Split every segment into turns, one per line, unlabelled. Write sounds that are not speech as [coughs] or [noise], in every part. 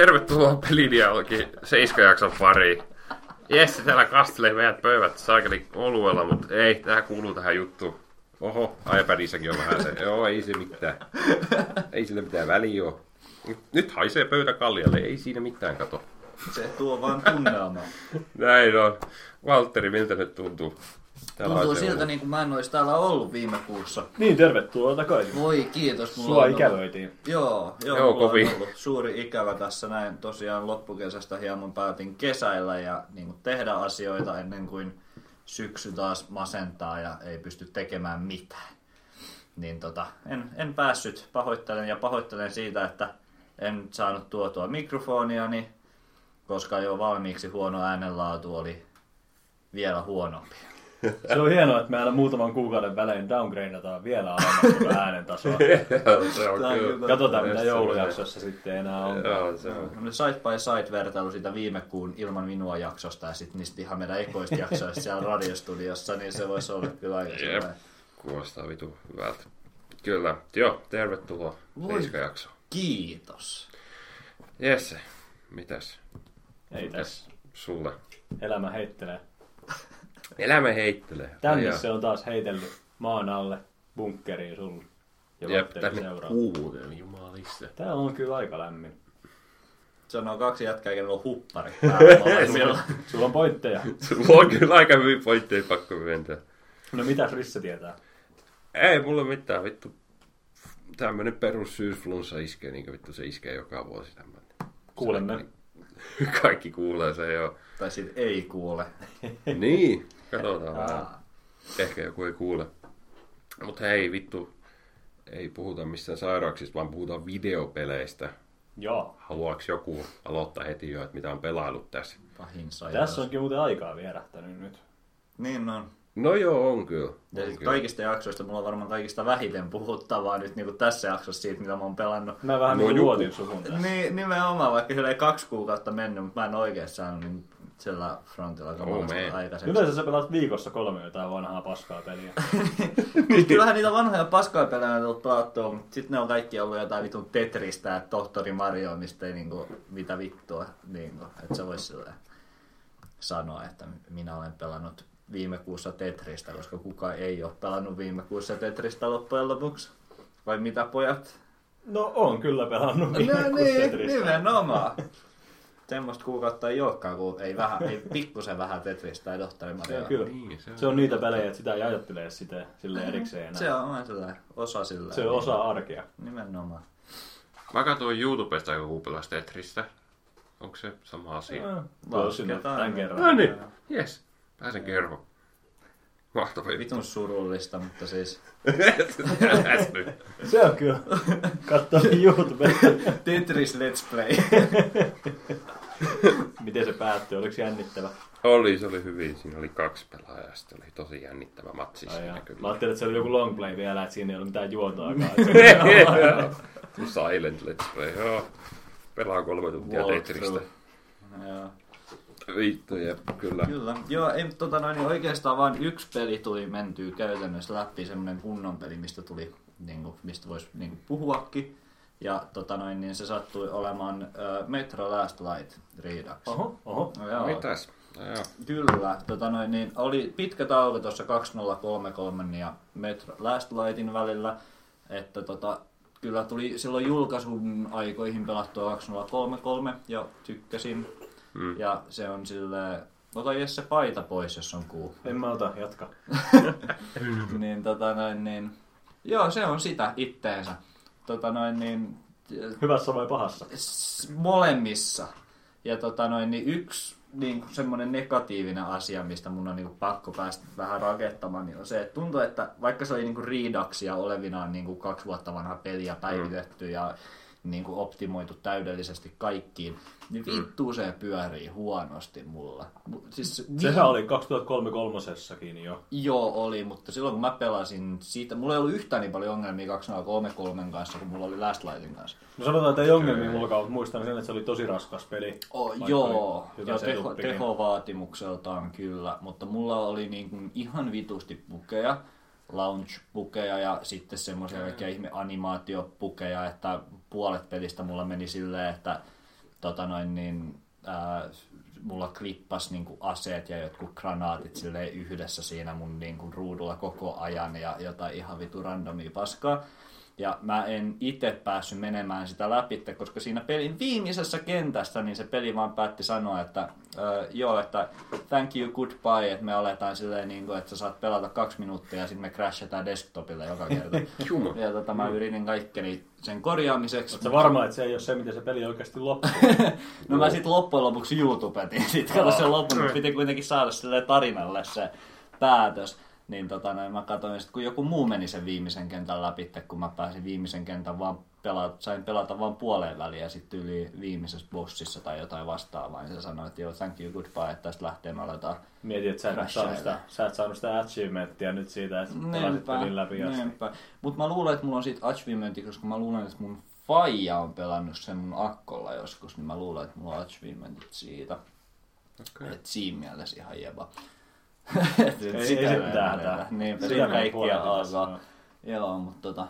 tervetuloa pelidialogi 7 jakson pariin. Jesse täällä kastelee meidät pöydät saakeli oluella, mutta ei, tää kuuluu tähän juttuun. Oho, iPadissakin on vähän se. Joo, ei se mitään. Ei sillä mitään väliä oo. Nyt haisee pöytä kaljalle, ei siinä mitään kato.
Se tuo vaan tunnelmaa.
Näin on. Valtteri, miltä nyt tuntuu? Täällä
Tuntuu siltä
ollut.
niin kuin mä en olisi täällä ollut viime kuussa.
Niin, tervetuloa takaisin.
Voi kiitos. Mulla
Sua
on
ikävöitiin.
Joo, joo,
Joo, kovin.
on ollut suuri ikävä tässä näin. Tosiaan loppukesästä hieman päätin kesäillä ja niin kuin tehdä asioita ennen kuin syksy taas masentaa ja ei pysty tekemään mitään. Niin tota, en, en päässyt, pahoittelen ja pahoittelen siitä, että en saanut tuotua mikrofoniani, koska jo valmiiksi huono äänenlaatu oli vielä huonompi.
Se on hienoa, että me aina muutaman kuukauden välein downgradeataan vielä alemmas tuota äänen tasoa. [laughs]
Se on kyllä.
Katsotaan, mitä joulujaksossa sitten enää on.
Joo, se on.
Side by side vertailu siitä viime kuun ilman minua jaksosta ja sitten niistä ihan meidän ekoista jaksoista siellä radiostudiossa, niin se voisi olla kyllä aika
Jep.
sellainen.
Kuulostaa vitu hyvältä. Kyllä. Joo, tervetuloa.
Voi.
Jakso.
Kiitos.
Jesse, mitäs
Ei tässä.
sulle?
Elämä heittelee.
Elämä heittelee.
Tänne
Ai
se on taas heitellyt maan alle bunkkeriin sun ja
Jep, tänne
seuraa.
jumalista.
Tää on kyllä aika lämmin.
Sanoo kaksi jätkää, kenellä on huppari [laughs] molemmilla.
Sulla on pointteja.
Sulla on kyllä aika hyvin pointteja pakko myöntää.
No mitäs Risse tietää?
Ei mulla mitään, vittu. Tämmönen perus syysflunssa iskee, niin kuin vittu se iskee joka vuosi tämmönen.
Kuulemme. [laughs]
Kaikki kuulee se jo.
tai sit ei kuule.
niin, katsotaan vähän. Ehkä joku ei kuule. Mutta hei, vittu. Ei puhuta mistään sairauksista, vaan puhutaan videopeleistä.
Joo.
Haluaako joku aloittaa heti jo, että mitä on pelaillut tässä?
Pahin sairaus.
Tässä onkin muuten aikaa vierähtänyt nyt.
Niin on.
No joo, on kyllä.
Ja
On kyllä.
kaikista jaksoista mulla on varmaan kaikista vähiten puhuttavaa nyt niin kuin tässä jaksossa siitä, mitä mä oon pelannut.
Mä vähän
No
niin luotin suvun tässä.
Niin, nimenomaan, vaikka sillä ei kaksi kuukautta mennyt, mutta mä en oikein saanut niin sillä frontilla kamalasta
man.
aikaiseksi.
Yleensä sä pelaat viikossa kolme jotain vanhaa paskaa peliä. [laughs]
Siis kyllähän niitä vanhoja paskoja pelejä on tullut pelattua, mutta sitten ne on kaikki ollut jotain vitun Tetristä ja Tohtori Mario, mistä ei niinku, mitä vittua, niinku, että se voisi silleen sanoa, että minä olen pelannut viime kuussa Tetristä, koska kukaan ei ole pelannut viime kuussa Tetristä loppujen lopuksi. Vai mitä pojat?
No on kyllä pelannut viime
No
kuussa
niin,
Tetristä.
nimenomaan. Semmoista kuukautta ei olekaan, kun ei, vähän, ei pikkusen vähän Tetristä tai Tohtori
Se
Mario.
on kyllä.
Niin, se on.
Se on niitä pelejä, että sitä ei ajattele sitä sille erikseen enää.
Se on sellainen osa sillä.
Se on osa arkea.
Nimenomaan.
Mä katsoin YouTubesta joku pelas Tetristä. Onko se sama asia?
Tuo sinne
Lasketaan.
tämän kerran.
No niin, jes. Pääsen kerhoon. Mahtava juttu.
Vitun surullista, mutta siis. [laughs]
Se on kyllä. Katso YouTubesta.
Tetris Let's Play. [laughs] [laughs]
Miten se päättyi? Oliko se jännittävä?
Oli, se oli hyvin. Siinä oli kaksi pelaajaa. Sitten oli tosi jännittävä matsi
Ai
siinä kyllä.
Mä ajattelin, että se oli joku long play vielä, että siinä ei ollut mitään juontoakaan. [laughs]
Silent Let's Play, joo. Pelaa kolme tuntia. Tetristä. Jep, kyllä.
Kyllä. Joo, ei, tota noin, niin oikeastaan vain yksi peli tuli mentyä käytännössä läpi, semmoinen kunnon peli, mistä tuli, niin kuin, mistä voisi niin kuin, puhuakin. Ja tota noin, niin se sattui olemaan uh, Metro Last Light Redux.
Oho, oho.
No, joo.
Mitäs? No, joo.
Kyllä, tota noin, niin oli pitkä tauko tuossa 2033 ja Metro Last Lightin välillä, että tota, kyllä tuli silloin julkaisun aikoihin pelattua 2033 ja tykkäsin.
Mm.
Ja se on sille ota Jesse paita pois, jos on kuu.
En mä ota, jatka. [laughs] [laughs]
niin tota noin, niin, joo se on sitä itteensä. Tota noin, niin,
Hyvässä vai pahassa?
s- molemmissa. Ja tota noin, niin yksi niin semmoinen negatiivinen asia, mistä mun on niin pakko päästä vähän rakettamaan, niin on se, että tuntuu, että vaikka se oli niin Redux ja olevinaan niin kaksi vuotta vanha peliä päivitetty ja niin kuin optimoitu täydellisesti kaikkiin, niin vittu se pyörii huonosti mulla. Mu- Siis,
Sehän oli 2033 jo.
Joo, oli, mutta silloin kun mä pelasin siitä, mulla ei ollut yhtään niin paljon ongelmia 2033 kanssa kuin mulla oli Last Lightin kanssa.
No sanotaan, että ei ongelmia mullakaan, mutta muistan sen, että se oli tosi raskas peli.
Oh, joo, ja teho, tehovaatimukseltaan kyllä, mutta mulla oli niin kuin ihan vitusti pukeja, launch-pukeja ja sitten semmoisia kaikkia ihme animaatiopukeja, että puolet pelistä mulla meni silleen, että tota noin, niin, ää, mulla klippas niin kuin aseet ja jotkut granaatit silleen yhdessä siinä mun niin kuin ruudulla koko ajan ja jotain ihan vitu randomia paskaa. Ja mä en itse päässyt menemään sitä läpi, koska siinä pelin viimeisessä kentässä niin se peli vaan päätti sanoa, että äh, joo, että thank you, goodbye, että me aletaan silleen, niin kuin, että sä saat pelata kaksi minuuttia ja sitten me crashataan desktopille joka kerta. [laughs] Ja tota, mä yritin kaikkeni sen korjaamiseksi.
Oletko varma, että se ei ole se, miten se peli oikeasti loppuu? [laughs]
No mä sitten loppujen lopuksi YouTubetin, sitten kato sen lopun, mutta piti kuitenkin saada sille tarinalle se päätös. Niin tota, noin, mä katsoin, sit, kun joku muu meni sen viimeisen kentän läpi, kun mä pääsin viimeisen kentän vaan pelata, sain pelata vaan puoleen väliin ja sitten yli viimeisessä bossissa tai jotain vastaavaa, niin se sanoi, että joo, thank you, goodbye, että tästä lähtee me aletaan
Mietin, että sä et, saanut sitä, sä et saanut sitä achievementtia nyt siitä, että pelasit pelin läpi asti.
niinpä. Mut mä luulen, että mulla on siitä achievementi, koska mä luulen, että mun faija on pelannut sen mun akkolla joskus, niin mä luulen, että mulla on achievementit siitä.
Okei.
Et siinä mielessä ihan jeba.
Ei, ei se mitään hätää.
Niin,
Sitä
sitä kaikkia alkaa. Joo, mutta tota...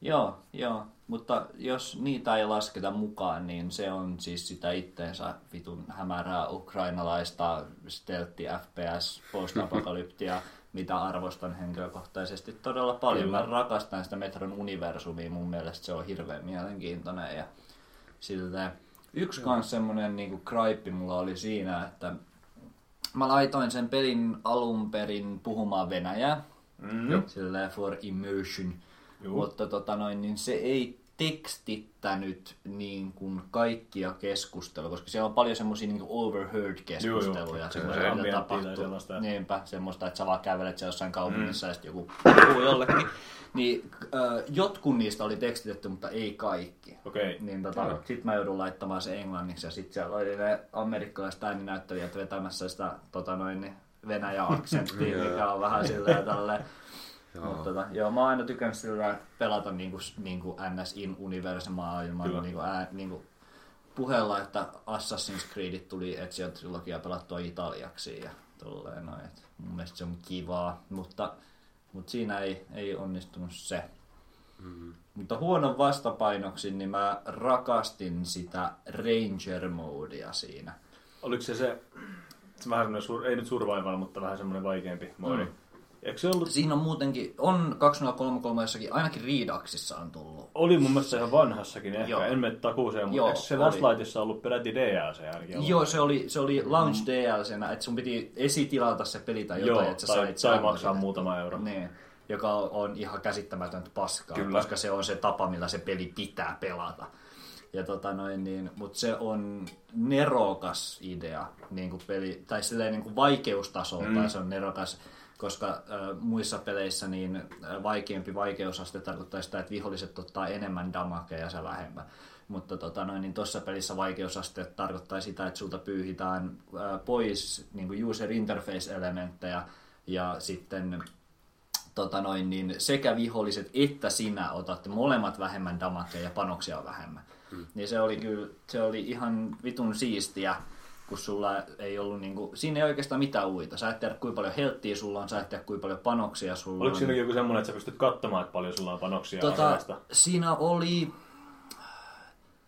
Joo, joo. Mutta jos niitä ei lasketa mukaan, niin se on siis sitä itteensä vitun hämärää ukrainalaista stealthi FPS post-apokalyptia, [laughs] mitä arvostan henkilökohtaisesti todella paljon.
Kyllä.
Mä rakastan sitä Metron universumia, mun mielestä se on hirveän mielenkiintoinen ja silleen. Yksi kans semmonen niinku gripe mulla oli siinä, että mä laitoin sen pelin alun perin puhumaan venäjää,
Mm.
silleen for immersion,
Juu.
mutta tota noin, niin se ei tekstittänyt niin kuin kaikkia keskustelua, koska siellä on paljon semmoisia niin overheard keskusteluja,
Joo, joo.
semmoisia,
Se
mitä tapahtuu.
sellaista, että-
Niinpä, semmoista, että sä vaan kävelet siellä jossain kaupungissa mm. ja sitten joku puhuu jollekin. [laughs] Niin äh, jotkut niistä oli tekstitetty, mutta ei kaikki.
Okei.
Niin tota,
Joo.
sit mä joudun laittamaan se englanniksi ja sit siellä oli ne amerikkalaiset ääninäyttelijät vetämässä sitä tota noin, niin Venäjä-aksenttia, [laughs] mikä on vähän silleen tälleen.
Joo.
Mutta tota, joo, mä oon aina tykännyt sillä pelata niinku, niinku NS in universe maailman
Kyllä.
niinku, ää, niinku, puheella, että Assassin's Creedit tuli Ezio trilogia pelattua italiaksi ja tolleen noin. Et mun mielestä se on kivaa, mutta, mutta siinä ei, ei onnistunut se.
Mm.
Mutta huonon vastapainoksi, niin mä rakastin sitä Ranger-moodia siinä.
Oliko se se, se vähän semmoinen, ei nyt survival, mutta vähän semmoinen vaikeampi moodi?
Mm.
Eikö se ollut,
Siinä on muutenkin, on 2033 jossakin, ainakin Redaxissa on tullut.
oli mun mielestä ihan vanhassakin ehkä,
Joo.
en mene takuuseen, mutta
Joo,
eikö se. Last Lightissa ollut peräti DLC ainakin?
Joo, se oli, se oli launch DLCnä, että sun piti esitilata se peli tai jotain,
Joo,
että sä
tai,
sait
tai maksaa
sille.
muutama euro.
Niin, joka on ihan käsittämätöntä paskaa,
Kyllä.
koska se on se tapa, millä se peli pitää pelata. Ja tota noin, niin, mutta se on nerokas idea, niin kuin peli, tai silleen niin kuin vaikeustasolta mm. se on nerokas, koska äh, muissa peleissä niin vaikeampi vaikeusaste tarkoittaa sitä, että viholliset ottaa enemmän damakea ja se vähemmän. Mutta tota noin, niin tuossa pelissä vaikeusaste tarkoittaa sitä, että sulta pyyhitään äh, pois niin kuin user interface-elementtejä ja sitten tota noin, niin sekä viholliset että sinä otatte molemmat vähemmän damakea ja panoksia vähemmän. Hmm. Niin se oli kyllä, se oli ihan vitun siistiä, kun sulla ei ollut niinku, siinä ei oikeastaan mitään uita. Sä et tiedä kuinka paljon helttiä sulla on, sä et tiedä kuinka paljon panoksia sulla
Oliko
on.
siinä joku semmoinen, että sä pystyt katsomaan, että paljon sulla on panoksia
Tota, siinä oli...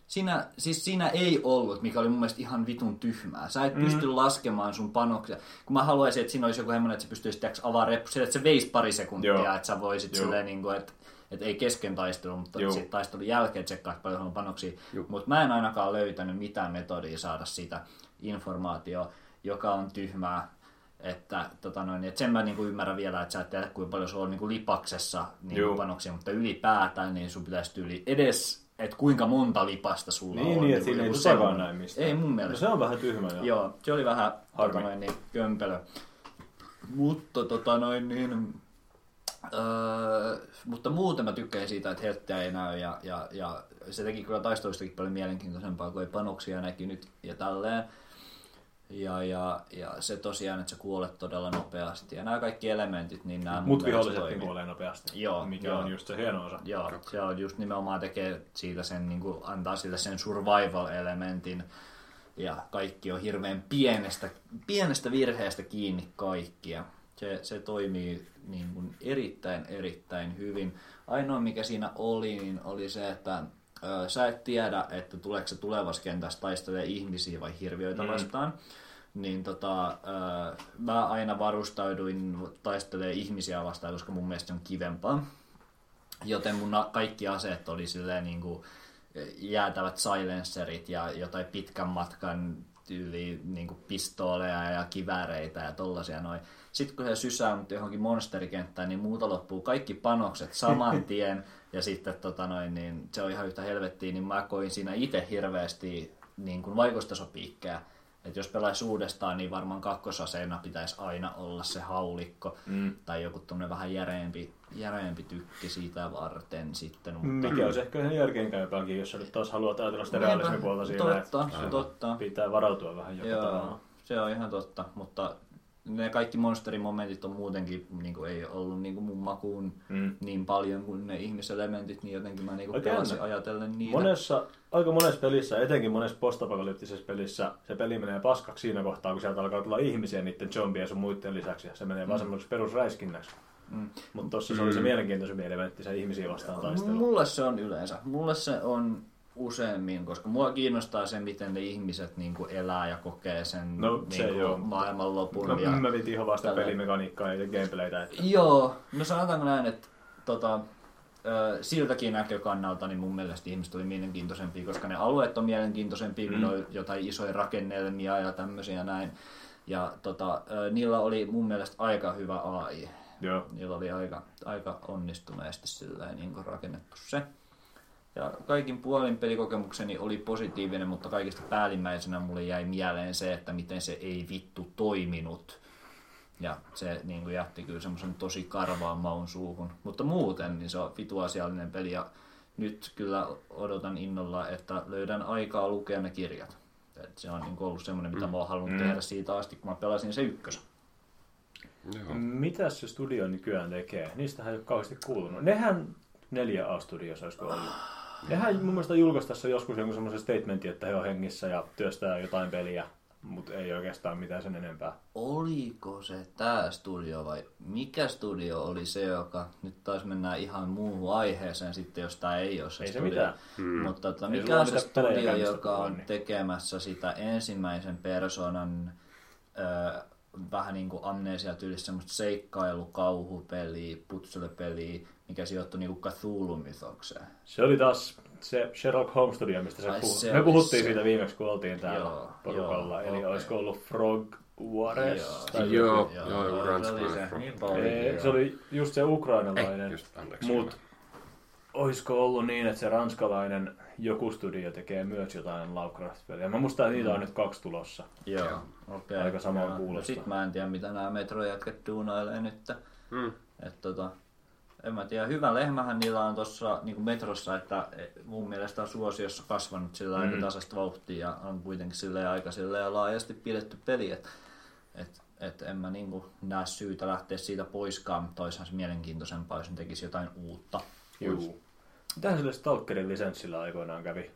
Siinä, siis siinä ei ollut, mikä oli mun mielestä ihan vitun tyhmää. Sä et mm. pysty laskemaan sun panoksia. Kun mä haluaisin, että siinä olisi joku semmoinen, että sä pystyisit avaa reppu, sillä, että se veisi pari sekuntia,
Joo.
että sä voisit
Joo.
silleen, niin kuin, että, että ei kesken taistelu, mutta
Joo.
sitten taistelun jälkeen tsekkaa, että paljon on panoksia. Mutta mä en ainakaan löytänyt mitään metodia saada sitä informaatiota, joka on tyhmää. Että, tota noin, että sen mä niinku ymmärrän vielä, että sä et tiedä kuinka paljon sulla on niinku lipaksessa niinku panoksia, mutta ylipäätään niin sun pitäisi tyyli edes, että kuinka monta lipasta sulla
Niin,
on.
niin, että siinä ei
semmoinen.
näin mistään.
Ei mun
No
mielestä.
se on vähän tyhmä joo.
Joo, se oli vähän tota noin, niin, kömpelö. Mutta tota noin niin... Öö, mutta muuten mä tykkään siitä, että helttiä ei näy ja, ja, ja se teki kyllä taistelustakin paljon mielenkiintoisempaa, kun ei panoksia näki nyt ja tälleen. Ja, ja, ja se tosiaan, että sä kuolet todella nopeasti. Ja nämä kaikki elementit, niin nämä
Mut
toimii.
kuolee nopeasti,
Joo,
mikä
joo.
on just se hieno osa.
Joo, se on just nimenomaan tekee siitä sen, niin kuin, antaa sille sen survival-elementin. Ja kaikki on hirveän pienestä, pienestä virheestä kiinni kaikkia. Se, se toimii niin kuin erittäin, erittäin hyvin. Ainoa mikä siinä oli, niin oli se, että sä et tiedä, että tuleeko se tulevassa kentässä taistelee ihmisiä vai hirviöitä vastaan. Niin tota, ö, mä aina varustauduin taistelee ihmisiä vastaan, koska mun mielestä se on kivempaa. Joten mun kaikki aseet oli silleen niin kuin jäätävät silencerit ja jotain pitkän matkan tyyli niin kuin pistooleja ja kivääreitä ja tollasia noin. Sitten kun se sysää mut johonkin monsterikenttään, niin muuta loppuu kaikki panokset saman [laughs] tien. Ja sitten tota noin, niin se on ihan yhtä helvettiä, niin mä koin siinä itse hirveästi niin kuin vaikustasopiikkejä. Että jos pelaisi uudestaan, niin varmaan kakkosaseena pitäisi aina olla se haulikko mm. tai joku tuommoinen vähän järeempi, järeempi tykki siitä varten sitten. Mutta...
Mikä olisi ehkä ihan järkeenkäypäänkin, jos sä nyt taas haluat ajatella sitä realismipuolta siinä,
totta,
että
totta.
pitää varautua vähän joka
Joo,
tavalla.
se on ihan totta, mutta ne kaikki monsterimomentit on muutenkin niin kuin, ei ollut niin kuin mun makuun
Mm.
niin paljon kuin ne ihmiselementit, niin jotenkin mä niin kuin
Oikein
pelasin ajatellen niitä.
Monessa, aika monessa pelissä, etenkin monessa postapokalyptisessa pelissä, se peli menee paskaksi siinä kohtaa, kun sieltä alkaa tulla ihmisiä niiden zombien ja sun muiden lisäksi. ja Se menee vaan semmoiseksi perusräiskinnäksi.
Mm.
Mutta tossa se oli se mielenkiintoisempi elementti, se ihmisiä vastaan taistelu.
Mulle se on yleensä. Mulle se on useammin, koska mua kiinnostaa se, miten ne ihmiset niin kuin elää ja kokee sen
No, se
niin
joo.
kuin maailmanlopun.
No,
ja...
mä vitin ihan vasta
tällä-
pelimekaniikkaa ja gameplaytä. Että...
Joo, no sanotaanko näin, että tota, siltäkin näkökannalta niin mun mielestä ihmiset oli mielenkiintoisempia, koska ne alueet on mielenkiintoisempia,
Mm.
on jotain isoja rakennelmia ja tämmöisiä näin. Ja tota, niillä oli mun mielestä aika hyvä AI.
Joo.
Niillä oli aika, aika onnistuneesti silleen, niin rakennettu se. Ja kaikin puolin pelikokemukseni oli positiivinen, mutta kaikista päällimmäisenä mulle jäi mieleen se, että miten se ei vittu toiminut. Ja se niin kuin jätti kyllä semmoisen tosi karvaan maun suuhun. Mutta muuten niin se on vitu asiallinen peli ja nyt kyllä odotan innolla, että löydän aikaa lukea ne kirjat. Et se on niin kuin ollut semmoinen, mitä mä oon halunnut
Mm.
tehdä siitä asti, kun mä pelasin se ykkösen.
Joo.
Mitä se studio nykyään tekee? Niistähän ei ole kauheasti kuulunut. Nehän 4A Studios olisiko ollut. Nehän mun mielestä julkaisi tässä joskus jonkun semmoisen statementin, että he on hengissä ja työstää jotain peliä, mutta ei oikeastaan mitään sen enempää.
Oliko se tämä studio vai mikä studio oli se, joka nyt taas mennään ihan muuhun aiheeseen sitten, jos tämä ei ole se
Ei se
studio.
mitään.
Hmm.
Mutta tota,
Ei
mikä on se studio, joka on
niin.
tekemässä sitä ensimmäisen persoonan ö, vähän niin kuin amnesia tyylissä semmoista seikkailu, kauhupeliä, putselepeliä, mikä sijoittui niin Cthulhu-mytokseen.
Se oli taas se Sherlock Holmes Studio, mistä se
Ai,
puhui.
se
Me puhuttiin
se.
siitä viimeksi, kun oltiin täällä
Joo,
porukalla.
joo,
Eli
okei.
olisiko ollut Frog Wars?
Joo.
tai
Joo,
joku.
joo, joku
se
ranskalainen
oli se. Niin paljon.
Ei, se oli just se ukrainalainen.
Ei, just, anteeksi.
Mut olisiko ollut niin, että se ranskalainen joku studio tekee myös jotain Lovecraft-peliä? Mä muistan, että niitä on nyt kaksi tulossa.
Joo,
Joo.
okei.
Aika samaa
Joo.
kuulostaa.
No sit mä en tiedä, mitä nämä metrojätket duunailee nyt.
Hmm.
Et tota, en mä tiedä, hyvä lehmähän niillä on tuossa niin metrossa, että mun mielestä on suosiossa kasvanut sillä
Mm.
aika tasasta vauhtia ja on kuitenkin silleen aika silleen laajasti pidetty peli, että et, et en mä niin näe syytä lähteä siitä poiskaan, mutta olisihan se mielenkiintoisempaa, jos ne tekisi jotain uutta.
Juu. Mitähän sille Stalkerin lisenssillä aikoinaan kävi?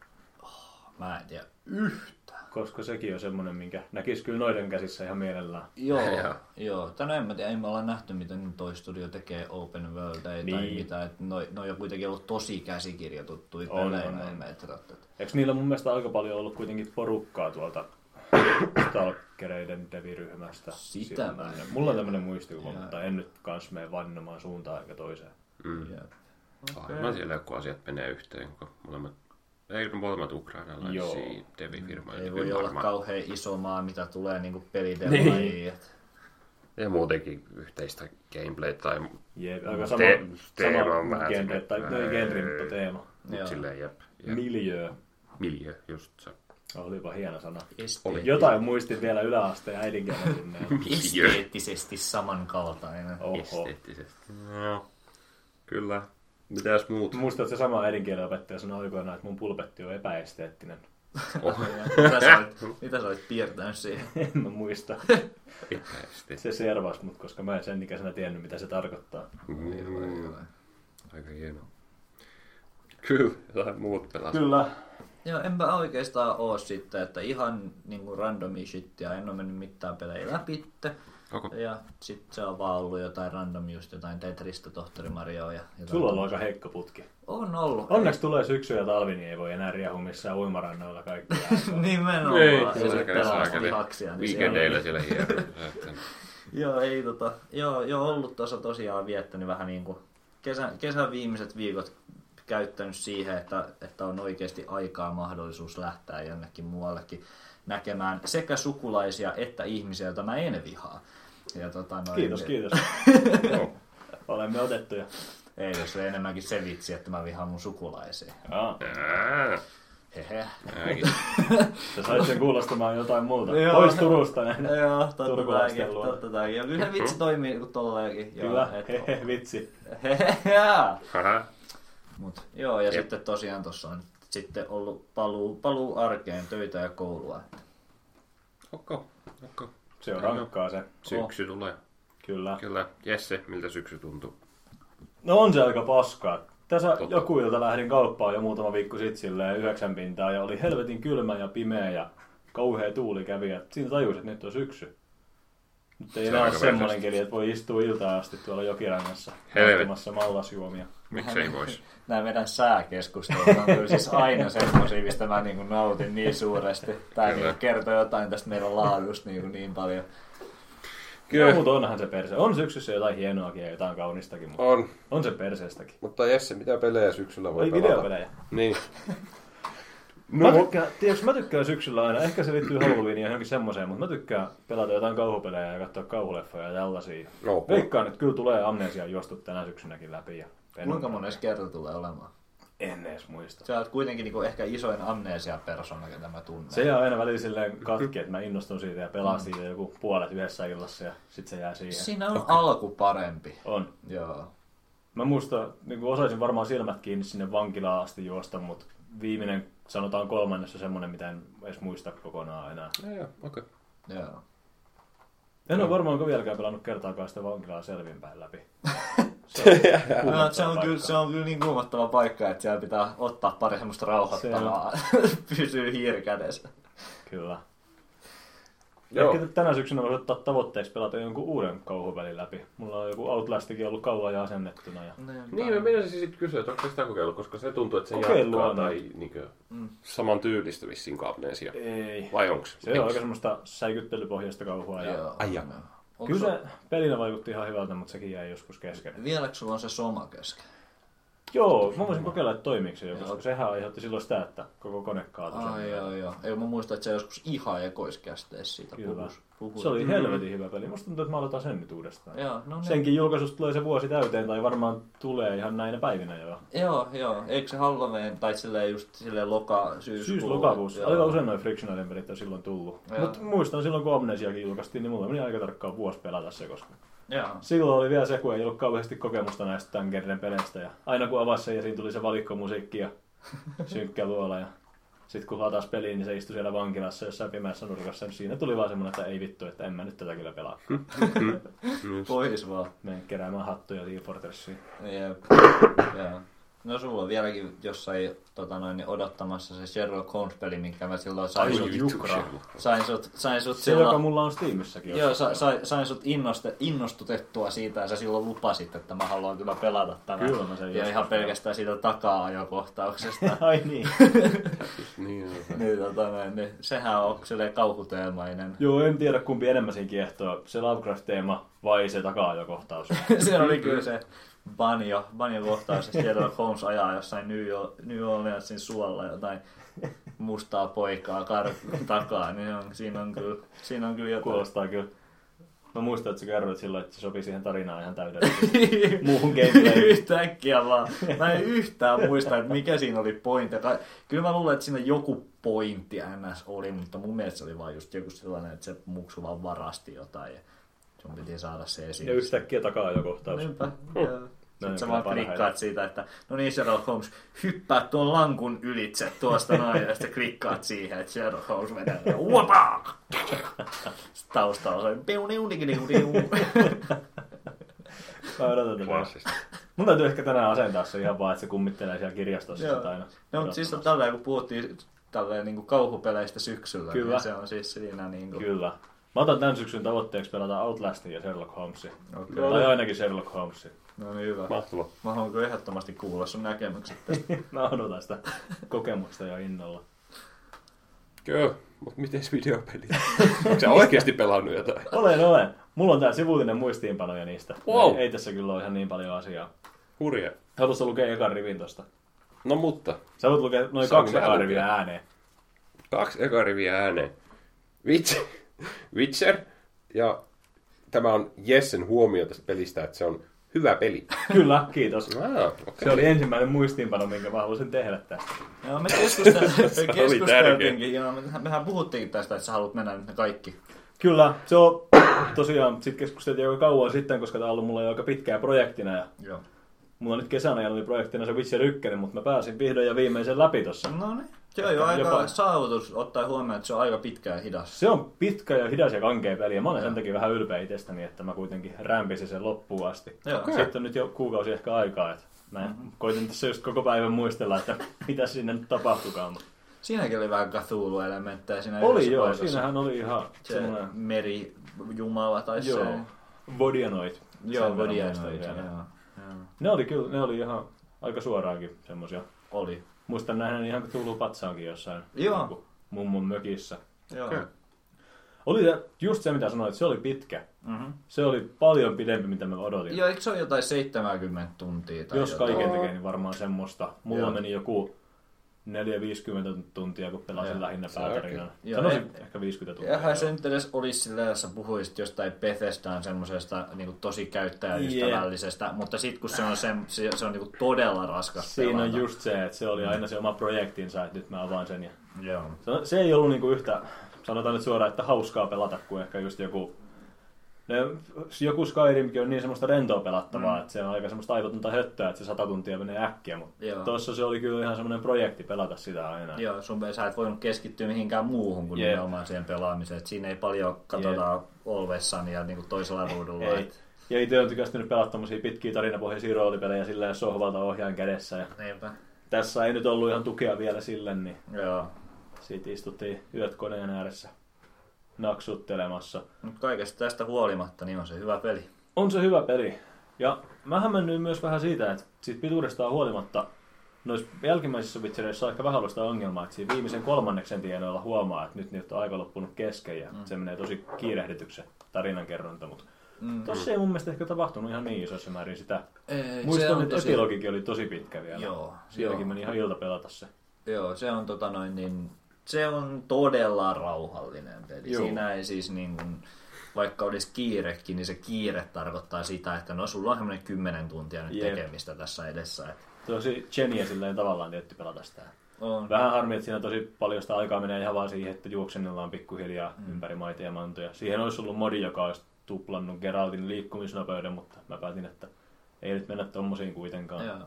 Mä en tiedä yhtään.
Koska sekin on semmonen, minkä näkisi kyllä noiden käsissä ihan mielellään.
Joo, [laughs]
Joo.
joo. Tänään en mä tiedä, ei me olla nähty, miten toi studio tekee open world ei, tai
Niin.
mitä. Et noi, noi on kuitenkin ollut tosi käsikirjoitettuja
On,
pelejä,
on,
noi
on. Eikö niillä mun mielestä aika paljon ollut kuitenkin porukkaa tuolta Stalkereiden deviryhmästä?
Sitä mä en?
Mulla on
tiedä.
tämmönen muistikuva,
Joo.
mutta en nyt kans mene vannomaan suuntaan eikä toiseen.
Mm.
Jep.
Aivan siellä, kun asiat menee yhteen, kun molemmat, ei ne molemmat ukrainalaisia
Joo.
devifirmoja.
Ei
niin
voi
kyllä
olla
varmaan-
kauhean iso maa, mitä tulee niinku.
Niin.
et-
Ja muutenkin yhteistä gameplay tai
Jep, aika sama,
Te- teema
sama
on vähän
genre, tai no ei genre, mutta teema.
Mut silleen jep. jep.
Miljö.
Miljö, just se.
Olipa hieno sana.
Esteetti-
Jotain muistin vielä yläasteen. [laughs]
Miljö.
Esteettisesti samankaltainen.
Oho.
Esteettisesti. No, kyllä. Mitäs muut?
Muistan, että se sama äidinkielen opettaja sanoi aikoinaan, että mun pulpetti on epäesteettinen.
Oh,
mitä, sä olit, mitä sä olit piirtänyt siihen? [laughs]
En mä muista. Se servas mut, koska mä en sen ikäisenä tiennyt, mitä se tarkoittaa.
Mm, aika hieno. Kyllä, muut pelas.
Kyllä.
Joo, enpä oikeastaan oo sitten, että ihan niinku randomi shittiä, en oo mennyt mitään pelejä läpi.
Koko...
Ja sit se on vaan ollut jotain random just jotain Tetristä, Tohtori Marioa ja jotain
Sulla on ollut aika heikko putki.
On ollut.
Onneksi tulee syksy ja talvi, niin ei voi enää riehua missään uimarannoilla kaikki. [laughs]
Nimenomaan.
Ei,
ja sitten pelaa. Niin
Weekendeillä
siellä-. [laughs] Joo, ei tota, joo, joo ollut tuossa tosiaan viettänyt vähän niin kuin kesän, kesän viimeiset viikot käyttänyt siihen, että, että on oikeasti aikaa mahdollisuus lähteä jonnekin muuallekin näkemään sekä sukulaisia että ihmisiä, joita mä en vihaa. Ja tota, noin,
Kiitos, kiitos. [laughs]
Joo.
Olemme otettuja.
Ei, jos se enemmänkin se vitsi, että mä vihaan mun sukulaisia. Hehe.
sä sait sen kuulostamaan jotain muuta.
Joo.
Pois Turusta näin.
Joo, totta
Turkulaisten
tämäkin,
luona.
totta tämäkin. Ja kyllä vitsi toimii niin kuin tolleenkin.
Kyllä,
et-
hehe, vitsi.
Hehe. Mut, joo, ja
Jep.
sitten tosiaan tuossa on sitten ollut paluu, paluu arkeen, töitä ja koulua.
Okei. Okei.
Se on rankkaa se.
Syksy tulee.
Kyllä.
Kyllä. Jesse, miltä syksy tuntuu?
No on se aika paskaa. Tässä
Totta.
joku ilta lähdin kauppaan jo muutama viikko sitten silleen yhdeksän pintaa ja oli helvetin kylmä ja pimeä ja kauhea tuuli kävi ja siinä tajusin, että nyt on syksy. Nyt ei
Se
enää ole semmoinen keli, että voi istua iltaan asti tuolla jokirannassa
Helvet.
nauttimassa mallasjuomia.
Miksei vois? [laughs]
Nämä meidän sääkeskustelut on kyllä siis aina semmoisia, mistä mä niin nautin niin suuresti. Tämä niin kertoo jotain tästä meidän laadusta niin, niin paljon.
Kyllä. Mutta onhan se perse. On syksyssä jotain hienoakin ja jotain kaunistakin, mutta
On.
on se perseestäkin.
Mutta Jesse, mitä pelejä syksyllä voi
Oi
pelata?
videopelejä.
Niin. [laughs]
Mä tykkään, tiedätkö, mä tykkään syksyllä aina, ehkä se liittyy Halloweeniin ja johonkin semmoiseen, mutta mä tykkään pelata jotain kauhupelejä ja katsoa kauhuleffoja ja tällaisia.
No,
Veikkaan, että kyllä tulee amnesia juostu tänä syksynäkin läpi. Ja en,
Kuinka monessa kerta tulee olemaan?
En edes muista.
Sä oot kuitenkin niin ehkä isoin amnesia-persona, ketä mä tunnen.
Se jää aina välillä silleen katki, että mä innostun siitä ja pelaan siitä joku puolet yhdessä illassa ja sit se jää siihen.
Siinä on alku parempi.
On.
Joo.
Mä muistan, niin osaisin varmaan silmät kiinni sinne vankilaan asti juosta, mutta viimeinen, sanotaan kolmannes on semmonen, mitä en edes muista kokonaan enää.
Joo, joo, okei.
Joo.
En ole varmaan vieläkään pelannut kertaakaan sitä vankilaa selvinpäin läpi. [laughs] Se [laughs] on,
No, se, on kyllä, se on kyllä niin kuumottava paikka, että siellä pitää ottaa pari semmoista rauhoittavaa. [laughs] Pysyy hiiri kädessä.
Kyllä.
Joo.
Ehkä tänä syksynä voisi ottaa tavoitteeksi pelata jonkun uuden kauhupelin läpi. Mulla on joku Outlastikin ollut kauan jo asennettuna. Ja...
Niin, mä menisin sitten kysyä, että onko se sitä kokeillut, koska se tuntuu, että se
Kokeillut
jatkaa
on.
tai niinkö, saman tyylistä vissiin kuin amnesia.
Ei.
Vai onks?
Se on aika semmoista säikyttelypohjaista kauhua. Ja...
Joo.
Ai jaa.
Onko
Kyllä se pelinä vaikutti ihan hyvältä, mutta sekin jäi joskus kesken.
Vieläkö sulla on se soma kesken?
Joo, mä voisin kokeilla, että toimiiko se jo, koska sehän aiheutti silloin sitä, että koko kone kaatui.
Ai joo joo. Ei mä muista, että se joskus ihan ekoiskästeessä siitä puhus. puhus.
Se oli helvetin hyvä peli. Musta tuntuu, että mä aloitan sen nyt uudestaan.
Joo, no niin.
Senkin julkaisusta tulee se vuosi täyteen, tai varmaan tulee ihan näinä päivinä jo.
Joo, joo. Eikö se Halloween, tai silleen just silleen loka, syyskuu?
Syys-lokakuussa. Aika usein noin Frictionalin pelit on silloin tullut. Mutta muistan silloin, kun Amnesiakin julkaistiin, niin mulla meni aika tarkkaan vuosi pelata se, koska
Joo.
silloin oli vielä se, kun ei ollut kauheasti kokemusta näistä tämän kerran peleistä. Ja aina kun avasi sen ja siinä tuli se valikkomusiikki ja [laughs] synkkä luola. Ja sitten kun latasi peliin, niin se istui siellä vankilassa jossain pimeässä nurkassa. Niin siinä tuli vaan semmoinen, että ei vittu, että en mä nyt tätä kyllä pelaa.
Pois vaan.
Menen keräämään hattuja Team Fortressiin.
Jep. Joo. No sulla on vieläkin jossain tota noin, niin odottamassa se Sherlock Holmes-peli, minkä mä silloin sain
Ai
sut, sain sut, sain sut
Se, joka
silloin...
mulla on Steamissäkin.
Joo, sa, sa, sain sut innoste, innostutettua siitä ja sä silloin lupasit, että mä haluan kyllä pelata tämän.
Kyllä mä sen
ja ihan pelkästään siitä takaa-ajokohtauksesta. [laughs]
Ai niin. [laughs]
Niin,
niin, tota, noin, niin, sehän on silleen kauhuteemainen.
Joo, en tiedä kumpi enemmän siinä kiehtoo. Se Lovecraft-teema vai se takaa-ajokohtaus. [laughs]
se oli kyllä se banjo, banjo-kohtaus, ja Sherlock Holmes ajaa jossain New, York, New Orleansin suolla jotain mustaa poikaa kar- takaa, niin on, siinä, on kyllä, siinä on kyllä jotain.
Kuulostaa kyllä. Mä muistan, että sä kerroit silloin, että se sopii siihen tarinaan ihan täydellisesti. [laughs] Muuhun gameplayhin.
Yhtäkkiä vaan. Mä en yhtään muista, että mikä siinä oli pointti. Tai, kyllä mä luulen, että siinä joku pointti NS oli, mutta mun mielestä se oli vaan just joku sellainen, että se muksu vaan varasti jotain ja sun piti saada se esiin.
Ja yhtäkkiä takaa-ajokohtaus.
Niinpä, joo. Sitten sä vaan klikkaat siitä, että no niin Sherlock Holmes, hyppää tuon lankun ylitse tuosta noin, ja sitten klikkaat siihen, että Sherlock Holmes menee, ja uopaa! Sitten taustalla se piu niu niu niu niu.
Mä odotan tätä. Mun täytyy ehkä tänään asentaa se ihan vaan, että se kummittelee siellä kirjastossa
Joo.
sitä aina.
No mutta siis tällä kun puhuttiin tälleen niin kuin kauhupeleistä syksyllä.
Kyllä.
Niin se on siis siinä niin kuin...
Kyllä. Mä otan tämän syksyn tavoitteeksi pelata Outlastin ja Sherlock Holmesin.
Okei.
Tai ainakin Sherlock Holmesin.
No niin hyvä.
Mahtavaa.
Mä haluan kyllä ehdottomasti kuulla sun näkemykset tästä. [laughs]
Mä odotan sitä kokemusta jo innolla.
Kyllä, mutta miten videopelit? Onko sä oikeasti pelannut jotain?
Olen, olen. Mulla on tää sivullinen muistiinpanoja niistä.
Wow.
Ei, ei tässä kyllä ole ihan niin paljon asiaa.
Hurja.
Haluatko lukea ekan rivin tosta?
No mutta,
Sä voit lukea noin kaksi ekaa
lukea?
riviä ääneen.
kaksi eka riviä ääneen. Witcher, Witcher ja tämä on Jessen huomio tästä pelistä, että se on hyvä peli. [laughs]
Kyllä, kiitos.
Ah, okay.
Se oli ensimmäinen muistiinpano, minkä mä halusin tehdä tästä.
Joo, me [laughs] keskusteltiinkin, joo, me- mehän puhuttiinkin tästä, että sä haluat mennä nyt ne kaikki.
Kyllä, se on tosiaan, sit keskusteltiin aika kauan sitten, koska tää on ollut mulla jo aika pitkää projektina ja
Joo.
mulla nyt kesänä ja oli projektina se Witcher 1, mutta mä pääsin vihdoin ja viimein sen läpi tossa.
No niin. Se on jo aika
Jopa-
saavutus, ottaen huomioon, että se on aika pitkä ja hidas.
Se on pitkä ja hidas ja kankea peli ja mä olen sen takia vähän ylpeä itsestäni, että mä kuitenkin rämpisin sen loppuun asti.
Joo.
Okei.
Sitten on nyt jo kuukausi ehkä aikaa, että mä mm-hmm. koitin tässä just koko päivän muistella, että mitä sinne nyt tapahtukaan. Mutta
Siinäkin oli vähän Cthulhu-elementtejä siinä
oli joo,
paikassa.
siinähän oli ihan
Se
semmoinen,
merijumala tai
joo,
se...
Vodianoit.
Joo, joo.
Ne oli kyllä, ne oli ihan aika suoraankin semmosia.
Oli.
Muistan nähdä ihan tullut patsaankin jossain
Joo.
niinku mummon mökissä.
Joo.
Okei.
Oli se, just se mitä sanoit, se oli pitkä.
Mm-hmm.
Se oli paljon pidempi, mitä mä odotin.
Joo, eikö se ole jotain 70 tuntia tai
Jos
jotain?
kaiken tekee, niin varmaan semmoista. Mulla
Joo.
meni joku 4-50 tuntia, kun pelasin lähinnä
Se
päätarinan.
Joo,
Sanoisin
ei-
ehkä 50 tuntia.
Eihän se nyt edes olisi silleen, jos sä puhuisit jostain Bethesdaan semmoisesta niin tosi käyttäjäystävällisestä, mutta sitten kun se on, se, se, on niin todella raskas
Siinä on
pelata.
just se, että se oli aina se oma projektinsa, että nyt mä avaan sen. Ja...
Joo.
Se, se ei ollut niinku yhtä, sanotaan nyt suoraan, että hauskaa pelata kuin ehkä just joku ne, joku Skyrimkin on niin semmoista rentoa pelattavaa, mm. että se on aika semmoista aivotonta höttöä, että se sata tuntia menee äkkiä, mutta tuossa se oli kyllä ihan semmoinen projekti pelata sitä aina.
Joo, sun, sä et voinut keskittyä mihinkään muuhun kuin
Jep.
nimenomaan siihen pelaamiseen. Et siinä ei paljon katsotaan Always Sunya niin kuin toisella ruudulla.
Ei.
Et,
Ja itse on tykästynyt pelata tommosia pitkiä tarinapohjaisia roolipelejä silleen sohvalta ohjaan kädessä. Ja
niinpä.
tässä ei nyt ollut ihan tukea vielä sille, niin
Joo.
siitä istuttiin yöt koneen ääressä naksuttelemassa.
Mutta kaikesta tästä huolimatta niin on se hyvä peli.
On se hyvä peli. Ja mä hämmennyin myös vähän siitä, että siitä pituudestaan huolimatta noissa jälkimmäisissä Witchereissa on ehkä vähän ollut sitä ongelmaa, että siinä viimeisen kolmanneksen tienoilla huomaa, että nyt niitä on aika loppunut kesken ja mm. se menee tosi kiirehdityksen tarinankerronta, mutta
Mm.
tossa ei mun mielestä ehkä tapahtunut ihan niin isossa määrin sitä.
Ei,
Muistan, että
tosi-
epilogikin oli tosi pitkä vielä.
Joo,
Sielläkin
joo.
meni ihan ilta pelata se.
Joo, se on tota noin niin, se on todella rauhallinen peli.
Joo.
Siinä ei siis niin kuin, vaikka olisi kiirekin, niin se kiire tarkoittaa sitä, että no sulla on semmoinen 10 tuntia nyt
Jep.
tekemistä tässä edessä. Et
Tosi Cheniä silleen tavallaan tietty pelata sitä.
on.
Vähän harmi, että siinä tosi paljon sitä aikaa menee ihan vaan siihen, että juoksennellaan pikkuhiljaa mm. ympäri maita ja mantoja. Siihen olisi ollut modi, joka olisi tuplannut Geraltin liikkumisnopeuden, mutta mä päätin, että ei nyt mennä tommosiin kuitenkaan.
Joo.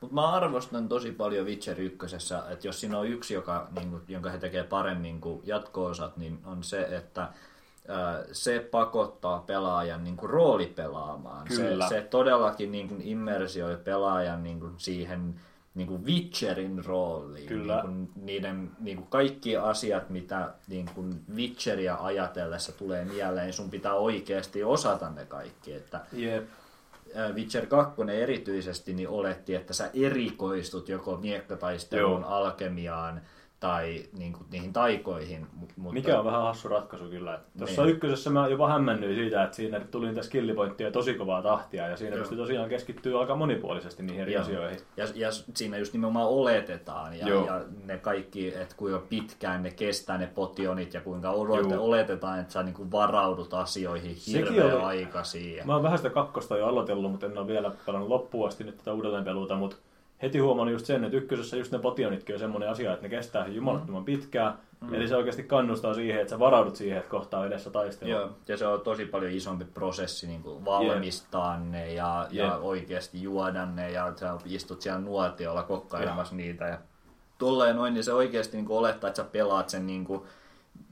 Mutta mä arvostan tosi paljon Witcher 1, että jos siinä on yksi, joka, niin kuin, jonka he tekee paremmin kuin jatko-osat, niin on se, että se pakottaa pelaajan niin kuin, roolipelaamaan.
Kyllä.
Se, se todellakin niin kuin, immersioi pelaajan niin kuin, siihen niin kuin Witcherin rooliin.
Kyllä.
Niin kuin, niiden niin kuin kaikki asiat, mitä niin kuin Witcheria ajatellessa tulee mieleen, niin sun pitää oikeasti osata ne kaikki. Että
Jep.
Ää, Witcher 2 erityisesti niin oletti, että sä erikoistut joko miekkataisteluun,
Joo.
alkemiaan tai niin kuin, niihin taikoihin. mu- Mutta,
Mikä on vähän hassu ratkaisu kyllä. Tuossa
Niin.
ykkösessä mä jopa hämmennyin siitä, että siinä tuli niitä skillipointteja tosi kovaa tahtia ja siinä
Joo.
pystyi tosiaan keskittyä aika monipuolisesti niihin eri
Joo.
asioihin.
Ja, ja siinä just nimenomaan oletetaan ja,
Joo.
ja ne kaikki, että kuinka pitkään ne kestää ne potionit ja kuinka
Joo.
oletetaan, että sä niin kuin varaudut asioihin hirveän
oli-
aikaisin.
Mä oon vähän sitä kakkosta jo aloitellut, mutta en ole vielä pelannut loppuun asti nyt tätä uudelleenpeluuta, mutta heti huomannut just sen, että ykkösessä just ne potionitkin on semmoinen asia, että ne kestää jumalattoman pitkään. Mm. Eli se oikeasti kannustaa siihen, että sä varaudut siihen, että kohtaa edessä taistelua.
Joo, ja se on tosi paljon isompi prosessi niin kuin valmistaa ne ja, ja
Jep.
oikeasti juoda ne ja sä istut siellä nuotiolla kokkailemassa niitä. Ja tolleen noin, niin se oikeasti niin kuin olettaa, että sä pelaat sen niin kuin,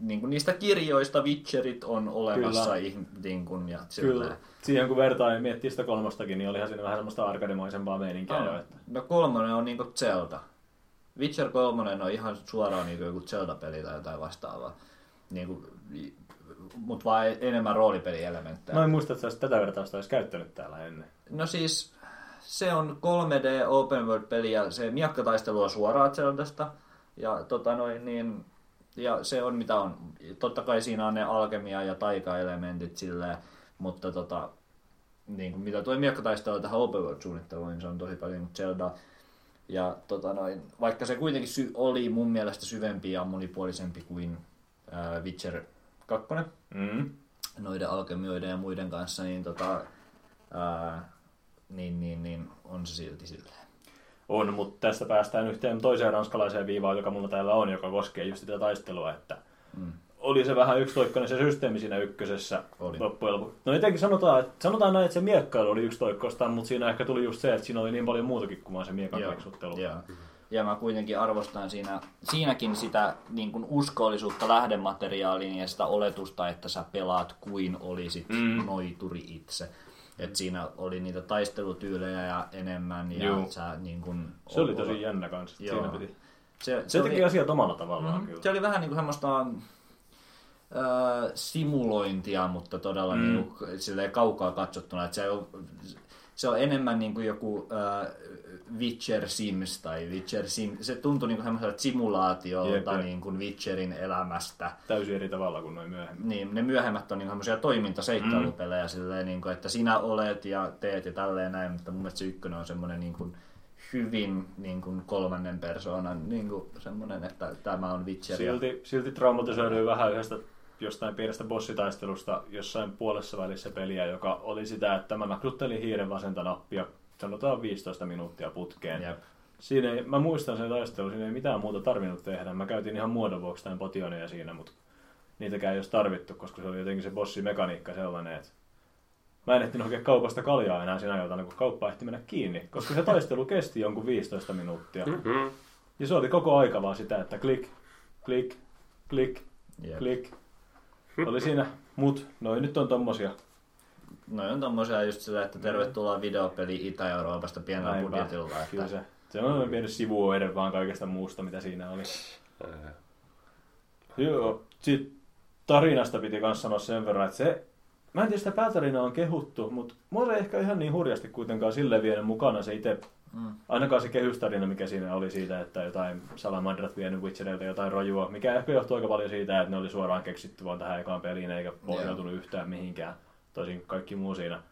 niin kuin niistä kirjoista Witcherit on olemassa.
Kyllä.
Niin kuin, ja
Kyllä.
silleen.
Siihen kun vertaa ja miettii sitä kolmostakin, niin olihan siinä vähän semmoista arkademaisempaa meininkiä.
Oh.
Että...
No kolmonen on niin kuin Zelda. Witcher 3 on ihan suoraan niin joku Zelda-peli tai jotain vastaavaa. Niin kuin, mutta vaan enemmän roolipelielementtejä.
Mä en muista, että tätä vertausta olisi käyttänyt täällä ennen.
No siis, se on 3D open world-peli ja se miakkataistelu on suoraan Zeldasta. Ja, tota noin, niin, ja se on mitä on. Totta kai siinä on ne alkemia ja taikaelementit silleen, mutta tota, niin kuin mitä tuo miakkataistelu tähän open world-suunnitteluun, niin se on tosi paljon Zelda. Ja tota noin, vaikka se kuitenkin sy- oli mun mielestä syvempi ja monipuolisempi kuin ää, Witcher 2,
Mm.
noiden alkemioiden ja muiden kanssa, niin, tota, ää, niin, niin, niin on se silti silleen.
On, mutta tästä päästään yhteen toiseen ranskalaiseen viivaan, joka mulla täällä on, joka koskee just sitä taistelua, että
Mm.
oli se vähän yksitoikkoinen se systeemi siinä ykkösessä
Oli.
loppujen lopuksi. No jotenkin sanotaan, että, sanotaan näin, että se miekkailu oli yksitoikkoista, mutta siinä ehkä tuli just se, että siinä oli niin paljon muutakin kuin vaan se miekan
Joo,
keksuttelu.
Joo. Ja mä kuitenkin arvostan siinä, siinäkin sitä niin kuin uskollisuutta lähdemateriaaliin ja sitä oletusta, että sä pelaat kuin olisit
mm.
noituri itse. Et siinä oli niitä taistelutyylejä ja enemmän ja
Juu.
sä niin kuin...
Se oli tosi jännä kanssa. Siinä piti.
Se,
Se teki
oli,
asiat omalla tavallaan
Mhm.
kyllä.
se oli vähän niin kuin semmoista ö, simulointia, mutta todella
Mm.
niin kuin, silleen kaukaa katsottuna. Että se, on, se on enemmän niin kuin joku ö, Witcher Sims tai Witcher Sim. Se tuntui niin semmoiselta simulaatiolta
Jep,
niin kuin Witcherin elämästä.
Täysin eri tavalla kuin noin myöhemmin.
Niin, ne myöhemmät on niin semmoisia toimintaseikkailupelejä mm. silleen, niin kuin, että sinä olet ja teet ja tälleen näin, mutta mun mielestä se ykkönen on semmoinen niin kuin, hyvin niin kuin kolmannen persoonan niin kuin, semmoinen, että tämä on Witcher.
Silti, silti traumatisoiduin vähän yhdestä jostain pienestä bossitaistelusta jossain puolessa välissä peliä, joka oli sitä, että mä nakruttelin hiiren vasenta nappia sanotaan 15 minuuttia putkeen.
Jep.
Siinä ei, mä muistan sen taistelun, siinä ei mitään muuta tarvinnut tehdä. Mä käytin ihan muodon vuoksi tämän potionia siinä, mutta niitäkään ei olisi tarvittu, koska se oli jotenkin se bossimekaniikka sellainen, että mä en ehtinyt oikein kaupasta kaljaa enää siinä iltana, kun kauppa ehti mennä kiinni, koska se taistelu kesti jonkun 15 minuuttia.
Mm-hmm.
Ja se oli koko aika vaan sitä, että klik, klik, klik,
Jep.
klik. Oli siinä, mut noin nyt on tommosia.
No on tommosia just sitä, että tervetuloa videopeli Itä-Euroopasta pienellä
Näinpä.
budjetilla.
Kyllä
Että,
se, se on pieni sivuoire vaan kaikesta muusta, mitä siinä oli. Joo, sit tarinasta piti myös sanoa sen verran, että se, mä en tiedä sitä päätarinaa on kehuttu, mutta mua se ehkä ihan niin hurjasti kuitenkaan sille vienyt mukana se itse,
mm,
ainakaan se kehystarina, mikä siinä oli siitä, että jotain salamandrat vienyt Witcherilta jotain rojua, mikä ehkä johtuu aika paljon siitä, että ne oli suoraan keksitty vaan tähän ekaan peliin, eikä pohjautunut yhtään mihinkään, toisin kuin kaikki muu siinä.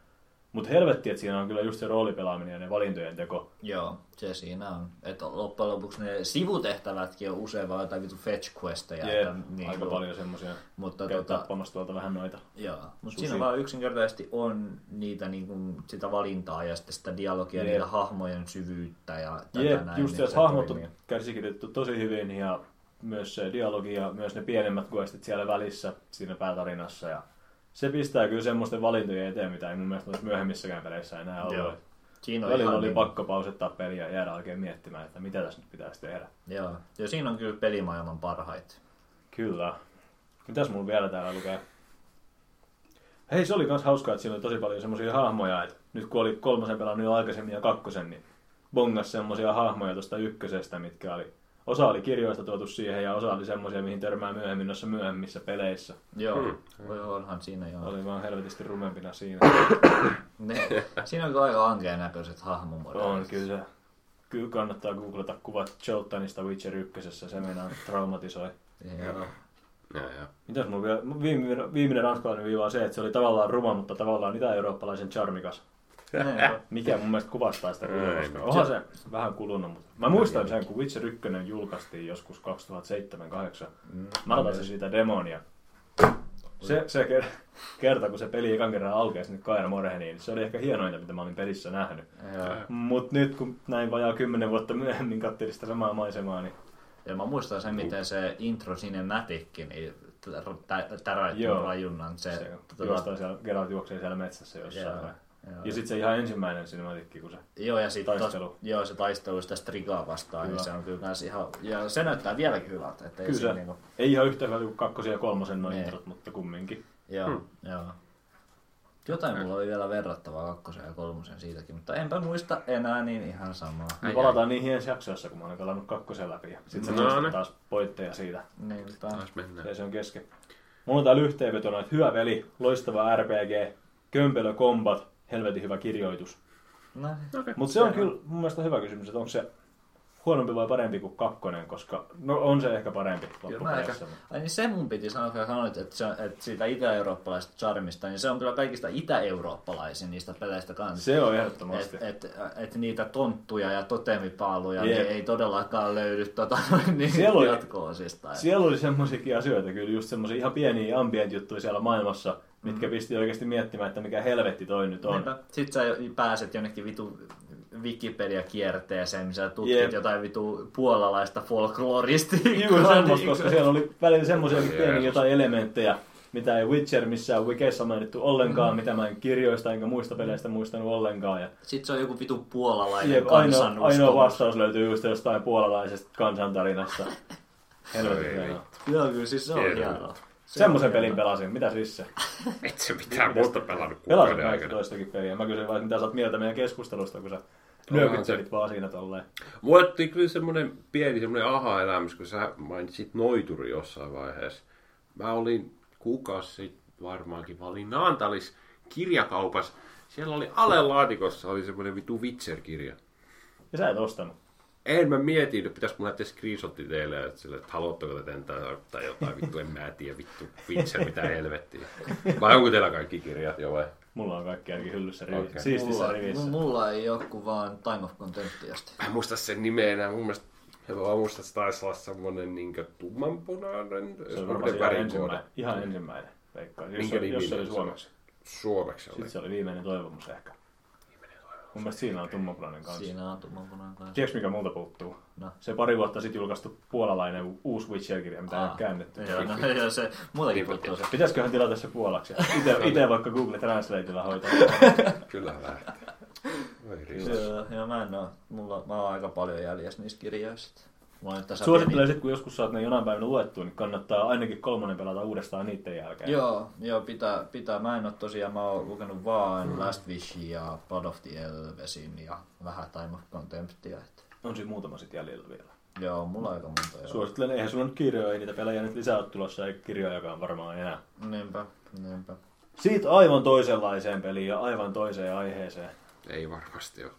Mutta helvetti, että siinä on kyllä just se roolipelaaminen ja ne valintojen teko.
joo, se siinä on. Että loppujen lopuksi ne sivutehtävätkin on usein vaan jotain vitu fetch questeja.
Jep,
että niin
aika
kuin-
paljon semmosia.
Mutta
Käy
tota,
tappamassa tuolta vähän noita.
Joo, mutta siinä vaan yksinkertaisesti on niitä niin kuin, sitä valintaa ja sitten sitä dialogia,
Jep.
niitä hahmojen syvyyttä ja tätä
Jep,
näin.
just
niin se
hahmot on käsikirjoitettu tosi hyvin ja myös se dialogi ja myös ne pienemmät questit siellä välissä siinä päätarinassa. Ja se pistää kyllä semmoisten valintojen eteen, mitä ei mun mielestä noissa myöhemmissäkään peleissä enää ollut.
Joo. Siinä on
Välillä oli
niin-
pakko pausettaa peliä ja jäädä oikein miettimään, että mitä tässä nyt pitäisi tehdä.
Joo, ja siinä on kyllä pelimaailman parhaita.
Kyllä. Mitäs mulla vielä täällä lukee? Hei, se oli myös hauskaa, että siinä oli tosi paljon semmoisia hahmoja, että nyt kun oli kolmosen pelannut jo aikaisemmin ja kakkosen, niin bongas semmoisia hahmoja tuosta ykkösestä, mitkä oli, osa oli kirjoista tuotu siihen ja osa oli semmoisia, mihin törmää myöhemmin noissa myöhemmissä peleissä.
Joo,
Hmm.
voi onhan siinä joo.
Oli vaan helvetisti rumempina siinä.
Ne, siinä on aika ankeen näköiset hahmomodelit.
On, kyllä se. Kyllä kannattaa googlata kuvat Joltanista Witcher 1, se meinaa traumatisoi.
Joo.
Ja, ja.
Mitäs vielä, viimeinen, viimeinen ranskalainen viiva on se, että se oli tavallaan ruma, mutta tavallaan itä-eurooppalaisen charmikas.
Ne,
Mikä mun mielestä kuvastaa sitä
mitään.
onhan se vähän kulunut, mutta mä muistan sen, kun Witcher 1 julkaistiin joskus 2007-2008.
Mm.
Mä latasin siitä demonia. Se, se ker- kerta, kun se peli ekan kerran aukesi nyt Kaira Morheniin, se oli ehkä hienointa, mitä mä olin pelissä nähnyt.
Joo.
Mut nyt kun näin vajaa kymmenen vuotta myöhemmin katselin sitä samaa maisemaa, niin
Ja mä muistan sen, miten se intro cinematicki, niin täräytti rajunnan. Se,
se
tota-
juostaa siellä, Geralt juoksee siellä metsässä jossain. Vai?
Joo.
Ja sitten se ihan ensimmäinen cinematikki, kun se...
Joo, ja sit
Taistelu.
Tos, joo, se taistelu sitä Strigaa vastaan,
Kyllä.
niin se on kyllä kans ihan, ja se näyttää vieläkin hyvältä. Että ei
Kyllä
siinä
se,
niinku,
ei ihan yhtä hyvä kuin kakkosen ja kolmosen noin
Niin.
introt, mutta kumminkin.
joo,
Hmm.
joo. Jotain mulla oli vielä verrattavaa kakkosen ja kolmosen siitäkin, mutta enpä muista enää niin ihan samaa.
Me palataan niihin ensi jaksoissa, kun mä olen pelannut kakkosen läpi. Ja sitten
No
no,
niin.
no, taas pointteja siitä.
Niinpä.
Taas mennään.
Se, se on kesken. Mulla on täällä yhteenvetona, että hyvä veli, loistava RPG, kömpelö kombat, helvetin hyvä kirjoitus.
No,
Mutta se on kyllä mun mielestä hyvä kysymys, että onko se huonompi vai parempi kuin kakkonen, koska no on se ehkä parempi loppupeleissä.
Ai niin se mun piti sanoa, kun sanoit, että, se, että siitä itä-eurooppalaisesta charmista, niin se on kyllä kaikista itä-eurooppalaisin niistä peleistä kanssa.
Se on ehdottomasti.
Et, et, et niitä tonttuja ja totemipaaluja
Jep.
niin ei todellakaan löydy tota, niin
Siellä oli-
jatko-osista.
Siellä oli semmoisiakin asioita, kyllä just semmoisia ihan pieniä ambient juttuja siellä maailmassa, mitkä pisti oikeasti miettimään, että mikä helvetti toi nyt on.
Niinpä. Sitten sä pääset jonnekin vitu Wikipedia-kierteeseen, missä tutkit
Jep.
jotain vitu puolalaista folkloristiikkaa.
Juuri semmoista,
niin
koska siellä oli välillä semmoisiakin
Jeesus.
pieniä jotain elementtejä, mitä ei Witcher missään Wikessä mainittu ollenkaan,
Mm.
mitä mä en kirjoista enkä muista peleistä muistanut ollenkaan. Ja
Sitten se on joku vitu puolalainen
Jep, ainoa, ainoa vastaus löytyy just jostain puolalaisesta kansantarinasta. [laughs] Helvetin.
Joo, kyllä siis se on
Hienoa.
Semmoisen pelin pelasin. Mitä siis se? [laughs]
Et se mitään muuta pelannut
Pelasin
kuukauden aikana.
toistakin peliä. Mä kysyin vaan, mitä sä oot mieltä meidän keskustelusta, kun sä nyökyttelit vaan siinä tolleen.
Mulle tuli kyllä semmoinen pieni semmoinen aha-elämys, kun sä mainitsit noituri jossain vaiheessa. Mä olin kuukausi sitten varmaankin, mä olin Naantalis kirjakaupassa. Siellä oli alelaatikossa oli semmoinen vitu Witcher-kirja.
Ja sä et ostanut.
En mä mietin, että pitäisikö mun näyttää screenshotti teille, että, sille, että haluatteko te tentää tai jotain vittu, en mä tiedä vittu Witcher, mitä helvettiä. Vai onko teillä kaikki kirjat jo vai?
Mulla on kaikki ainakin hyllyssä rivi.
Okei.
Siistissä
Mulla,
rivissä.
mulla ei ole kuin vaan Time of Contemptiasta.
Mä en muista sen nimeä enää, mun mielestä mä muistan, että se taisi olla semmonen niinkö tummanpunainen,
Se on varmaan ihan ensimmäinen. Ihan ensimmäinen. Veikkaan. Jos,
Minkä
se- jos se oli suomeksi.
Suomeksi oli.
Sitten se oli viimeinen toivomus ehkä. Mun mielestä siinä on tummanpunainen kanssa.
Siinä on tummanpunainen kanssa.
Tiedätkö mikä multa puuttuu?
No.
Se pari vuotta sitten julkaistu puolalainen uusi Witcher-kirja, mitä ei ole käännetty.
Joo, no, joo, se, mullakin
Niin,
puuttuu se.
Pitäisiköhän tilata se puolaksi? Ite, [laughs] ite vaikka Google Translateilla hoitaa. [laughs]
Kyllä lähtee.
Joo, joo, mä en oo. Mulla, mä oon aika paljon jäljessä niistä kirjoista.
Suosittelen sitten, kun joskus saat ne jonain päivänä luettua, niin kannattaa ainakin kolmonen pelata uudestaan niiden jälkeen.
Joo, joo pitää, pitää. Mä en oo tosiaan, mä oon lukenut vaan mm. Last Wishin ja Blood of the Elvesin ja vähän Time of Contemptia. Että.
On siinä muutama sitten jäljellä vielä.
Joo, mulla on aika monta joo.
Suosittelen, eihän sulla nyt kirjoja, ei niitä pelejä nyt lisää ole tulossa, eikä kirjojakaan varmaan enää.
Niinpä, niinpä.
Siitä aivan toisenlaiseen peliin ja aivan toiseen aiheeseen.
Ei varmasti ole.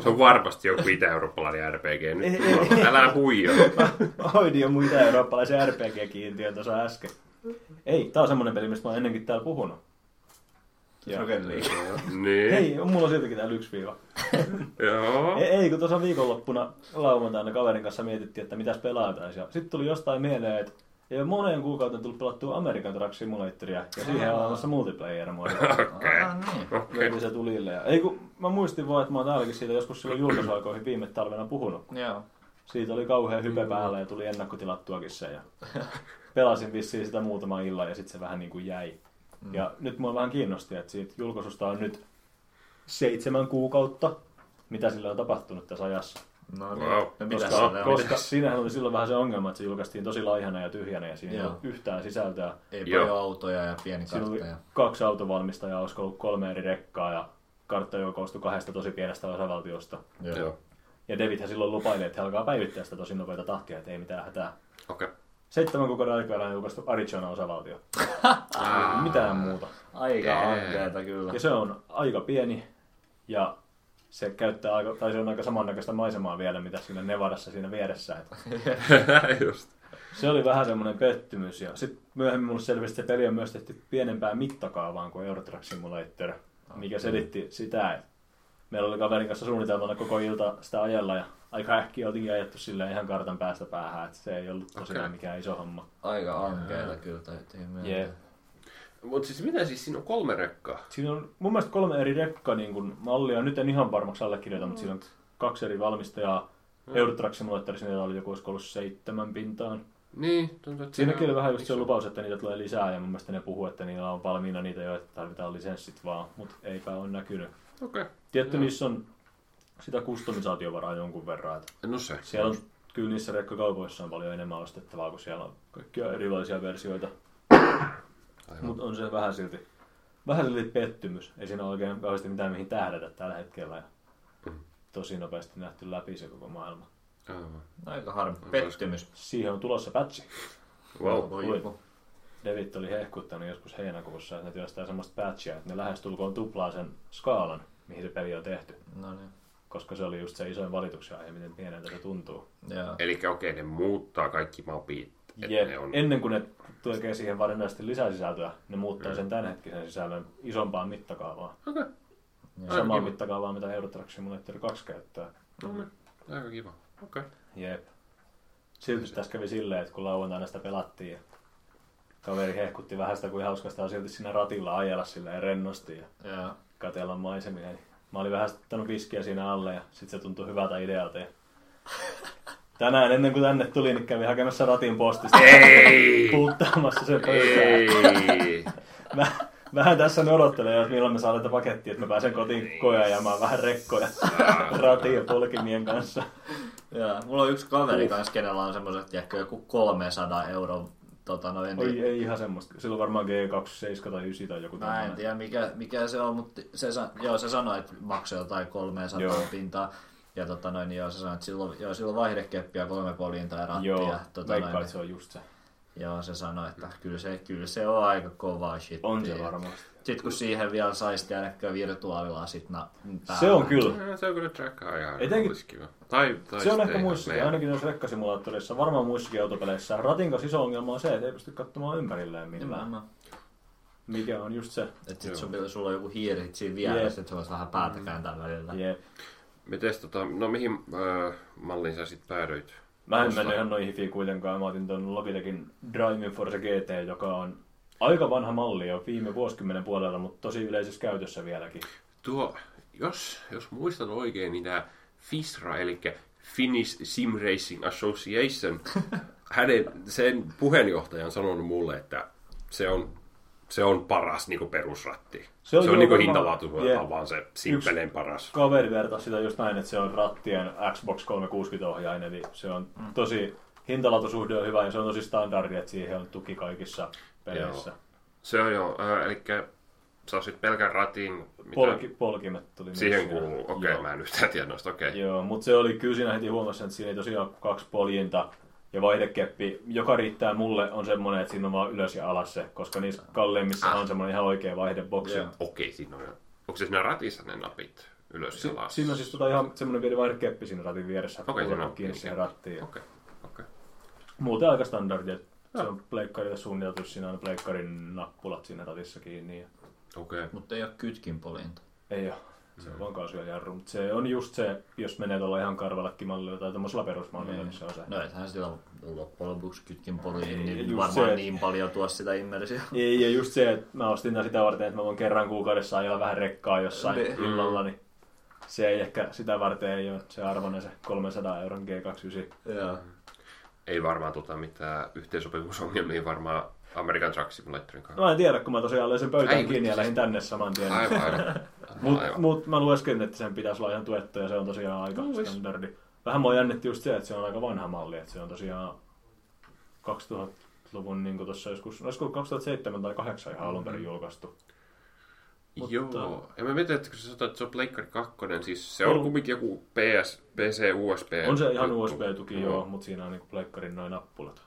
Se on varmasti joku itä-eurooppalainen RPG nyt. Älä huijaa.
Hoidin jo muita eurooppalaisia RPG-kiintiön tuossa äsken. Ei, tää on semmonen peli, mistä mä oon ennenkin täällä puhunut. Ja.
Niin.
Hei, mulla on siltikin täällä yksi viiva.
Joo.
Ei, ei, kun tuossa viikonloppuna lauantaina kaverin kanssa mietittiin, että mitäs pelataan. Ja sitten tuli jostain mieleen, että ei ole moneen kuukauteen tullut pelattua American Truck Simulatoria. Ja siihen on olemassa multiplayer moodi. [laughs]
Okei.
Ah, niin.
Löytyi se tulille. Ja, ei kun mä muistin vaan, että mä oon täälläkin siitä joskus silloin julkaisuaikoihin viime talvena puhunut.
Joo.
Siitä oli kauhean hype päällä ja tuli ennakkotilattuakin se. Ja [laughs] pelasin vissiin sitä muutama illan ja sitten se vähän niin kuin jäi. Ja nyt mua vähän kiinnosti, että siitä julkaisusta on nyt seitsemän kuukautta. Mitä sillä on tapahtunut tässä ajassa?
No niin.
Wow.
No mitä
Koska,
sillä on?
koska siinähän oli silloin vähän se ongelma, että se julkaistiin tosi laihana ja tyhjänä ja siinä ei ollut yhtään sisältöä.
Ei
Joo.
paljon autoja ja pieni
Siinä oli
kartta. Ja...
kaksi autovalmistajaa, olisiko ollut kolme eri rekkaa ja kartta, joka koostui kahdesta tosi pienestä osavaltiosta.
Joo.
Joo.
Ja Davidhän silloin lupaili, että he alkaa päivittää sitä tosi nopeita tahtia, että ei mitään hätää.
Okei.
Seitsemän kuukauden aikana on julkaistu Arizona osavaltio. [laughs] Ei mitään muuta.
Aika ankeeta kyllä.
Ja se on aika pieni ja se käyttää aika, tai se on aika samannäköistä maisemaa vielä, mitä siinä Nevadassa siinä vieressä. Että [laughs]
Just.
se oli vähän semmoinen pettymys. Ja sitten myöhemmin mulle selvisi, että se peli on myös tehty pienempään mittakaavaan kuin Euro Truck Simulator, mikä selitti sitä, että meillä oli kaverin kanssa suunnitelmana koko ilta sitä ajella ja aika äkkiä oltiinkin ajettu sille ihan kartan päästä päähän, että se ei ollut tosiaan
Okei.
mikään iso homma.
Aika ankeeta kyllä täytyy myöntää.
Jep.
Mutta siis mitä siis siinä on kolme rekkaa?
Siinä on mun mielestä kolme eri rekka niin kun mallia. Nyt en ihan varmaksi allekirjoita, mutta siinä on kaksi eri valmistajaa.
Mm.
Eurotrack Simulatorissa niillä oli joku olisiko ollut seitsemän pintaan.
Niin, tuntuu, että
Siinäkin
siinä
oli
on
vähän just se lupaus, että niitä tulee lisää ja mun mielestä ne puhuu, että niillä on valmiina niitä jo, että tarvitaan lisenssit vaan, mutta eipä ole näkynyt.
Okei.
Tietty
Joo.
niissä on sitä kustomisaatiovaraa jonkun verran. Että
No se.
siellä on kyllä niissä rekkakaupoissa on paljon enemmän ostettavaa, kun siellä on kaikkia erilaisia versioita. Mutta on se vähän silti vähän oli pettymys. Ei siinä ole oikein kauheasti mitään mihin tähdätä tällä hetkellä. Ja tosi nopeasti nähty läpi se koko maailma.
Aivan.
Aika harmi. Pettymys.
Siihen on tulossa patchi.
Wow.
Joku.
David oli hehkuttanut joskus heinäkuussa, että ne työstää semmoista patchia, että ne lähestulkoon tuplaa sen skaalan, mihin se peli on tehty.
No niin.
Koska se oli just se isoin valituksen aihe, miten pieneltä se tuntuu.
Eli okei, ne muuttaa kaikki mapit. että
Jep.
ne on...
Ennen kuin ne tekee siihen varsinaisesti lisäsisältöä, ne muuttaa sen tämänhetkisen sisällön isompaan mittakaavaan.
Okei.
Joo.
Samaan
kiva.
mittakaavaan, mitä Euro Truck Simulator 2 käyttää.
No niin. Aika kiva. Okei.
Jep. Silti tässä kävi silleen, että kun lauantaina sitä pelattiin ja kaveri hehkutti vähän sitä, kuin hauskasta on silti siinä ratilla ajella silleen rennosti ja
Joo.
katella maisemia. Niin Mä olin vähän ottanut viskiä siinä alle ja sit se tuntui hyvältä idealta. Ja [laughs] tänään ennen kuin tänne tuli, niin kävin hakemassa ratin postista
Ei!
puuttaamassa sen pöytään. Mä, vähän tässä ne odottelee, että milloin me saadaan tätä pakettia, että mä pääsen kotiin koeajamaan vähän rekkoja ratin ja polkimien kanssa.
Joo. Mulla on yksi kaveri kanssa, kenellä on semmoiset, tiedätkö, joku 300 euron tota noin,
Oi, ei ihan semmoista. Silloin varmaan G27 tai 9 tai joku
Mä en
tämmöinen.
tiedä mikä, mikä se on, mutta se, joo, se sanoi, että maksoi jotain 300
Joo.
pintaa. Ja tota noin, niin joo, se sanoi, että silloin, joo, silloin vaihdekeppiä kolme polinta ja ratti.
Joo,
ja, tota
veikkaan,
noin,
että se on just se.
Joo, se sanoi, että kyllä se, kyllä se on aika kova shit.
On se varmasti.
Sitten kun siihen vielä saisi tiedäkö virtuaalilasit na,
Se on kyllä.
No, Se on kyllä trackaa ihan
Etenkin-
olisi kiva. Tai, tai
Se on ehkä muissakin,
meidän-
ainakin noissa rekkasimulaattoreissa, varmaan muissakin autopeleissä. Ratin kanssa iso ongelma on se, että ei pysty katsomaan ympärilleen millään.
Nimenomaan.
Mikä on just se.
Että sit sun, sulla on joku hiiri sit siinä vieressä, että sä voit vähän päätä kääntää välillä.
Jep.
Mites tota, no mihin äh, malliin sä sit päädyit?
Mä en mennyt ihan noihin hifiin kuitenkaan. Mä otin ton Logitechin Driving Force GT, joka on aika vanha malli jo viime vuosikymmenen puolella, mutta tosi yleisessä käytössä vieläkin.
Tuo, jos, jos muistan oikein, niin tämä FISRA, eli Finnish Sim Racing Association, [laughs] hänen, sen puheenjohtaja on sanonut mulle, että se on, se on paras niin perusratti.
Se on
on, se on
joo
niin hintalaatu,
jep.
vaan se simppeleen paras.
Kaveri vertasi sitä just näin, että se on rattien Xbox 360-ohjain, eli se on tosi, hintalaatusuhde on hyvä ja se on tosi standardi, että siihen on tuki kaikissa peleissä.
Joo. Se on jo, äh, eli sä ostit pelkän ratin, mitä
Polki, polkimet tuli
siihen
siinä.
kuuluu. Okei, okay,
Joo.
mä en yhtään tiedä noista, okei. Okay.
Joo, mutta se oli kyllä siinä heti huomasin, että siinä ei tosiaan kaksi poljinta ja vaihdekeppi, joka riittää mulle, on semmoinen, että siinä on vaan ylös ja alas se, koska niissä kalleimmissa
Ah.
on semmoinen ihan oikea vaihdeboksi.
Joo.
Okei, siinä on jo. Onko se siinä ratissa ne napit ylös
Si-
ja alas?
siinä on siis tota ihan semmoinen pieni vaihdekeppi siinä ratin vieressä,
Okei,
okay,
siinä on
kiinni siihen rattiin.
Okei, okei.
Muuten aika standardi, että se on pleikkarille suunniteltu, siinä on pleikkarin nappulat siinä ratissa kiinni. Ja
Okei.
Mutta ei ole kytkin polinta.
ei ole. Se on vaan kaasuajarru, mutta se on just se, jos menee tuolla ihan karvallakin mallilla tai tämmöisellä perusmallilla, niin se on se.
No ethän sillä loppujen lopuksi kytkin poliin, niin varmaan
se,
niin paljon tuo sitä immersiota.
Ei, ja just se, että mä ostin sitä varten, että mä voin kerran kuukaudessa ajella vähän rekkaa jossain
Niin.
illalla, niin se ei ehkä sitä varten ei ole se arvoinen se 300 euron G29.
Joo.
Ei varmaan tota mitään yhteensopivuusongelmia varmaan American Truck Simulatorin kanssa.
No en tiedä, kun mä tosiaan löin sen pöytään
Ai,
kiinni ja
vittu.
lähdin tänne saman tien.
Aivan, [laughs] aivan.
Mut, mä lueskelin, että sen pitäisi olla ihan tuettu ja se on tosiaan aika
No,
standardi. Vähän mua jännitti just se, että se on aika vanha malli, että se on tosiaan 2000-luvun niin tuossa joskus, no olisiko 2007 tai 2008 ihan alun perin julkaistu. Mutta-
Joo. Ja mä mietin, että kun sä sanoit, että se on Pleikkari 2, siis se on
On.
kumminkin joku PS, PC, USB.
On se ihan. USB-tuki, joo, mutta siinä on niinku pleikkarin noin nappulat.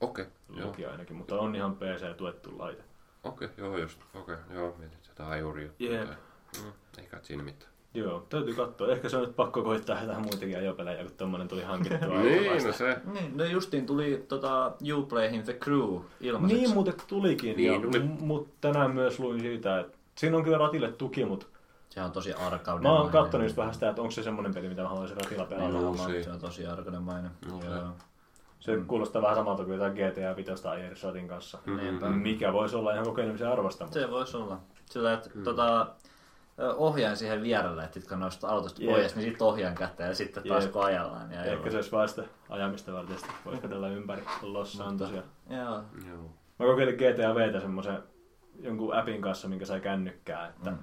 Okei, joo.
Luki ainakin, mutta on ihan PC-tuettu laite.
Okei, joo just. Okei, joo, mietin sitä ajuri juttua.
Jep.
tai- Mm, ei kai siinä mitään.
Joo, täytyy katsoa. Ehkä se on nyt pakko koittaa jotain muitakin ajopelejä, kun tommonen tuli hankittua. [laughs]
Niin, no se.
Niin, no justiin tuli tota, Uplayhin The Crew ilmaiseksi.
Niin muuten tulikin,
Niin,
ja,
tuli.
mutta tänään myös luin siitä, että siinä on kyllä ratille tuki, mutta
Se on tosi arkauden.
mä oon kattonut just vähän sitä, että onko se semmonen peli, mitä mä haluaisin ratilla pelata.
Joo,
Se, on tosi arkadenmainen.
Joo, se.
Joo.
Se kuulostaa vähän samalta kuin jotain GTA 5 Ajeris Ratin kanssa.
Niinpä.
Mikä voisi olla ihan kokeilemisen arvosta. Mutta...
Se voisi olla. Sillä, että tota, ö, ohjaan siihen vierelle, että kun nostaa autosta
Jep.
pois, niin sitten ohjaan käteen ja sitten taas
Jep.
kun ajellaan. Niin
Ehkä se olisi vaan sitä ajamista varten, että voisi kädellä ympäri. Lossa on tosiaan.
Joo.
Joo.
Mä kokeilin GTA Vtä semmoisen jonkun appin kanssa, minkä sai kännykkää, että
Mm.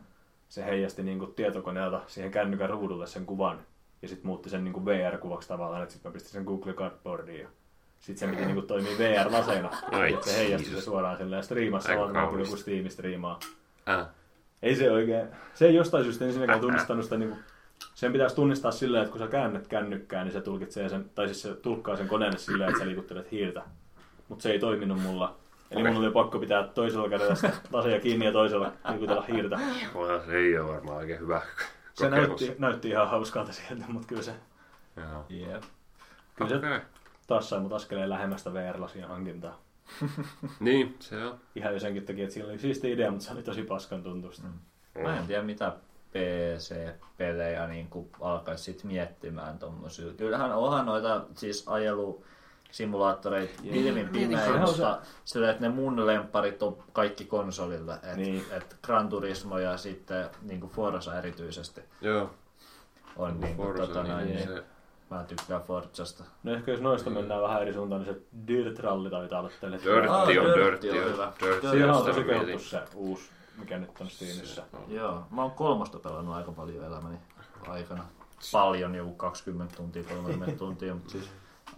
se heijasti niinku tietokoneelta siihen kännykän ruudulle sen kuvan ja sitten muutti sen niinku VR-kuvaksi tavallaan, että sitten mä pistin sen Google Cardboardiin ja sitten se piti niinku toimia VR-laseina, että se heijasti se suoraan silleen ja striimassa kuin
kaunista.
joku Steam striimaa.
Äh.
Ei se oikein. Se ei jostain syystä ensinnäkään tunnistanut sitä niinku, sen pitäisi tunnistaa silleen, että kun sä käännät kännykkään, niin se tulkitsee sen, tai siis se tulkkaa sen koneelle silleen, että sä liikuttelet hiirtä. Mutta se ei toiminut mulla. Eli
Okei.
mun oli pakko pitää toisella kädellä sitä lasia kiinni ja toisella liikutella hiirtä.
Voihan se ei ole varmaan oikein hyvä
Se
kokemus.
näytti, näytti ihan hauskalta sieltä, mutta kyllä se
Joo.
Jep.
Kyllä se-
Okei.
taas sai mut askeleen lähemmästä VR-lasien hankintaa. [laughs]
Niin, se on.
Ihan jo senkin takia, että sillä oli siisti idea, mutta se oli tosi paskan tuntusta.
Mä en tiedä mitä PC-pelejä niin alkaisi sit miettimään tommosia. Kyllähän onhan noita siis ajelu simulaattoreita pilvin pimein,
Sehän on se-
mutta sillä, että ne mun lemparit on kaikki konsolille. Et,
Niin.
et Gran Turismo ja sitten niin kuin Forza erityisesti
Joo.
on niin kuin,
Forza,
tota,
niin, niin,
niin,
se,
mä tykkään Forzasta.
No ehkä jos noista mennään vähän eri suuntaan, niin se Dirt Rally taitaa olla teille.
Dirty
Ah,
on
Dirty
dirty.
on
on
hyvä.
Siinä on tosi kehuttu se uusi, mikä nyt on Steamissa.
Joo, mä oon kolmosta pelannut aika paljon elämäni aikana. Paljon, joku 20 tuntia, 30 tuntia, mutta siis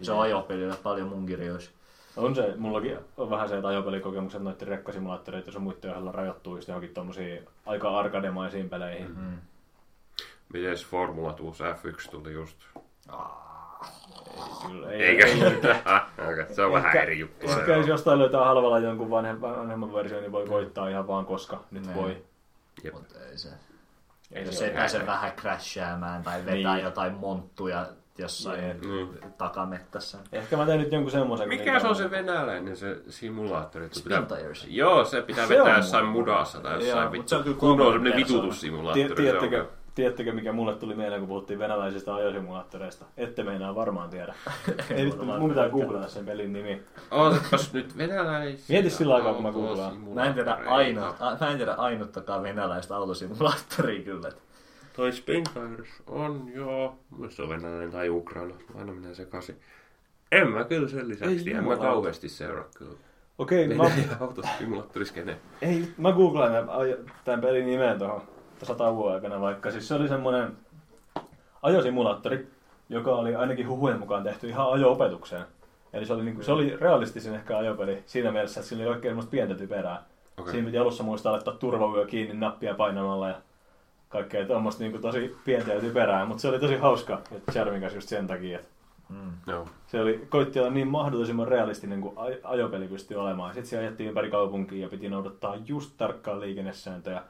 se on ajopelillä paljon mun kirjoissa.
On se, mullakin on vähän se, että ajopelikokemukset noiden rekkasimulaattoreiden ja sun muiden ohella rajoittuu just johonkin tommosiin aika arkademaisiin peleihin.
Mm.
Mites Formula 2 F1 tuli just?
Ei,
Eikä?
ei,
Okei, se on vähän eri juttu.
Ehkä jos jostain löytää halvalla jonkun vanhemman, vanhemman version, niin voi koittaa ihan vaan koska nyt
Niin.
voi.
Jep.
Mutta ei se.
Ei
Jos
se
ei pääse vähän crashaamaan tai vetää
Niin.
jotain monttuja jossain.
Mm.
takamettässä.
Ehkä mä teen nyt jonkun semmoisen.
Mikä se on se venäläinen se simulaattori? että pitää-
Spintires.
Joo, se pitää
Se
vetää jossain mudassa tai jossain vittu.
se on kyllä
Kunnon
persoonaa.
vitutussimulaattori. Se
Tiedättekö. Tiedättekö, mikä mulle tuli mieleen, kun puhuttiin venäläisistä ajosimulaattoreista? Ette meinaa varmaan tiedä. [laughs] Ei vittu, mun pitää googlata sen pelin nimi.
Ootapas nyt venäläisiä.
Mieti sillä aikaa, kun mä googlaan.
Mä en tiedä, ainoa, mä en tiedä ainuttakaan venäläistä autosimulaattoria kyllä.
Toi Spintires on joo. Se on venäläinen tai Ukraina. Aina menee sekaisin. En mä kyllä sen lisäksi.
Ei.
En mä kauheasti seuraa kyllä.
Okei, mä, [laughs]
Venäjän autosimulaattoriskene.
ei, mä googlaan tämän pelin nimen tuohon tässä tauon aikana vaikka. Siis se oli semmoinen ajosimulaattori, joka oli ainakin huhujen mukaan tehty ihan ajo-opetukseen. Eli se oli, niinku, se oli realistisin ehkä ajopeli siinä mielessä, että sillä oli oikein semmoista pientä typerää.
Okei.
Siinä piti alussa muistaa laittaa turvavyö kiinni nappia painamalla ja kaikkea tuommoista niinku tosi pientä ja typerää, mutta se oli tosi hauska ja charmikas just sen takia, että
Mm.
Joo.
se oli, koitti olla niin mahdollisimman realistinen kuin aj- ajopeli pystyi olemaan. Sitten se ajettiin ympäri kaupunkia ja piti noudattaa just tarkkaan liikennesääntöjä.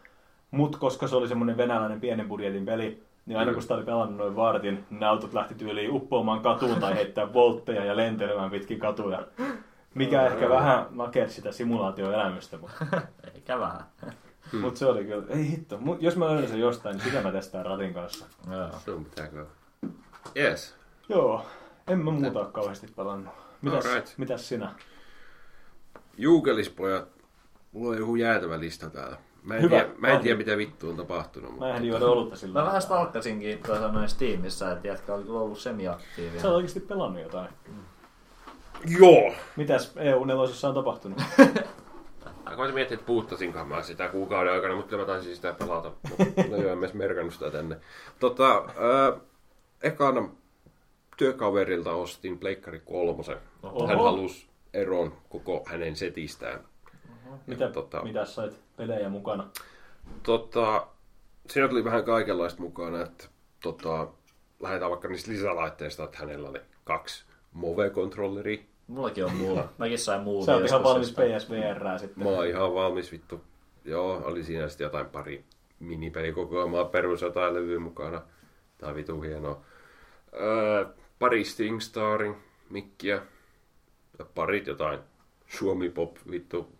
Mutta koska se oli semmoinen venäläinen pienen budjetin peli, niin aina kun sitä oli pelannut noin vartin, ne autot lähti tyyliin uppoamaan katuun tai heittää voltteja ja lentelemään pitkin katuja. Mikä ehkä vähän nakersi sitä simulaatioelämystä, mutta [laughs]
Eikä vähän.
Hmm.
mut se oli kyllä, ei hitto. Mut jos mä löydän sen jostain, niin sitä mä testaan ratin kanssa.
Joo.
Sun pitääkö? Yes.
Joo, en mä muuta ole kauheasti pelannut. Mitäs,
Alright.
mitäs sinä?
Juukelispojat. Mulla on joku jäätävä lista täällä. Mä en,
Hyvä.
tiedä, mä en tiedä, mitä vittu on tapahtunut.
Mä
Mutta...
en juoda olutta sillä
Mä vähän stalkkasinkin tuossa noin Steamissa, että jätkä oli kyllä ollut semi-aktiivinen.
Sä oot oikeasti pelannut jotain.
Joo!
Mitäs EU-nelosessa on tapahtunut? [laughs]
Mä koitin miettiä, että puuttasinkaan mä sitä kuukauden aikana, mutta mä taisin sitä pelata. Mutta ei ole myös merkannut sitä tänne. Tota, äh, ekana työkaverilta ostin Pleikkari kolmosen.
Oho.
Hän halusi eron koko hänen setistään.
Mitä,
tota-
mitä sait pelejä mukana?
Tota, siinä tuli vähän kaikenlaista mukana, että tota, lähdetään vaikka niistä lisälaitteista, että hänellä oli kaksi Move-kontrolleria.
Mullakin on muu. [laughs] Mäkin sain muu.
Sä oot ihan valmis PSVR sitten.
Mä oon ihan valmis vittu. Joo, oli siinä sitten jotain pari minipelikokoelmaa perus jotain levyä mukana. Tää on vitu hienoa. Öö, pari Stingstarin mikkiä. Ja parit jotain Suomi Pop vittu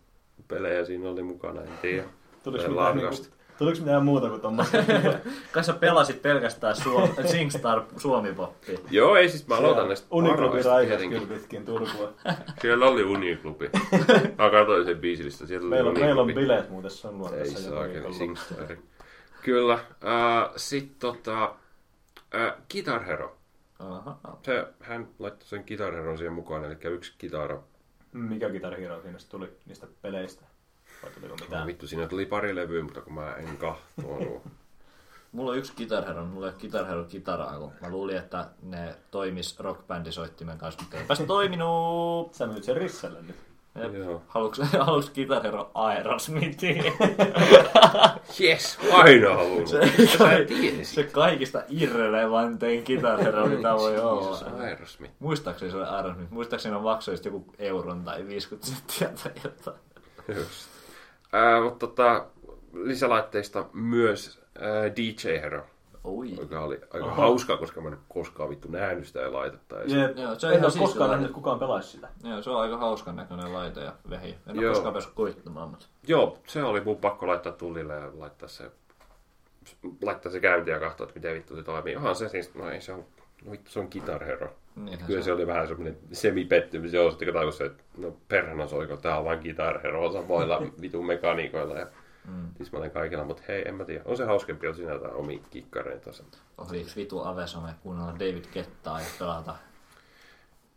pelejä siinä oli mukana, en tiedä.
Tuliko mitään, niinku, tuliko mitään muuta kuin tuommoista? [laughs]
Kai sä pelasit pelkästään Suom- SingStar Suomi-poppia.
Joo, ei siis mä aloitan näistä
Uniklubi
tietenkin.
kyllä pitkin Turkua. [laughs]
Siellä oli Uniklubi. Mä katsoin sen biisilistä, siellä oli
Meillä on, meillä on bileet muuten sun luona
Ei saakeli. Singstari. Kyllä. Äh, Sitten tota, äh, Guitar Hero.
Aha.
Se, hän laittoi sen Guitar Heron siihen mukaan, eli yksi kitara.
Mikä Guitar Hero siinä tuli niistä peleistä? Vai tuliko
No,
mitään?
vittu, siinä tuli pari levyä, mutta kun mä en kahtonut. [laughs]
Mulla on yksi Guitar Hero, mulla ei ole Guitar Hero kitaraa, kun mä luulin, että ne toimis rockbändisoittimen kanssa, mutta eipäs toiminut.
Sä myyt sen Risselle nyt.
Haluatko, [laughs] haluatko Guitar Hero Aerosmithiin? [laughs]
Yes, aina halunnut.
Se, se kaikista irrelevantein Guitar Hero, mitä voi olla.
Aerosmith.
Muistaakseni se oli Aerosmith. Muistaakseni on maksoi just joku euron tai 50 senttiä tai jotain.
Just. Ää, mutta tota, lisälaitteista myös ää, DJ Hero,
Oi.
joka oli aika
Aha.
hauska, koska mä en ole koskaan vittu nähnyt sitä ja laitetta. edes.
Jep.
Joo, se on
en
ihan
ole
siisti
koskaan nähnyt, että kukaan pelaisi sitä.
Joo, se on aika hauskan näköinen laite ja vehi. En ole
Joo.
koskaan päässyt koittamaan, mutta...
Joo, se oli mun pakko laittaa tulille ja laittaa se, laittaa se käyntiin ja katsoa, että miten vittu se toimii. Onhan se siis, no ei se on, no vittu se on Guitar Hero.
Niinhän
Kyllä
se
se oli vähän semmoinen semipettymys, joo, sitten kun tajus se, että no perhana soiko, tää on vaan Guitar Hero samoilla [laughs] vitun mekaniikoilla ja
Mm.
tismalleen kaikilla, mutta hei, en mä tiedä. On se hauskempi, jos sinä jotain omia kikkareita.
Oliko vitu Avesome kuunnella David Kettaa ja pelata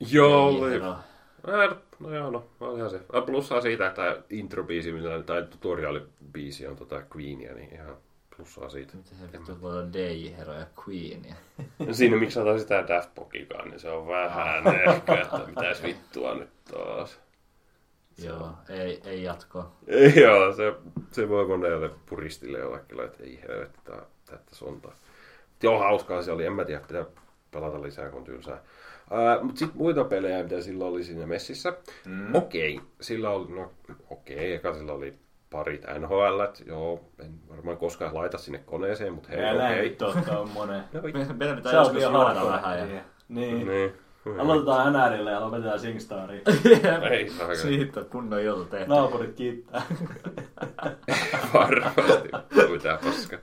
Joo, oli. No joo, no, olihan se. Plussaa siitä, että introbiisi, millä- tai tutoriaalibiisi on tota Queenia, niin ihan plussaa siitä.
Miten se vittu voi olla DJ Hero ja Queen? Ja...
No Siinä miksi sanotaan sitä Daft Punkikaan, niin se on vähän ehkä, että mitäs vittua nyt taas.
Joo, ei, ei jatkoa.
Ei, joo, se, se voi monelle puristille jollekin, että ei helvetti, tää, tätä sontaa. Joo, hauskaa se oli, en mä tiedä, pitää pelata lisää, kun tylsää. Uh, mutta sitten muita pelejä, mitä silloin oli siinä messissä. Mm. Okei, sillä oli, no okei, eka sillä oli parit NHL, joo, en varmaan koskaan laita sinne koneeseen, mutta hei,
Älä
okei.
nyt totta on monen.
No,
Meidän pitää joskus juoda vähän ja...
Niin.
niin.
Aloitetaan NRille ja lopetetaan Singstariin. [laughs]
Ei saa
Siitä on kunnon ilta tehty.
Naapurit kiittää. [laughs]
Varmasti. Mitä paska.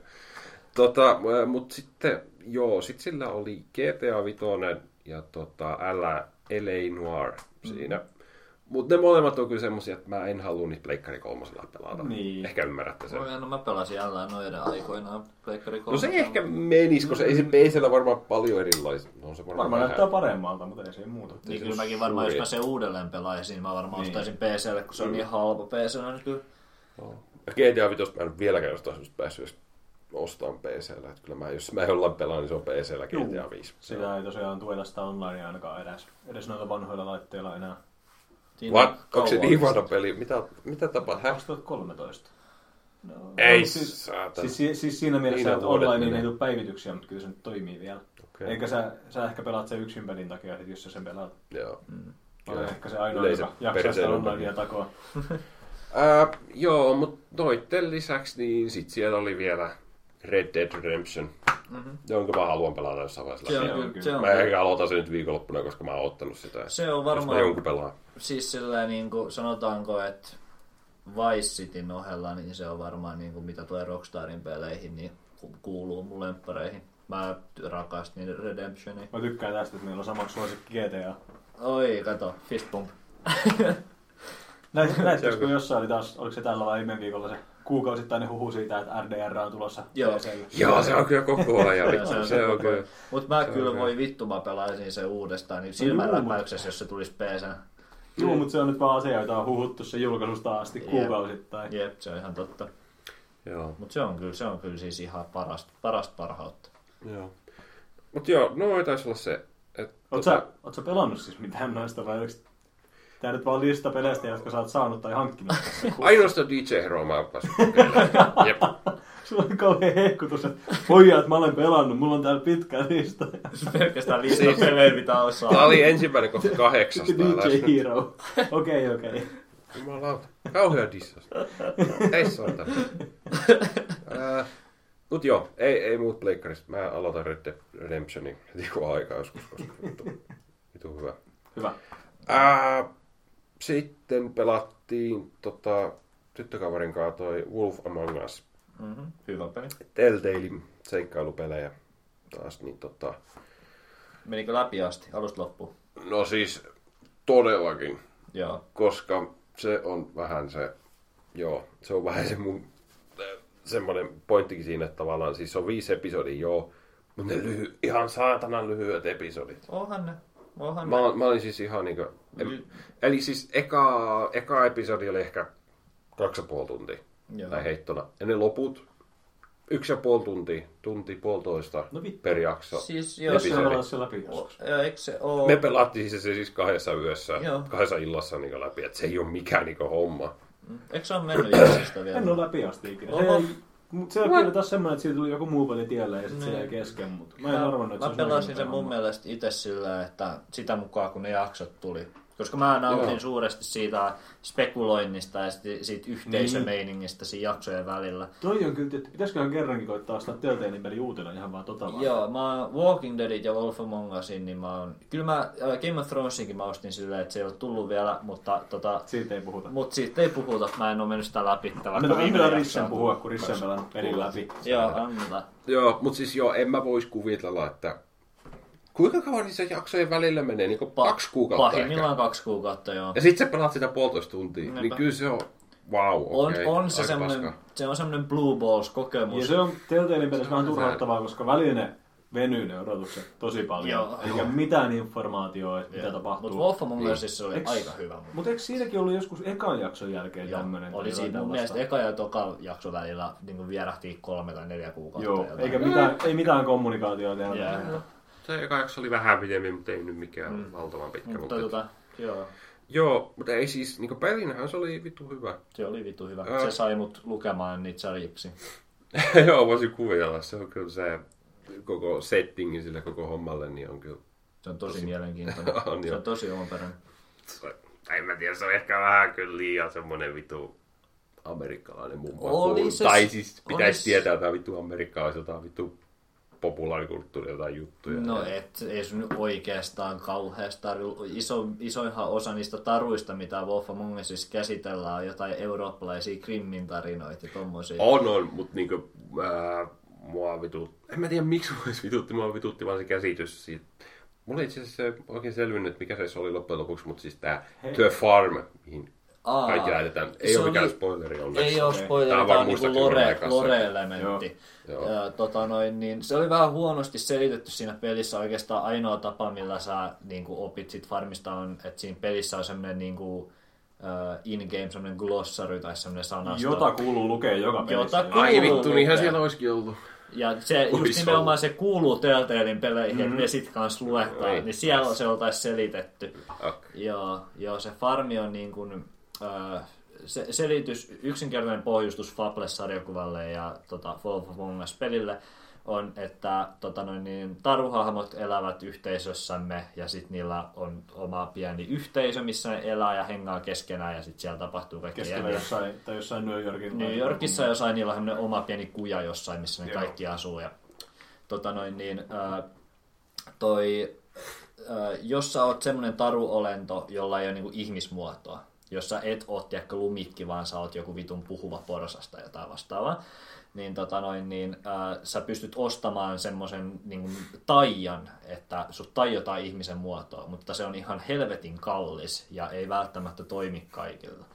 Tota, mutta sitten, joo, sit sillä oli GTA Vitoinen ja tota, L.A. LA Noir siinä. Mutta ne molemmat on kyllä semmosia, että mä en halua niitä Pleikkari kolmosella pelata.
Niin.
Ehkä ymmärrätte sen.
No mä pelasin jälleen noiden aikoinaan Pleikkari
No se
3.
ehkä menisi, koska ei se PCllä varmaan paljon erilaisia. No on se varmaan,
Varmaan näyttää paremmalta, mutta ei se muuta.
Niin kyllä mäkin varmaan, jos mä sen uudelleen pelaisin, mä varmaan
Niin.
ostaisin PClle, kun se on niin halpa PC, niin kyllä.
Joo. Ja GTA Vitosta mä en vieläkään jostain syystä päässyt edes ostamaan PCllä. Että kyllä mä, jos mä jollain pelaan, niin se on PCllä GTA 5.
Sitä ei tosiaan tueta sitä onlinea ainakaan edes, edes noilla vanhoilla laitteilla enää.
Siinä on
What? Onko se niin vanha peli? Mitä, mitä tapaa? Häh?
2013. No,
Ei
no, siis,
saatana.
siis, siis, siis siinä mielessä,
Niin
että
on
online ei tule päivityksiä, mutta kyllä se nyt toimii vielä.
Okei.
Eikä sä, sä ehkä pelaat sen yksin pelin takia, että jos sä sen pelaat.
Joo.
Olen
Kyllä.
ehkä se ainoa, joka jaksaa sitä onlinea takoa. [laughs]
Ää, joo, mutta noitten lisäksi niin sit siellä oli vielä Red Dead Redemption,
Mhm.
jonka mä haluan pelata jossain vaiheessa
Se on,
läpi.
on kyllä,
se on,
Mä ehkä aloitan sen nyt viikonloppuna, koska mä oon ottanut sitä.
se on
Jos mä
varmaan,
jonkun pelaa.
siis silleen niin kuin sanotaanko, että Vice Cityn ohella, niin se on varmaan niin kuin mitä tulee Rockstarin peleihin, niin ku- kuuluu mun lemppareihin. Mä rakastin Redemptionia.
Mä tykkään tästä, että meillä on sama suosikki GTA.
Oi, kato, fist pump. [laughs]
Kun jossain oli taas, oliko se tällä vai viime viikolla se kuukausittainen huhu siitä, että RDR on tulossa
Joo.
PClle?
Joo, se on kyllä koko ajan.
Se on
se on kyllä.
ajan. Mut mä
Se
kyllä voi vittu, mä pelaisin sen uudestaan, niin silmänräpäyksessä, jos se tulisi PC.
Joo, mutta se on nyt vaan asia, jota on huhuttu sen julkaisusta asti
Jep.
kuukausittain.
Jep, se on ihan totta.
Joo,
Mut se on kyllä, se on kyllä siis ihan parasta, parasta parhautta.
joo. Mut joo, no taisi olla se. Et,
Oot sä, oot sä pelannut siis mitään noista vai onko tää nyt vaan lista peleistä, jotka sä oot saanut tai hankkinut? [laughs]
Ainoastaan DJ Hero mä oon päässyt kokeilemaan. Jep.
Sulla on kauhean hehkutus, että pojat mä olen pelannut, mulla on täällä pitkä lista.
Pelkästään lista
Siis-
pelejä, mitä osaa.
Tää oli ensimmäinen kohta kahdeksasta. [laughs]
DJ Hero. Okei, okei.
Jumalauta. Kauhea dissas. Ei saata. Ää, Mut joo, ei, ei muut pleikkarista. Mä aloitan Red Dead Redemptionin heti kun on aikaa joskus, koska vitu, vitu hyvä.
Hyvä.
Ää, sitten pelattiin tota, tyttökaverin kanssa toi Wolf Among Us.
Mm-hmm. Hyvä peli.
Telltalein seikkailupelejä taas, niin tota,
Menikö läpi asti, alusta loppuun?
no siis todellakin,
Joo.
koska se on vähän se, joo, se on vähän se mun semmoinen pointtikin siinä, että tavallaan siis se on viisi episodia, joo, mutta ne lyhy, ihan saatanan lyhyet episodit.
Onhan ne. Onhan
Mä,
ne.
mä olin siis ihan niinku,
Ly-
en, eli siis eka, eka episodi oli ehkä kaksi ja puoli tuntia,
Joo.
tai heittona, ja ne loput yksi ja puoli tuntia, tunti puolitoista
No vittu.
per jakso.
Siis
Jos se pelaa se läpi joskus.
Ja eikö se oo...
Me pelattiin se siis kahdessa yössä,
Joo.
kahdessa illassa niin läpi, että se ei ole mikään niin homma.
Eikö se ole mennyt [coughs] Jeesistä vielä?
En ole läpi asti ikinä.
Oho.
Mut se on kyllä taas semmoinen, että siitä tuli joku muu peli tiellä ja sitten se
Niin.
jäi kesken, mutta mä en arvannut, että
mä
se olisi
pelasin sen mun mielestä itse sillä, että sitä mukaan kun ne jaksot tuli. Koska mä nautin
Joo.
suuresti siitä spekuloinnista ja sit- siitä yhteisömeiningistä siinä jaksojen välillä.
Toi on kyllä, että pitäisiköhän kerrankin koittaa ostaa Telltalein peli uutena ihan vaan tota vaan.
Joo, mä oon Walking Deadit ja Wolf Among Usin, niin mä oon... Kyllä mä äh, Game of Thronesinkin mä ostin silleen, että se ei ole tullut vielä, mutta tota...
Siitä ei puhuta.
Mut siitä ei puhuta, mä en oo mennyt sitä läpi. Viime
annetaan
jaksoa
Rissen
on
puhua, kun Rissen pelannut pelin läpi.
Joo, annetaan.
Joo, mutta siis joo, en mä vois kuvitella, että kuinka kauan niissä jaksojen välillä menee, niin
Pa-
kaksi kuukautta ehkä.
Pahimmillaan kaksi kuukautta, joo.
Ja sit sä pelaat sitä puolitoista tuntia,
Niinpä.
niin kyllä se on, wow,
On,
okei,
on se
paska.
se on semmonen Blue Balls-kokemus.
Ja se on Telltalein pelissä vähän
on
turhauttavaa, koska välillä ne venyy ne odotukset tosi paljon.
Joo.
Eikä mitään informaatiota, että mitä
Mutta
tapahtuu.
Wolf Among
Niin.
Usissa oli
Eiks-
aika hyvä.
Mutta eikö siinäkin ollut joskus ekan jakson jälkeen
Joo,
tämmöinen?
oli siinä mun mielestä eka ja toka jakso välillä niin vierähti kolme tai neljä kuukautta.
Joo,
jotain.
eikä mitään, ei mitään kommunikaatiota tehdä.
Joo.
Se eka jakso oli vähän pidempi, mutta ei nyt mikään mm. valtavan pitkä.
Mutta
Mutta,
tota, joo,
Joo, mutta ei siis, niin pelinähän se oli vittu hyvä.
se oli vittu hyvä.
Joo.
Se sai mut lukemaan niitä sarjiksi. [laughs]
joo, voisin kuvitella, se on kyllä se koko settingi sille koko hommalle, niin on kyllä
Se on tosi mielenkiintoinen. [laughs]
On,
se on tosi omaperäinen.
en mä tiedä, se on ehkä vähän kyllä liian semmonen vitu amerikkalainen mummo.
Oli se-
tai siis pitäisi
oli-
tietää jotain vittu amerikkalaisilta vittu populaarikulttuuri jotain juttuja.
No et, ei sun oikeastaan kauheasti tarvi. Iso, isoinhan osa niistä taruista, mitä Wolf Among Usissa käsitellään, on jotain eurooppalaisia krimmin tarinoita ja tommosia.
On, on, mutta niinku, ää, mua vitutti. En mä tiedä miksi mua vitutti, mua vitutti vaan se käsitys siitä. Mulla ei itse asiassa oikein selvinnyt, että mikä se oli loppujen lopuksi, mutta siis tää
Hei.
The Farm, mihin
Aa,
kaikki lähetetään. Ei ole mikään
oli-
spoileri onneksi.
Ei ole spoileri,
on
tämä
vaan
on niinku
muistaakseni
lore, lore-elementti.
Joo.
Ja, tota noin, niin se oli vähän huonosti selitetty siinä pelissä. Oikeastaan ainoa tapa, millä sä niin kuin opit sit farmista on, että siinä pelissä on semmoinen niin kuin, uh, in-game semmoinen glossary tai semmoinen sanasto.
Jota kuuluu lukea joka pelissä.
Jota
Ai
kuuluu
vittu, niinhän
lukea.
siellä olisikin ollut.
Ja se just
Ois
nimenomaan
ollut.
se kuuluu Telltalein peleihin, mm-hmm. että ne sit kanssa luetaan,
Oi.
niin siellä se oltaisi selitetty.
Ok.
Joo, joo, se farmi on niin kuin, äh, se, selitys, yksinkertainen pohjustus Fable-sarjakuvalle ja tota, Fall of Among Us-pelille on, että tota noin, niin, taruhahmot elävät yhteisössämme ja sitten niillä on oma pieni yhteisö, missä ne elää ja hengaa keskenään ja sitten siellä tapahtuu kaikkea
Keskellä
jänniä.
jossain, tai jossain New Yorkin.
New Yorkissa jossain niillä on oma pieni kuja jossain, missä ne
Joo.
kaikki asuu. Ja, tota noin, niin, ää, toi, ää, jos sä oot semmoinen taruolento, jolla ei ole niinku ihmismuotoa, jos sä et oo tiedäkö lumikki, vaan sä oot joku vitun puhuva porsas tai jotain vastaavaa, niin, tota noin, niin ää, sä pystyt ostamaan semmoisen niin taian, että sut taiotaan ihmisen muotoa, mutta se on ihan helvetin kallis ja ei välttämättä toimi kaikilla.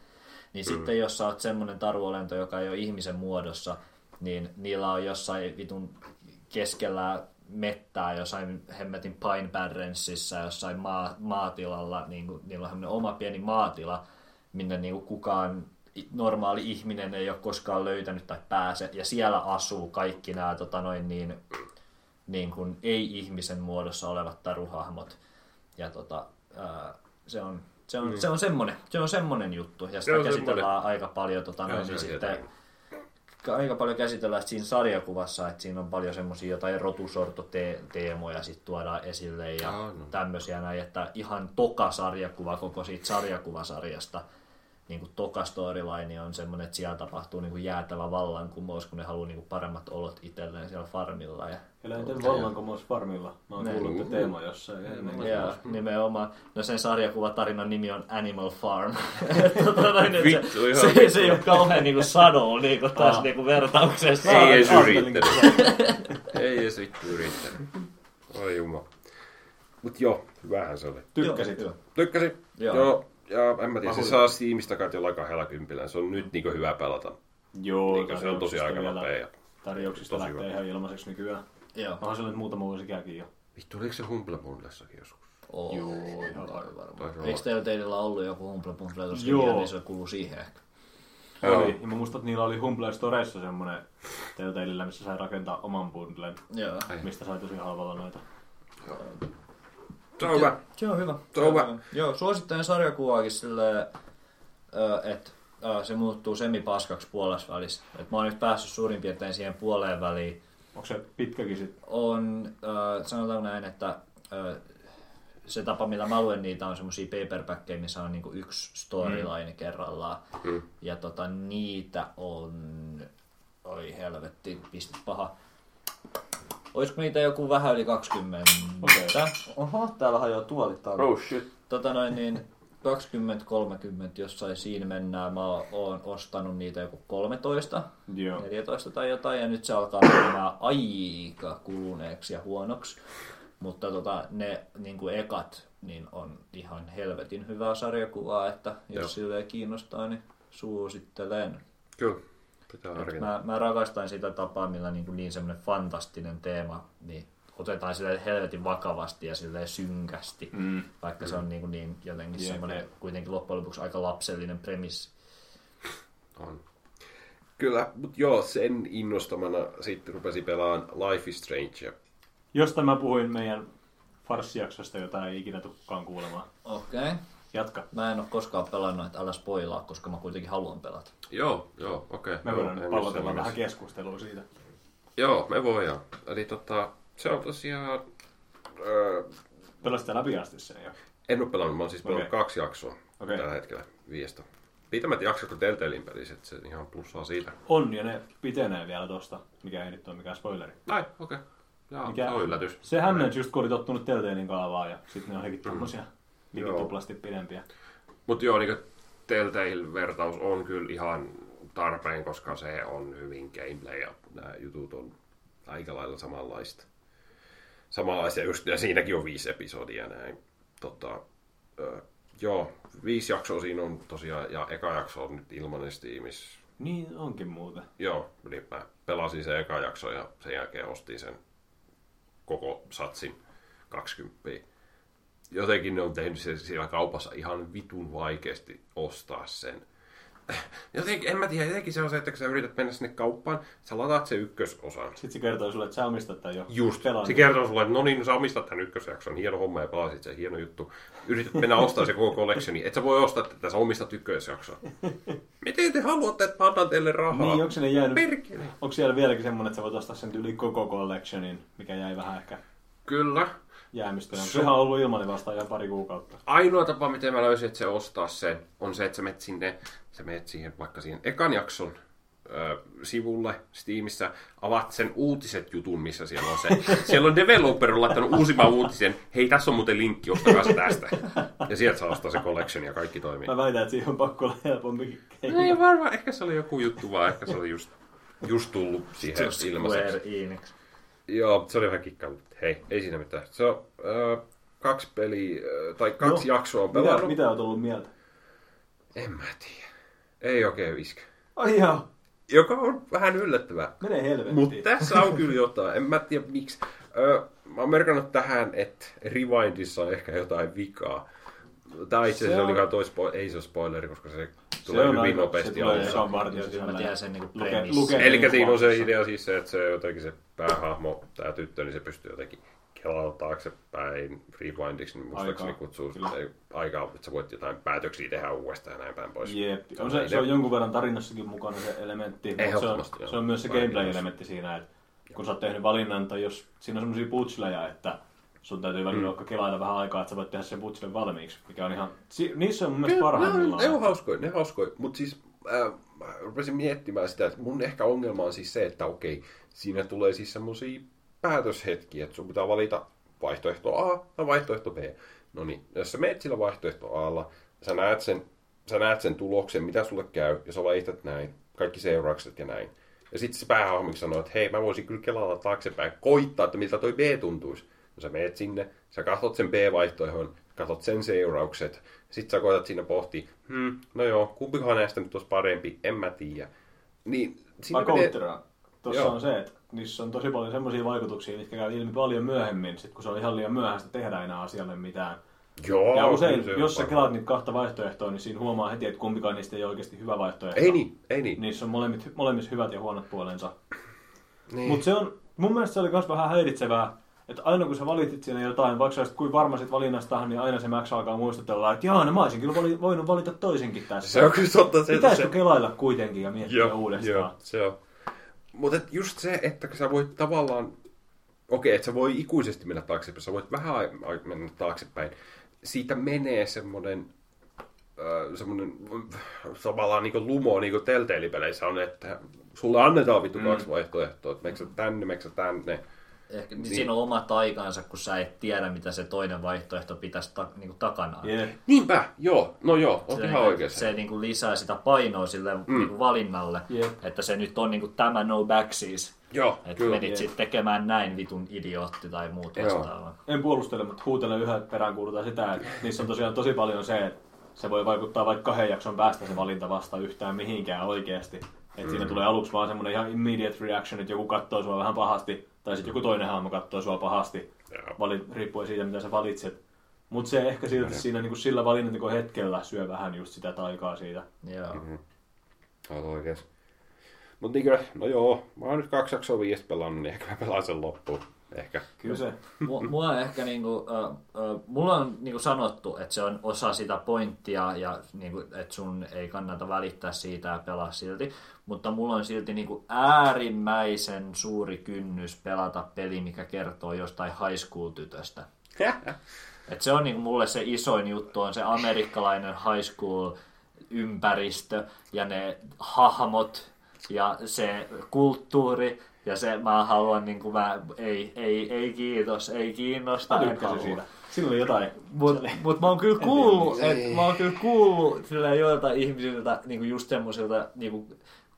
Niin mm. sitten jos sä oot semmoinen taruolento, joka ei ole ihmisen muodossa, niin niillä on jossain vitun keskellä mettää jossain hemmetin Pine jossain maa, maatilalla, niin kuin, niillä on oma pieni maatila, minne niin kuin kukaan normaali ihminen ei ole koskaan löytänyt tai pääse, ja siellä asuu kaikki nämä tota noin niin, niin kuin ei-ihmisen muodossa olevat taruhahmot. Ja tota, ää, se on, se on, se on semmonen, se on semmonen juttu, ja sitä
Mm. on
käsitellään
semmonen.
aika paljon tota noin,
se
niin sitten,
tietenkin.
aika paljon käsitellään siinä sarjakuvassa, että siinä on paljon semmoisia jotain rotusortoteemoja sit tuodaan esille ja
Aa, no.
tämmöisiä näin, että ihan toka sarjakuva koko siitä sarjakuvasarjasta, niin kuin toka storyline on semmoinen, että siellä tapahtuu niin kuin jäätävä vallankumous, kun ne haluaa niin kuin paremmat olot itselleen siellä farmilla. Ja,
Eläinten vallankumous farmilla. Mä oon
Ne.
kuullut että teema jossain ennen.
ja nimenomaan, no sen sarjakuvatarinan nimi on Animal Farm. [laughs] tota noin, että
Vittu,
se,
ihan
se, se, ei ole kauhean niin kuin sano niin kuin tässä
Aa.
niin kuin vertauksessa.
Ei edes yrittänyt. [laughs] Ei edes vittu yrittänyt. Oi jumala. Mut joo, hyvähän se oli.
Tykkäsit?
Joo.
Tykkäsin.
Joo.
Joo. Ja en mä tiedä, se saa Steamista kai jollain kahdella kympillä. Se on nyt niinku hyvä pelata.
Joo,
Niinkö se on tosi aika nopea. ja-
Tarjouksista
Tosi
lähtee
hyvä.
ihan ilmaiseksi nykyään.
Joo.
Onhan se nyt muutama vuosi käykin jo.
Vittu, oliko se Humble Bundlessakin joskus?
Oo,
Joo,
ihan varmaan. Eikö teillä teillä ollut joku Humble Bundle tuossa
Joo.
vielä, niin se kuuluu siihen ehkä?
Joo.
Oli. Ja mä muistan, että niillä oli Humble Storessa semmonen Telltaleillä, missä sai rakentaa oman bundlen,
Joo.
Mistä sai tosi halvalla noita.
Se on hyvä.
Se on hyvä.
Se on hyvä.
Joo, suosittelen sarjakuvaakin silleen, että se muuttuu semipaskaksi puolessa välissä. Et mä oon nyt päässyt suurin piirtein siihen puoleen väliin.
Onko se pitkäkin sit?
On, äh, sanotaan näin, että äh, se tapa, millä mä luen niitä, on semmosia paperbackkejä, missä on niinku yksi storyline mm. kerrallaan.
Mm.
Ja tota, niitä on... Oi helvetti, pistit paha. Olisiko niitä joku vähän yli 20?
Okei.
Oho, täällä hajoaa tuolit taas.
Oh shit.
Tota noin niin 20-30 jossain siinä mennään. Mä oon ostanut niitä joku 13,
Joo.
14 tai jotain ja nyt se alkaa menemään aika kuluneeksi ja huonoksi. Mutta tota, ne niin kuin ekat niin on ihan helvetin hyvää sarjakuvaa, että jos
Joo.
silleen kiinnostaa, niin suosittelen.
Kyllä. Pitää
Et
harkita.
Mä, mä rakastan sitä tapaa, millä niin, kuin niin semmoinen fantastinen teema niin otetaan sille helvetin vakavasti ja silleen synkästi.
Mm.
Vaikka se on niin, kuin niin jotenkin
Jep,
semmoinen
jep.
kuitenkin loppujen lopuksi aika lapsellinen premissi.
On. Kyllä, mutta joo, sen innostamana sitten rupesi pelaamaan Life is Strange.
Josta mä puhuin meidän farssijaksosta, jota ei ikinä tule kukaan kuulemaan.
Okei. Okay.
Jatka.
Mä en ole koskaan pelannut, että älä spoilaa, koska mä kuitenkin haluan pelata.
Joo, joo, okei.
Me
Joo,
voidaan nyt pallotella vähän keskustelua siitä.
Joo, me voidaan. Eli tota, se on tosiaan... Öö,
Pelasit läpi asti sen jo.
en ole pelannut, mä oon siis pelannut
Okei.
kaksi jaksoa
Okei.
tällä hetkellä viiestä. Pitämät jaksot kuin Telltalein pelissä, että se ihan plussaa siitä.
On, ja ne pitenee vielä tosta, mikä ei nyt ole mikään spoileri.
Ai, okei. Okay. Joo,
Mikä-
se on yllätys.
Se hämmensi just, kun oli tottunut Telltalein kaavaan, ja sitten ne on hekin tommosia
Joo.
Likin tuplasti pidempiä.
Mutta joo, niin Telltale-vertaus on kyllä ihan tarpeen, koska se on hyvin gameplay ja nämä jutut on aika lailla samanlaista. Samanlaisia just, ja siinäkin on viisi episodia näin. Tota, ö, joo, viisi jaksoa siinä on tosiaan, ja eka jakso on nyt ilmanen Steamissa.
Niin onkin muuten.
Joo, eli mä pelasin sen eka jakso ja sen jälkeen ostin sen koko satsin 20. Jotenkin ne on tehnyt sen siellä kaupassa ihan vitun vaikeasti ostaa sen. Jotenkin, en mä tiedä, jotenkin se on se, että kun sä yrität mennä sinne kauppaan, sä lataat sen ykkösosan.
Sitten se kertoo sulle, että sä omistat tämän jo.
Just.
pelannut.
Se kertoo sulle, että no niin, no sä omistat tämän ykkösjakson, hieno homma ja pelasit sen, hieno juttu. Yrität mennä [laughs] ostaa se koko collectioni, et sä voi ostaa tätä, sä omistat ykkösjakson. [laughs] Miten te haluatte, että mä annan teille rahaa?
Niin, onko sinne jäänyt...
Perkele.
Onko siellä vieläkin semmonen, että sä voit ostaa sen yli koko collectionin, mikä jäi vähän ehkä
Kyllä.
Jäämistöön? Onko
Se-
se ihan ollut ilmanen vasta ihan pari kuukautta?
Ainoa tapa, miten mä löysin, että se ostaa sen, on se, että sä menet sinne, sä menet siihen vaikka siihen ekan jakson sivulle Steamissa, avaat sen uutiset jutun, missä siellä on se. Siellä on developer on laittanut uusimman uutisen, hei tässä on muuten linkki, ostakaa se tästä. Ja sieltä saa ostaa se collection ja kaikki toimii.
Mä väitän, että siihen on pakko olla helpommin
No ei varmaan, ehkä se oli joku juttu vaan, ehkä se oli just, just tullut siihen ilmaiseksi.
Square Enix.
Joo, se oli vähän kikkaa, mutta hei, ei siinä mitään. Se on ö, kaksi peliä, ö, tai kaksi
No,
jaksoa on
Mitä,
pelannut.
mitä oot ollut mieltä?
En mä tiedä. Ei oikein iskä.
Ai joo,
Joka on vähän yllättävää.
mene helvettiin.
Mutta tässä on kyllä jotain. En mä tiedä miksi. Öö, mä oon merkannut tähän, että Rewindissa on ehkä jotain vikaa. Tää itse
Se
asiassa
on-
oli ihan toi spo- ei se ole spoileri, koska se
Se
tulee
on
hyvin
aika-
nopeasti
se
alussa.
niinku
Luke- luke-
Eli siinä on se idea siis se, että se jotenkin se päähahmo, tää tyttö, niin se pystyy jotenkin kelalla taaksepäin rewindiksi, niin muistaakseni kutsuu sitä aikaa, että sä voit jotain päätöksiä tehdä uudestaan ja näin päin pois.
Jep. On se, se on jonkun verran tarinassakin mukana se elementti, mutta se on, se on myös se gameplay-elementti siinä, että kun sä oot tehnyt valinnan, tai jos siinä on semmosia putsleja, että sun täytyy välillä
Mm.
kelailla vähän aikaa, että sä voit tehdä sen putslen valmiiksi, mikä on ihan... Si- niissä on mun mielestä parhaimmillaan.
Ne on hauskoja, ne hauskoja. Mutta siis äh, mä rupesin miettimään sitä, että mun ehkä ongelma on siis se, että okei, siinä tulee siis semmosia päätöshetkiä, että sun pitää valita vaihtoehto A tai vaihtoehto B. No niin, jos sä meet sillä vaihtoehto Alla, sä näet sen, sä näet sen tuloksen, mitä sulle käy, ja sä valitat näin, kaikki seuraukset ja näin. Ja sitten se päähahmiksi sanoo, että hei, mä voisin kyllä kelalla taaksepäin, koittaa, että miltä toi B tuntuisi. Sä meet sinne, sä katsot sen B-vaihtoehon, katsot sen seuraukset, sit sä koetat siinä pohtia, hmm, no joo, kumpikohan näistä nyt olisi parempi, en mä tiedä. Niin, siinä menee-.
Tuossa
Joo.
on se, että niissä on tosi paljon semmoisia vaikutuksia, mitkä käy ilmi paljon myöhemmin, sit kun se on ihan liian myöhäistä tehdä enää asialle mitään.
Joo,
Ja usein,
se
jos sä kelaat niitä kahta vaihtoehtoa, niin siinä huomaa heti, että kumpikaan niistä ei ole oikeasti hyvä vaihtoehto.
Ei niin, ei niin.
Niissä on molemmit, molemmissa hyvät ja huonot puolensa.
niin.
Mutta se on, mun mielestä se oli myös vähän häiritsevää, että aina kun sä valitit siinä jotain, vaikka sä kuin varma sit valinnastahan, niin aina se Max alkaa muistutella, että jaa, no mä olisin kyllä vali, voinut valita toisenkin tässä.
Se on kyllä totta. Se,
Pitäisikö
se,
kelailla kuitenkin ja miettiä
joo,
uudestaan?
joo, se on. Mutta just se, että sä voit tavallaan, okei, että sä voi ikuisesti mennä taaksepäin, sä voit vähän mennä taaksepäin. Siitä menee semmoinen, semmoinen tavallaan niin lumo, niin kuin on, että sulle annetaan vittu kaksi vaihtoehtoa, että meneekö sä tänne, meneekö sä tänne.
Ehkä, niin.
Niin.
Siinä on oma taikansa, kun sä et tiedä, mitä se toinen vaihtoehto pitäisi ta, niin kuin takana.
Jep.
Niinpä, joo, no joo, on
se,
ihan oikeassa.
se niin kuin lisää sitä painoa sille mm. niin kuin valinnalle,
Jep.
että se nyt on niin kuin tämä no backsies.
Joo,
Että
kyllä.
menit sitten tekemään näin vitun idiootti tai muut vastaavaa.
En puolustele, mutta huutele yhä peräänkuulutaan sitä, että niissä on tosiaan tosi paljon se, että se voi vaikuttaa vaikka kahden jakson päästä se valinta vasta yhtään mihinkään oikeasti. Että mm. siinä tulee aluksi vaan semmoinen ihan immediate reaction, että joku katsoo sua vähän pahasti, tai sitten joku toinen hahmo katsoo sua pahasti. Vali, riippuen siitä, mitä sä valitset. Mutta se ehkä silti siinä niin sillä valinnanteko hetkellä syö vähän just sitä taikaa siitä.
Joo.
Mm-hmm. Oot oikeas. Mut niinkö, no joo, mä oon nyt kaksi jaksoa viiestä pelannut, niin ehkä mä pelaan sen loppuun. Ehkä.
Kyllä se.
Mua ehkä niinku, äh, äh, mulla on niinku sanottu, että se on osa sitä pointtia ja niinku, että sun ei kannata välittää siitä ja pelaa silti. Mutta mulla on silti niinku äärimmäisen suuri kynnys pelata peli, mikä kertoo jostain high school tytöstä. [laughs] Et se on niinku mulle se isoin juttu, on se amerikkalainen high school ympäristö ja ne hahmot ja se kulttuuri ja se mä haluan niinku mä, ei, ei, ei kiitos, ei kiinnosta,
Mä tykkäsin siitä. Siinä oli jotain.
Mut, mut mä oon kyllä kuullut, et, mä oon kyllä kuullut joiltain ihmisiltä, niinku just semmoisilta niinku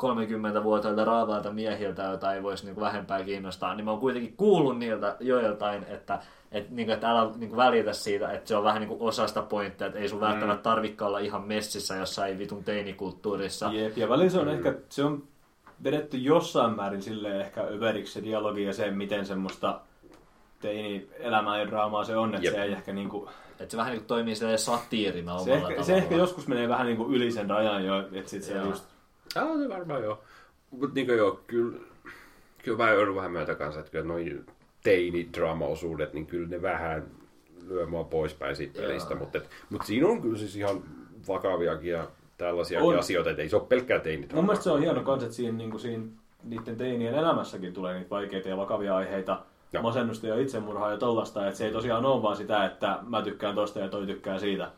30-vuotiailta raavailta miehiltä, joita ei voisi niinku vähempää kiinnostaa, niin mä oon kuitenkin kuullut niiltä joiltain, että et, niinku, että älä niinku välitä siitä, että se on vähän niinku osa sitä pointtia, että ei sun välttämättä tarvitse olla ihan messissä jossain vitun teinikulttuurissa.
Jep, ja välillä se on ehkä, se on vedetty jossain määrin silleen ehkä överiksi se dialogi ja se, miten semmoista teini-elämää ja draamaa se on, että
Jep.
se ei ehkä niinku,
Että se vähän niinku toimii silleen satiirina omalla
se ehkä,
tavallaan.
se ehkä joskus menee vähän niinku yli sen rajan jo, että sit se
Joo.
just,
Joo, se varmaan joo. Mut niinkö joo, kyllä, kyllä mä joudun vähän myötä kanssa, että kyllä noi teini-draama-osuudet, niin kyllä ne vähän lyö mua poispäin siitä pelistä, mutta, et, mutta siinä on kyllä siis ihan vakaviakin ja tällaisiakin
On.
asioita, että ei se ole pelkkää teini
mun mielestä se on hieno kans, että siinä, niinku siinä niiden teinien elämässäkin tulee niitä vaikeita ja vakavia aiheita,
Joo.
masennusta ja itsemurhaa ja tollasta, että se ei tosiaan ole vaan sitä, että mä tykkään tosta ja toi tykkää siitä,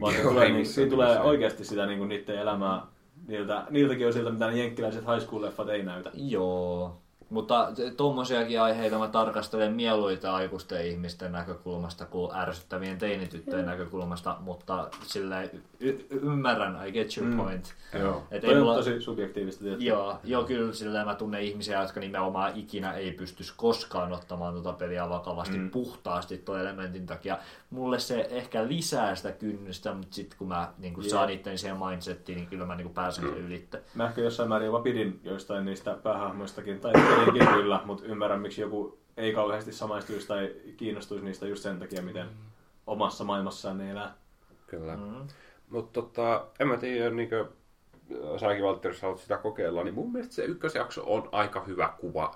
vaan se
Joo,
tulee, niin, siinä tulee oikeasti sitä niinku niiden elämää, niiltä, niiltäkin osilta, mitä ne jenkkiläiset high school-leffat ei näytä.
Joo, mutta tuommoisiakin aiheita mä tarkastelen mieluita aikuisten ihmisten näkökulmasta kuin ärsyttävien teinityttöjen näkökulmasta, mutta sille y- ymmärrän, I get your
Mm.
point.
Joo.
Et
Toi
ei
on
mulla,
tosi subjektiivista tietysti.
joo, joo, kyllä sillä mä tunnen ihmisiä, jotka nimenomaan ikinä ei pystyisi koskaan ottamaan tuota peliä vakavasti mm. puhtaasti tuon elementin takia. Mulle se ehkä lisää sitä kynnystä, mutta sitten kun mä niin
Jep.
saan itteni siihen mindsettiin, niin kyllä mä niin pääsen sen ylitse.
Mä ehkä jossain määrin jopa pidin joistain niistä päähahmoistakin, tai pelikin kyllä, mutta ymmärrän, miksi joku ei kauheasti samaistuisi tai kiinnostuisi niistä just sen takia, miten omassa maailmassaan ne elää.
Kyllä. Mm.
Mm.
Mutta tota, en mä tiedä, niin kuin säkin Valtteri, jos haluat sitä kokeilla, niin mun mielestä se ykkösjakso on aika hyvä kuva.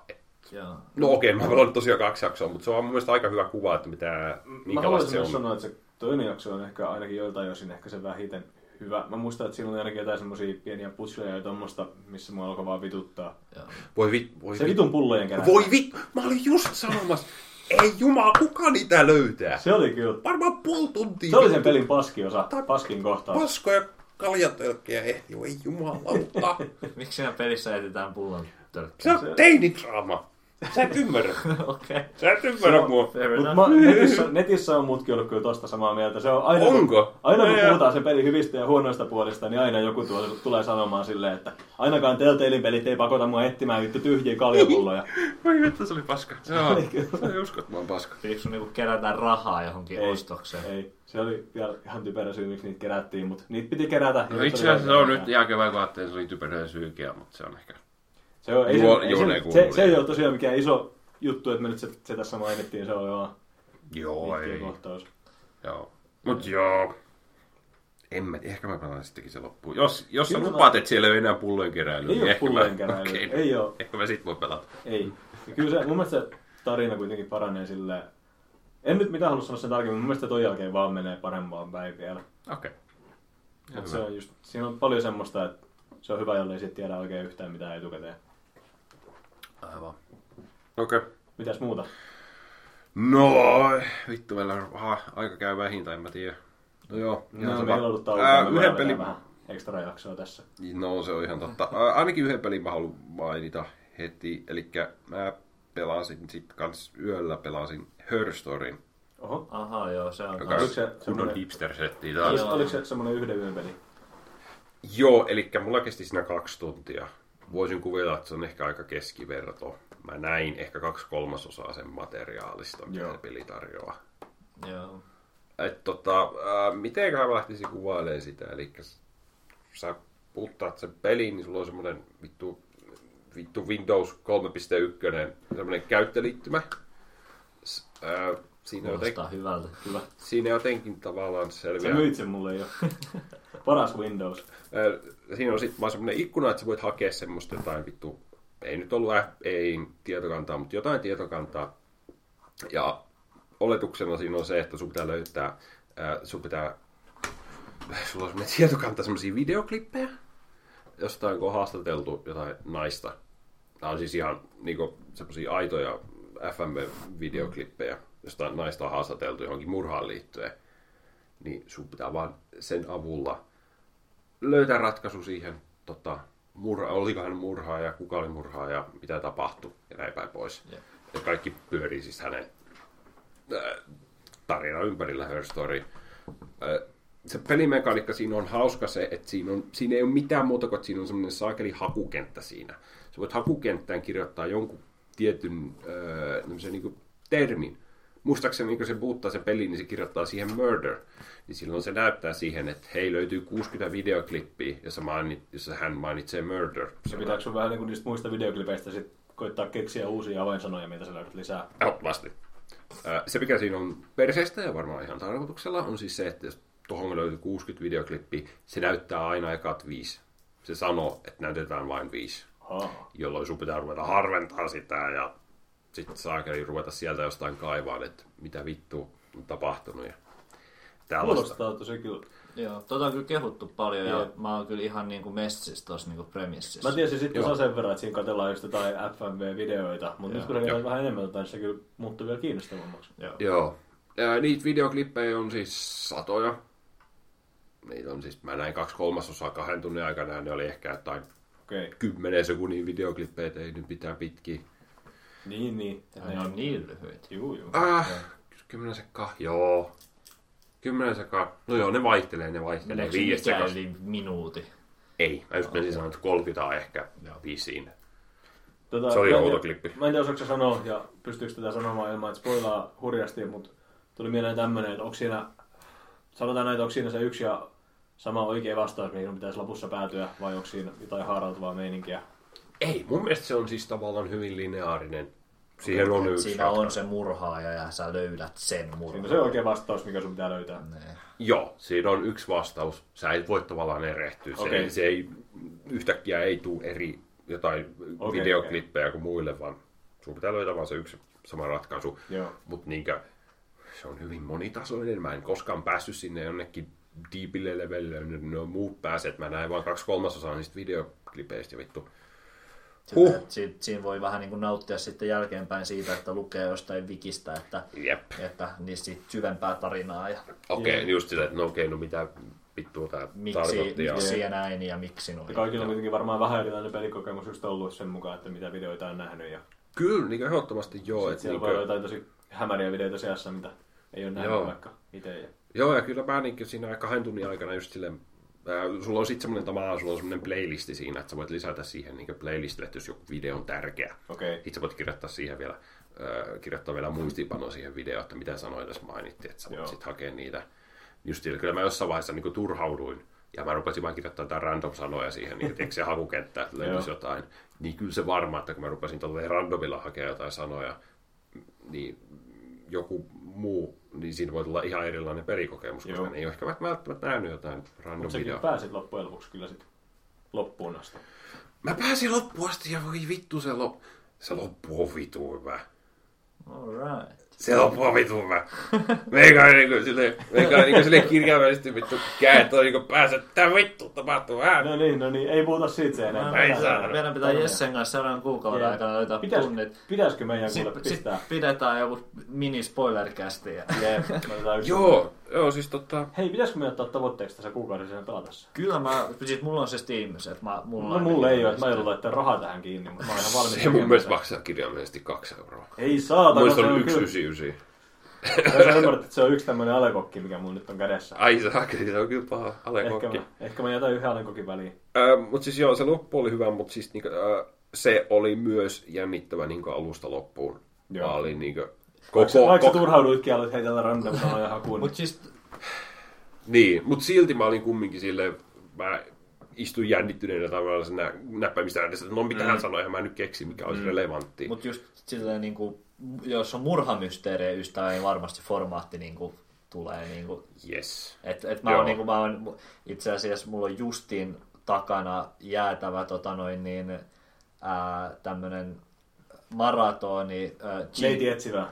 Joo.
No okei, okay, mä pelannut tosiaan kaksi jaksoa, mutta se on mun mielestä aika hyvä kuva, että mitä,
Mä
minkälaista
haluaisin
se on.
myös sanoa, että se toinen jakso on ehkä ainakin joiltain osin ehkä se vähiten hyvä. Mä muistan, että siinä oli ainakin jotain semmosia pieniä putsleja ja tommosta, missä mua alkoi vaan vituttaa.
Joo.
Voi vit, voi
Se
vit.
vitun pullojen kerää.
Voi vit, mä olin just sanomassa, ei jumala, kuka niitä löytää?
Se oli kyllä.
Varmaan puoli tuntia.
Se oli sen pelin paskiosa, paskin kohtaus.
Paskoja kaljatölkkiä ehti, ei jumalauta. [laughs]
Miksi siinä pelissä etsitään pullon
Se
tölkkiä?
on teinidraama. Sä et ymmärrä. [laughs]
Okei.
Sä et ymmärrä mua.
Fair
Mut mä, [laughs] netissä, netissä on muutkin ollut kyllä tosta samaa mieltä. Se on aina,
Onko?
Kun, aina kun puhutaan sen pelin hyvistä ja huonoista puolista, niin aina joku tuo, tulee sanomaan silleen, että ainakaan Telltalein pelit ei pakota mua etsimään vittu tyhjiä kaljapulloja. [laughs]
Voi vittu, se oli paska. Se on, usko, että mä oon paska.
Pitikö sun niinku kerätä rahaa johonkin
Ei,
ostokseen?
Ei, se oli vielä ihan typerä syy, miksi niitä kerättiin, mutta niitä piti kerätä.
No itse asiassa se on nyt jälkeen kun ajattelin, että se oli typerä syykeä, mutta se on ehkä...
Se, on, ei
Juo-
se, ei
juoneen
se, se, se, ei
joo.
ole tosiaan mikään iso juttu, että me nyt se, se tässä mainittiin, se oli vaan
Joo,
pitkä
ei.
kohtaus.
Joo. Mut joo. En mä, ehkä mä pelaan sittenkin se loppuun. Jos, jos sä lupaat, että siellä ei ole enää pullojen keräilyä,
Ei
niin ehkä
pullojen
mä,
keräilyä.
okei,
Ei oo.
Ehkä mä sit voi pelata.
Ei. Ja kyllä se, mun mielestä se tarina kuitenkin paranee silleen. En nyt mitään halua sanoa sen tarkemmin, mun mielestä ton jälkeen vaan menee parempaan päin vielä.
Okei.
Mut se on just, siinä on paljon semmoista, että se on hyvä, jollei sit tiedä oikein yhtään mitään etukäteen.
Aivan.
Okei. Okay.
Mitäs muuta?
No, vittu, meillä on aha, aika käy vähintä, en mä tiedä. No joo.
No,
sama.
meillä on ollut
Ää,
me
yhden pelin,
vähän ekstra jaksoa tässä.
no se on ihan totta. Ää, ainakin yhden pelin mä haluan mainita heti. Eli mä pelasin sit kans yöllä pelasin Her Storyn,
Oho.
Aha, joo, se on
joka
Oliko
on
se
kunnon hipster-setti taas.
oliko se semmonen yhden yön peli?
Joo, eli mulla kesti siinä kaksi tuntia. Voisin kuvitella, että se on ehkä aika keskiverto. Mä näin ehkä kaksi kolmasosaa sen materiaalista, mitä
Joo.
se peli tarjoaa.
Joo.
Et tota, äh, miten mä lähtisin kuvailemaan sitä, eli sä puttaat sen peliin, niin sulla on semmonen vittu, vittu Windows 3.1, semmonen käyttöliittymä. S- äh, siinä, joten,
Kuulostaa hyvältä.
Hyvä.
siinä jotenkin tavallaan
Sä
selviää.
myit sen mulle jo. [laughs] Paras Windows.
Siinä on sitten vaan semmoinen ikkuna, että sä voit hakea semmoista jotain vittu, ei nyt ollut ei tietokantaa, mutta jotain tietokantaa. Ja oletuksena siinä on se, että sun pitää löytää, äh, sun pitää, sulla on semmoinen tietokanta semmoisia videoklippejä, jostain kun on haastateltu jotain naista. Nämä on siis ihan niinku semmoisia aitoja FM-videoklippejä, jostain naista on haastateltu johonkin murhaan liittyen. Niin sun pitää vaan sen avulla löytää ratkaisu siihen, tota, murha, oliko hän murhaa ja kuka oli murhaa ja mitä tapahtui ja näin päin pois.
Jep.
Ja kaikki pyörii siis hänen ää, tarina ympärillä Her Story. Ää, se pelimekaniikka siinä on hauska se, että siinä, on, siinä ei ole mitään muuta kuin, että siinä on semmoinen saakeli hakukenttä siinä. Sä voit hakukenttään kirjoittaa jonkun tietyn ää, niin kuin termin. Muistaakseni niin kun se muuttaa se peli, niin se kirjoittaa siihen murder. Niin silloin se näyttää siihen, että hei, löytyy 60 videoklippiä, jossa, mainit, jossa hän mainitsee murder.
Ja pitääkö sun vähän niinku niistä muista videoklipeistä sit koittaa keksiä uusia avainsanoja, mitä sä löydät lisää?
Ehdottomasti. Se, mikä siinä on perseestä ja varmaan ihan tarkoituksella, on siis se, että jos tuohon löytyy 60 videoklippiä, se näyttää aina ekat viisi. Se sanoo, että näytetään vain viisi,
Haa.
jolloin sun pitää ruveta harventaa sitä ja sitten saakeli ruveta sieltä jostain kaivaan, että mitä vittu on tapahtunut. Ja tällaista.
Kuulostaa tosi kyllä.
Joo, tota on kyllä kehuttu paljon ja
Jep.
mä oon kyllä ihan niinku messissä tossa niinku premississä.
Mä tiesin sitten
Joo.
sen verran, että siinä katsellaan just jotain FMV-videoita, mutta nyt kun se
Joo.
vielä vähän enemmän jotain, se kyllä muuttuu vielä kiinnostavammaksi.
Joo.
Joo. Ja niitä videoklippejä on siis satoja. Niitä on siis, mä näin kaksi kolmasosaa kahden tunnin aikana ja ne oli ehkä jotain.
Okay.
10 sekunnin videoklippejä, ei nyt mitään pitkiä.
Niin, niin.
Ne on niin lyhyitä.
Juu, juu.
Ah, 10 sekkaa, joo. 10 sekkaa. No joo, ne vaihtelee, ne vaihtelee.
Meneekö se
Viisi
mikään
sekasta.
yli minuuti?
Ei, mä just menisin sanoa, että 30 on ehkä
Joo.
viisiin.
Tota,
Se oli
mä en
outo klippi.
Mä en tiedä, osaako sanoa, ja pystyykö tätä sanomaan ilman, että spoilaa hurjasti, mutta tuli mieleen tämmönen, että onko siinä, sanotaan näin, että onko siinä se yksi ja sama oikea vastaus, mihin pitäisi lopussa päätyä, vai onko siinä jotain haarautuvaa meininkiä?
Ei, mun mielestä se on siis tavallaan hyvin lineaarinen. Siihen on yksi
Siinä on
ratkaisu.
se murhaaja ja sä löydät sen
Siinä on
murhaajan.
se oikea vastaus, mikä sun pitää löytää.
Nee.
Joo, siinä on yksi vastaus. Sä et voi tavallaan erehtyä. Se,
Okei.
se ei, yhtäkkiä ei tule eri jotain
Okei,
videoklippejä kuin muille, vaan sun pitää löytää vaan se yksi sama ratkaisu. Mutta niinkö, se on hyvin monitasoinen. Mä en koskaan päässyt sinne jonnekin deepille levelille, ne, ne on muut pääset. Mä näin vaan kaksi kolmasosaa niistä videoklipeistä ja vittu.
Huh.
Huh.
Si- siinä voi vähän niin kuin nauttia sitten jälkeenpäin siitä, että lukee jostain wikistä, että,
Jep.
että niistä syvempää tarinaa ja
Okei, okay, just sitä, että no okei, no mitä vittua tää
miksi,
tarkoitti. Ja...
miksi ja näin ja miksi noin.
Ja kaikilla on kuitenkin varmaan vähän erilainen pelikokemus just ollut sen mukaan, että mitä videoita on nähnyt. Ja
Kyllä, niin ehdottomasti joo.
sit
Et
siellä
niin
voi olla jotain tosi hämäriä videoita seassa, mitä ei ole nähnyt
Joo.
vaikka itse. Ja...
Joo, ja kyllä mä niin siinä kahden tunnin aikana just silleen, sulla on sitten semmoinen tavallaan, sulla on semmoinen playlisti siinä, että sä voit lisätä siihen niin playlistille, että jos joku video on tärkeä.
Okei.
Sitten sä voit kirjoittaa siihen vielä, kirjoittaa vielä muistiinpano siihen videoon, että mitä sanoja tässä mainittiin, että sä voit sitten hakea niitä. Just sillä, kyllä mä jossain vaiheessa niin turhauduin, ja mä rupesin vaan kirjoittamaan jotain random sanoja siihen, niin tiedätkö, se hakukenttä, että löytyisi jotain. Niin kyllä se varma, että kun mä rupesin tolleen randomilla hakemaan jotain sanoja, niin joku muu, niin siinä voi tulla ihan erilainen pelikokemus, koska
Joo.
ne ei ole ehkä välttämättä nähnyt jotain random
Mutta säkin
videoa.
pääsit loppujen lopuksi kyllä sit loppuun asti.
Mä pääsin loppuun asti ja voi vittu se loppu. Se loppu on vitu hyvä.
Alright.
Se on vitu hyvä. Meikä on niinku silleen, meikä niinku silleen kirjaimellisesti vittu käet on niinku päässä, että tää vittu tapahtuu vähän.
No niin, no niin, ei puhuta siitä se enempää.
Ei saa.
Meidän pitää Jessen kanssa seuraavan kuukauden
Jep.
aikana löytää
Pitäis,
tunnit.
pitäisikö meidän kuule
Sitten sit
pistää?
pidetään joku mini spoilercasti. Ja...
Yksi-
Joo, joo siis tota...
Hei, pitäisikö me ottaa tavoitteeksi tässä kuukausi sen pelata se?
Kyllä mä, siis mulla on se Steam, että mä, mulla
No
on
mulle ei ole, että mä joudun laittamaan rahaa tähän kiinni, mutta mä oon ihan valmis.
Se mun mielestä maksaa kirjaimellisesti kaksi euroa.
Ei saatana, se
on
on
yksi. Ysi.
Sä ymmärrät, että se on yksi tämmönen alekokki, mikä mulla nyt on kädessä.
Ai saakeli, se on kyllä paha
Ehkä
alekokki.
mä, ehkä mä jätän yhden alekokin väliin.
Äh, mutta siis joo, se loppu oli hyvä, mutta siis niinku, äh, se oli myös jännittävä niinku alusta loppuun.
Joo.
Mä olin niinku, koko,
vaikka sä
koko,
turhauduitkin, aloit heitellä random sanoja hakuun.
Mut siis,
niin, mutta silti mä olin kumminkin silleen, mä istuin jännittyneenä tavallaan sen nä- näppäimistä äänessä, että no mitä hän sanoi, ja mä nyt keksi, mikä olisi relevanttia.
mut just silleen niinku, jos on murhamysteerejä ystävä, niin varmasti formaatti niinku tulee niinku
Yes.
Et, et mä,
Joo.
oon, niinku, mä oon, itse asiassa mulla on justiin takana jäätävä tota noin niin, ää, tämmönen maratoni ää,
Neiti etsivää.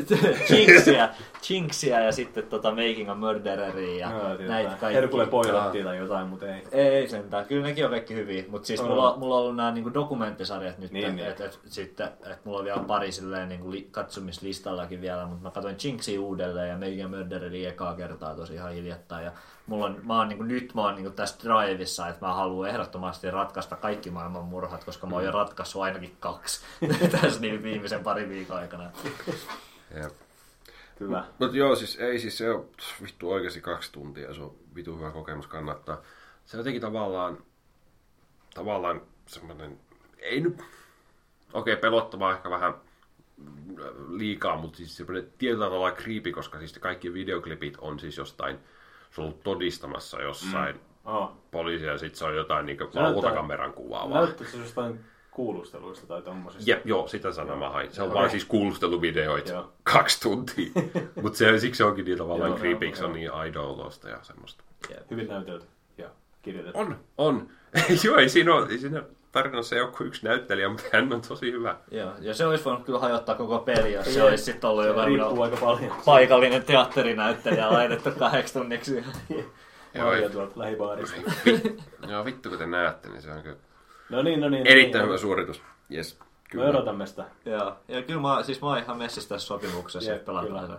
[laughs]
Jinxia, Jinxia ja sitten tota Making a Murdereria ja
Joo,
näitä kaikki.
Herkule poilattiin tai jotain, mutta ei.
Ei sentään, kyllä nekin on kaikki hyviä, mutta siis mulla, mulla on ollut nämä niinku dokumenttisarjat nyt,
Niin,
niin,
niin.
et, et, sitten, et mulla on vielä pari silleen niinku li, katsomislistallakin vielä, mutta mä katsoin Jinxia uudelleen ja Making a Murdereria ekaa kertaa tosi ihan hiljattain ja mulla on, mä oon niinku, nyt mä oon niinku tässä drivissa, että mä haluan ehdottomasti ratkaista kaikki maailman murhat, koska mä oon jo ratkaissut ainakin kaksi [laughs] tässä niin viimeisen parin viikon aikana.
Jep.
Kyllä.
Mutta joo, siis ei siis se on vittu oikeasti kaksi tuntia, se on vitu hyvä kokemus, kannattaa. Se jotenkin tavallaan, tavallaan semmoinen, ei nyt, okei pelottavaa ehkä vähän liikaa, mutta siis semmoinen tietyllä tavalla creepy, koska siis kaikki videoklipit on siis jostain, on ollut todistamassa jossain mm.
Oh.
poliisia ja sitten se on jotain niin
näyttää-
valvontakameran kuvaa vaan.
Näyttää se jostain kuulusteluista tai tommosista.
Jep, joo, sitä sanaa mä hain. Se on
Okei.
vaan siis kuulusteluvideoita
Joo.
kaksi tuntia. [laughs] Mutta se, siksi se onkin niin tavallaan creepy, se on niin aidolosta ja semmoista.
Hyvin näytelty ja kirjoitettu.
On, on. [laughs] joo, ei siinä, ole, ei siinä tarinassa ei ole kuin yksi näyttelijä, mutta hän on tosi hyvä.
Joo, ja se olisi voinut kyllä hajottaa koko peli, jos se olisi sitten ollut joku
Riippuu aika paljon.
paikallinen teatterinäyttelijä laitettu kahdeksi tunniksi. [laughs]
Joo, ei-
tuolta lähibaarista.
Joo, vittu kun te näette, niin se on kyllä
No niin, no niin.
erittäin
no
hyvä
niin.
suoritus. Yes,
Me
kyllä.
odotamme sitä.
Joo, ja kyllä mä, siis mä oon ihan messissä tässä sopimuksessa,
Jep,
että pelataan.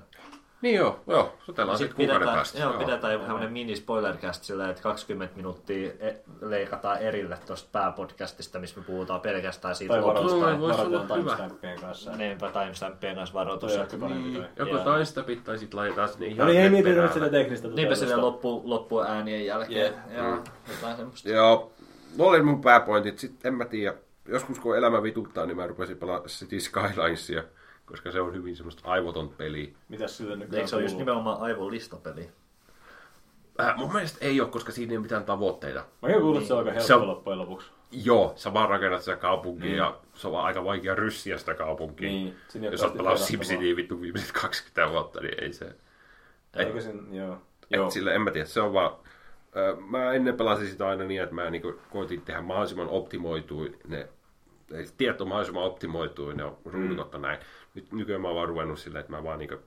Niin joo, joo, sotellaan sitten
Sitten
kuukauden päästä.
joo, pidetään joku tämmönen mini spoilercast sillä, että 20 minuuttia e- leikataan erille tuosta pääpodcastista, missä me puhutaan pelkästään siitä
Tai
lopusta.
Joo, voisi
varoitetaan timestampien kanssa.
Niinpä timestampien kanssa varoitus.
Ehkä toi.
Joko
Joo.
timestapit tai sitten laitetaan sinne ihan
No niin, ei mietitä nyt sitä teknistä
Niinpä sille
toteutusta.
loppu, loppuäänien jälkeen.
Jep.
Joo,
Mm.
jotain semmoista.
Joo, no oli mun pääpointit. Sitten en mä tiedä. Joskus kun elämä vituttaa, niin mä rupesin pelaamaan City Skylinesia, koska se on hyvin semmoista aivoton peliä.
Mitäs sille nykyään
Eikö se ole just nimenomaan aivon listapeli?
Äh, mun mielestä ei ole, koska siinä ei ole mitään tavoitteita.
Mä oon kuullut, että se on aika
Se
helppo
on-
loppujen lopuksi.
Joo, sä vaan rakennat sitä kaupunkia
Niin.
ja se on aika vaikea ryssiä sitä kaupunkia.
Niin, ole
Jos oot pelannut. SimCityä vittu viimeiset [laughs] 20 vuotta, niin ei se...
Eikö sen, joo.
Et
Joo.
sille, en mä tiedä, se on vaan... Mä ennen pelasin sitä aina niin, että mä niinku koitin tehdä mahdollisimman optimoituin ne tieto mahdollisimman optimoituin ne ruudut mm. näin. Nyt nykyään mä oon vaan ruvennut silleen, että mä vaan niinku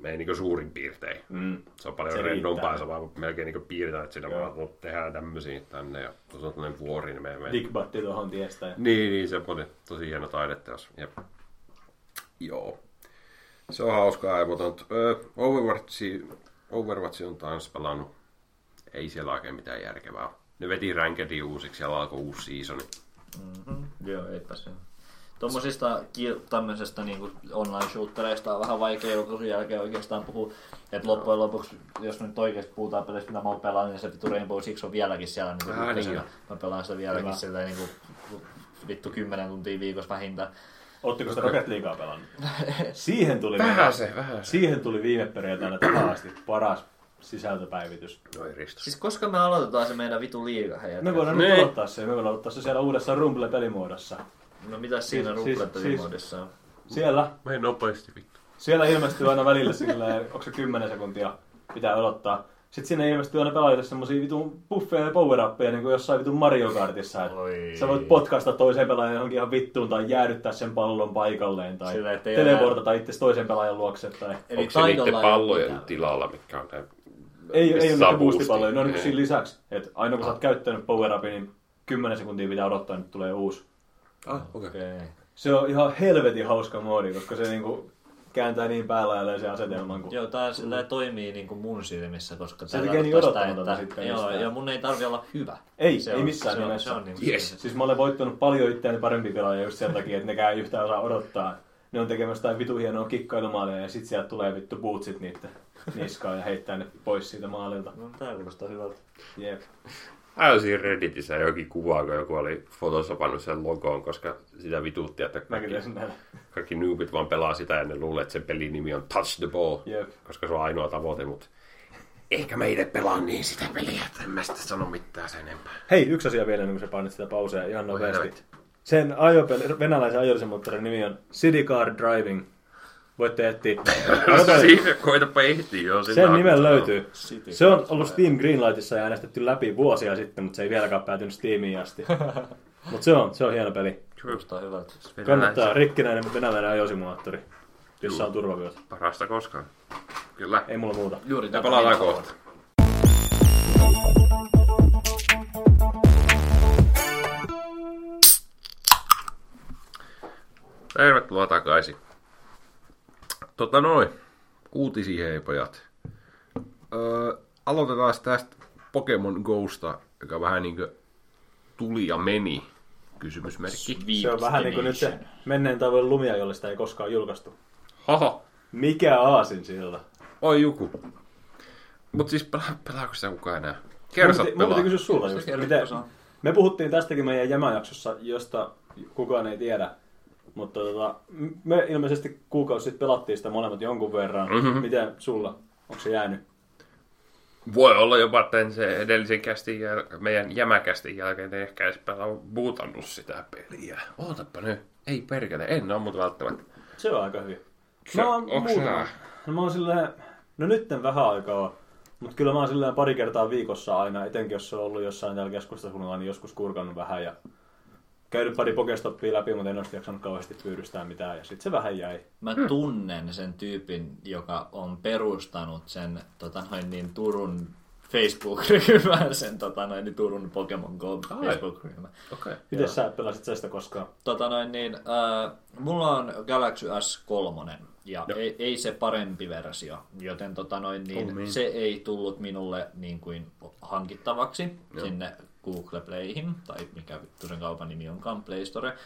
menen niinku suurin piirtein.
Mm.
Se on paljon
Se
se rennompaa, sä vaan melkein niinku piirretään, että siinä
Joo.
vaan no, tehdään tämmöisiä tänne ja tuossa on tämmöinen vuori, niin me menee.
Digbatti tuohon tiestä. Ja...
Niin, niin, semmoinen tosi hieno taideteos. Jep. Joo. Se on hauskaa aivoton. Öö, Overwatchi, Overwatch on taas pelannut. Ei siellä oikein mitään järkevää. Ne veti Rankedin uusiksi ja alkoi uusi seasoni.
Mm-hmm. Joo, eipä se. Tuommoisista tämmöisestä niin online-shootereista on vähän vaikea julkaisun jälkeen oikeastaan puhua. Että loppujen lopuksi, jos nyt oikeasti puhutaan pelistä, mitä mä oon pelannut, niin se vittu Rainbow Six on vieläkin siellä niin
Ää, niin
ykkösenä.
jo.
Mä pelaan sitä vieläkin
Hyvä.
silleen niin kuin, vittu 10 tuntia viikossa vähintään.
Ootteko sitä Rocket Leaguea pelannut? [laughs] Siihen tuli,
Vähän se, vähän se.
siihen tuli viime perjantaina tähän asti paras sisältöpäivitys.
No ei ristu.
Siis koska me aloitetaan se meidän vitu liiga?
Me voidaan
Niin.
nyt aloittaa se. Me voidaan aloittaa se siellä uudessa Rumble-pelimuodossa.
No mitä siinä
Siis-
siis,
siis-
on?
Siellä
Mene nopeasti vittu.
Siellä ilmestyy aina välillä silleen, onko se 10 sekuntia pitää odottaa. Sitten sinne ilmestyy aina pelaajille semmosia vitun buffeja ja power niin kuin jossain vitun Mario Kartissa. että
Oi.
Sä voit potkasta toiseen pelaajan johonkin ihan vittuun tai jäädyttää sen pallon paikalleen tai
Sillä,
teleportata itse toisen pelaajan luokse tai...
Eli
Onko se niiden pallojen
mitään.
tilalla, mitkä on ne...
Ei, ei ole mitään boostipalloja, ne on
boostia?
niin siinä lisäksi. Että aina kun sä oot käyttänyt power niin 10 sekuntia pitää odottaa, että tulee uusi.
Ah, okei.
Okei.
Se on ihan helvetin hauska moodi, koska se niinku kääntää niin päällä sen asetelman. Kun...
Joo, tää silleen toimii niinku mun silmissä, koska
Se
tää
tekee niin odottamatonta
että,
sitten
Joo,
mistään.
ja mun ei tarvi olla hyvä.
Ei,
se
ei
on,
missään
se on,
nimessä.
Se on niinku
Yes.
se-
Siis mä olen voittanut paljon itseäni parempi pelaaja just sen takia, että nekään ei yhtään osaa odottaa. Ne on tekemässä jotain vitu hienoa kikkailumaalia ja sit sieltä tulee vittu bootsit niitten niskaan ja heittää ne pois siitä maalilta.
No, tää kuulostaa hyvältä.
Jep.
Siinä Redditissä jokin kuva, kun joku oli photosopannut sen logoon, koska sitä vituutti, että kaikki, kaikki noobit vaan pelaa sitä ja ne luulee, että sen pelin nimi on Touch the Ball,
Jep.
koska se on ainoa tavoite, mutta ehkä me itse pelaa niin sitä peliä, että en mä sitten sano mitään sen enempää.
Hei, yksi asia vielä, ennen kuin sä painit sitä pausea ihan nopeasti. Sen ajopeli, venäläisen ajollisen moottorin nimi on City Car Driving. Voitte etsiä.
Siinä koitapa ehtiä jo. sinne
Sen nimen löytyy.
City
Se on ollut Steam Greenlightissa ja äänestetty läpi vuosia sitten, mutta se ei vieläkään päätynyt Steamiin asti. [laughs] mutta se on, se on hieno peli.
Kuulostaa hyvältä.
Kannattaa rikkinäinen venäläinen ajosimulaattori, jossa on turvavyöt.
Parasta koskaan. Kyllä.
Ei mulla muuta.
Juuri tätä
palataan kohta. Tervetuloa takaisin. Tota noin, uutisia hei pojat. Öö, aloitetaan tästä Pokemon Gosta, joka vähän niinkö tuli ja meni, kysymysmerkki.
Se on vähän niin kuin nyt se menneen talven lumia, jolle sitä ei koskaan julkaistu.
Haha,
Mikä aasin sillä?
oi joku. Mut siis pela, pelaako sitä kukaan enää? Kersat
Mä
pelaa.
piti kysyä sulta
Se
just. Miten, me puhuttiin tästäkin meidän jämäjaksossa, josta kukaan ei tiedä. Mutta tota, me ilmeisesti kuukausi sitten pelattiin sitä molemmat jonkun verran.
Mhm.
Miten sulla? Onko se jäänyt?
Voi olla jopa tämän se edellisen kästin jäl- meidän jämäkästin jälkeen en ehkä edes pelaa bootannut sitä peliä. Ootappa nyt. Ei perkele, en oo mutta välttämättä.
Se on aika hyvin.
Se-
Mä oon
nää?
No mä oon silleen, no nytten vähän aikaa, mutta kyllä mä oon silleen pari kertaa viikossa aina, etenkin jos se on ollut jossain täällä keskustakunnalla, niin joskus kurkannut vähän ja käynyt pari pokestoppia läpi, mutta en ole jaksanut kauheasti pyydystää mitään ja sitten se vähän jäi.
Mä tunnen sen tyypin, joka on perustanut sen tota noin, niin, Turun Facebook-ryhmän, sen tota noin, niin, Turun Pokemon Go. Facebook-ryhmän.
Okei. Okay.
Miten sä pelasit sitä koskaan?
Tota noin, niin, äh, mulla on Galaxy S3 ja
Joo.
ei, ei, se parempi versio, joten tota noin, niin,
Oh, niin.
se ei tullut minulle niin kuin hankittavaksi
Joo.
sinne Google Playhin, tai mikä vittu sen kaupan nimi onkaan, Play Store.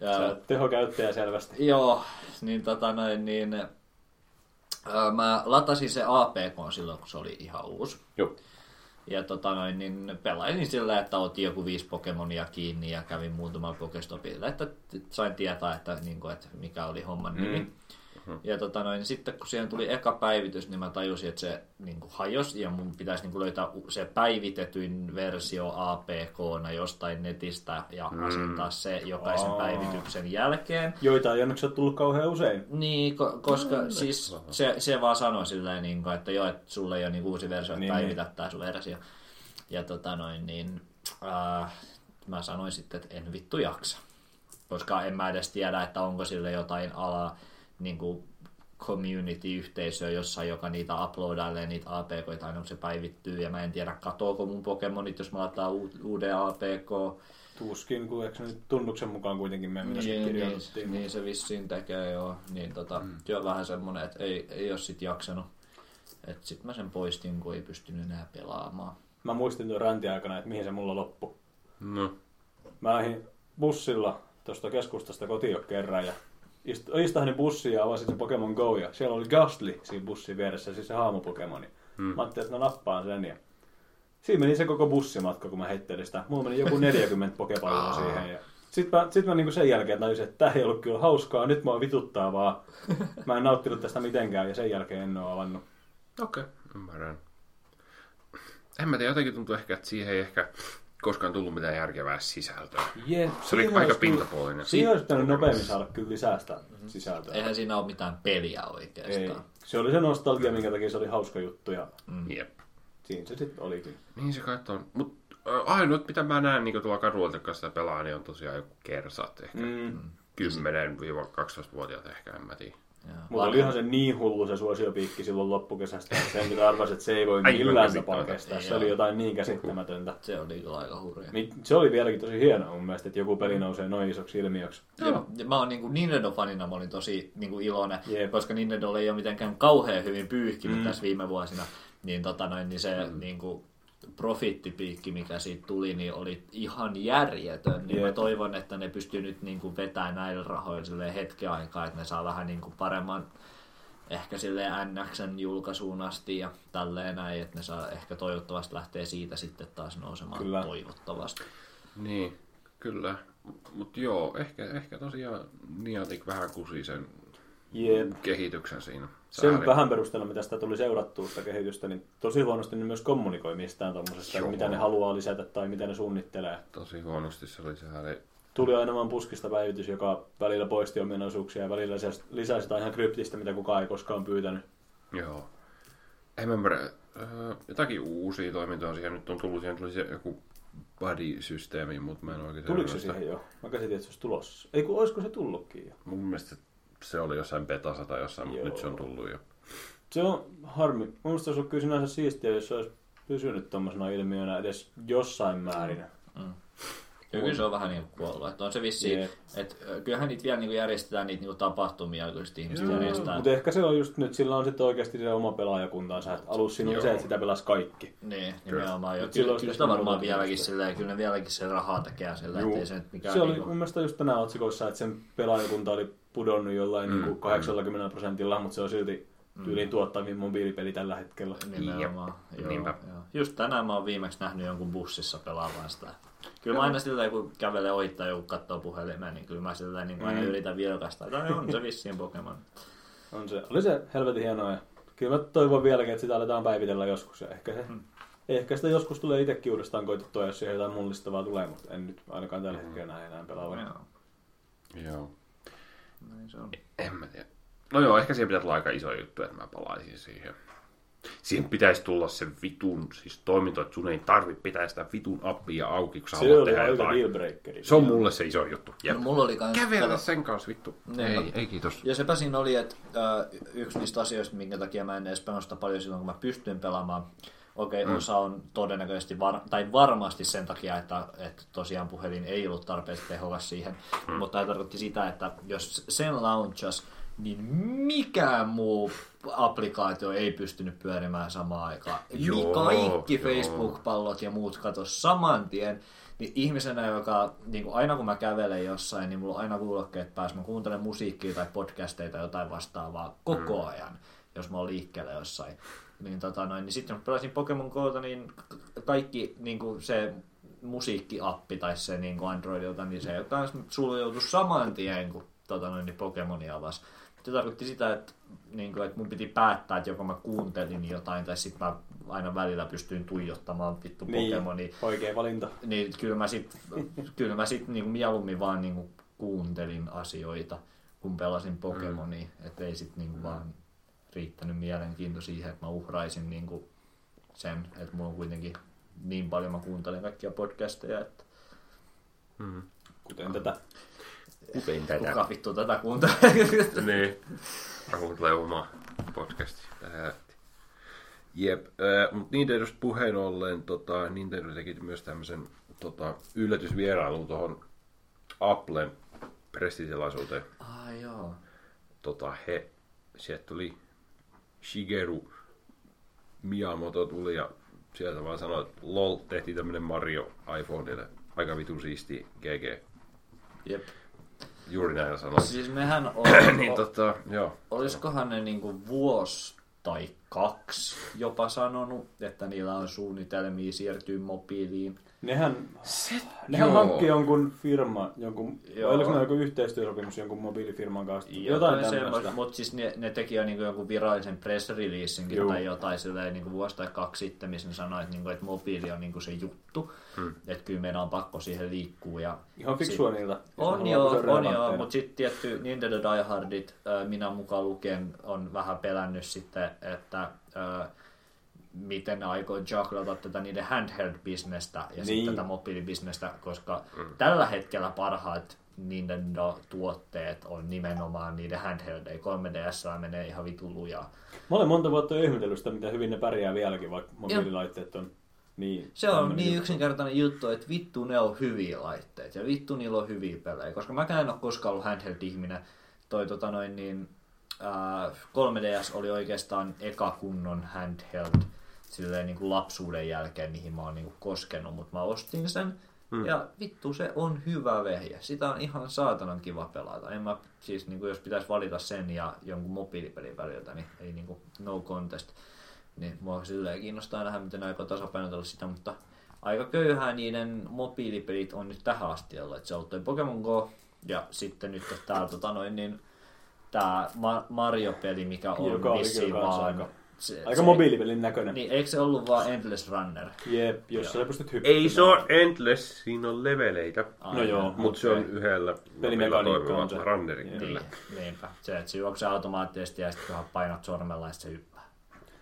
Ja,
Sä oot tehokäyttäjä selvästi.
Joo, niin tota noin, niin ää, mä latasin se APK silloin, kun se oli ihan uusi.
Joo.
Ja tota noin, niin pelailin sillä, että otin joku viisi Pokemonia kiinni ja kävin muutamalla Pokestopilla, että sain tietää, että, niin kuin, että mikä oli homman nimi.
Mm.
Ja tota noin, sitten kun siihen tuli eka päivitys, niin mä tajusin, että se niin kuin hajosi ja mun pitäisi niin kuin löytää se päivitetyin versio APK-na jostain netistä ja asentaa se jokaisen
Aa.
päivityksen jälkeen.
Joita ei onneksi ole tullut kauhean usein.
Niin, ko- koska no, siis se, se vaan sanoi silleen, niin kuin, että joo, että sulle ei ole niin uusi versio, että
Niin,
niin, päivitä tää sun versio. Ja tota noin, niin äh, mä sanoin sitten, että en vittu jaksa. Koska en mä edes tiedä, että onko sille jotain ala niin kuin community-yhteisöä jossain, joka niitä uploadailee niitä APKita aina kun se päivittyy. Ja mä en tiedä, katoako mun Pokemonit, jos mä lataan uuden APK.
Tuskin, kun eikö se nyt tunnuksen mukaan kuitenkin mene, mitä se
Niin, niin,
kirjoitettiin.
niin, se vissiin tekee, joo. Niin tota, mm. joo, vähän semmonen, että ei, ei ole sit jaksanut. Että sit mä sen poistin, kun ei pystynyt enää pelaamaan.
Mä muistin tuon räntin aikana, että mihin se mulla loppui.
No.
Mä lähdin bussilla tuosta keskustasta kotiin jo kerran ja ist- istahdin bussiin ja avasin sen Pokemon Go ja siellä oli Gastly siinä bussin vieressä, siis se haamupokemoni. Hmm. Mä ajattelin, että mä nappaan sen ja siinä meni se koko bussimatka, kun mä heittelin sitä. Mulla meni joku 40 pokepalloa siihen ja sitten mä, sit mä niinku sen jälkeen tajusin, että tää ei ollut kyllä hauskaa, nyt mua vituttaa vaan. Mä en nauttinut tästä mitenkään ja sen jälkeen en oo avannut.
Okei, okay. ymmärrän. En mä tiedä, jotenkin tuntuu ehkä, että siihen ei ehkä koskaan tullut mitään järkevää sisältöä.
Jep,
Se oli aika pintapuolinen.
Siihen olisi pitänyt nopeammin saada kyllä lisää sitä sisältöä.
Eihän siinä ole mitään peliä
Ei.
oikeastaan.
Se oli se nostalgia, minkä takia se oli hauska juttu ja
Jep.
siinä se sitten olikin.
Niin se kai on. Mut ä, ainut, mitä mä näen niin tuolla kaduolta, joka sitä pelaa, niin on tosiaan joku kersat. Ehkä
Mm.
10-12-vuotiaat ehkä, en mä tiedä.
Joo.
Mutta olihan se niin hullu se suosiopiikki silloin loppukesästä, että sen mitä arvasin, että se ei voi millään tapaa kestää. Se
Joo.
oli jotain niin käsittämätöntä.
Se oli kyllä aika hurja.
Niin se oli vieläkin tosi hienoa mun mielestä, että joku peli nousee noin isoksi ilmiöksi.
Ja, ja mä oon niinku Nintendo-fanina, mä olin tosi niinku iloinen,
Jep.
koska Nintendo ei ole mitenkään kauhean hyvin pyyhkinyt mm. tässä viime vuosina. Niin, tota noin, niin se mm. niinku, profittipiikki, mikä siitä tuli, niin oli ihan järjetön. Niin mä toivon, että ne pystyy nyt niinku vetämään näillä rahoilla hetken aikaa, että ne saa vähän niinku paremman ehkä silleen NXn julkaisuun asti ja tälleen näin, että ne saa ehkä toivottavasti lähtee siitä sitten taas nousemaan
Kyllä.
toivottavasti.
Niin, kyllä. Mutta joo, ehkä, ehkä tosiaan Niantic vähän kusi sen
Jep.
kehityksen siinä.
Sen vähän perusteella, mitä sitä tuli seurattua sitä kehitystä, niin tosi huonosti ne myös kommunikoi mistään tuommoisesta, mitä ne haluaa lisätä tai mitä ne suunnittelee.
Tosi huonosti se oli sääli.
Tuli aina vaan puskista päivitys, joka välillä poisti ominaisuuksia ja välillä lisäsi, lisäsi jotain ihan kryptistä, mitä kukaan ei koskaan pyytänyt.
Joo. En mä ymmärrä. Öö, jotakin uusia toimintoja siihen nyt on tullut. Siihen tuli se joku buddy-systeemi, mutta mä en oikein
Tuliko se siihen jo? Mä käsitin, että se olisi tulossa. Ei kun olisiko se tullutkin jo?
Mun mielestä se oli jossain betassa tai jossain, mutta nyt se on tullut jo.
Se on harmi. Mun mielestä se olisi ollut kyllä sinänsä siistiä, jos se olisi pysynyt tuommoisena ilmiönä edes jossain määrin.
Ja kyllä se on vähän niin kuin kuollut. Että on se vissiin,
Jep.
että kyllähän niitä vielä niin kuin järjestetään niitä niin kuin tapahtumia, kun sitten ihmiset järjestää.
Mutta ehkä se on just nyt, sillä on sitten oikeasti se oma pelaajakuntansa. Että alussa siinä oli se, että sitä pelasi kaikki.
Niin, nimenomaan. Kyllä,
silloin
kyllä
olisi
sitä varmaan vieläkin silleen, kyllä ne vieläkin sen rahaa tekee silleen,
Juu.
ettei se nyt mikään
Se oli
niin
mun
kuin,
mielestä just tänään otsikoissa, että sen pelaajakunta oli pudonnut jollain
Mm,
mm, niin 80 prosentilla, mutta se on silti tyyliin tuottavin mobiilipeli tällä hetkellä.
nimenomaan. Joo,
Niinpä.
joo. Just tänään mä oon viimeksi nähnyt jonkun bussissa pelaamaan sitä. Kyllä mä aina silleen, kun kävelee ohi tai joku katsoo puhelimeen, niin kyllä mä silleen niin kuin aina
Mm.
yritän vilkaista. Tai on se vissiin Pokemon.
On se, oli se helvetin hienoa ja kyllä mä toivon vieläkin, että sitä aletaan päivitellä joskus ja ehkä se,
Mm.
ehkä sitä joskus tulee itsekin uudestaan koitettua, jos siihen jotain mullistavaa tulee, mutta en nyt ainakaan tällä hetkellä näe enää pelaavan.
Joo,
Joo.
näin se on.
En mä tiedä. No joo, ehkä siihen pitää tulla aika iso juttu, että mä palaisin siihen. Siihen pitäisi tulla se vitun, siis toiminto, että sun ei tarvitse pitää sitä vitun appia auki, kun sä
Se
haluat tehdä jotain. Se on mulle se iso juttu. Jep.
No, mulla oli kans...
Kävellä sen kanssa, vittu.
Niin.
Ei, ei kiitos.
Ja sepä siinä oli, että äh, yksi niistä asioista, minkä takia mä en edes sitä paljon silloin, kun mä pystyin pelaamaan. Okei, okay, mm. osa on todennäköisesti, var- tai varmasti sen takia, että, että tosiaan puhelin ei ollut tarpeeksi tehokas siihen. Mm. Mutta tämä tarkoitti sitä, että jos sen launchas, niin mikään muu applikaatio ei pystynyt pyörimään samaan aikaan.
Joo,
Kaikki
joo.
Facebook-pallot ja muut katos saman tien. Niin ihmisenä, joka niin kuin aina kun mä kävelen jossain, niin mulla on aina kuulokkeet päässä. Mä kuuntelen musiikkia tai podcasteja tai jotain vastaavaa koko
Mm.
ajan, jos mä oon liikkeellä jossain. Niin, tota noin, niin sitten kun pelasin Pokemon Go'ta, niin kaikki niin kuin se musiikkiappi tai se niin kuin Androidilta, niin se kans suljeutui saman tien, kun tota noin, niin Pokemonia avasi. Se tarkoitti sitä, että, niin kuin, että mun piti päättää, että joko mä kuuntelin jotain, tai sitten mä aina välillä pystyin tuijottamaan vittu
Niin,
Pokemonia.
oikea valinta.
Niin kyllä mä sit, kyllä mä sit niinku mieluummin vaan niinku kuuntelin asioita, kun pelasin Pokemonia. Mm. Että ei sit niinku vaan riittänyt mielenkiinto siihen, että mä uhraisin niinku sen, että mulla on kuitenkin niin paljon mä kuuntelen kaikkia podcasteja, että
Kuten tätä.
Kuten tätä.
kuka vittu tätä kuuntelee.
niin. Mä kuuntelen omaa podcasti. Tähän. Jep, äh, mutta Nintendosta puheen ollen, tota, Nintendo teki myös tämmöisen tota, yllätysvierailun tuohon Applen pressitilaisuuteen.
Ai joo.
Tota, he, sieltä tuli Shigeru Miyamoto tuli ja sieltä vaan sanoi, että lol, tehtiin tämmönen Mario iPhoneille. Aika vitu siisti GG.
Jep.
Juuri näin sanoin.
Siis mehän [clears throat] on,
niin tota, joo.
Olisikohan ne niinku vuosi tai kaksi jopa sanonut, että niillä on suunnitelmia siirtyä mobiiliin.
Nehän,
Se,
nehän
joo.
hankki jonkun firma, jonkun,
Joo.
oliko ne joku yhteistyösopimus jonkun mobiilifirman kanssa? Jotain
Jotain
tämmöistä.
semmoista, mutta siis ne, ne teki jo niinku jonkun virallisen press releasinkin
Juu.
tai jotain silleen niinku vuosi tai kaksi sitten, missä ne sanoi, että, niinku, että mobiili on niinku se juttu, hmm. että kyllä meidän on pakko siihen liikkua. Ja
Ihan fiksua niiltä. jos ne
on joo,
pysyä
on joo, mutta sitten tietty Nintendo Diehardit, ää, minä mukaan lukien, on vähän pelännyt sitten, että ää, miten ne aikoo jugglata tätä niiden handheld-bisnestä ja
Niin.
sitten tätä mobiilibisnestä, koska tällä hetkellä parhaat Nintendo-tuotteet on nimenomaan niiden handheldeja. 3DS menee ihan vitun lujaa.
Mä olen monta vuotta ihmetellyt sitä, mitä hyvin ne pärjää vieläkin, vaikka mobiililaitteet on niin...
Se on niin
juttu.
yksinkertainen juttu, että vittu ne on hyviä laitteet ja vittu niillä on hyviä pelejä. Koska mäkään en ole koskaan ollut handheld-ihminen. Toi tota noin niin, ää, 3DS oli oikeastaan eka kunnon handheld silleen niin kuin lapsuuden jälkeen, mihin mä oon niin kuin koskenut, mutta mä ostin sen. Hmm. Ja vittu, se on hyvä vehje. Sitä on ihan saatanan kiva pelata. En mä, siis niin kuin jos pitäisi valita sen ja jonkun mobiilipelin väliltä, niin ei niin kuin no contest. Niin mua silleen kiinnostaa nähdä, miten ne aikoo tasapainotella sitä, mutta aika köyhää niiden mobiilipelit on nyt tähän asti ollut. Et se on toi Pokemon Go ja sitten nyt tää tota noin niin tää Ma- Mario-peli, mikä on
Joka
vissiin vaan...
aika-
se,
Aika
se-
mobiilipelin näköinen.
Niin, eikö se ollut vaan Endless Runner?
Jep, jos sä pystyt hyppäämään.
Ei se ole endless, siinä on leveleitä.
No joo,
Mutta se on yhdellä
Pelimekaniikka
napilla
on se.
toimiva runneri
Niin.
kyllä.
Niin, niinpä. Se, että se juoksee automaattisesti ja sitten kunhan painat sormella ja sitten se hyppää.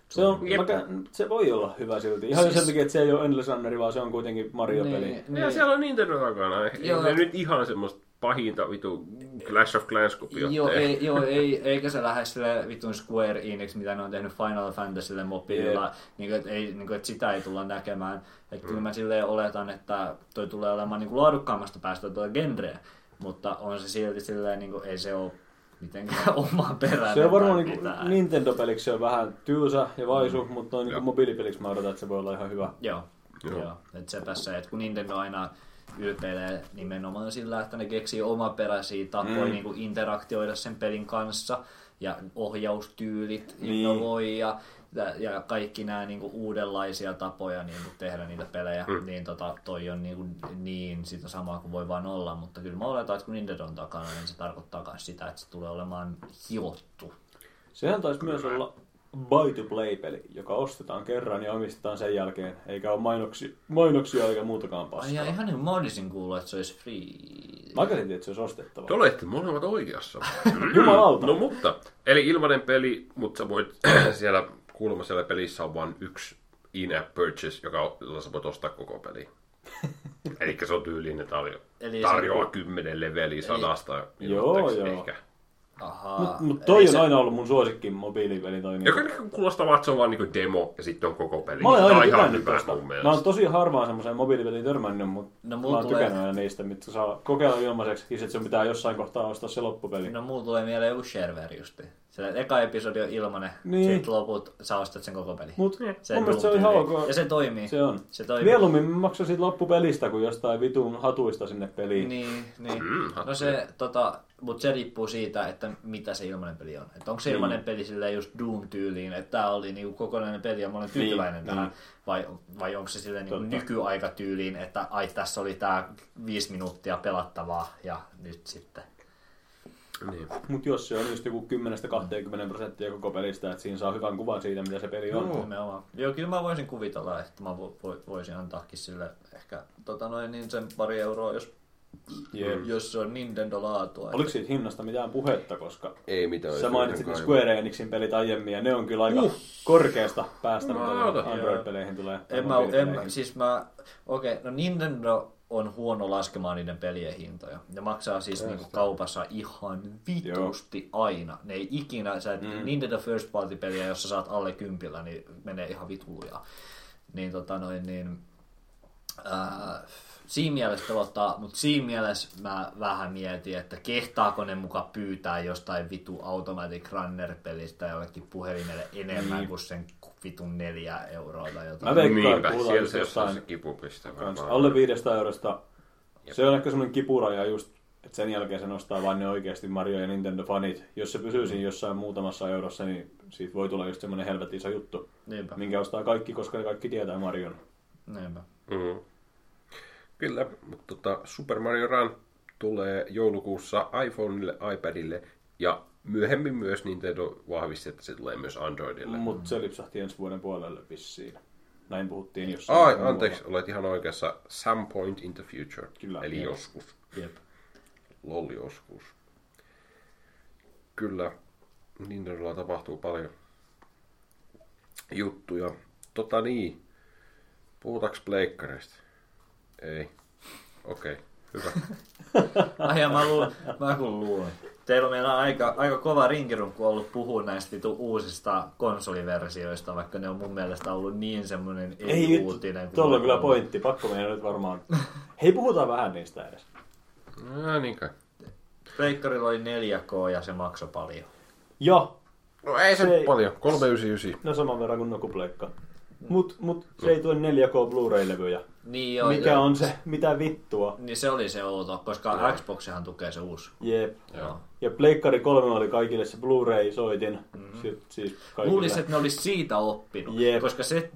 Se, on,
Jep.
mä, se voi olla hyvä silti. Ihan
Siis-
sen takia, että se ei ole Endless Runneri, vaan se on kuitenkin Mario-peli.
Niin,
Ja siellä on Nintendo takana. Ei
Joo.
ne nyt ihan semmoista pahinta vitu Clash of Clans kopiot
Joo, ei, joo ei, eikä se lähde sille vitun Square Enix, mitä ne on tehnyt Final Fantasylle mobiililla, niin kuin, että, ei, niin kuin, että sitä ei tulla näkemään. Että kyllä mä silleen oletan, että toi tulee olemaan niin kuin laadukkaammasta päästä tuota genreä, mutta on se silti silleen, niin kuin, ei se ole mitenkään [laughs] oma perä.
Se on varmaan niin. Nintendo-peliksi on vähän tylsä ja vaisu, mutta noin
Joo.
niin mobiilipeliksi mä odotan, että se voi olla ihan hyvä.
Joo,
Joo.
joo. että sepä se, että kun Nintendo aina ylpeilee nimenomaan sillä, että ne keksii omaperäisiä tapoja mm. niin kuin interaktioida sen pelin kanssa ja ohjaustyylit
Niin.
innovoi ja, ja, ja kaikki nämä niin kuin uudenlaisia tapoja niin kuin tehdä niitä pelejä, mm. niin tota, toi on niin, kuin niin sitä samaa kuin voi vaan olla, mutta kyllä mä oletan, että kun Nintendo on takana, niin se tarkoittaa myös sitä, että se tulee olemaan hiottu.
Sehän taisi myös olla buy-to-play-peli, joka ostetaan kerran ja omistetaan sen jälkeen, eikä ole mainoksia, mainoksia eikä muutakaan
Ai
paskaa.
ja ihan niin mä olisin kuullut, että se olisi free.
Mä käsitin, että se olisi ostettava.
Te olette molemmat oikeassa. [laughs]
Jumalauta.
No mutta, eli ilmainen peli, mutta sä voit [clears throat] siellä kuulemma siellä pelissä on vain yksi in-app purchase, joka jolla sä voit ostaa koko peli. [laughs] Eli se on tyyliin, että tarjo-
Eli se-
tarjoaa kymmenen leveliä sadasta
Joo, joo.
ehkä.
Ahaa.
Mutta mut toi on
se-
aina ollut mun suosikki mobiilipeli. Toi niin.
Joka niinku kuulostaa vaan, että se on vaan niinku demo ja sitten on koko peli.
Mä olen
Tää
aina
on ihan
tykännyt
hyvä
tosta.
mun
Mä oon
mielestä.
tosi harvaan semmoiseen mobiilipeliin törmännyt, mutta
No,
mä oon
tulee-
tykännyt aina niistä, mitä saa kokeilla ilmaiseksi, ja sit sun pitää jossain kohtaa ostaa se loppupeli.
No mulla tulee mieleen joku shareware justi. Se eka episodi on ilmanen,
Niin.
niin. sit loput sä ostat sen koko peli.
Mut
Se
mun mielestä se on ihan ok.
Ja se toimii.
Se on.
Se toimii.
Mieluummin mä maksan siitä loppupelistä kuin jostain vitun hatuista sinne peliin.
Niin, niin.
Mm,
no se, tota, mutta se riippuu siitä, että mitä se ilmanen peli on. Että onko se
Niin.
ilmanen peli silleen just Doom-tyyliin, että tää oli niinku kokonainen peli ja mä olen tyytyväinen
Niin,
tähän.
niin.
Vai, vai onko se silleen niinku nykyaikatyyliin, että ai tässä oli tää viisi minuuttia pelattavaa ja nyt sitten.
Niin.
Mut jos se on just joku 10-20 prosenttia koko pelistä, että siinä saa hyvän kuvan siitä, mitä se peli on.
Nimenomaan. Joo, kyllä mä voisin kuvitella, että mä vo, vo, voisin antaakin sille ehkä tota noin, niin sen pari euroa, jos,
Jep.
jos se on Nintendo-laatua.
Oliko siitä hinnasta mitään puhetta, koska
Ei mitään.
sä mainitsit ne. Square Enixin pelit aiemmin, ja ne on kyllä aika korkeasta päästä, mitä
Jumalauta.
Android-peleihin tulee.
En mä, en, siis mä, okei, okay, no Nintendo on huono laskemaan niiden pelien hintoja. Ne maksaa siis niinku kaupassa ihan vitusti aina. Ne ei ikinä, sä et, mm. Nintendo First Party peliä, jos sä saat alle kympillä, niin menee ihan vituluja. Niin tota noin, niin ää, siinä mielessä pelottaa, mutta siinä mielessä mä vähän mietin, että kehtaako ne muka pyytää jostain vitu Automatic Runner-pelistä jollekin puhelimelle enemmän
Niin.
kuin sen vitun neljä euroa tai jotain.
Mä veikkaan,
Niinpä, siellä se jossain kipupiste
alle 500 eurosta. Se on ehkä semmoinen kipuraja just, että sen jälkeen se nostaa vain ne oikeasti Mario ja Nintendo-fanit. Jos se pysyy siinä jossain muutamassa eurossa, niin siitä voi tulla just semmoinen helvetin iso juttu,
Niinpä.
minkä ostaa kaikki, koska ne kaikki tietää Marion.
Niinpä.
Mm. Kyllä, mutta tota, Super Mario Run tulee joulukuussa iPhoneille, iPadille ja myöhemmin myös Nintendo vahvisti, että se tulee myös Androidille.
Mutta se lipsahti ensi vuoden puolelle vissiin. Näin puhuttiin jossain.
Ai,
muualla.
anteeksi, olet ihan oikeassa. Some point in the future.
Kyllä.
Eli
Joo.
joskus.
Jep.
Lol joskus. Kyllä, Nintendolla tapahtuu paljon juttuja. Tota niin, puhutaanko pleikkareista? Ei. Okei, okay. hyvä. [laughs]
Ai ja mä, luulen, mä kun luulen. Teillä on meillä aika, aika kova rinkirunkku ollut puhua näistä vitu uusista konsoliversioista, vaikka ne on mun mielestä ollut niin semmoinen
Ei
ei-uutinen.
tuolla on kyllä pointti. Pakko meidän nyt varmaan. Hei, puhutaan vähän niistä edes.
No niin kai.
Pleikkarilla oli 4K ja se maksoi paljon.
Joo,
No ei se,
Se ei-
paljon. 399.
no saman verran kuin Nokupleikka. Mut, mut se ei tue 4K Blu-ray-levyjä.
Niin joo,
Mikä
joo.
on se, mitä vittua?
Niin se oli se outo, koska
Joo.
Xboxihan tukee se uusi.
Jep.
Joo.
Ja Pleikkari 3 oli kaikille se Blu-ray-soitin. Mm-hmm. Si- siis.
Luulisin, että ne olisi siitä oppinut,
Jep.
koska se,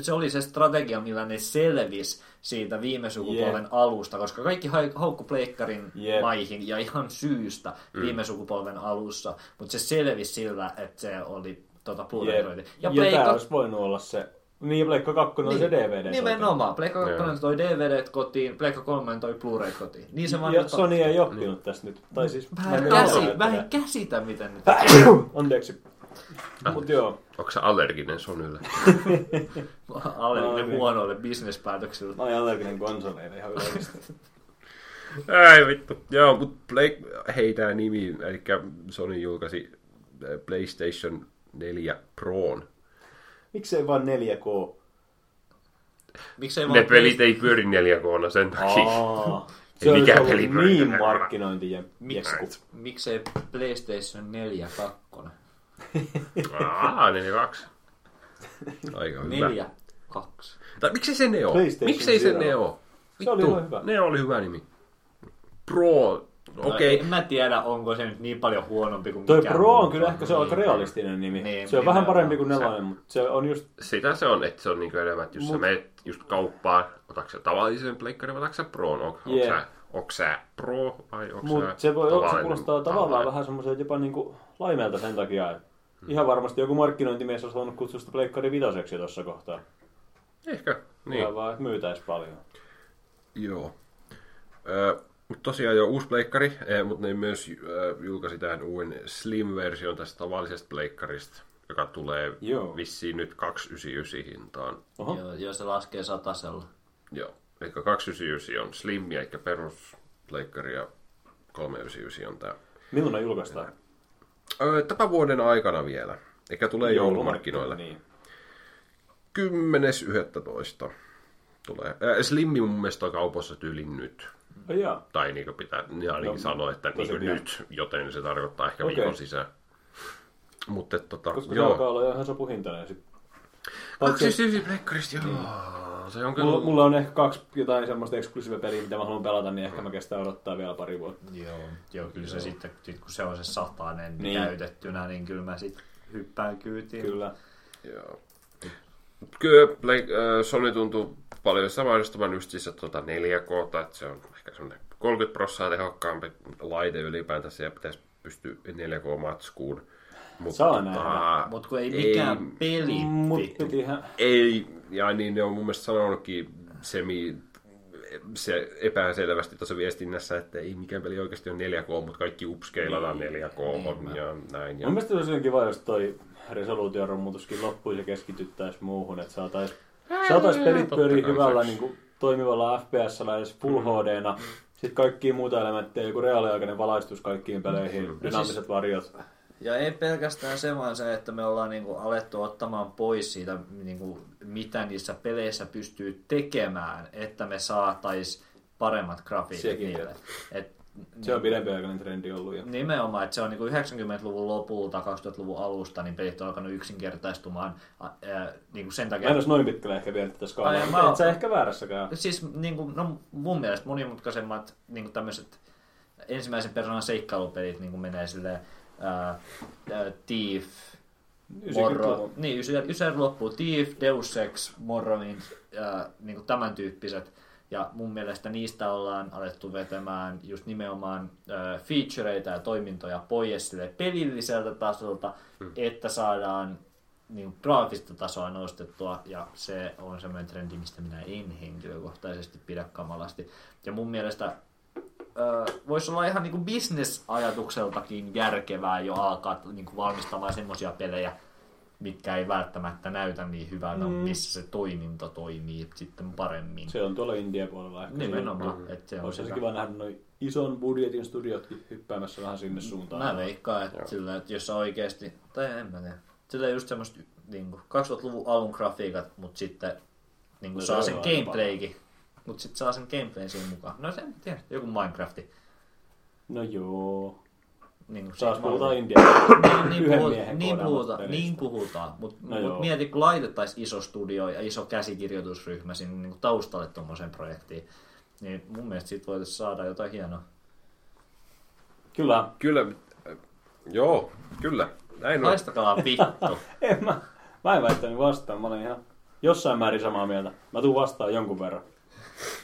se oli se strategia, millä ne selvis siitä viime sukupolven
Jep.
alusta, koska kaikki haukku pleikkarin
Jep.
maihin ja ihan syystä
Mm.
viime sukupolven alussa, mutta se selvisi sillä, että se oli tota Blu-ray-soitin. Ja
Ja,
Pleikka...
tää olisi voinut olla se. Niin, Pleikka 2 oli se DVD.
Nimenomaan. Pleikka 2
Joo.
toi DVD kotiin, Pleikka 3 toi Blu-ray kotiin. Niin se vaan
Ja Sony ei oppinut tästä nyt. Tai siis...
Vähän,
mä en
käsi,
tiedä.
vähän käsitä, miten nyt... [coughs]
Anteeksi. Mut joo.
Onko se allerginen Sonylle? [coughs]
Alle
Ai.
huonoille bisnespäätöksille.
Mä oon allerginen konsoleille ihan yleisesti. [coughs]
Ei vittu. Joo, mutta Play... hei tää nimi, eli Sony julkaisi äh, PlayStation 4 Proon.
Miksei vaan 4K?
Miksei
Ne
vaan
pelit ei pyöri 4K sen takia.
Aa, se olisi
mikään
ollut
peli pyöri
niin
4K.
markkinointijesku.
Miksei PlayStation 4 2?
Aa, 42. Aika hyvä.
4 2.
Tai miksei se Neo? Miksei se. Neo?
Se oli hyvä.
Neo oli hyvä nimi. Pro, okei.
Okay. En mä tiedä, onko se nyt niin paljon huonompi kuin
Toi
mikään
Pro on kyllä ehkä se on aika realistinen nimi.
Niin,
se on vähän
nimenomaan.
parempi kuin nelonen, mutta se on just...
Sitä se on, että se on niinku enemmän, että jos sä
Mut-
menet just kauppaan, otatko sä tavallisen pleikkarin vai otatko sä Proon? Onko
Jep.
sä, onko sä Pro vai onko
Mutta
sä
se voi olla, se kuulostaa tavallaan
tavallinen?
vähän semmoiselta jopa niinku laimeelta sen takia, että
Hmm.
ihan varmasti joku markkinointimies olisi voinut kutsua sitä pleikkari vitoseksi tuossa kohtaa.
Ehkä, niin.
Ihan vaan, että myytäisi paljon.
Joo. Ö, mutta tosiaan jo uusi pleikkari, eh, mutta ne myös ö, julkaisi tähän uuden Slim-version tästä tavallisesta pleikkarista, joka tulee
Joo.
vissiin nyt 299 hintaan.
Oho.
Joo, joo, se laskee satasella.
Joo. Eli 299 on Slim, eli peruspleikkari, ja 399 on tämä.
Milloin ne julkaistaan?
Öö, tämän vuoden aikana vielä. Eikä tulee joulumarkkinoille.
Niin.
10.11. tulee. Ää, Slimmi mun mielestä on kaupassa tyylin nyt.
Jaa.
Tai niin pitää niin ainakin
No,
sanoa, että niin
pian.
nyt, joten se tarkoittaa ehkä
Okei.
viikon sisään. Mutta tota,
Koska se
joo.
alkaa olla ihan sopuhintainen. Sit. Paitsi,
299 pleikkarista, joo. Se on kyllä...
mulla, mulla, on ehkä kaksi jotain semmoista eksklusiivia peliä, mitä mä haluan pelata, niin ehkä mä kestää odottaa vielä pari vuotta.
Joo, joo kyllä se sitten, sit kun se on se satanen
Niin.
niin. käytettynä, niin kyllä mä sitten hyppään kyytiin.
Kyllä.
Joo. Kyllä Play, äh, Sony tuntuu paljon sitä mainostavan just siis, tuota 4K, että se on ehkä semmoinen 30 prosenttia tehokkaampi laite ylipäätänsä ja pitäisi pystyä 4K-matskuun. Mutta
Saa nähdä.
Mut kun ei mikään peli
Mut
vittu.
pitihän...
Ei, ja niin ne on mun mielestä sanonutkin semi se epäselvästi tuossa viestinnässä, että ei mikään peli oikeasti on 4K, mutta kaikki upscalataan 4K
Niin,
ja näin. Ja...
Mun mielestä olisi kiva, jos toi resoluution rummutuskin loppuisi ja keskityttäisiin muuhun, että saatais, saatais pelit pyörii
kai
hyvällä niin kuin, toimivalla FPSllä edes Full HDna. Sitten kaikkia muuta elementtejä, joku reaaliaikainen valaistus kaikkiin peleihin, dynaamiset varjot.
Ja ei pelkästään se, vaan se, että me ollaan niinku alettu ottamaan pois siitä, niinku, mitä niissä peleissä pystyy tekemään, että me saatais paremmat grafiikat niille. Et,
Se on pidempiaikainen trendi ollut. Ja...
Nimenomaan, että se on niinku 90-luvun lopulta, 2000-luvun alusta, niin pelit on alkanut yksinkertaistumaan ä, ä, niinku sen
Mä
takia.
en olisi noin pitkälle ehkä vienyt tätä skaalaa,
mä
et sä ehkä väärässäkään.
Siis niinku, no, mun mielestä monimutkaisemmat niinku tämmöiset ensimmäisen persoonan seikkailupelit niinku menee silleen ää, ää, Thief, Morro,
90-luvun.
niin, Ysär, Ysär loppuu, Thief, Deus Ex, Morrowind, ja niin kuin tämän tyyppiset, Ja mun mielestä niistä ollaan alettu vetämään just nimenomaan äh, featureita ja toimintoja pois sille pelilliseltä tasolta, hmm. että saadaan niin graafista tasoa nostettua, ja se on semmoinen trendi, mistä minä en henkilökohtaisesti pidä kamalasti. Ja mun mielestä voisi olla ihan niin bisnesajatukseltakin järkevää jo alkaa niin valmistamaan semmoisia pelejä, mitkä ei välttämättä näytä niin hyvältä, mm. missä se toiminto toimii sitten paremmin.
Se on tuolla India-puolella ehkä.
Nimenomaan. Mm. Että se
Olisi se kiva nähdä noin ison budjetin studiotkin hyppäämässä vähän sinne suuntaan.
Mä veikkaan, että, sillä, että jos oikeasti, tai en mä tiedä, sillä just semmoista niin 2000-luvun alun grafiikat, mutta sitten niin kuin no, saa sen gameplaykin mutta sitten saa sen gameplayn siihen mukaan. No se tiedä, joku Minecrafti.
No joo.
Niin,
Taas puhutaan India. [coughs]
niin, niin, puhuta, niin, puhuta, niin puhutaan, mutta no mut mieti, kun laitettaisiin iso studio ja iso käsikirjoitusryhmä sinne niin kuin taustalle tuommoiseen projektiin, niin mun mielestä siitä voitaisiin saada jotain hienoa.
Kyllä.
Kyllä, joo, kyllä. Näin on.
Haistakaa vittu. [laughs]
en mä, mä en väittänyt vastaan, mä olen ihan jossain määrin samaa mieltä. Mä tuun vastaan jonkun verran.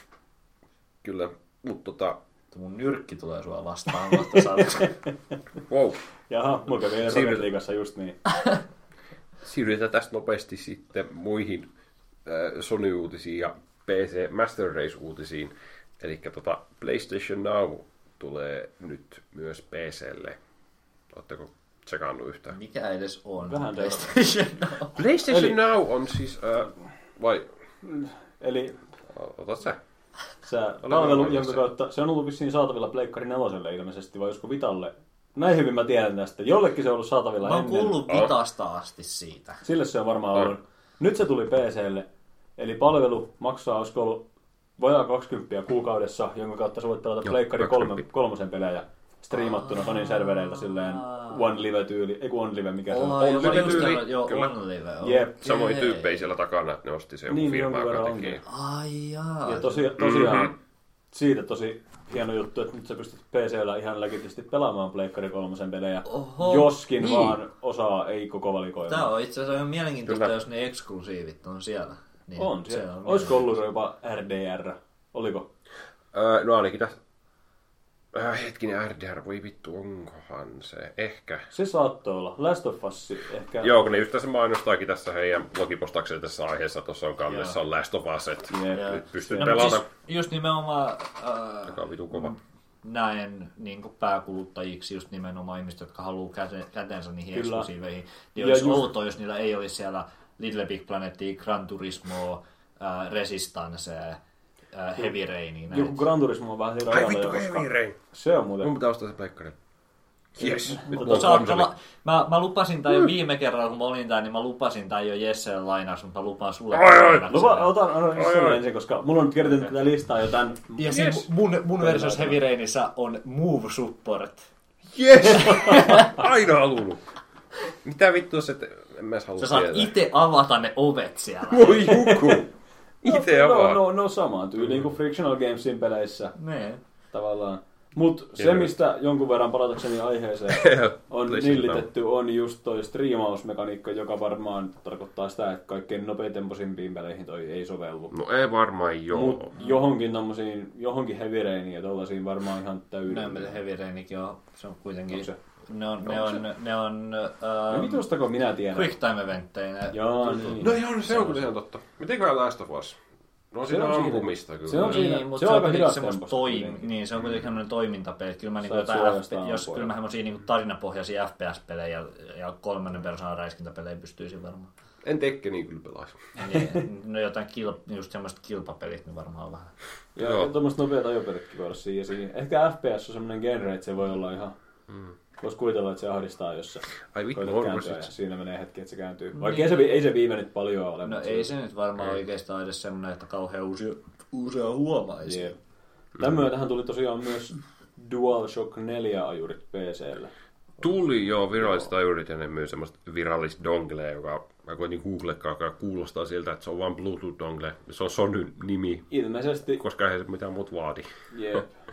[laughs]
Kyllä, mutta tota...
Mun nyrkki tulee sua vastaan, [laughs]
wow.
Jaha, mulla kävi Siirryt... liigassa just niin. [laughs]
Siirrytään tästä nopeasti sitten muihin äh, Sony-uutisiin ja PC Master Race-uutisiin. Eli tota, PlayStation Now tulee nyt myös PClle. Oletteko tsekannut yhtään?
Mikä edes on
Vähän
PlayStation Now?
PlayStation Eli... Now on siis... Äh, vai...
Eli...
Ota sä.
Sä, palvelu, jonka kautta, se on ollut vissiin saatavilla Pleikkari 4 ilmeisesti, vai josko Vitalle? Näin hyvin mä tiedän tästä. Jollekin se on ollut saatavilla
mä ennen. Mä oon kuullut Vitasta asti siitä.
Sille se on varmaan ollut. Nyt se tuli PClle. Eli palvelu maksaa, olisiko ollut vajaa 20 kuukaudessa, jonka kautta sä voit pelata Pleikkari kolme, kolmosen pelejä striimattuna Sonin servereiltä silleen One Live-tyyli, ei One Live, mikä se on.
On Live-tyyli, joo, One Live.
Jep.
Samoin tyyppejä siellä takana, että ne osti se joku niin, firma, joka teki.
Ai jaa.
Ja tosi, tosiaan, mm-hmm. siitä tosi hieno juttu, että nyt sä pystyt PCllä ihan legitisti pelaamaan Pleikkari kolmosen pelejä, Oho, joskin niin. vaan osaa ei koko valikoima.
Tämä on itse asiassa ihan mielenkiintoista, Kyllä. jos ne eksklusiivit on siellä.
Niin on, se on Olisiko ollut jopa RDR? Oliko?
Öö, no ainakin tässä Äh, hetkinen, RDR, voi vittu, onkohan se? Ehkä.
Se saattoi olla. Last of Us ehkä.
Joo, kun ne just tässä mainostaakin tässä heidän blogipostauksella tässä aiheessa, tuossa on kannessa on Last of Us, että yeah. nyt pystyy no, pelata. Siis
just nimenomaan
äh, Joka vitu kova.
näen niin pääkuluttajiksi just nimenomaan ihmiset, jotka haluaa käte, kätensä niihin Kyllä. eksklusiiveihin. Niin olisi just... outoa, jos niillä ei olisi siellä Little Big Planet, Gran Turismo, äh, Resistance, äh, Heavy Rainiin.
Joku Gran Turismo on vähän
Ai vittu, Heavy Rain.
Se on muuten.
Mun pitää ostaa se pleikkari. Yes.
mä, mä, mä, lupasin tämän jo viime kerralla, kun mä olin täällä, niin mä lupasin tämän jo Jesselle lainaus, mutta mä lupaan sulle.
Ai, ai.
Lupa, otan otan ensin, koska mulla on kertynyt tätä listaa jo tämän.
Ja yes. mun, mun versiossa Heavy Rainissa on Move Support.
Yes! [laughs] Aina halunnut. Mitä vittua se, en mä halua
Sä saat itse avata ne ovet siellä.
Voi juku! Itse
no, no, no, no samaan tyyliin kuin Frictional Gamesin peleissä.
Ne.
Tavallaan. Mutta se, mistä jonkun verran palatakseni aiheeseen [laughs] on nillitetty, on just toi striimausmekaniikka, joka varmaan tarkoittaa sitä, että kaikkein nopeatempoisimpiin peleihin toi ei sovellu.
No ei varmaan joo. Mut
johonkin tommosiin, johonkin Heavy Rainiin ja tollasiin varmaan ihan täydellinen.
Näin Heavy Rainikin on, se on kuitenkin... On se? Ne on, ne on, ne on...
Uh, no vitustako minä tiedän?
Quick time eventteinä.
Joo, niin.
No joo, se on kyllä ihan totta. Mitenköhän Last of Us? No se on ampumista kyllä.
Se on, siinä,
niin, mutta se on, aika hidas toim, Niin, se on kuitenkin sellainen toimintapeli. Kyllä mä, niinku, FP, jos, kyllä mä semmosia niinku tarinapohjaisia FPS-pelejä ja, ja kolmannen persoonan räiskintäpelejä pystyisin varmaan.
En niin kyllä pelaisi.
niin, [laughs] no jotain kilp, just semmoista kilpapelit, niin varmaan vähän.
Joo. tuommoista nopeat ajopelitkin voi olla siinä. Ehkä FPS on semmoinen genre, että se voi olla ihan... Mm. Voisi kuvitella, että se ahdistaa, jos se
Ai vittu,
ja siinä menee hetki, että se kääntyy. Niin. Vaikka ei se, ei se viime nyt paljon ole.
No ei se nyt varmaan ei. oikeastaan edes semmoinen, että kauhean uusia, uusia huomaisi. Yeah.
Tämän mm. myötähän tuli tosiaan myös DualShock 4 ajurit PClle.
Tuli joo viralliset ajurit ja ne myös semmoista virallista dongleja, joka mä koitin googlekaa, joka kuulostaa siltä, että se on vain Bluetooth dongle. Se on Sony nimi.
Ilmeisesti.
Koska ei se mitään muut vaadi.
Yep. [laughs]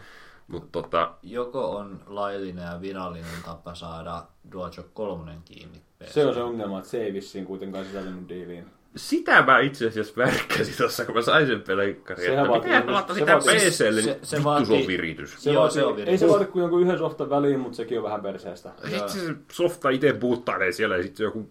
Mut tota...
Joko on laillinen ja virallinen tapa saada DualShock 3 kiinni
PC. Se on se ongelma, että se ei vissiin kuitenkaan sisältänyt diiliin.
sitä mä itse asiassa värkkäsin tossa, kun mä sain sen pelikkarin.
Sehän
Että
vaatii
pitää pelata
se
sitä
vaatii-
PClle,
se-
niin
se
vittu se on viritys.
Se
Joo,
vaatii,
se on
ei
virhe.
se vaadi kuin jonkun yhden softan väliin, mutta sekin on vähän perseestä.
Sitten se softa itse buuttailee siellä ja sitten se joku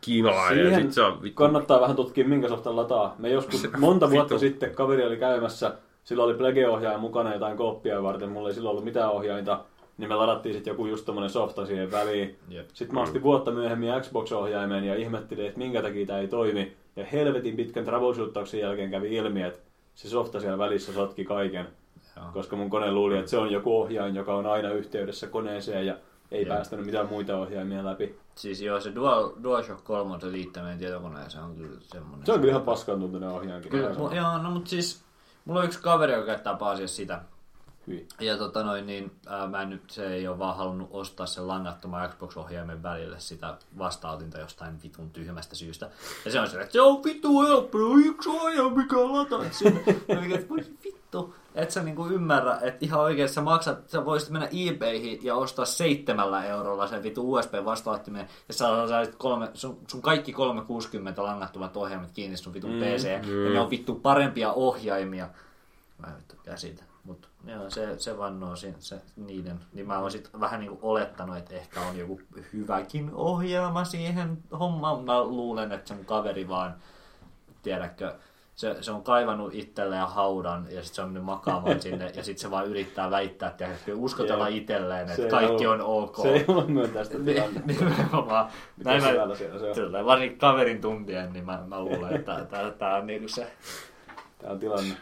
kiinalainen ja
Siihen
sitten se on vittu.
kannattaa vähän tutkia, minkä softan lataa. Me joskus [laughs]
Se-
monta vuotta sitten kaveri oli käymässä, sillä oli Plege-ohjaaja mukana jotain kooppia varten, mulla ei silloin ollut mitään ohjainta, niin me ladattiin sitten joku just tommonen softa siihen väliin.
Jep.
Sitten mä ostin vuotta myöhemmin Xbox-ohjaimen ja ihmettelin, että minkä takia tämä ei toimi. Ja helvetin pitkän troubleshoottauksen jälkeen kävi ilmi, että se softa siellä välissä sotki kaiken.
Joo.
Koska mun kone luuli, että se on joku ohjain, joka on aina yhteydessä koneeseen ja ei
Jep.
päästänyt mitään muita ohjaimia läpi.
Siis joo, se Dual, DualShock 3 liittäminen tietokoneeseen on kyllä semmoinen.
Se on kyllä ihan paskan tuntunen ohjainkin.
Kyllä, mu- joo, no mutta siis mulla on yksi kaveri, joka käyttää pääasiassa sitä.
Hyi.
Ja tota noin, niin ää, mä en nyt, se ei ole vaan halunnut ostaa sen langattoman Xbox-ohjaimen välille sitä vastautinta jostain vitun tyhmästä syystä. Ja se on se, että se on vittu helppo, no yksi ohjain, mikä lataat sinne. [laughs] Mikä, voi vittu, et sä niinku ymmärrä, että ihan oikein sä maksat, sä voisit mennä eBayhin ja ostaa seitsemällä eurolla sen vittu USB-vastaanottimen, ja sä saisit kolme, sun, sun kaikki 360 langattomat ohjaimet kiinni sun vitun PC, ja ne on vittu parempia ohjaimia. Mä en vittu käsitä. Mutta joo, se, se vannoo se, se, niiden. Niin mä oon sit vähän niinku olettanut, että ehkä on joku hyväkin ohjelma siihen hommaan. Mä luulen, että se mun kaveri vaan, tiedätkö, se, se on kaivannut itselleen haudan ja sitten se on mennyt makaamaan [laughs] sinne ja sitten se vaan yrittää väittää, että uskotella itselleen,
Se
että kaikki on ok.
Se ei ole myöntäistä tilannetta.
Nimenomaan. Näin mä,
siellä se on?
kyllä, varsinkin kaverin tuntien, niin mä, mä luulen, että tämä on niinku se.
Tää on tilanne.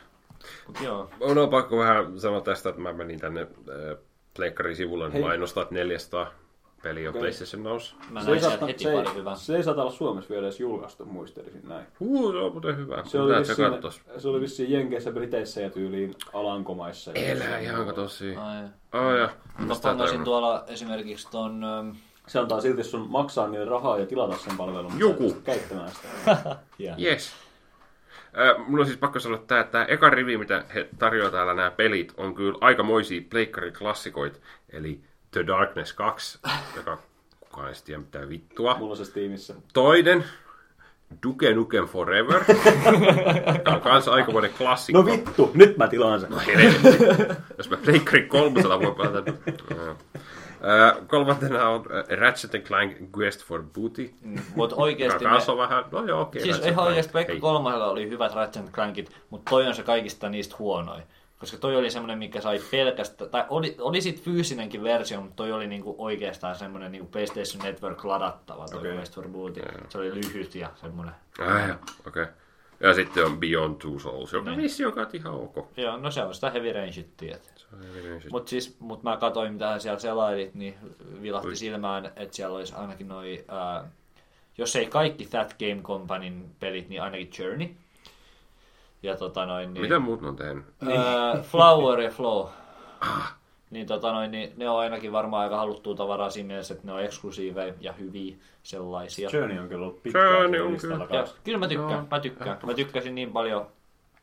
Mut joo.
On, on pakko vähän sanoa tästä, että mä menin tänne äh, Pleikkarin sivulle
Hei.
mainostaa, että 400 peliä on. PlayStation Nous.
Mä
Se
näin heti
se,
pari
ei,
hyvää.
se ei saata olla Suomessa vielä edes julkaistu, muistelisin näin.
Huu, se on muuten hyvä.
Se oli, vissiin, se oli vissiin Jenkeissä, Briteissä ja tyyliin Alankomaissa. ja
Elää ihan tosi.
Ai,
Oh, ja. Tää
pangasin
on?
tuolla esimerkiksi ton... ähm,
Se antaa silti sun maksaa niille rahaa ja tilata sen palvelun. mutta
Joku.
käyttämään sitä. [laughs]
yeah.
Yes. Äh, mulla on siis pakko sanoa, että tämä, tämä eka rivi, mitä he tarjoaa täällä nämä pelit, on kyllä aikamoisia pleikkarin klassikoita. Eli The Darkness 2, joka kukaan ei tiedä mitään vittua.
Mulla on se Steamissa.
Toinen, Duke Nukem Forever. [laughs] Tämä on kans aikamoinen klassikko.
No vittu, nyt mä tilaan sen.
Helvetti. Jos mä pleikkarin kolmosella voi pelata. Äh, kolmantena on Ratchet Clank Quest for Booty.
Mut
Joka
oikeesti
kans
me,
on vähän, no joo okei.
siis
Ratchet
ihan
Clank.
oikeesti Pekka
Hei.
kolmosella oli hyvät Ratchet Clankit, mutta toi on se kaikista niistä huonoin. Koska toi oli semmonen, mikä sai pelkästään, tai oli, oli sit fyysinenkin versio, mutta toi oli niinku oikeastaan semmonen niinku PlayStation Network ladattava toi okay. Quest for Booty. Se oli lyhyt ja semmonen.
Ah, okei. Ja sitten on Beyond Two Souls, joka
Niin.
vissi on ihan ok.
Joo, no se on sitä heavy rain shittiä. Mutta siis, mut mä katsoin, mitä siellä selailit, niin vilahti
Oi.
silmään, että siellä olisi ainakin noi, ää, jos ei kaikki That Game Companyn pelit, niin ainakin Journey. Ja tota noin, niin,
Mitä muut on tehnyt?
ää, Flower ja Flow. Niin, tota noin, niin ne on ainakin varmaan aika haluttua tavaraa siinä mielessä, että ne on eksklusiiveja ja hyviä sellaisia.
Journey on kyllä ollut pitkään
Journey on kyllä.
Ja, kyllä mä tykkään,
Joo.
mä tykkään. Mä tykkäsin niin paljon,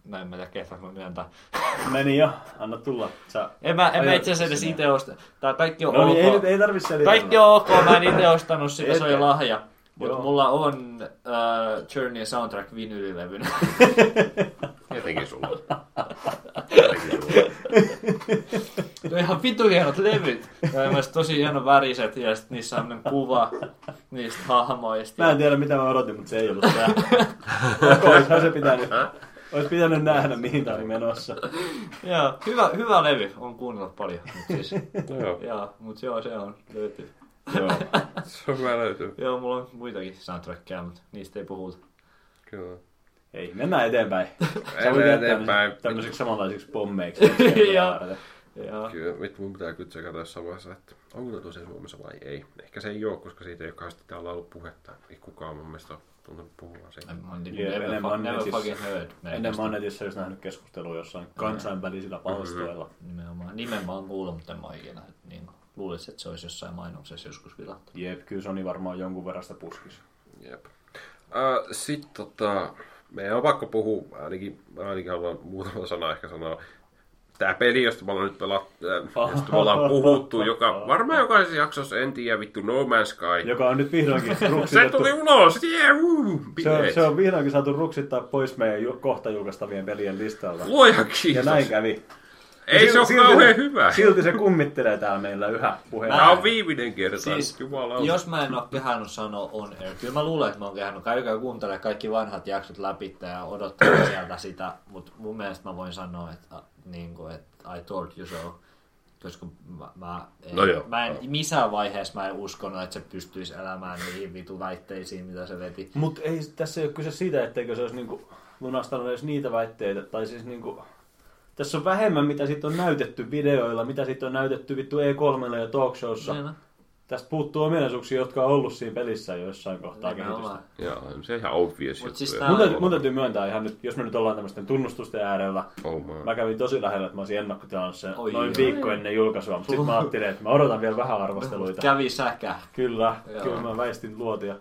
mä en mä tiedä kehtaanko mä myöntää.
Meni jo, anna tulla. Sä...
En mä, en mä itse asiassa edes itse osta. Tää kaikki on
No niin, ei,
ok.
nyt- ei tarvi selitellä.
Kaikki on ok, mä en itse ostanut sitä, se oli lahja. Mutta mulla on uh, Journey soundtrack vinylilevynä. [laughs]
Etenkin sulla. [laughs] Etenkin sulla.
ne on ihan vitu hienot levyt. Ja mielestäni tosi hieno väriset ja sit niissä on kuva niistä hahmoista.
Mä en tiedä mitä mä odotin, mutta se ei ollut tää. Oishan se pitänyt. Ois pitänyt nähdä, mihin tää oli menossa.
Joo, hyvä, hyvä levy, on kuunnellut paljon. Mut siis,
Joo,
joo, mut joo, se on löytyy.
Joo. [laughs]
se on hyvä löytyy.
Joo, mulla on muitakin soundtrackia, mutta niistä ei puhuta.
Kyllä.
Ei, mennään eteenpäin. [laughs] Sä
Mennään
voit
eteenpäin.
ne tämmöisiksi samanlaisiksi pommeiksi. [laughs]
Joo. Joo.
Kyllä, vittu mun pitää kyllä tsekata jossain vaiheessa, että onko se tosiaan Suomessa vai ei. Ehkä se ei ole, koska siitä ei ole kauheasti täällä ollut puhetta. Ei kukaan mun mielestä ole tuntunut puhua siitä.
Ennen Manetissa olisi nähnyt keskustelua jossain kansainvälisillä palstoilla.
Nimenomaan. Nimen mä oon kuullut, mutta en mä ikinä. Niin, luulisin, että se olisi jossain mainoksessa joskus vilahtanut.
Jep, kyllä Sony varmaan jonkun verran sitä puskis.
Jep. Uh, Sitten tota, meidän on pakko puhua, ainakin, ainakin haluan muutama sana ehkä sanoa Tämä peli, josta me ollaan nyt pelat, äh, josta me ollaan puhuttu, joka varmaan jokaisessa jaksossa, en tiedä, vittu No Man's Sky.
Joka on nyt vihdoinkin [laughs]
Se
ruksitettu.
tuli ulos! Yeah, woo,
Se on,
bileet.
se on vihdoinkin saatu ruksittaa pois meidän ju- kohta julkaistavien pelien listalta.
Luoja
Ja
kiitos.
näin kävi.
Ei se ole
Silti-
kauhean hyvä.
Silti se kummittelee täällä meillä yhä puheen.
Tämä on viimeinen kerta.
Siis,
Jumala.
jos mä en ole kehannut sanoa on air, kyllä mä luulen, että mä oon kehannut. Käykää kuuntele kaikki vanhat jaksot läpi ja odottaa [coughs] sieltä sitä, mutta mun mielestä mä voin sanoa, että, niin kuin, että I told you so. Koska mä, mä, en,
No joo.
mä en, missään vaiheessa mä en uskonut, että se pystyisi elämään niihin vitu väitteisiin, mitä se veti.
Mutta ei tässä ei ole kyse siitä, etteikö se olisi niinku lunastanut edes niitä väitteitä. Tai siis niinku, tässä on vähemmän, mitä siitä on näytetty videoilla, mitä siitä on näytetty vittu E3 ja talkshowssa.
Niin.
Tästä puuttuu ominaisuuksia, jotka on ollut siinä pelissä jossain kohtaa kehitystä.
Joo, se on ihan obvious
Mut siis
Mun täytyy, mun täytyy myöntää ihan nyt, jos me nyt ollaan tämmöisten tunnustusten äärellä,
Oh
mä kävin tosi lähellä, että mä olisin ennakkotilannut sen
Oi,
noin
joo.
viikko ennen julkaisua, mutta sitten mä ajattelin, että mä odotan vielä vähän arvosteluita.
Kävi säkä.
Kyllä,
Joo.
kyllä mä väistin luotia.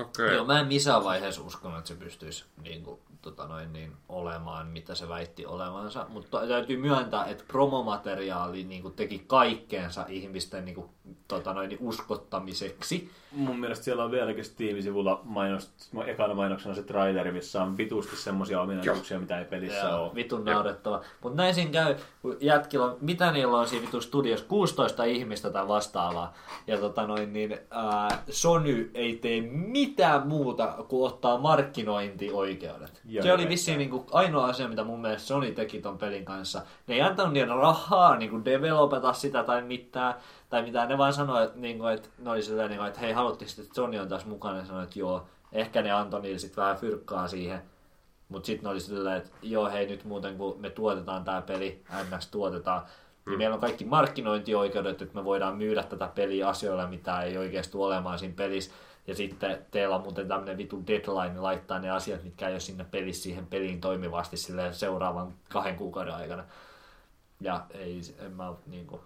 Okei.
Joo, mä en missään vaiheessa uskonut, että se pystyisi niin kuin, tota noin, niin, olemaan, mitä se väitti olevansa. Mutta täytyy myöntää, että promomateriaali niin kuin, teki kaikkeensa ihmisten niin kuin, tota noin, uskottamiseksi.
Mun mielestä siellä on vieläkin Steam-sivulla mainos, ekana mainoksena se traileri, missä on vitusti semmosia ominaisuuksia, mitä ei pelissä
Joo,
ole.
vitun naurettava. Mutta näin siinä käy, kun jätkillä on, mitä niillä on siinä vitun studiossa, 16 ihmistä tai vastaavaa. Ja tota noin, niin ää, Sony ei tee mitään muuta kuin ottaa markkinointioikeudet.
Ja
se oli vissiin niin kuin ainoa asia, mitä mun mielestä Sony teki ton pelin kanssa. Ne ei antanut niiden rahaa niin kuin developeta sitä tai mitään. Tai mitään, ne vaan sanoi, että, niin kuin, että ne oli silleen, niin kuin, että hei, haluttiin että Sony on tässä mukana. Ja sanoi, että joo, ehkä ne antoi niille sitten vähän fyrkkaa siihen. Mutta sitten ne oli silleen, että joo hei nyt muuten kun me tuotetaan tämä peli, NX tuotetaan, niin meillä on kaikki markkinointioikeudet, että me voidaan myydä tätä peliä asioilla, mitä ei oikeasti tule olemaan siinä pelissä. Ja sitten teillä on muuten tämmöinen vitu deadline laittaa ne asiat, mitkä ei ole sinne pelissä siihen peliin toimivasti silleen seuraavan kahden kuukauden aikana. Ja ei, en mä niinku,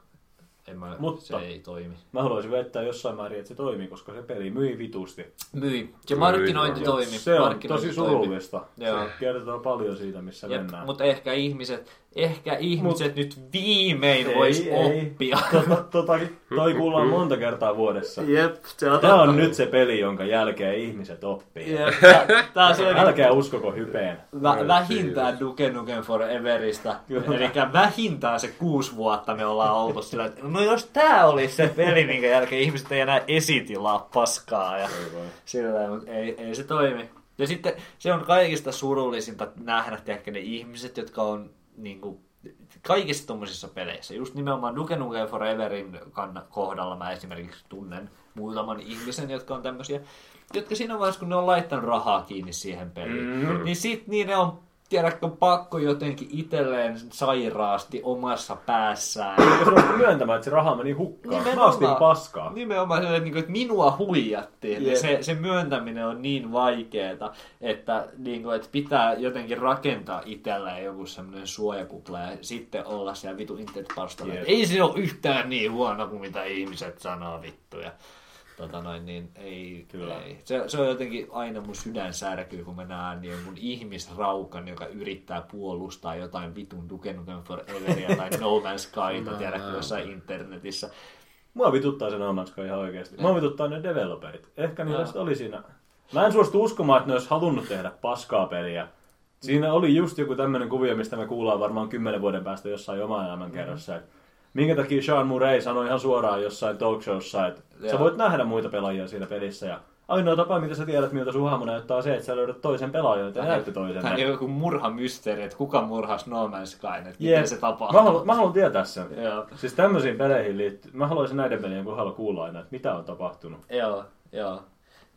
en mä,
Mutta-
se ei toimi.
Mä haluaisin väittää jossain määrin, että se toimii, koska se peli myi vitusti.
Myi. Se markkinointi
Myi,
toimi.
Se on tosi surullista.
Joo.
Se kertoo paljon siitä, missä mennään.
Mutta ehkä ihmiset, ehkä ihmiset
Mut-
nyt viimein
Ei,
vois
ei.
oppia. [laughs]
Tota, tota, toi kuullaan monta kertaa vuodessa.
Jep, se on
Tämä on nyt se peli, jonka jälkeen ihmiset oppii.
Jep, tää, tää on sellainen
Älkää uskoko hypeen.
vä, vähintään Duke Nukem Foreverista. Eli vähintään se kuusi vuotta me ollaan oltu sillä, että no jos tää olisi se peli, minkä jälkeen ihmiset ei enää esitilaa paskaa. Ja sillä mutta ei, ei se toimi. Ja sitten se on kaikista surullisinta nähdä tiedätkö, ne ihmiset, jotka on niin kuin, kaikissa tuommoisissa peleissä. Just nimenomaan Duke Nukem Foreverin kann- kohdalla mä esimerkiksi tunnen muutaman ihmisen, jotka on tämmöisiä, jotka siinä vaiheessa, kun ne on laittanut rahaa kiinni siihen peliin, mm. niin sit niin ne on tiedätkö, pakko jotenkin itselleen sairaasti omassa päässään.
Ja suostu myöntämään, että se raha meni hukkaan. Mä ostin paskaa.
Nimenomaan niin kuin, että minua huijattiin. Yeah. Se, se myöntäminen on niin vaikeeta, että, niin kuin, että pitää jotenkin rakentaa itselleen joku semmoinen suojakupla ja sitten olla siellä vitu internetpalstalla.
Jep.
Ei se ole yhtään niin huono kuin mitä ihmiset sanoo vittuja. Tota noin, niin ei,
Kyllä.
ei. Se, se, on jotenkin aina mun sydän särkyy, kun mä näen jonkun ihmisraukan, joka yrittää puolustaa jotain vitun Duke Nukem Foreveria tai [laughs] No Man's Skyta, tiedätkö, jossain internetissä.
Mua vituttaa se No Man's Sky ihan oikeasti. Mua vituttaa ne developerit. Ehkä niillä sitten oli siinä... Mä en suostu uskomaan, että ne olisi halunnut tehdä paskaa peliä. Siinä oli just joku tämmöinen kuvio, mistä me kuullaan varmaan kymmenen vuoden päästä jossain oma elämänkerrassa. Mm. Minkä takia Sean Murray sanoi ihan suoraan jossain talkshowssa, että sä
Joo.
voit nähdä muita pelaajia siinä pelissä. Ja ainoa tapa, mitä sä tiedät, miltä sun hahmo näyttää, on se, että sä löydät toisen pelaajan, joten näytte toisen.
Tämä on joku murhamysteeri, että kuka murhasi No Man's Skyn, että miten se tapahtuu.
Mä haluan, mä haluan tietää sen.
Joo.
Siis tämmöisiin peleihin liittyy. Mä haluaisin näiden pelien kohdalla kuulla aina, että mitä on tapahtunut.
Joo, joo.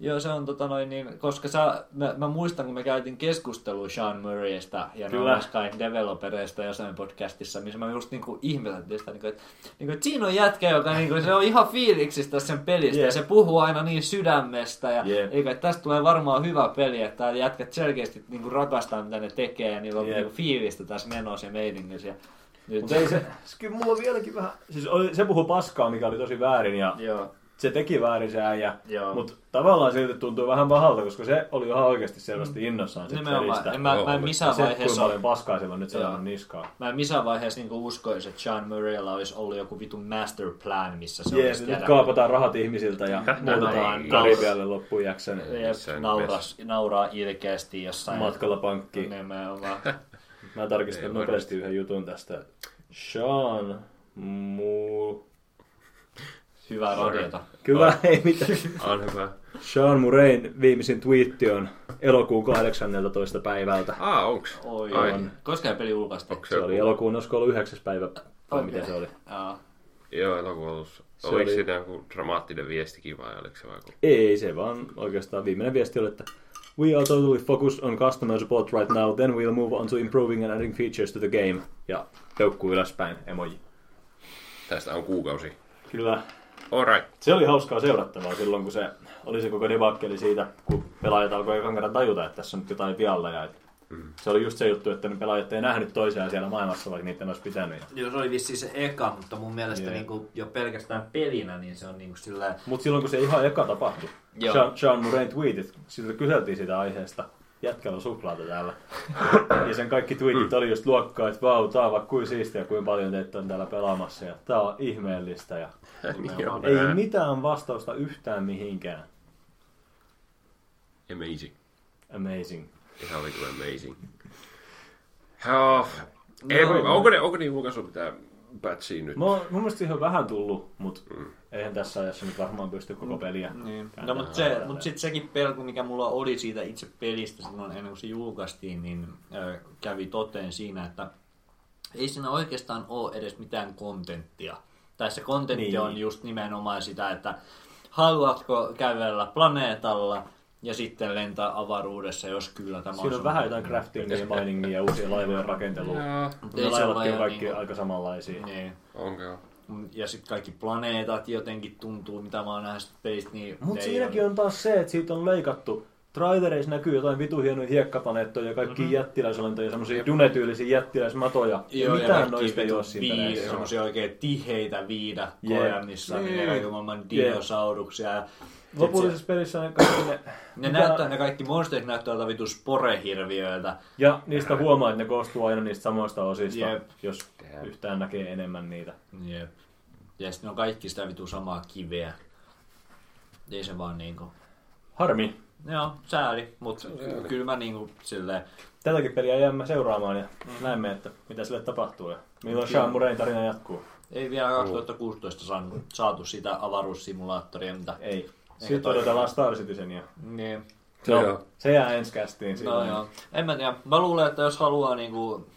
Joo, se on tota noin niin, koska sä, mä, mä, muistan, kun me käytiin keskustelua Sean Murraysta ja Skyn developereista jossain podcastissa, missä mä just niinku ihmeteltiin sitä, niinku, että, niinku, että siinä on jätkä, joka niinku, se on ihan fiiliksistä sen pelistä
Jep.
ja se puhuu aina niin sydämestä ja
Jep.
eikä, että tästä tulee varmaan hyvä peli, että jätkät selkeästi niinku rakastaa mitä ne tekee ja niillä on
Jep.
niinku fiilistä tässä menossa ja meiningissä. Ja nyt,
Mutta ei se, se, [laughs] kyllä mulla on vieläkin vähän, siis oli, se puhuu paskaa, mikä oli tosi väärin ja
Joo.
Se teki väärin se äijä, mutta tavallaan silti tuntuu vähän pahalta, koska se oli ihan oikeasti selvästi innossaan siitä
Nimenomaan, en mä, mä en missään
se, kuinka
vaiheessa,
paljon paskaa sillä on nyt sellainen niskaa.
mä en missään vaiheessa niinku uskoisi, että Sean Murraylla olisi ollut joku vitun master plan, missä se
Jees,
olisi
nyt kaapataan rahat ihmisiltä ja muutetaan. Karibialle
Jep,
Missään
nauras, nauraa ilkeästi jossain.
matkalla pankkiin.
Nimenomaan.
Mä tarkistan nopeasti yhden jutun tästä. Sean Mu...
Hyvää radiota.
Kyllä, ei mitään.
On hyvä.
Sean Murrayn viimeisin twiitti on elokuun 18. päivältä.
Aa, onks?
Oi,
Ai.
on. Koska peli julkaistiin?
Onks
Se oli elokuun, olisiko ollut 9. päivä, vai
Okei.
miten se oli?
Joo.
Joo, elokuun alussa.
Se
Oliko
oli-
siinä joku dramaattinen viestikin vai oliko se vaikka?
Ei, se vaan oikeastaan viimeinen viesti oli, että We are totally focused on customer support right now, then we'll move on to improving and adding features to the game. Ja peukkuu ylöspäin, emoji.
Tästä on kuukausi.
Kyllä.
Alright.
Se oli hauskaa seurattavaa silloin, kun se oli se koko debakkeli siitä, kun pelaajat alkoi ekan kerran tajuta, että tässä on nyt jotain vialla. Ja että Se oli just se juttu, että ne pelaajat ei nähnyt toisiaan siellä maailmassa, vaikka niiden olisi pitänyt.
Joo, se oli vissiin se eka, mutta mun mielestä
Jee.
niinku, jo pelkästään pelinä, niin se on niinku sillä...
Mutta silloin, kun se ihan eka tapahtui,
Joo.
Sean, Sean Murrayn tweetit, siltä kyseltiin sitä aiheesta, jätkällä on suklaata täällä. ja sen kaikki tweetit oli just luokkaa, että vau, tää on vaikka kuin siistiä, kuin paljon teitä on täällä pelaamassa, ja tää on ihmeellistä, ja
Joo, [laughs]
ei
nää.
mitään vastausta yhtään mihinkään.
Amazing.
Amazing.
Ihan vitu amazing. Joo. Ei,
No.
onko ne, onko ne julkaisu mitään patchia nyt?
Mä, oon- mun mielestä siihen on vähän tullut, mutta eihän tässä ajassa nyt varmaan pysty koko peliä.
Niin. No, mutta se, mut sitten sekin pelko, mikä mulla oli siitä itse pelistä silloin ennen kuin se julkaistiin, niin ö, kävi toteen siinä, että ei siinä oikeastaan ole edes mitään kontenttia. Tai se kontentti
Niin.
on just nimenomaan sitä, että haluatko kävellä planeetalla ja sitten lentää avaruudessa, jos kyllä tämä
Siinä on
sun-
vähän jotain craftingia ja miningia ja uusia laivojen rakentelua.
Joo.
Ne laivatkin on kaikki
niinku-
aika samanlaisia.
Niin.
Onko joo?
Ja sitten kaikki planeetat jotenkin tuntuu, mitä mä oon nähnyt niin
Mutta siinäkin
ole-
on taas se, että siitä on leikattu. Trailereissa näkyy jotain vitu hienoja hiekkaplaneettoja ja kaikki mm-hmm. jättiläisolentoja, semmoisia dunetyylisiä jättiläismatoja.
Joo,
ja
ja
mitään
kaikki
noista ei ole siinä
semmosia oikein tiheitä viidakkoja,
Jep.
missä on
Niin.
niitä kaiken maailman
Jep.
dinosauruksia. Ja
Lopullisessa pelissä ne kaikki ne... [clears throat]
ne,
mitä-
näyttää, ne kaikki monsterit näyttää jotain vitu sporehirviöiltä.
Ja niistä huomaa, että ne koostuu aina niistä samoista osista,
Jep.
jos yhtään näkee enemmän niitä.
Jep. Ja sitten ne on kaikki sitä vitu samaa kiveä. Ei se vaan niinku...
Harmi.
Joo, sääli, mutta kyllä mä niinku silleen...
Tätäkin peliä jäämme seuraamaan ja näemme, että mitä sille tapahtuu ja milloin Sean Murrayn tarina jatkuu.
Ei vielä 2016 saanut, saatu sitä avaruussimulaattoria, mitä...
Ei.
Toi-
Sitten odotellaan Star Citizenia.
Niin.
Se,
Joo.
se jää ensi kästiin
No joo. En mä tiedä. Mä luulen, että jos haluaa niinku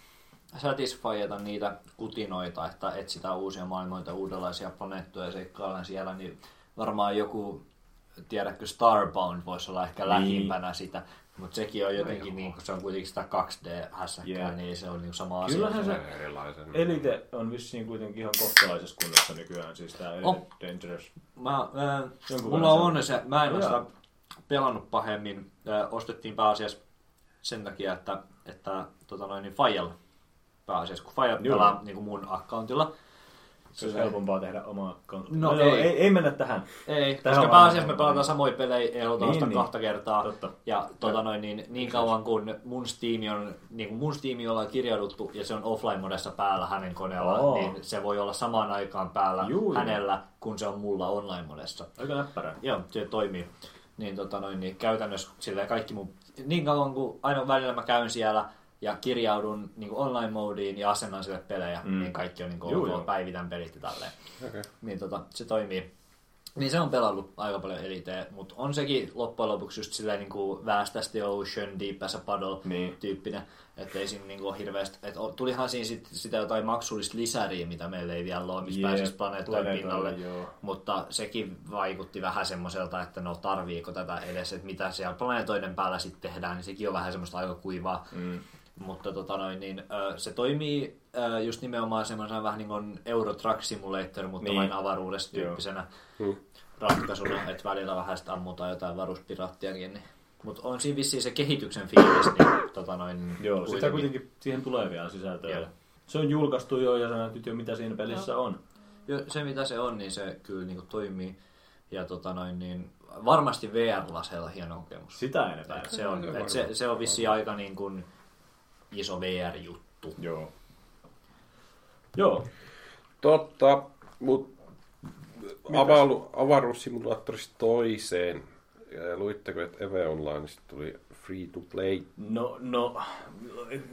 satisfyeta niitä kutinoita, että etsitään uusia maailmoita, uudenlaisia planeettoja ja seikkaillaan siellä, niin varmaan joku, tiedätkö, Starbound voisi olla ehkä
Niin.
lähimpänä sitä. Mutta sekin on jotenkin, niin, kun se on kuitenkin sitä 2D-hässäkkää,
Jep.
niin se on niin sama asia.
Kyllähän se
Erilaisen.
Elite on vissiin kuitenkin ihan kohtalaisessa kunnossa nykyään, siis tää Elite
On.
Dangerous.
Mä, ää,
Jonkun
mulla on
se-
onne se, mä en ole sitä pelannut pahemmin. Ää, ostettiin pääasiassa sen takia, että, että tota noin, niin Fajalla pääasiassa, kun Faja
Joo.
pelaa niin kuin mun accountilla.
Se olisi helpompaa tehdä oma accountti.
No
joo,
ei.
ei. ei. mennä tähän.
Ei,
Tähän
koska pääasiassa me pelataan samoja pelejä, aloita
Niin, niin.
kahta kertaa.
Totta.
Ja tota noin, niin, niin kauan kun mun Steam on, niin kuin mun Steam ollaan kirjauduttu ja se on offline-modessa päällä hänen koneella,
Oo.
niin se voi olla samaan aikaan päällä
Juu,
hänellä, kun se on mulla online-modessa.
Aika näppärää.
Joo, se toimii. Niin, tota noin, niin käytännössä silleen kaikki mun, niin kauan kuin aina välillä mä käyn siellä ja kirjaudun niin online-moodiin ja asennan sille pelejä,
Mm.
niin kaikki on niin kuin,
joo.
ok, päivitän pelit ja tälleen.
Okei.
Niin tota, se toimii. Niin se on pelannut aika paljon eliteä, mutta on sekin loppujen lopuksi just silleen niin kuin Vast as the Ocean, Deep as a Puddle
Niin.
tyyppinen. Että ei siinä niin kuin hirveästi, että tulihan siinä sit, sitä jotain maksullista lisäriä, mitä meillä ei vielä ole, missä pääsisi planeettojen pinnalle.
joo.
Mutta sekin vaikutti vähän semmoiselta, että no tarviiko tätä edes, että mitä siellä planeetoiden päällä sitten tehdään, niin sekin on vähän semmoista aika kuivaa.
Mm.
Mutta tota noin, niin, ö, se toimii ö, just nimenomaan semmoisena vähän niin kuin Euro Truck Simulator, mutta
Niin.
vain avaruudessa
Joo.
tyyppisenä
Hmm.
ratkaisuna, että välillä vähän sitä ammutaan jotain varuspiraattiakin. Niin. Mutta on siinä vissiin se kehityksen fiilis, niin tota noin,
Joo, sitä kuitenkin siihen tulee vielä sisältöä.
Joo.
Se on julkaistu jo ja sä näytit jo mitä siinä pelissä on.
Jo, se mitä se on, niin se kyllä niin kuin toimii. Ja tota noin, niin varmasti VR-laseilla hieno kokemus.
Sitä en epäile.
Se on,
Joo,
et se, se on vissiin aika niin kuin iso VR-juttu.
Joo. Joo.
Totta, mutta availu, avaruussimulaattorista toiseen. Ja Luitteko, että Eve Onlineista tuli free to play?
No, no,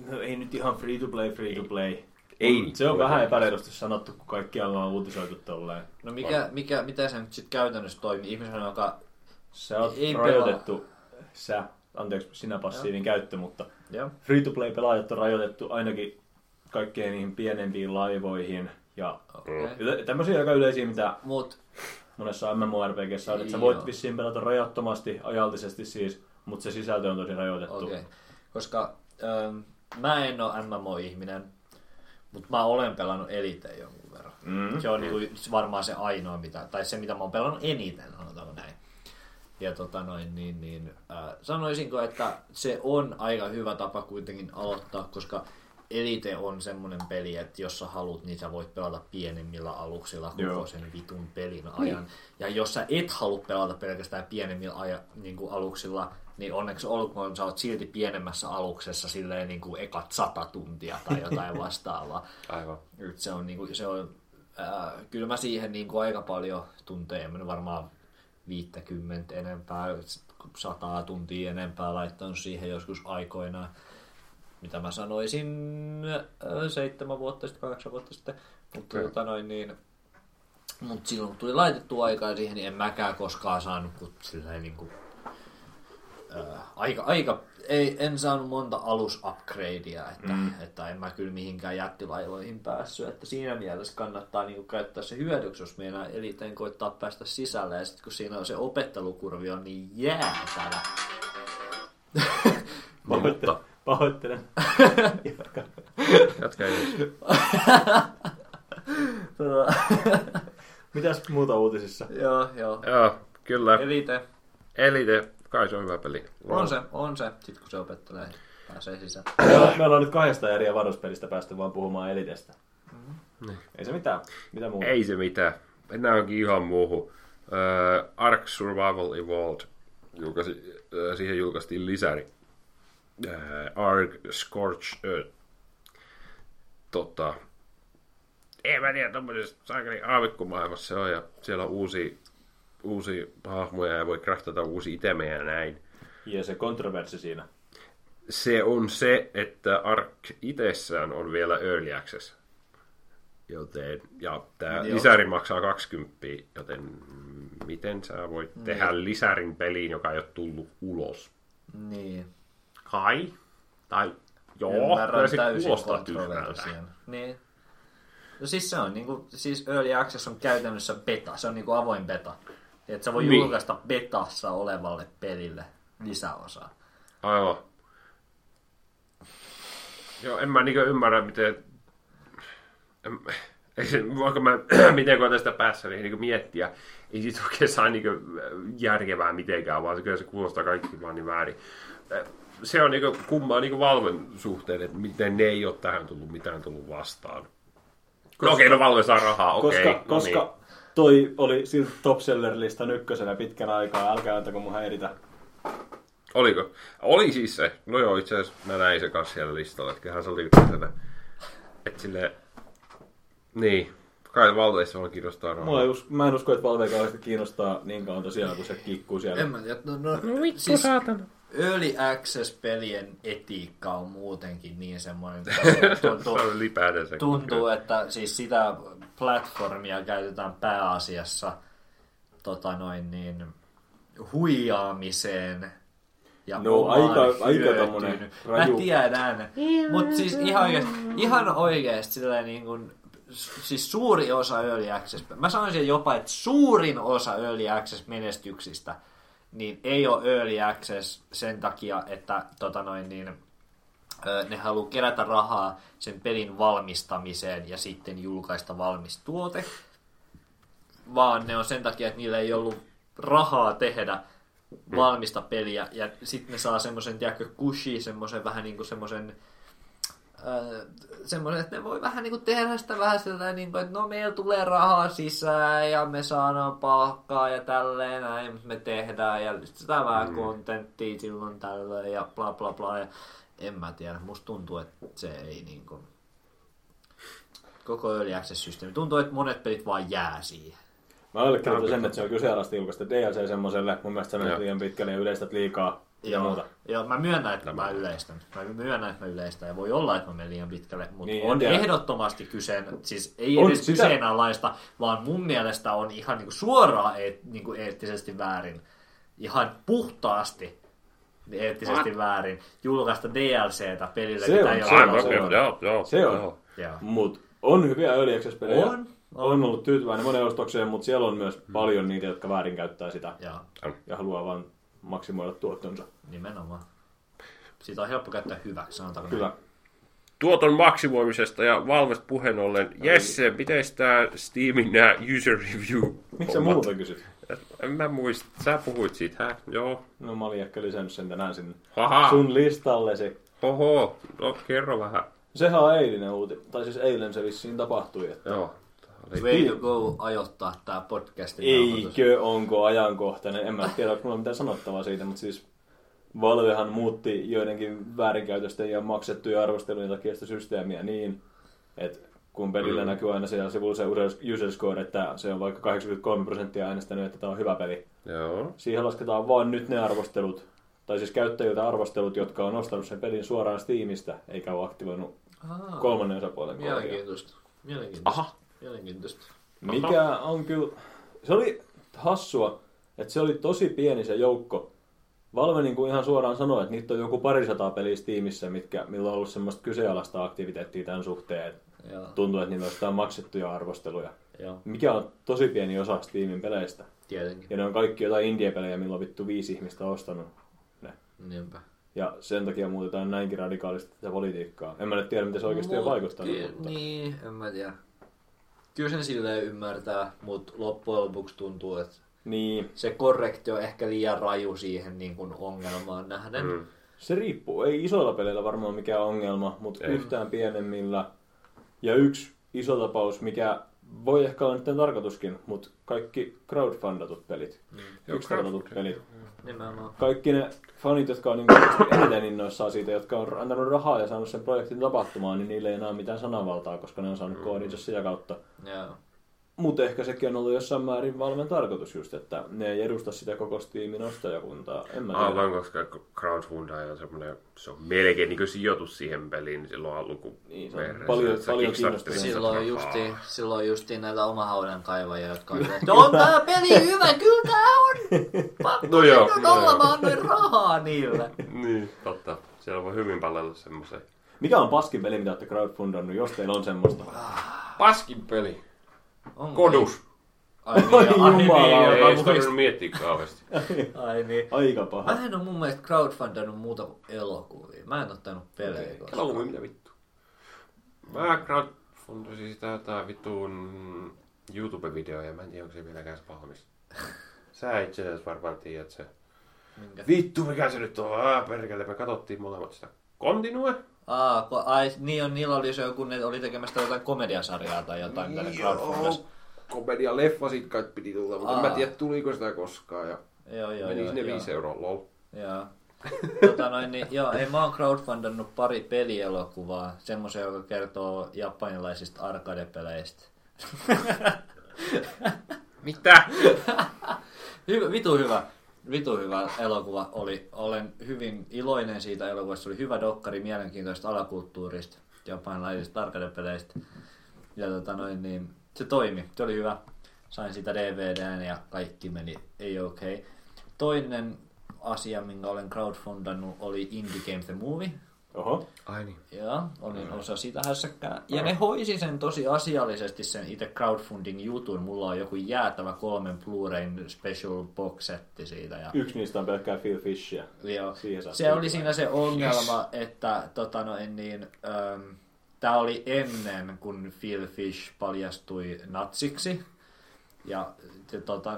no, ei nyt ihan free to play, free to play.
Ei.
Se on vähän epäreilusti sanottu, kun kaikkialla on uutisoitu tolleen.
No mikä, mikä, mitä se nyt sitten käytännössä toimii? Ihmisen, joka...
Se on
Ei
rajoitettu, sä, anteeksi sinä passiivin käyttö, mutta
Joo.
free-to-play-pelaajat on rajoitettu ainakin kaikkeen niihin pienempiin laivoihin ja
Okay.
yle- tämmöisiä aika yleisiä, mitä
Mut
monessa MMORPGssä on, että sä voit vissiin pelata rajattomasti, ajallisesti siis, mutta se sisältö on tosi rajoitettu.
Okay. Koska ähm, mä en ole MMO-ihminen, mutta mä olen pelannut Elite jonkun verran.
Mm.
Se on niinku varmaan se ainoa, mitä, tai se mitä mä oon pelannut eniten, sanotaan näin. Ja tota noin, niin, niin äh, sanoisinko, että se on aika hyvä tapa kuitenkin aloittaa, koska Elite on semmoinen peli, että jos sä haluat, niin sä voit pelata pienemmillä aluksilla koko
Joo.
sen vitun pelin ajan. Ja jos sä et halua pelata pelkästään pienemmillä aja, niin kuin aluksilla, niin onneksi olkoon, sä oot silti pienemmässä aluksessa silleen niin kuin ekat sata tuntia tai jotain [laughs] vastaavaa.
Aivan.
Nyt se on, niinku, se on ää, kyllä mä siihen niinku aika paljon tunteja, mä varmaan 50 enempää, sataa tuntia enempää laittanut siihen joskus aikoinaan. Mitä mä sanoisin ää, seitsemän vuotta sitten, kahdeksan vuotta sitten. Mutta
Okei.
tota noin niin, mut silloin kun tuli laitettu aikaa siihen, niin en mäkään koskaan saanut kun silleen niinku, ää, aika, aika, ei, en saanut monta alusupgradea, että, mm. että en mä kyllä mihinkään jättilaivoihin päässyt. Että siinä mielessä kannattaa niinku käyttää se hyödyksi, jos meinaa eliten koittaa päästä sisälle. Ja sitten kun siinä on se opettelukurvi on niin jäätävä. [laughs]
Pahoittelen. [laughs] Pahoittelen.
Jatka edes. [laughs]
Tota,
Mitäs muuta uutisissa?
joo, joo.
Joo, kyllä.
Elite,
Elite, kai se on hyvä peli.
on se, on se. Sitten kun se opettelee, pääsee sisään.
Me, ollaan nyt kahdesta eri avaruuspelistä päästy vaan puhumaan Elitestä.
Niin.
Ei se mitään. Mitä muuta?
Ei se mitään. Mennään onkin ihan muuhun. Uh, Ark Survival Evolved. Julkaisi, uh, siihen julkaistiin lisäri. Uh, Ark Scorch Earth. Tota, en mä tiedä, tommosessa saakeli aavikkomaailmassa se on, ja siellä on uusia, uusia hahmoja ja voi craftata uusia itemejä ja näin.
Ja se kontroversi siinä.
Se on se, että Ark itsessään on vielä Early Access. Joten, ja tämä
Joo.
lisäri maksaa 20, joten miten sä voit mm. tehdä lisärin peliin, joka ei ole tullut ulos?
Niin.
Kai? Tai joo,
Ymmärrän täysin kontroversian. Niin. No siis se on niinku, siis Early Access on käytännössä beta, se on niinku avoin beta. Että sä voi
Niin.
julkaista betassa olevalle pelille lisäosaa.
Aivan. Joo, en mä niinku ymmärrä, miten... En, ei se, voinko mä, [clears throat] miten on tästä päässä, niin niinku miettiä. Ei siitä oikein saa niinku järkevää mitenkään, vaan se kyllä se kuulostaa kaikki vaan niin väärin. Se on niinku kummaa niinku Valven suhteen, että miten ne ei ole tähän tullut mitään tullut vastaan. Koska, no okei, no Valve saa rahaa, okei.
Koska,
no
koska
niin.
Toi oli silti top seller listan ykkösenä pitkän aikaa, älkää antako mun häiritä.
Oliko? Oli siis se. No joo, itse asiassa mä näin se kanssa siellä listalla. Että kyllähän se oli ykkösenä. Että silleen... Niin. Kai Valveissa on kiinnostaa rahaa.
Mua ei us, mä en usko, että Valve kauheasti kiinnostaa niin kauan tosiaan, kun se kikkuu siellä.
En mä tiedä, no, no,
No vittu
siis
saatana.
Early Access-pelien etiikka on muutenkin niin semmoinen, [laughs] tuntuu,
se.
tuntuu, että siis sitä platformia käytetään pääasiassa tota noin niin, huijaamiseen ja
No, aika- aika
hyötyyn.
tommonen
Mä
raju.
tiedän, mutta siis ihan oikeasti, ihan oikeasti niin kuin, siis suuri osa Early Access, mä sanoisin jopa, että suurin osa Early Access menestyksistä, niin ei ole Early Access sen takia, että tota noin niin, ne haluaa kerätä rahaa sen pelin valmistamiseen ja sitten julkaista valmis tuote, vaan ne on sen takia, että niillä ei ollut rahaa tehdä valmista peliä, ja sitten ne saa semmoisen, tiedätkö, kushi, semmoisen vähän niin kuin semmoisen Öö, semmoinen, että ne voi vähän niin kuin tehdä sitä vähän sillä niin kuin, että no meillä tulee rahaa sisään ja me saadaan palkkaa ja tälleen näin me tehdään. Ja sitä vähän mm. kontenttia silloin tällöin ja bla bla bla. Ja en mä tiedä, musta tuntuu, että se ei niin kuin koko Early Access-systeemi. Tuntuu, että monet pelit vaan jää siihen.
Mä allekirjoitan sen, että se on kyseenalaista julkaista DLC semmoiselle. Mun mielestä se menee liian pitkälle ja yleistät liikaa ja
Joo,
muuta.
joo, mä myönnän, että mä yleistän. Mä myönnän, että mä yleistän. Ja voi olla, että mä menen liian pitkälle. Mutta
Niin,
on
tiedä.
ehdottomasti kyseen, siis ei
On
edes
sitä-
kyseenalaista, vaan mun mielestä on ihan niinku suoraan eet, niinku eettisesti väärin. Ihan puhtaasti eettisesti
What?
väärin julkaista DLCtä pelille,
Se
mitä
on-
ei
se
ole
on- se on.
Joo, joo.
Se on.
joo.
Joo.
Mut on hyviä Early Access-pelejä.
On,
on. ollut tyytyväinen monen ostokseen, mutta siellä on myös paljon niitä, jotka väärinkäyttää sitä
Joo,
ja haluaa vaan maksimoida tuottonsa.
nimenomaan. Siitä on helppo käyttää hyväksi, sanotaanko
Kyllä.
näin.
Tuoton maksimoimisesta ja Valvesta puheen ollen. Jesse, miten tää Steamin nää user review
Miksi sä muuta kysyt?
En mä muista. Sä puhuit siitä, hä? Joo.
No mä olin ehkä lisännyt sen tänään sinne
Haha.
sun listallesi.
Oho. No, kerro vähän.
Sehän on eilinen uuti, tai siis eilen se vissiin tapahtui. Että
Joo.
Way to go ajoittaa tää podcastin nauhoitus.
Eikö onko ajankohtainen? En mä tiedä, onko mulla mitään sanottavaa siitä, mutta siis Valvehan muutti joidenkin väärinkäytösten ja maksettujen arvostelujen takia sitä systeemiä niin, että kun pelillä mm. näkyy aina siellä sivulla se user score, että se on vaikka 83 prosenttia äänestänyt, että tämä on hyvä peli.
Joo.
Siihen lasketaan vain nyt ne arvostelut, tai siis käyttäjiltä arvostelut, jotka on ostanut sen pelin suoraan Steamista, eikä ole aktivoinut
Aa,
kolmannen osapuolen.
Mielenkiintoista. Mielenkiintoista.
Aha.
Mielenkiintoista.
Mikä on kyllä... Se oli hassua, että se oli tosi pieni se joukko. Valve niin kuin ihan suoraan sanoi, että niitä on joku parisataa peliä Steamissa, mitkä, millä on ollut semmoista kyseenalaista aktiviteettia tämän suhteen. että
Joo,
Tuntuu, että niillä on maksettuja arvosteluja.
joo,
Mikä on tosi pieni osa Steamin peleistä.
tietenkin.
Ja ne on kaikki jotain indie-pelejä, millä on vittu viisi ihmistä ostanut ne.
Niinpä.
Ja sen takia muutetaan näinkin radikaalisti tätä politiikkaa. En mä nyt tiedä, miten se oikeasti on vaikuttanut.
ky-
Mutta...
Niin, en mä tiedä. Kyllä sen silleen ymmärtää, mutta loppujen lopuksi tuntuu, että
niin.
se korrekti on ehkä liian raju siihen niin kuin ongelmaan nähden.
Mm.
Se riippuu. Ei isoilla peleillä varmaan mikään ongelma, mutta
Ei.
yhtään pienemmillä. Ja yksi iso tapaus, mikä voi ehkä olla nyt tarkoituskin, mutta kaikki crowdfundatut pelit.
Mm.
Kickstartatut pelit.
Nimenomaan.
Kaikki ne fanit, jotka on niin [coughs] eniten innoissaan siitä, jotka on antanut rahaa ja saanut sen projektin tapahtumaan, niin niille ei enää ole mitään sananvaltaa, koska ne on saanut koodinsa sitä kautta.
Joo.
Mutta ehkä sekin on ollut jossain määrin Valven tarkoitus just, että ne ei edusta sitä koko Steamin ostajakuntaa. En mä tiedä.
Aivan, koska crowdfundaja on semmoinen, se on melkein niin sijoitus siihen peliin, niin silloin alku
Niin, se on
veressä,
paljon- paljon kiinnostavaa.
Silloin justiin, silloin justiin näitä omahaudan kaivajia, jotka on että on tää peli hyvä, kyllä tää on! [laughs] Pakko
No joo, joo,
olla,
joo.
mä annoin rahaa niille. [laughs]
Niin, totta. Siellä voi hyvin palella semmoisen.
Mikä on paskin peli, mitä olette crowdfundannut, jos teillä on semmoista?
Paskin peli.
Onko
Kodus.
Ai niin, ai niin,
jumala.
Ei
muistin.
tarvinnut miettiä kauheasti. [laughs]
Ai niin.
Aika paha.
Mä en oo mun mielestä crowdfundannut muuta kuin elokuvia. Mä en ottanut pelejä
Okei.
koskaan.
Elokuvia mitä vittu. Mä crowdfundasin sitä jotain vittuun YouTube-videoja. Mä en tiedä, onko se vieläkään se valmis. [laughs] Sä itse asiassa varmaan tiedät se.
Minkä?
Vittu, mikä se nyt on? Ah, perkele, me katsottiin molemmat sitä. Continue?
Aa, ko, ai, niin on, niillä oli se joku, ne oli tekemässä jotain komediasarjaa tai jotain, ne crowdfundas.
Komedia leffa sit kai piti tulla, mutta en
Aa.
mä tiedä tuliko sitä koskaan. Ja
Joo, joo,
meni
joo.
sinne
joo.
5 euroa, lol.
Joo. tota noin, niin, joo, ei mä oon crowdfundannut pari pelielokuvaa, semmoisen, joka kertoo japanilaisista arcade-peleistä.
Mitä?
Hyvä, vitu hyvä. Vitu hyvä elokuva oli. Olen hyvin iloinen siitä elokuvasta. Se oli hyvä dokkari mielenkiintoista alakulttuurista, japanilaisista arcade-peleistä. Ja tota noin, niin, se toimi. Se oli hyvä. Sain sitä DVDn ja kaikki meni ei okei. Okay. Toinen asia, minkä olen crowdfundannut, oli Indie Game The Movie.
Oho.
Ai niin.
Joo, olin osa sitä hässäkkää. Ja ne hoisi sen tosi asiallisesti sen itse crowdfunding jutun. Mulla on joku jäätävä kolmen Blu-rayn special box setti siitä. Ja,
Yksi niistä on pelkkää Phil Fishia.
joo.
Siihen
Se oli siinä se ongelma, että tota no, niin, ähm, tämä oli ennen, kun Phil Fish paljastui natsiksi. Ja, ja, tota, [laughs]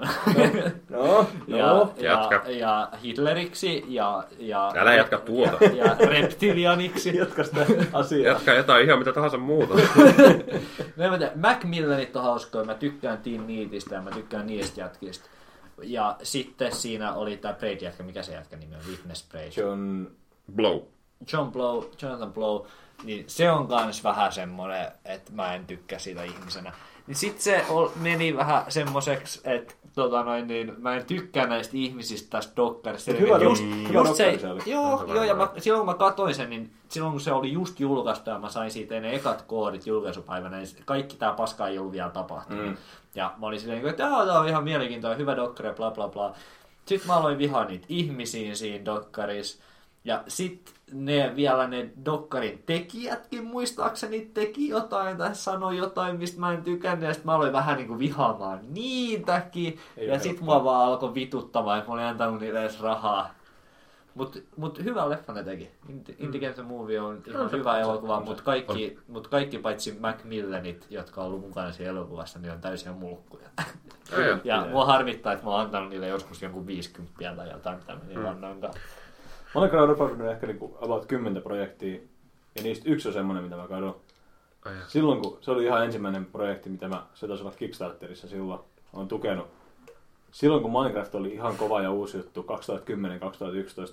No,
ja,
no.
ja,
Jatka.
ja Hitleriksi ja, ja,
Älä jatka tuota.
ja, ja reptilianiksi. [laughs]
Jatka sitä asiaa.
Jatka jotain ihan mitä tahansa muuta.
No [laughs] mä tiedä, Macmillanit on hauskoja, mä tykkään Teen Neatistä ja mä tykkään niistä jätkistä. Ja sitten siinä oli tää Braid-jätkä, mikä se jätkä nimi on? Witness Braid.
John...
Blow.
John Blow, Jonathan Blow, niin se on kans vähän semmonen, että mä en tykkää siitä ihmisenä. Niin sit se ol, meni vähän semmoiseksi, että tota noin, niin, mä en tykkää näistä ihmisistä tästä dokkarista.
Mut hyvä
just,
hyvä
just se,
se oli.
joo, joo, ja mä, silloin kun mä katsoin sen, niin silloin kun se oli just julkaistu ja mä sain siitä ne ekat koodit julkaisupäivänä, niin kaikki tää paska ei ollut vielä tapahtunut.
Mm.
Ja mä olin silleen, että tää on ihan mielenkiintoinen, hyvä dokkari, bla bla bla. Sitten mä aloin vihaa niitä ihmisiä siinä dokkarissa. Ja sit ne vielä ne dokkarin tekijätkin muistaakseni teki jotain tai sanoi jotain, mistä mä en tykännyt. Ja sit mä aloin vähän niinku vihaamaan niitäkin.
Ei
ja
ole
sit
helppoa.
mua vaan alkoi vituttamaan, että mä olin antanut niille edes rahaa. Mut, mut hyvä leffa ne teki. Indi- Independent Movie on ihan
On
hyvä elokuva, mutta kaikki, mut kaikki paitsi Macmillanit, jotka on ollut mukana siinä elokuvassa, niin on täysiä mulkkuja.
Joo.
Ja
Pitää.
mua harmittaa, että mä oon antanut niille joskus jonkun 50 tai jotain, mitä mä niin
Mm.
Mä olen crowdfundannut ehkä niinku about 10 projektia, ja niistä yksi on semmonen, mitä mä kadon.
Joo.
Silloin kun se oli ihan ensimmäinen projekti, mitä mä, se taisi olla Kickstarterissa silloin, olen tukenut. Silloin kun Minecraft oli ihan kova ja uusi juttu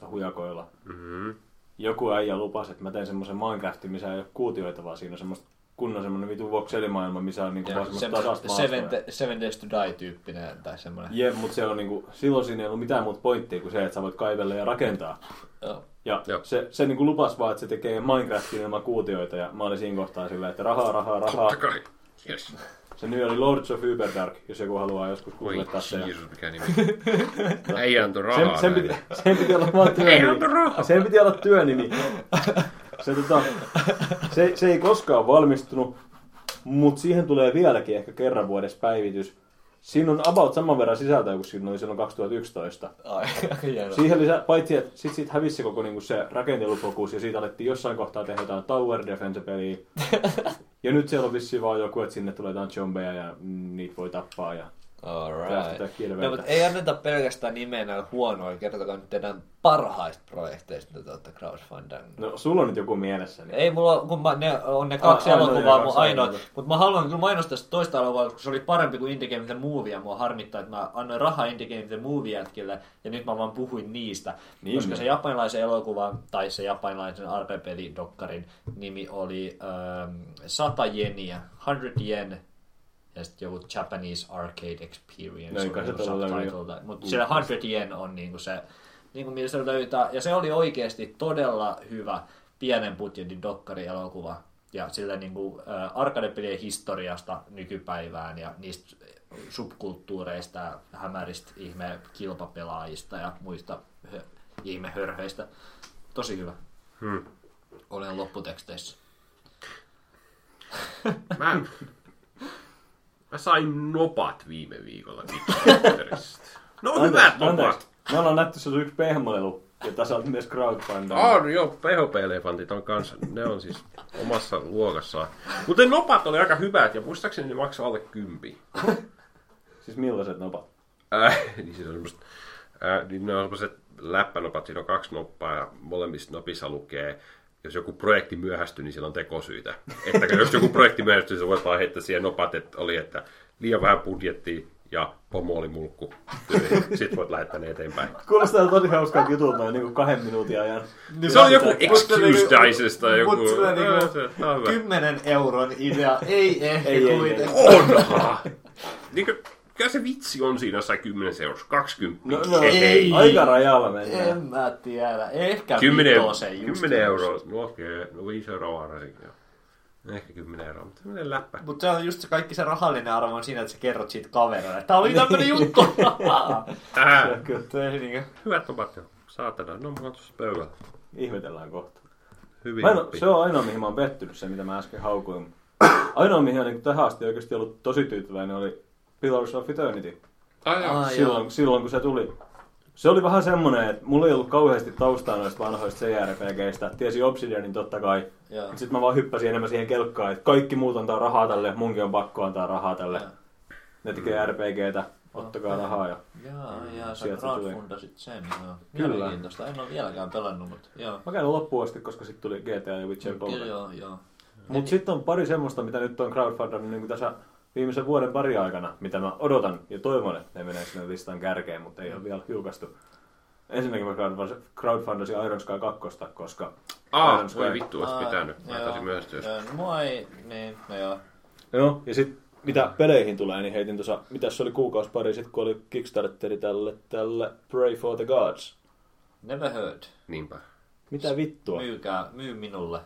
2010-2011 hujakoilla,
Mm-hmm.
joku äijä lupasi, että mä teen semmoisen Minecraftin, missä ei ole kuutioita, vaan siinä on semmoista kunnon semmoinen vitu voxelimaailma, missä on niinku vaan semmoista tasasta
seven, de- seven Days to Die-tyyppinen tai semmoinen.
Jep, mutta se on niinku, silloin siinä ei ollut mitään muuta pointtia kuin se, että sä voit kaivella ja rakentaa.
Joo.
Ja
Joo.
se, se niinku lupas vaan, että se tekee Minecraftin ilman kuutioita ja mä olin siinä kohtaa silleen, että rahaa, rahaa, rahaa.
Totta kai. Yes.
Se nimi oli Lords of Uberdark, jos joku haluaa joskus googlettaa se. Ja
Jeesus, mikä nimi. Ei anto
Sen,
rahaa
sen, piti,
näille.
sen piti olla vaan
Ei
työnimi.
anto rahaa.
Sen piti olla työnimi. [laughs] Se, tota, se, se ei koskaan valmistunut, mutta siihen tulee vieläkin ehkä kerran vuodessa päivitys. Siinä on about saman verran sisältöä kuin siinä oli silloin 2011.
Ai. [laughs]
Siihen lisää, paitsi että sit siitä hävisi koko niinku se rakentelufokus ja siitä alettiin jossain kohtaa tehdä jotain Tower Defense-peliä. [laughs] ja nyt siellä on vissiin vaan joku, että sinne tulee jotain zombeja ja niitä voi tappaa ja
Alright. No, mutta ei anneta pelkästään nimeä näillä huonoilla, kertokaa nyt teidän parhaista projekteista, mitä te olette crowdfundannut.
No, sulla on nyt joku mielessä. Niin.
Ei mulla, kun mä, ne on ne kaksi
A- ainoa
elokuvaa mun
kaksi
ainoa, mutta mä haluan kyllä mainostaa sitä toista elokuvaa, koska se oli parempi kuin Indie Game The Movie, ja mua harmittaa, että mä annoin rahaa Indie Game The Movie jätkille, ja nyt mä vaan puhuin niistä,
Niin,
koska se japanilaisen elokuvan, tai se japanilaisen RP-pelidokkarin nimi oli ähm, 100 jeniä, 100 yen, ja sitten joku Japanese Arcade Experience,
kai se
joku
tuolla löydy.
subtitle, mutta siellä 100 yen on niinku se, niinku millä se löytää, ja se oli oikeasti todella hyvä pienen budjetin dokkarielokuva, ja sillä niinku äh, arcade-pelien historiasta nykypäivään, ja niistä subkulttuureista, ja hämäristä ihme kilpapelaajista ja muista hö, ihmehörheistä. Tosi hyvä.
Hmm.
Olen lopputeksteissä.
Mä, [laughs] mä sain nopat viime viikolla Kickstarterista. No hyvät nopat.
Me ollaan nähty se yksi pehmolelu, jota sä oot myös crowdfundannut.
On joo, PHP-elefantit on kanssa, ne on siis omassa luokassaan. Mutta nopat oli aika hyvät ja muistaakseni ne maksaa alle kympi. [laughs]
Siis millaiset nopat?
Äh, [laughs] niin siis on semmoset, äh, niin ne on semmoset läppänopat, siinä on kaksi noppaa ja molemmissa nopissa lukee, jos joku projekti myöhästyy, niin siellä on tekosyitä. Että jos joku projekti myöhästyy, se voit vaan heittää siihen nopat, että oli, että liian vähän budjettia ja pomo oli mulkku. Sitten voit lähettää ne eteenpäin.
Kuulostaa tosi hauskaa jutulta noin niin kuin kahden minuutin ajan.
Se on joku Excuse
niinku-
Dices tai joku.
Mutta se on
se- tää on hyvä.
10 euron idea, ei ehkä
ei,
kuitenkaan.
Onhan! Niin kuin, kyllä se vitsi on siinä jossain 10 eurossa, 20.
No, no
Ei.
aika rajalla mennään.
En mä tiedä. Ehkä
10,
vitosen just.
10 euroa, no okei, no 5 euroa varasin. joo. Ehkä 10 euroa, mutta semmoinen läppä.
Mutta se on just se kaikki se rahallinen arvo on siinä, että sä kerrot siitä kaverille. Tää oli tämmönen juttu. [laughs]
Äh,
Kyllä,
Se ei niinku...
hyvät nopat jo. Saatana, no mulla on tuossa pöydällä.
ihmetellään kohta.
Hyvin
Mä en, oo-
oppi.
se on ainoa, mihin mä oon pettynyt, se mitä mä äsken haukuin. Ainoa, mihin on niin tähän asti oikeasti ollut tosi tyytyväinen, oli Pillars of Eternity.
Ai, joo.
Ai,
silloin, silloin, kun se tuli. Se oli vähän semmonen, että mulla ei ollut kauheasti taustaa noista vanhoista CRPGistä. Tiesi Obsidianin totta kai. Sitten mä vaan hyppäsin enemmän siihen kelkkaan, että kaikki muut antaa rahaa tälle, munkin on pakko antaa rahaa tälle.
Joo.
Ne tekee RPGtä, ottakaa rahaa ja...
Jaa, jaa, sä
Sieltä se tuli.
crowdfundasit sen, joo.
Kyllä.
Mielenkiintoista, en ole vieläkään pelannut, mutta joo.
Mä käyn loppuun asti, koska sitten tuli GTA ja Witcher 3.
Kyllä, joo, joo.
Mutta sitten on pari semmoista, mitä nyt on crowdfundannut niin tässä viimeisen vuoden pari aikana, mitä mä odotan ja toivon, että ne menee sinne listan kärkeen, mutta ei ole vielä julkaistu. Ensinnäkin mä crowdfund- crowdfundasin Iron Sky 2, koska
Ah,
Iron Sky...
voi vittu,
Aa,
pitänyt. Mä
joo,
taisin myöhästyä.
joo, Mua ei, niin, no joo.
Joo, ja sitten mitä peleihin tulee, niin heitin tuossa, mitä se oli kuukausi pari sitten, kun oli Kickstarteri tälle, tälle Pray for the Gods.
Never heard.
Niinpä.
Mitä vittua?
Myykää, myy minulle.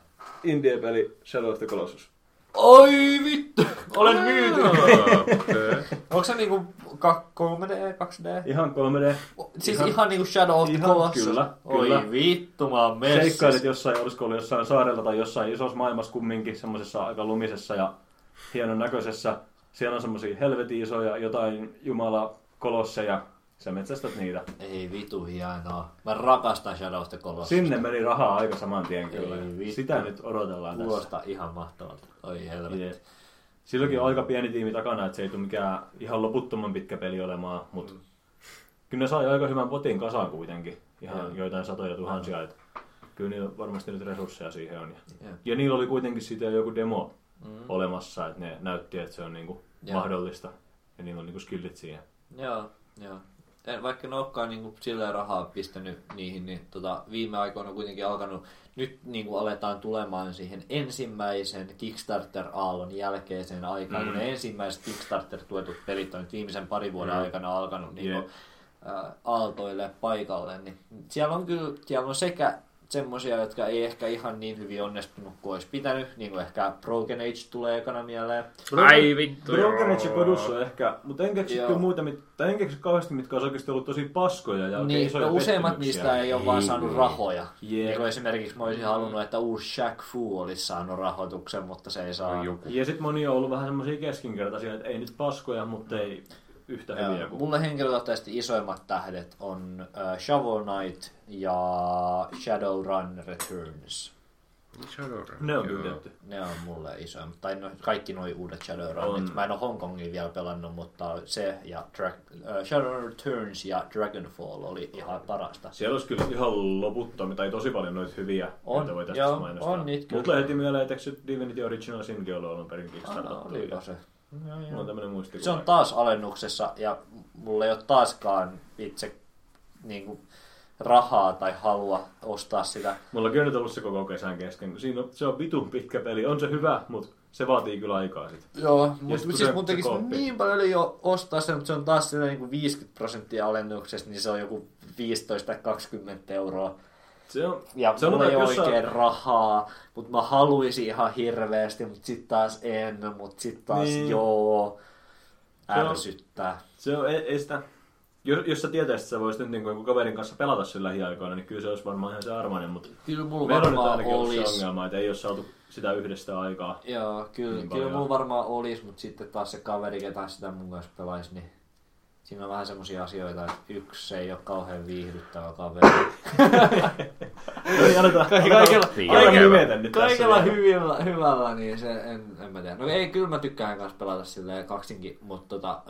Indie-peli Shadow of the Colossus.
Oi vittu! Olen myyty!
Okei. [laughs]
Onko se niinku ka- 3D, 2D?
Ihan 3D.
Siis
Ihan-
ihan, niinku Shadow of the Colossus?
kyllä,
Oi
kyllä.
vittu, mä oon messissä.
Seikkailit jossain, olisiko ollut jossain saarella tai jossain isossa maailmassa kumminkin, semmoisessa aika lumisessa ja hienon näköisessä. Siellä on semmoisia helvetin isoja jotain jumala kolosseja. Sä metsästät niitä.
Ei vitu hienoa. Mä rakastan Shadow of the Colossus.
Sinne meni rahaa aika saman tien kyllä.
Ei vittu.
Sitä nyt odotellaan tässä.
Kuulostaa ihan mahtavalta. Oi helvetti.
Jep. Silloinkin on aika pieni tiimi takana, että se ei tule mikään ihan loputtoman pitkä peli olemaan, mutta
Mm.
kyllä ne sai aika hyvän potin kasaan kuitenkin. Ihan
Joo.
joitain satoja tuhansia. Että kyllä niillä varmasti nyt resursseja siihen on. Ja,
Jep.
ja niillä oli kuitenkin siitä joku demo
Mm.
olemassa, että ne näytti, että se on niinku
Joo.
mahdollista. Ja niillä on niinku skillit siihen.
Joo, joo. En, vaikka ne olekaan niinku silleen rahaa pistänyt niihin, niin tota, viime aikoina on kuitenkin alkanut, nyt niinku aletaan tulemaan siihen ensimmäisen Kickstarter-aallon jälkeiseen aikaan, mm. kun ne ensimmäiset Kickstarter-tuetut pelit on nyt viimeisen parin vuoden
Mm.
aikana alkanut niinku,
Jep.
ää, aaltoille paikalle, niin siellä on kyllä, siellä on sekä semmosia, jotka ei ehkä ihan niin hyvin onnistunut kuin olisi pitänyt, niin kuin ehkä Broken Age tulee ekana mieleen.
Ai vittu,
Broken Age on ehkä, mutta en keksi kyllä muita, mit, tai en keksi kauheasti, mitkä olisi oikeasti ollut tosi paskoja ja
Niin,
isoja
no useimmat niistä ei ole vaan saanut
Ei.
rahoja.
Jep.
Niin kuin esimerkiksi mä olisin halunnut, että uusi Shaq Fu olisi saanut rahoituksen, mutta se ei saanut.
Joku.
Ja sitten moni on ollut vähän semmoisia keskinkertaisia, että ei nyt paskoja, mutta ei yhtä hyviä kuin...
Mulle henkilökohtaisesti isoimmat tähdet on uh, Shovel Knight ja Shadowrun Returns.
Shadowrun,
Ne on tehty.
Ne on mulle isoimmat. Tai no, kaikki nuo uudet Shadowrunit.
On.
Mä en ole Hongkongin vielä pelannut, mutta se ja Dra- uh, Shadowrun Returns ja Dragonfall oli ihan parasta.
Siellä olisi kyllä ihan loputtomia, tai tosi paljon noita hyviä,
On,
joita voi tästä
joo,
mainostaa.
on niitä kyllä.
Mut heti mieleen, että Divinity Original Sinkin ollut alun perin
Ah,
kickstartattu.
oliko se? Joo,
Mulla on muistikuva.
Se on taas alennuksessa ja mulla ei ole taaskaan itse niin kuin, rahaa tai halua ostaa sitä.
Mulla on nyt ollut se koko kesän kesken. kun Siinä on, se on vitun pitkä peli. On se hyvä, mutta se vaatii kyllä aikaa sit.
Joo, mutta siis
se-
mun tekisi niin paljon jo ostaa sen, mutta se on taas silleen niin kuin 50 prosenttia alennuksesta, niin se on joku 15 tai 20 euroa.
Se on,
Ja
se on
mulla ei ole
jos sä-
oikein rahaa, mutta mä haluaisin ihan hirveästi, mutta sitten taas en, mutta sitten taas
Niin.
joo.
Se on-
Ärsyttää.
Se on, ei, ei sitä, jos, jos sä tietäisit, että sä voisit nyt niin kuin kaverin kanssa pelata sillä lähiaikoina, niin kyllä se olisi varmaan ihan se armainen, mutta
Kyllä mulla
meillä on nyt
varmaan
ainakin ollut se
olisi.
ongelma, että ei ole saatu sitä yhdestä aikaa.
Joo, kyllä,
Niin
kyllä mulla varmaan olisi, mutta sitten taas se kaveri, ketä sitä mun kanssa pelaisi, niin siinä on vähän semmoisia asioita, että yksi ei ole kauhean viihdyttävä kaveri.
Ei,
Kaikella-
Niin,
nyt
hyvällä, hyvällä, niin se en, en mä tiedä. No ei, kyllä mä tykkään kanssa pelata silleen kaksinkin, mutta tota,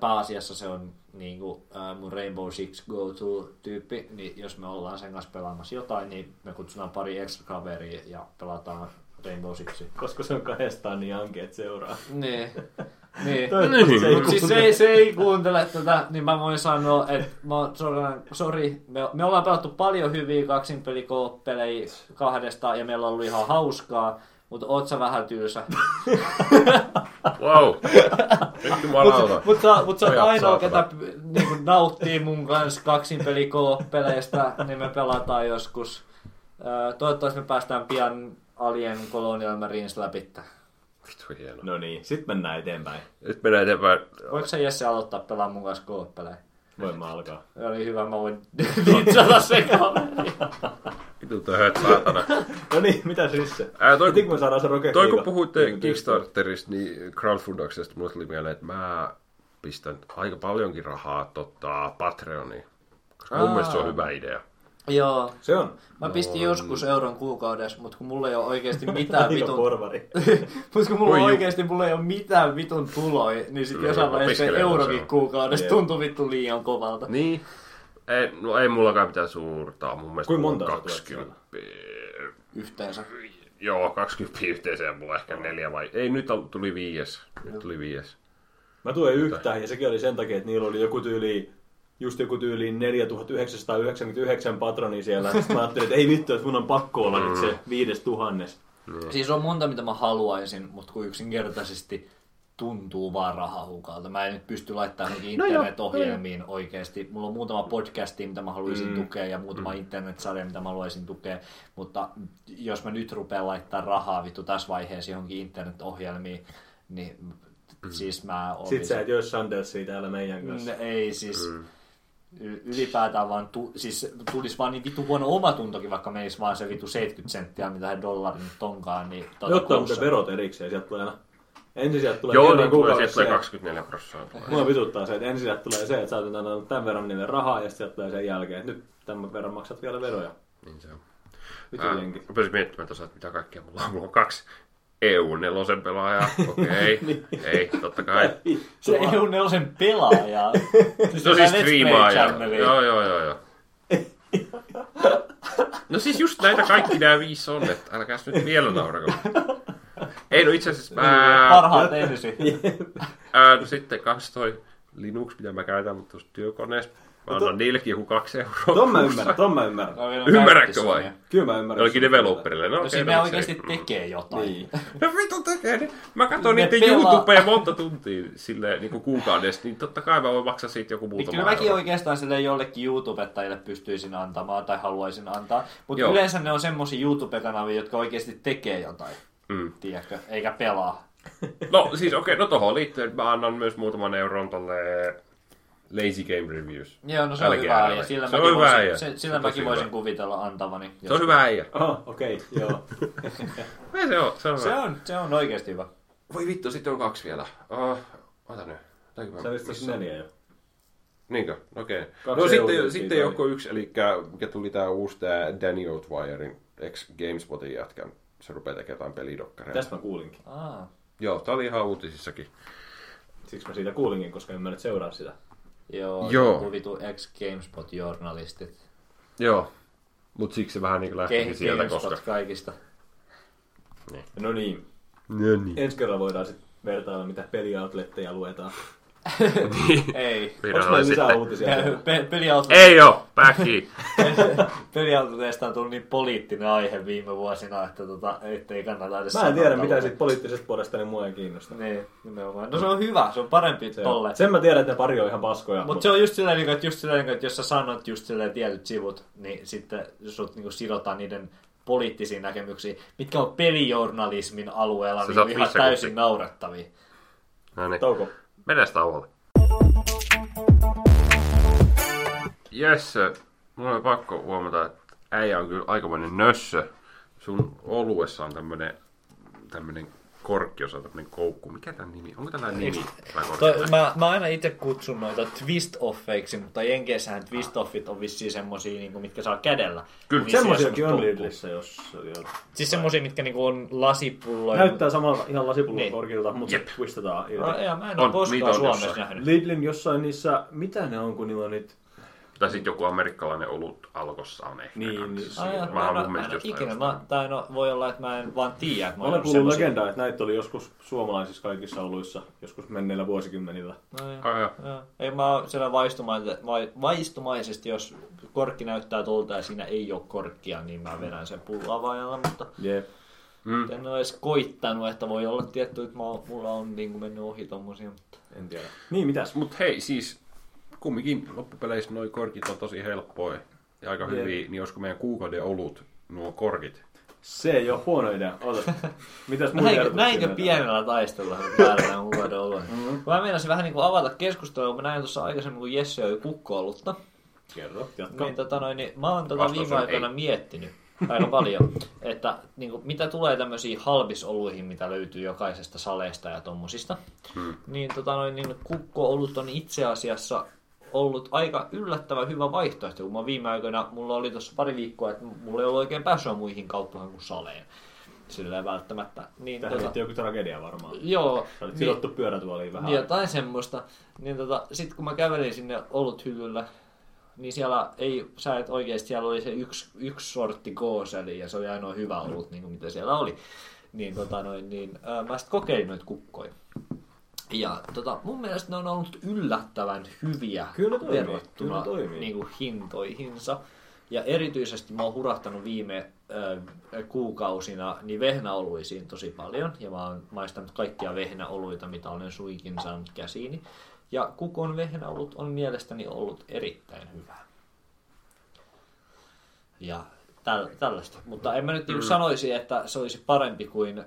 pääasiassa se on niinku, ö, mun Rainbow Six go-to-tyyppi, niin jos me ollaan sen kanssa pelaamassa jotain, niin me kutsutaan pari extra kaveria ja pelataan Rainbow Sixia.
Koska se on kahdestaan niin ankeet seuraa.
Niin. Niin.
Toivottavasti se ei
siis se,
kuuntele.
ei- se ei kuuntele tätä, niin mä voin sanoa, että mä sorry, sorry me, me ollaan pelattu paljon hyviä kaksinpelikoop-pelejä kahdesta ja meillä on ollut ihan hauskaa, mutta oot sä vähän tylsä.
Wow.
Mutta sä, mut sä oot ainoa,
saatana.
ketä niinku, nauttii mun kanssa kaksinpelikoop-peleistä, niin me pelataan joskus. Toivottavasti me päästään pian Alien Colonial Marines läpi.
Vittu hieno.
No niin, sit mennään eteenpäin.
Nyt mennään eteenpäin.
Voiko sä Jesse aloittaa pelaamaan mun kanssa koop-pelejä?
Voin mä alkaa.
Se oli hyvä, mä voin [laughs] nitsata se kaveri.
Vittu töhöt saatana.
No niin, mitä Risse?
Ää, toi,
Heti kun me saadaan se Rocket
toi kun puhuitte
League-
Kickstarterista, niin crowdfundauksesta mulle tuli mieleen, että mä pistän aika paljonkin rahaa tota, Patreoniin. Koska mun
Aa.
mielestä se on hyvä idea.
Joo.
Se on.
Mä pistin joskus euron kuukaudessa, mutta kun mulla ei ole oikeasti [laughs] [laughs] mitään vitun...
porvari.
Mutta kun mulla
ju-
oikeasti mulla ei ole mitään vitun tuloja, niin sitten
No,
jossain vaiheessa eurokin kuukaudessa
Jep.
tuntuu vittu liian kovalta.
Niin. Ei, no ei mullakaan mitään suurtaa. Mun mielestä
Kuinka monta sä tulet
20.
Yhteensä.
Joo, 20 yhteensä ja mulla ehkä neljä vai... Ei, nyt tuli viies. Nyt tuli viies.
Mä tulen yhtä, ja sekin oli sen takia, että niillä oli joku tyyli, just joku tyyli 4999 patronia siellä. Sitten mä ajattelin, että ei vittu, että mun on pakko olla nyt se viides tuhannes.
Siis on monta, mitä mä haluaisin, mutta kun yksinkertaisesti tuntuu vaan rahahukalta. Mä en nyt pysty laittamaan
No joo,
internet-ohjelmiin oikeasti. Mulla on muutama podcasti, mitä mä haluaisin mm. tukea ja muutama mm. internet-sarja, mitä mä haluaisin tukea. Mutta jos mä nyt rupean laittaa rahaa vittu tässä vaiheessa johonkin internet-ohjelmiin, niin mm. siis mä olisin...
Sitten sä et jois Sandersia täällä meidän kanssa.
Ei siis... y- Ylipäätään vaan, tu, siis tulisi vaan niin vittu huono omatuntokin, vaikka menisi vaan se vittu 70 senttiä, mitä he dollarin nyt onkaan. Niin, tuota,
ottaa
kuussa.
muuten verot erikseen, sieltä tulee aina. Ensin sieltä tulee
Joo, niin tulee, sieltä tulee
se-
24 prosenttia.
Mua vituttaa se, että ensin sieltä tulee se, että sä oot antanut tämän verran niille rahaa, ja sitten sieltä tulee sen jälkeen, että nyt tämän verran maksat vielä veroja.
Niin se on.
Vitu jenki.
Rupesin miettimään tuossa, että mitä kaikkea mulla on. Mulla on kaksi EU-nelosen pelaajaa. Okei, [laughs]
Niin.
ei, totta kai.
Se ei ole nelosen pelaaja. [laughs]
No siis striimaaja. Joo, joo, joo, joo. No siis just näitä kaikki nämä viisi on, että älkääs nyt vielä naurako. Ei no itse asiassa mä...
Parhaat ensin. [laughs]
Ää, no sitten kans toi Linux, mitä mä käytän mutta tuossa työkoneessa. Mä annan niillekin joku kaksi euroa.
Ton mä ymmärrän, ton mä ymmärrän.
Ymmärrätkö vai?
Kyllä mä ymmärrän.
Jollekin developerille. No,
No
no,
ne
miksei.
oikeasti tekee jotain.
Niin.
No vitu tekee. niin. Mä katson
Ne
niiden
pelaa-
YouTubea monta tuntia silleen niin kuukaudessa, niin totta kai mä voin maksaa siitä joku
Niin
muutama
kyllä mäkin
euro.
oikeastaan sille jollekin YouTubettajille pystyisin antamaan tai haluaisin antaa. Mutta yleensä ne on semmosia YouTube-kanavia, jotka oikeasti tekee jotain.
Mm.
Tiedätkö? Eikä pelaa.
No siis okei, okay, no tohon liittyen mä annan myös muutaman euron tolle Lazy Game Reviews.
Joo, no se on hyvä ja sillä
Se
mäkin,
on hyvä äijä.
voisin, se, sillä
Se on
mäkin voisin
hyvä.
kuvitella antavani.
Se on hyvä äijä.
Aha, okei, okay, joo.
Ei [laughs] se on, se on
Se on, se on oikeasti hyvä.
Voi vittu, sitten on kaksi vielä. Oh, ota nyt. Mä-
Sä olisit neljä jo.
Niinkö? Okei. Okay.
Kaksi
No sitten, sitten joku yksi, eli mikä tuli tää uusi tää Danny Outwirein ex-Gamespotin jätkän. Se rupeaa tekemään jotain pelidokkareita.
Tästä mä kuulinkin.
Aa.
Joo, tää oli ihan uutisissakin.
Siksi mä siitä kuulinkin, koska en mä nyt seuraa sitä.
Joo,
Joo.
joku vitu ex-GameSpot-journalistit.
Joo. Mut siksi se vähän niinku lähti sieltä,
GameSpot
koska...
kaikista.
No niin,
No niin.
ensi kerralla voidaan sitten vertailla, mitä peliautletteja luetaan. [laughs]
Ei.
Onko meillä lisää uutisia?
Pe- peliauto-
Ei oo, päkki. [laughs]
Peliautoteista on tullut niin poliittinen aihe viime vuosina, että tota, ettei kannata edes
Mä en tiedä, mitä siitä poliittisesta puolesta, niin mua ei kiinnosta.
Niin, nimenomaan. No se on hyvä, se on parempi
Se
tolle.
on. Sen mä tiedän, että ne pari on ihan paskoja.
Mutta se on just silleen, niinku, että, just silleen, niinku, että jos sä sanot just silleen tietyt sivut, niin sitten sut niinku sidotaan niiden poliittisiin näkemyksiin, mitkä on pelijournalismin alueella, niin ihan täysin naurettavia.
No niin.
Touko.
Mennään tauolle. Jes, mulla on pakko huomata, että äijä on kyllä aikamoinen nössö. Sun oluessa on tämmönen, tämmönen korkki, jossa on tämmönen koukku. Mikä tän nimi? Onko tällä nimi?
Toi, mä, mä aina itse kutsun noita twist-offeiksi, mutta Jenkeissähän twist-offit on vissiin semmosia, niinku, mitkä saa kädellä.
Kyllä,
Semmosiakin on
semmoista
Lidlissä, jos... jos
Siis semmosia, mitkä niinku on lasipulloja.
Näyttää samalta ihan lasipullon
Niin.
korkilta, mutta
Jep.
se twistataan irti.
No, ja mä en ole koskaan Suomessa nähnyt.
Lidlin jossain niissä, mitä ne on, kun niillä on niitä...
Tai sitten joku amerikkalainen olut alkossa on ehkä
Niin,
kanssa.
niin.
Ai,
Mä
en ikinä,
jostain.
mä, tai no, voi olla, että mä en vaan tiedä, että mä
olen kuullut legendaa, että näitä oli joskus suomalaisissa kaikissa oluissa, joskus menneillä vuosikymmenillä.
No, joo,
Ai, joo.
joo. Ei mä oon siellä vaistumaisesti, vai, vaistumaisesti, jos korkki näyttää tuolta ja siinä ei ole korkkia, niin mä vedän sen pulloavaajalla, mutta
Jep.
Mm.
en ole edes koittanut, että voi olla tietty, että mä, mulla on niin kuin mennyt ohi tommosia. Mutta...
En tiedä. Niin, mitäs?
Mut hei, siis kumminkin loppupeleissä noi korkit on tosi helppoja ja aika
Jep.
hyviä, niin olisiko meidän kuukauden olut nuo korkit?
Se ei ole huono idea. Ota. [laughs] Mitäs muita
Näinkö, näinkö pienellä taistelulla päällä on vuoden ollut?
Mm-hmm.
Mä meinasin vähän niin kuin avata keskustelua, kun mä näin tuossa aikaisemmin, kun Jesse joi kukko-olutta.
Kerro, jatka.
Niin, tota noin, niin mä oon tota viime aikoina
ei.
miettinyt aika paljon, [laughs] että niin kuin, mitä tulee tämmöisiin halbisoluihin, mitä löytyy jokaisesta saleesta ja tommosista,
Hmm.
niin, tota noin, niin kukko-olut on itse asiassa ollut aika yllättävän hyvä vaihtoehto, kun mä viime aikoina, mulla oli tuossa pari viikkoa, että mulla ei ollut oikein pääsyä muihin kauppoihin kuin saleen. Silleen välttämättä. Niin,
Tähän liittyy joku tragedia varmaan.
joo,
Sä olit
niin-
sidottu pyörätuoliin vähän.
niin jotain semmoista. Niin tota, sit kun mä kävelin sinne oluthyllyllä, niin siellä ei, sä et oikeesti, siellä oli se yksi, yksi sortti kooseli ja se oli ainoa hyvä olut, niin kuin mitä siellä oli. Niin, tota, noin, niin ää, mä sitten kokeilin noita kukkoja. Ja tota, mun mielestä ne on ollut yllättävän hyviä
Kyllä toimii,
verrattuna
kyllä toimii.
Niin kuin hintoihinsa. Ja erityisesti mä oon hurahtanut viime ö, kuukausina niin vehnäoluisiin tosi paljon. Ja mä oon maistanut kaikkia vehnäoluita, mitä olen suikin saanut käsiini. Ja kukon vehnäolut on mielestäni ollut erittäin hyvää. Ja täl, tällaista. Mutta en mä nyt niin sanoisi, että se olisi parempi kuin ö,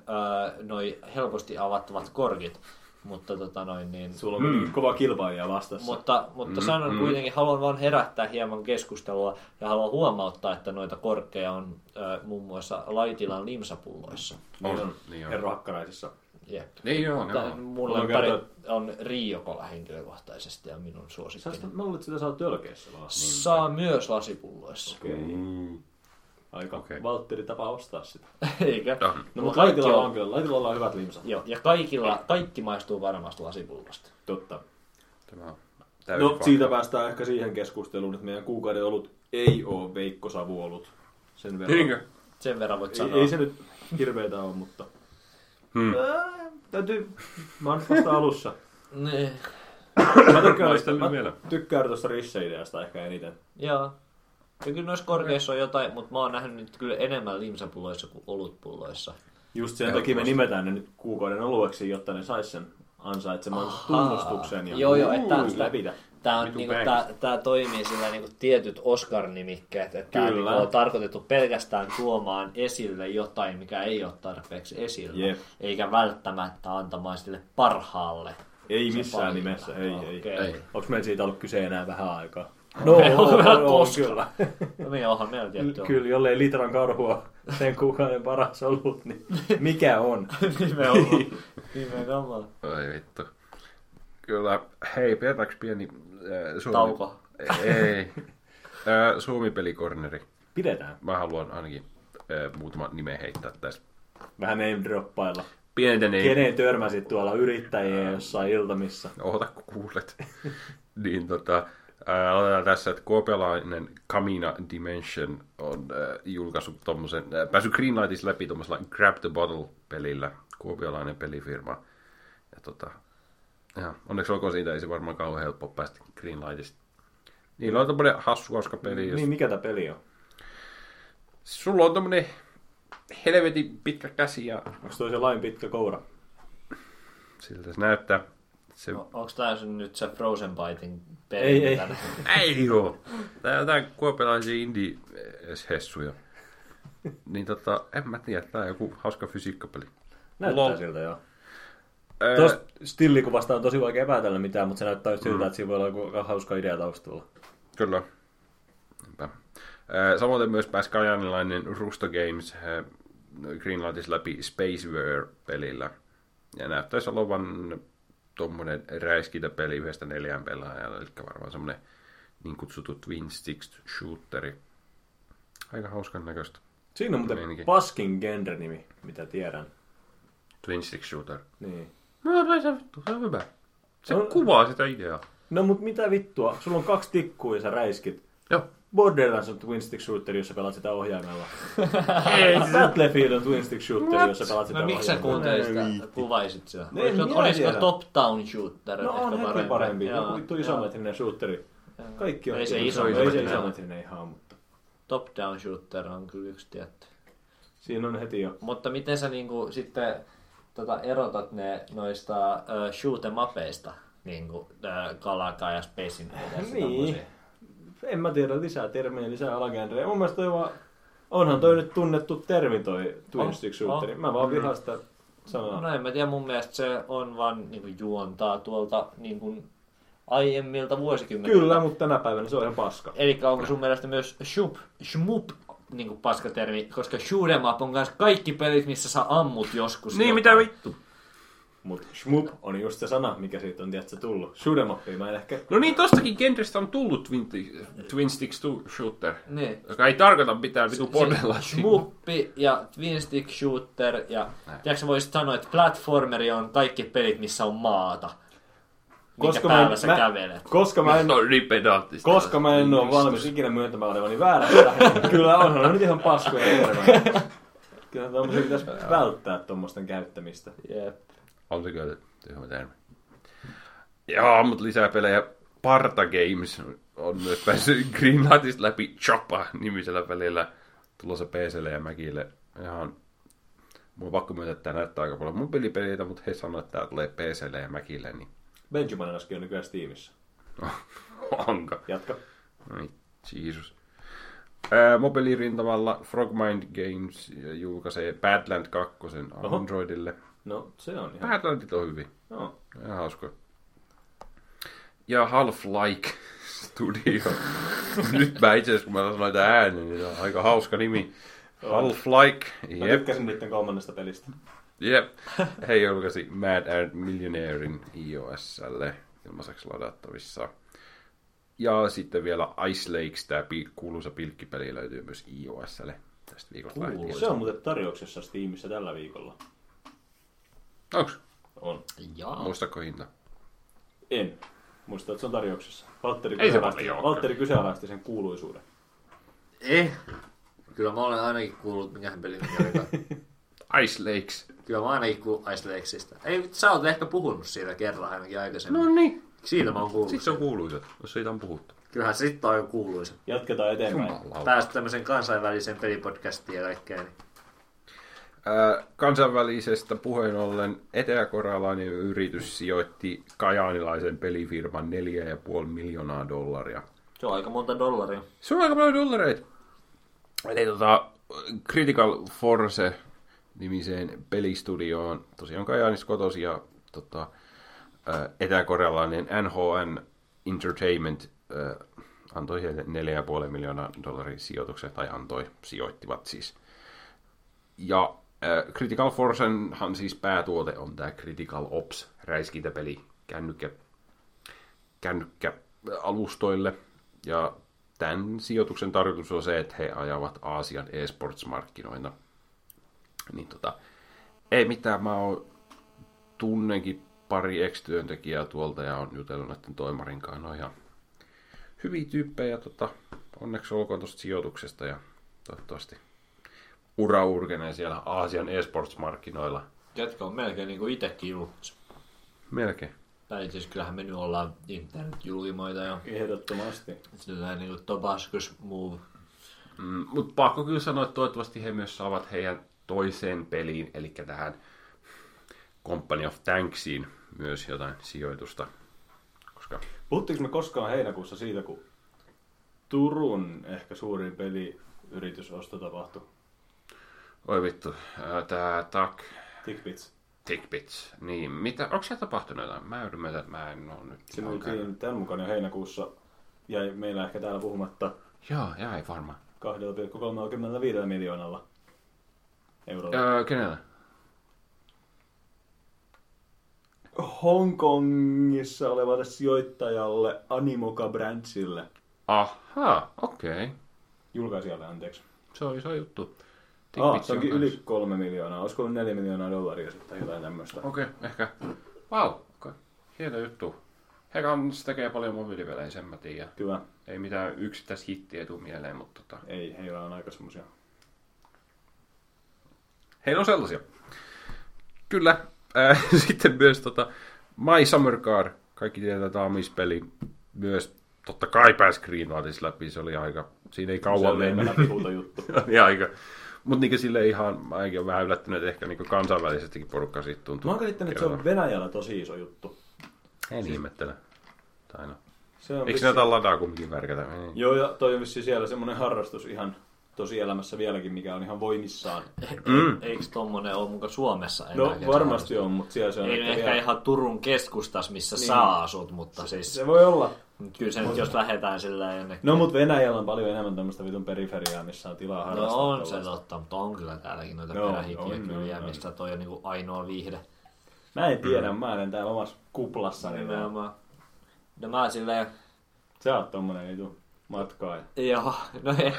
noi helposti avattavat korkit. Mutta tota noin niin...
Sulla on kuitenkin kova kilpailija vastassa.
Mutta, mutta sanon kuitenkin, haluan vain herättää hieman keskustelua ja haluan huomauttaa, että noita korkkeja on äh, muun muassa Laitilan limsapulloissa.
Niin on.
Niin on.
Herra Hakkaraisissa.
Jep.
Niin joo,
Mutta
joo.
mulla
Mulla
on,
on
on Riokola henkilökohtaisesti ja minun suosikkini.
sitä, mä luulen, että sitä saa tölkeissä vaan.
Saa myös lasipulloissa.
Okei.
Mm.
Aika
Okei.
Valtteri tapa ostaa sitä. [laughs]
Eikä?
No.
No, mutta Laitilla
on,
on kyllä. Laitilla on hyvät limsat.
joo, ja kaikilla, kaikki maistuu varmasti lasipullosta.
Totta.
Tämä on täysin
No,
fakta.
siitä päästään ehkä siihen keskusteluun, että meidän kuukauden olut ei ole Veikko Savuolut. Sen verran.
Niinkö?
Sen verran voit
Ei,
sanoa.
ei se nyt hirveetä ole, mutta...
Hmm.
Ää, täytyy... Mä oon vasta alussa.
Niin.
Mä tykkään, mä tykkään tuosta risse-ideasta ehkä eniten.
Joo. Ja kyllä noissa korkeissa on jotain, mutta mä oon nähnyt nyt kyllä enemmän limsapulloissa kuin olutpulloissa.
Just sen takia me nimetään ne nyt kuukauden olueksi, jotta ne sais sen ansaitseman tunnustuksen. Ja
Joo, joo, että-
läpitä.
Tää, on, niinku, tää, tää toimii sillä niinku tietyt Oscar-nimikkeet, että tää
Kyllä.
niinku on tarkoitettu pelkästään tuomaan esille jotain, mikä ei ole tarpeeksi esillä,
Jep.
eikä välttämättä antamaan sille parhaalle.
Ei missään
palikka.
nimessä, ei, ei.
Okei.
Ei.
Onko meillä siitä ollut kyse enää vähän aikaa?
No, ei ole vielä
on,
koskaan.
kyllä.
No niin, onhan meillä tietty
Kyllä, jollei litran karhua sen kuukauden paras ollut, niin mikä on? [laughs]
Nimenomaan. [laughs] Nimenomaan.
Ai vittu. Kyllä, hei, pidetäänkö pieni äh, Suomi...
Tauko.
Ei. Äh, Suomi-pelikorneri.
Pidetään.
Mä haluan ainakin äh, muutama nimen heittää tässä.
Vähän name droppailla.
Pientä niin.
Kenen törmäsit tuolla yrittäjiä jossain iltamissa?
Oota, kun kuulet. [laughs] niin tota, ää, otetaan tässä, että kuopiolainen Kamina Dimension on ää, julkaissut tommosen, ää, päässyt Greenlightissa läpi tommosella Grab the Bottle-pelillä, kuopiolainen pelifirma. Ja tota, ja, onneksi olkoon siitä, ei se varmaan kauhean helppo päästä Greenlightista. Niillä on tommonen hassu, hauska peli. Jos...
Niin, mikä tämä peli on?
Sulla on tommonen helvetin pitkä käsi ja
Onko toi se lain pitkä koura?
siltä se näyttää. Se...
No, onko tää sun nyt se Frozen Biting peli?
Ei, ei.
Ei oo. Tää on jotain kuopiolaisia indie-hessuja. Niin tota, en mä tiedä, tää on joku hauska fysiikkapeli.
Näyttää
Lol.
siltä, joo.
Ää,
Tuosta stillikuvasta on tosi vaikea päätellä mitään, mutta se näyttää just siltä, että siinä voi olla joku hauska idea taustalla.
Kyllä. Niinpä. Ää, Samoin myös pääsi kajanilainen Rusto Games ää, Greenlightissa läpi Spaceware-pelillä. Ja näyttäisi olevan tuommoinen räiskintäpeli yhdestä neljään pelaajalla, eli varmaan semmoinen niin kutsuttu Twin Sticks shooteri. Aika hauskan näköistä.
Siinä on muuten paskin genre-nimi, mitä tiedän.
Twin Sticks shooter.
Niin.
No, se, vittu, se on hyvä. Se
On-
kuvaa sitä ideaa.
No mut mitä vittua, sulla on kaksi tikkua ja sä räiskit.
Joo.
Borderlands on Twin Stick Shooter, jossa pelaat sitä ohjaimella. [laughs]
Ei,
Battlefield on Twin Stick Shooter, jossa pelaat sitä
No miksi sä kuuntelit sitä,
viitti.
kuvaisit sitä?
No,
Olisiko, olisiko
tiedä.
top-down shooter
No on hetki parempi.
Joo,
Joku vittu isometrinen shooteri. Kaikki on
Ei se
iso-
iso-
Ei se
isometrinen.
ihan, mutta
Top-down shooter on kyllä yksi tietty.
siinä on heti jo.
Mutta miten sä niinku sitten tota, erotat ne noista uh, shoot em upeista, niinku uh, Kalaka ja Space Invaders
Niin. En mä tiedä, lisää termejä, lisää alagenrejä. Mun mielestä toi vaan, onhan toi nyt tunnettu termi toi Twin Stick Shooter. Mä vaan vihaan sitä sanaa.
No en mä tiedä, mun mielestä se on vaan niinku juontaa tuolta niinku aiemmilta vuosikymmeniltä.
Kyllä, mutta tänä päivänä se on ihan paska.
Eli onko sun mielestä myös shoop, shmup niinku paskatermi, koska shoot em up on kanssa kaikki pelit, missä sä ammut joskus.
Niin,
jotain.
mitä vittu?
Mutta shmup on just se sana, mikä siitä on tietysti tullut. Shoot 'em upia mä en ehkä...
No niin, tostakin genrestä on tullut Twin, twin Sticks to Shooter,
Niin.
joka ei tarkoita mitään vitu bordella.
Smuppi ja Twin Stick Shooter ja tiedätkö voisit sanoa, että platformeri on kaikki pelit, missä on maata. Minkä
Koska mä
päällä
en-
sä
mä-
kävelet.
Koska mä en,
No niin
koska mä en ole valmis ikinä myöntämään olevani väärässä, niin kyllä onhan ne nyt ihan paskoja tervejä. [laughs] Kyllä tommosia pitäisi välttää tommosten käyttämistä.
Jep.
On se tyhmä termi. Joo, mutta lisää pelejä. Parta Games on myös päässyt [laughs] Greenlightista läpi Choppa-nimisellä välillä tulossa PClle ja Macille. Ihan, mun on pakko myöntää, että tämä näyttää aika paljon mun pelipeleitä, mutta he sanoivat, että tämä tulee PClle ja Macille, niin
Benjamin äsken on nykyään Steamissa. [laughs]
onko?
Jatka.
Ai, Jeesus. Ää, mobiilirintamalla Frogmind Games julkaisee Badland 2
Oho. No, se on ihan...
Badlandit on hyvin.
No.
Ihan hauska. Ja Half-Like [laughs] Studio. Nyt mä itse asiassa, kun mä sanoin tämän äänen, niin on aika hauska nimi. Half-Like.
Mä
Jep.
tykkäsin niiden kolmannesta pelistä.
Jep. He julkaisi Mad Ant Millionairein iOSlle ilmaiseksi ladattavissa. Ja sitten vielä Ice Lakes, tämä kuuluisa pilkkipeli löytyy myös iOSlle tästä viikosta lähtien.
Se on muuten tarjouksessa Steamissa tällä viikolla.
Onks?
On.
Jaa.
Muistako hinta?
En. Muista, että se on tarjouksessa. Valtteri
Ei se
kyseenalaisti-
paljon.
Valtteri kyseenalaisti sen kuuluisuuden.
Eh. Kyllä mä olen ainakin kuullut, minkä pelin mikä oli. [laughs]
Ice Lakes.
Kyllä mä ainakin kuullut Ice Lakesista. Ei, sä oot ehkä puhunut siitä kerran ainakin aikaisemmin.
No niin.
Siitä mä oon kuullut.
Sitten se on kuuluisa, jos siitä on puhuttu.
Kyllähän se sitten on jo kuuluisa.
Jatketaan eteenpäin.
Jumalauta.
Päästä tämmöisen kansainvälisen pelipodcastiin ja kaikkea. Niin.
Kansainvälisestä puheen ollen eteläkorealainen yritys sijoitti kajaanilaisen pelifirman 4,5 miljoonaa dollaria.
Se on aika monta dollaria.
Se on aika paljon dollareita. Eli tota, Critical Force nimiseen pelistudioon, tosiaan Kajaanissa kotosi ja tota, ää, eteläkorealainen NHN Entertainment ää, antoi heille 4,5 miljoonaa dollarin sijoituksen, tai antoi, sijoittivat siis. Ja äh, Critical Forcenhan siis päätuote on tämä Critical Ops räiskintäpeli kännykkä, kännykkäalustoille. Ja tämän sijoituksen tarkoitus on se, että he ajavat Aasian esports-markkinoina. Niin tota, ei mitään, mä oon tunnenkin pari ex-työntekijää tuolta ja on jutellut näiden toimarin kanssa. Ne on ihan hyviä tyyppejä. Tota, onneksi olkoon tuosta sijoituksesta ja toivottavasti ura urkenee siellä Aasian esports-markkinoilla.
Jätkä on melkein niin kuin itekin julkaisu.
Melkein.
Tai siis kyllähän me nyt ollaan internet-julkimoita jo.
Ehdottomasti.
Sillä niin kuin Tobascus Move.
Mm, Mutta pakko kyllä sanoa, että toivottavasti he myös saavat heidän toiseen peliin, eli tähän Company of Tanksiin myös jotain sijoitusta. Koska
Puhuttiinko me koskaan heinäkuussa siitä, kun Turun ehkä suurin peliyritysosto tapahtui?
Oi vittu, ää, tää Tak,
Tickbits.
Tickbits, niin mitä, onko se tapahtunut jotain? Mä ymmärrän, että mä en oo nyt
Se
käynyt.
myytiin tämän mukaan jo heinäkuussa. Jäi meillä ehkä täällä puhumatta
Joo, jäi varmaan.
2,35 miljoonalla eurolla.
Öö, kenellä?
Hongkongissa olevalle sijoittajalle Animoca Brandsille.
Aha, okei. Okay.
Julkaisijalle, anteeksi.
Se on iso juttu.
Ah, se onkin
on
yli kolme miljoonaa. Olisiko ollut neljä miljoonaa dollaria sitten jotain tämmöistä?
Okei, okay, ehkä. Vau, wow, okay. hieno juttu. He kans tekee paljon mobiilipelejä, sen mä tiedän.
Kyllä.
Ei mitään yksittäishittiä tuu mieleen, mutta tota,
Ei, heillä on aika semmosia.
heillä on sellaisia. Kyllä. Äh, [laughs] sitten myös tota, My Summer Car, kaikki tietää Tamis-peli, myös totta kai pääsi Greenwaldissa läpi, se oli aika, siinä ei
Se
kauan
oli
mennyt.
juttu. [laughs]
aika. Mutta niinku sille ihan, mä olen vähän yllättynyt, että ehkä niinku kansainvälisestikin porukka siitä tuntuu.
Mä oon käsittänyt, että se on Venäjällä tosi iso juttu.
En ihmettele. Tai no.
Se on
Eikö
vissi-
näitä ladaa kumminkin värkätä? Ei.
Joo, ja toi on vissiin siellä semmoinen harrastus ihan tosielämässä vieläkin, mikä on ihan voimissaan.
Mm.
Eikö tommonen ole muka Suomessa enää?
No varmasti on, mutta siellä se on
Ei
ehkä vielä-
ihan Turun keskustas, missä
Niin.
sä asut, mutta siis
Se voi olla.
Kyllä se nyt jos lähdetään sillä ennen.
No, mutta Venäjällä on paljon enemmän tämmöistä vitun periferiaa, missä on tilaa harrastaa.
No on se totta, mutta on kyllä täälläkin noita
Joo,
perähikiä
on,
kyliä,
on,
toi on niinku ainoa viihde.
Mä en tiedä, mä olen täällä omassa kuplassani.
Nimenomaan. No mä silleen,
Sä oot tommonen vitu matkaaja.
joo, no ei.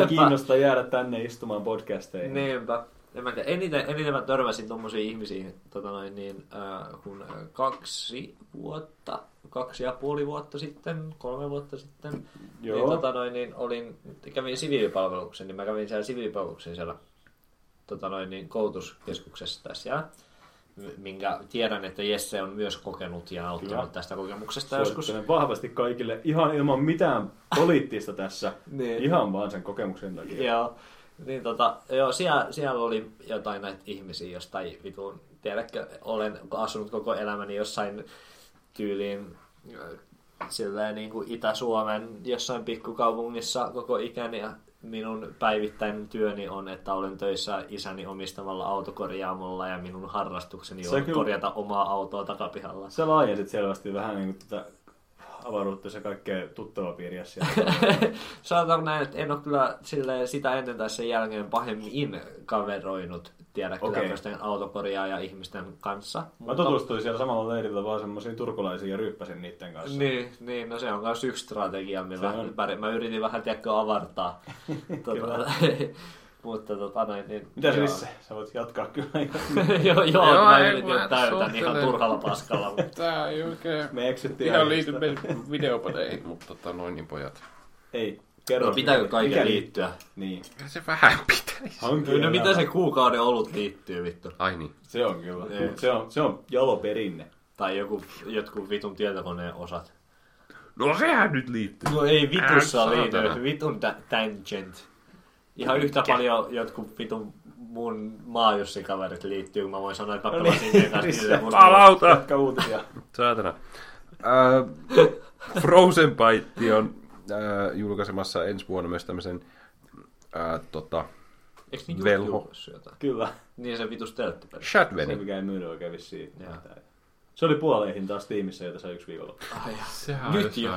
Ei kiinnosta jäädä tänne istumaan podcasteihin.
Niinpä. En mä tiedä, eniten, eniten mä törmäsin tommosiin ihmisiin, tota noin, niin, äh, kun äh, kaksi vuotta, kaksi ja puoli vuotta sitten, kolme vuotta sitten,
Joo.
niin, tota noin, niin olin, kävin siviilipalveluksen, niin mä kävin siellä siviilipalveluksen siellä tota noin, niin koulutuskeskuksessa tässä ja minkä tiedän, että Jesse on myös kokenut ja nauttinut
Kyllä.
tästä kokemuksesta joskus.
Vahvasti kaikille ihan ilman mitään poliittista tässä. [laughs]
Niin.
Ihan vaan sen kokemuksen takia.
Joo, niin tota, joo, siellä, siellä oli jotain näitä ihmisiä jostain vitun, tiedätkö, olen asunut koko elämäni jossain tyyliin silleen niin kuin Itä-Suomen jossain pikkukaupungissa koko ikäni ja minun päivittäinen työni on, että olen töissä isäni omistamalla autokorjaamolla ja minun harrastukseni
Se
on
kyllä-
korjata omaa autoa takapihalla.
Sä laajensit selvästi vähän niin kuin tätä avaruutta se kaikkea tuttava piiriä siellä. [laughs]
Sanotaanko näin, että en ole kyllä silleen sitä ennen tai sen jälkeen pahemmin kaveroinut,
Okei.
okay. tämmöisten autokorjaa ja ihmisten kanssa.
Mä tutustuin siellä samalla leirillä vaan semmoisiin turkulaisiin ja ryppäsin niiden kanssa.
Niin, niin, no se on myös yksi strategia, millä
Se on.
pär- mä yritin vähän, tiedätkö, avartaa. [laughs] Tota, [laughs] mutta tota noin, niin...
Mitä
joo.
Risse? Sä voit jatkaa kyllä. [laughs]
joo, joo,
Joo,
mä
ei,
yritin täytän ihan turhalla paskalla. mutta-
Tää ei oikein...
Me eksyttiin
Ihan liity videopadeihin, mutta tota noin niin pojat.
Ei, kerro.
No, pitääkö kaiken
Mikä
liittyä?
Niin.
Kyllä se vähän pitäisi.
Hankin
No mitä se kuukauden olut liittyy vittu?
Ai niin.
Se on kyllä.
Ei.
Se on, se on jalo perinne.
Tai joku, jotkut vitun tietokoneen osat.
No sehän nyt liittyy.
No ei vitussa liity, vitun ta- tangent. Ihan yhtä paljon jotkut vitun mun maajussikaverit liittyy, kun mä voin sanoa, että mä
No
pelasin
niin,
niiden kanssa
Palauta!
Jatka uutisia.
Saatana. Äh, Frozen Bite on äh, julkaisemassa ensi vuonna myös tämmöisen äh, tota,
Eiks niin
Velho.
Kyllä.
Niin se vitus telttipeli.
Se
Shadweni.
mikä ei myynyt oikein vissiin. Se oli puoleihin taas tiimissä, jota sai yksi viikolla.
Ai,
Sehän
Nyt jo.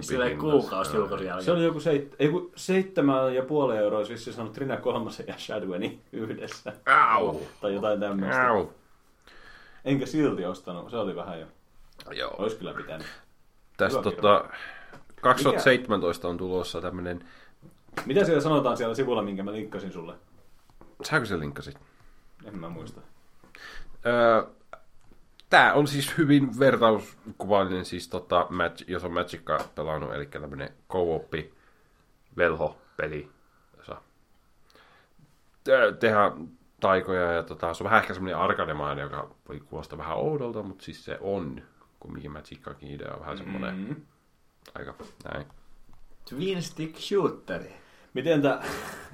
Silleen kuukausi julkaisun jälkeen.
Se oli joku seit, ei, kun seitsemän ja puoli euroa olisi vissiin saanut Trina Kolmasen ja Shadweni yhdessä.
Au.
Tai jotain tämmöistä.
Au.
Enkä silti ostanut, se oli vähän jo.
Joo.
Ois kyllä pitänyt.
Tästä tota, 2017 on tulossa tämmönen...
Mitä siellä sanotaan siellä sivulla, minkä mä linkkasin sulle?
Säkö se linkkasit?
En mä muista.
Öö, Tää on siis hyvin vertauskuvallinen, siis tota, match, jos on Magicka pelannut, eli tämmönen co-oppi velho-peli, jossa te- tehdään taikoja ja tota, se on vähän ehkä semmoinen arkademainen, joka voi kuulostaa vähän oudolta, mutta siis se on, kumminkin Magickakin idea on vähän semmoinen
Mm.
Aika näin.
Twin Stick Shooteri.
Miten tää...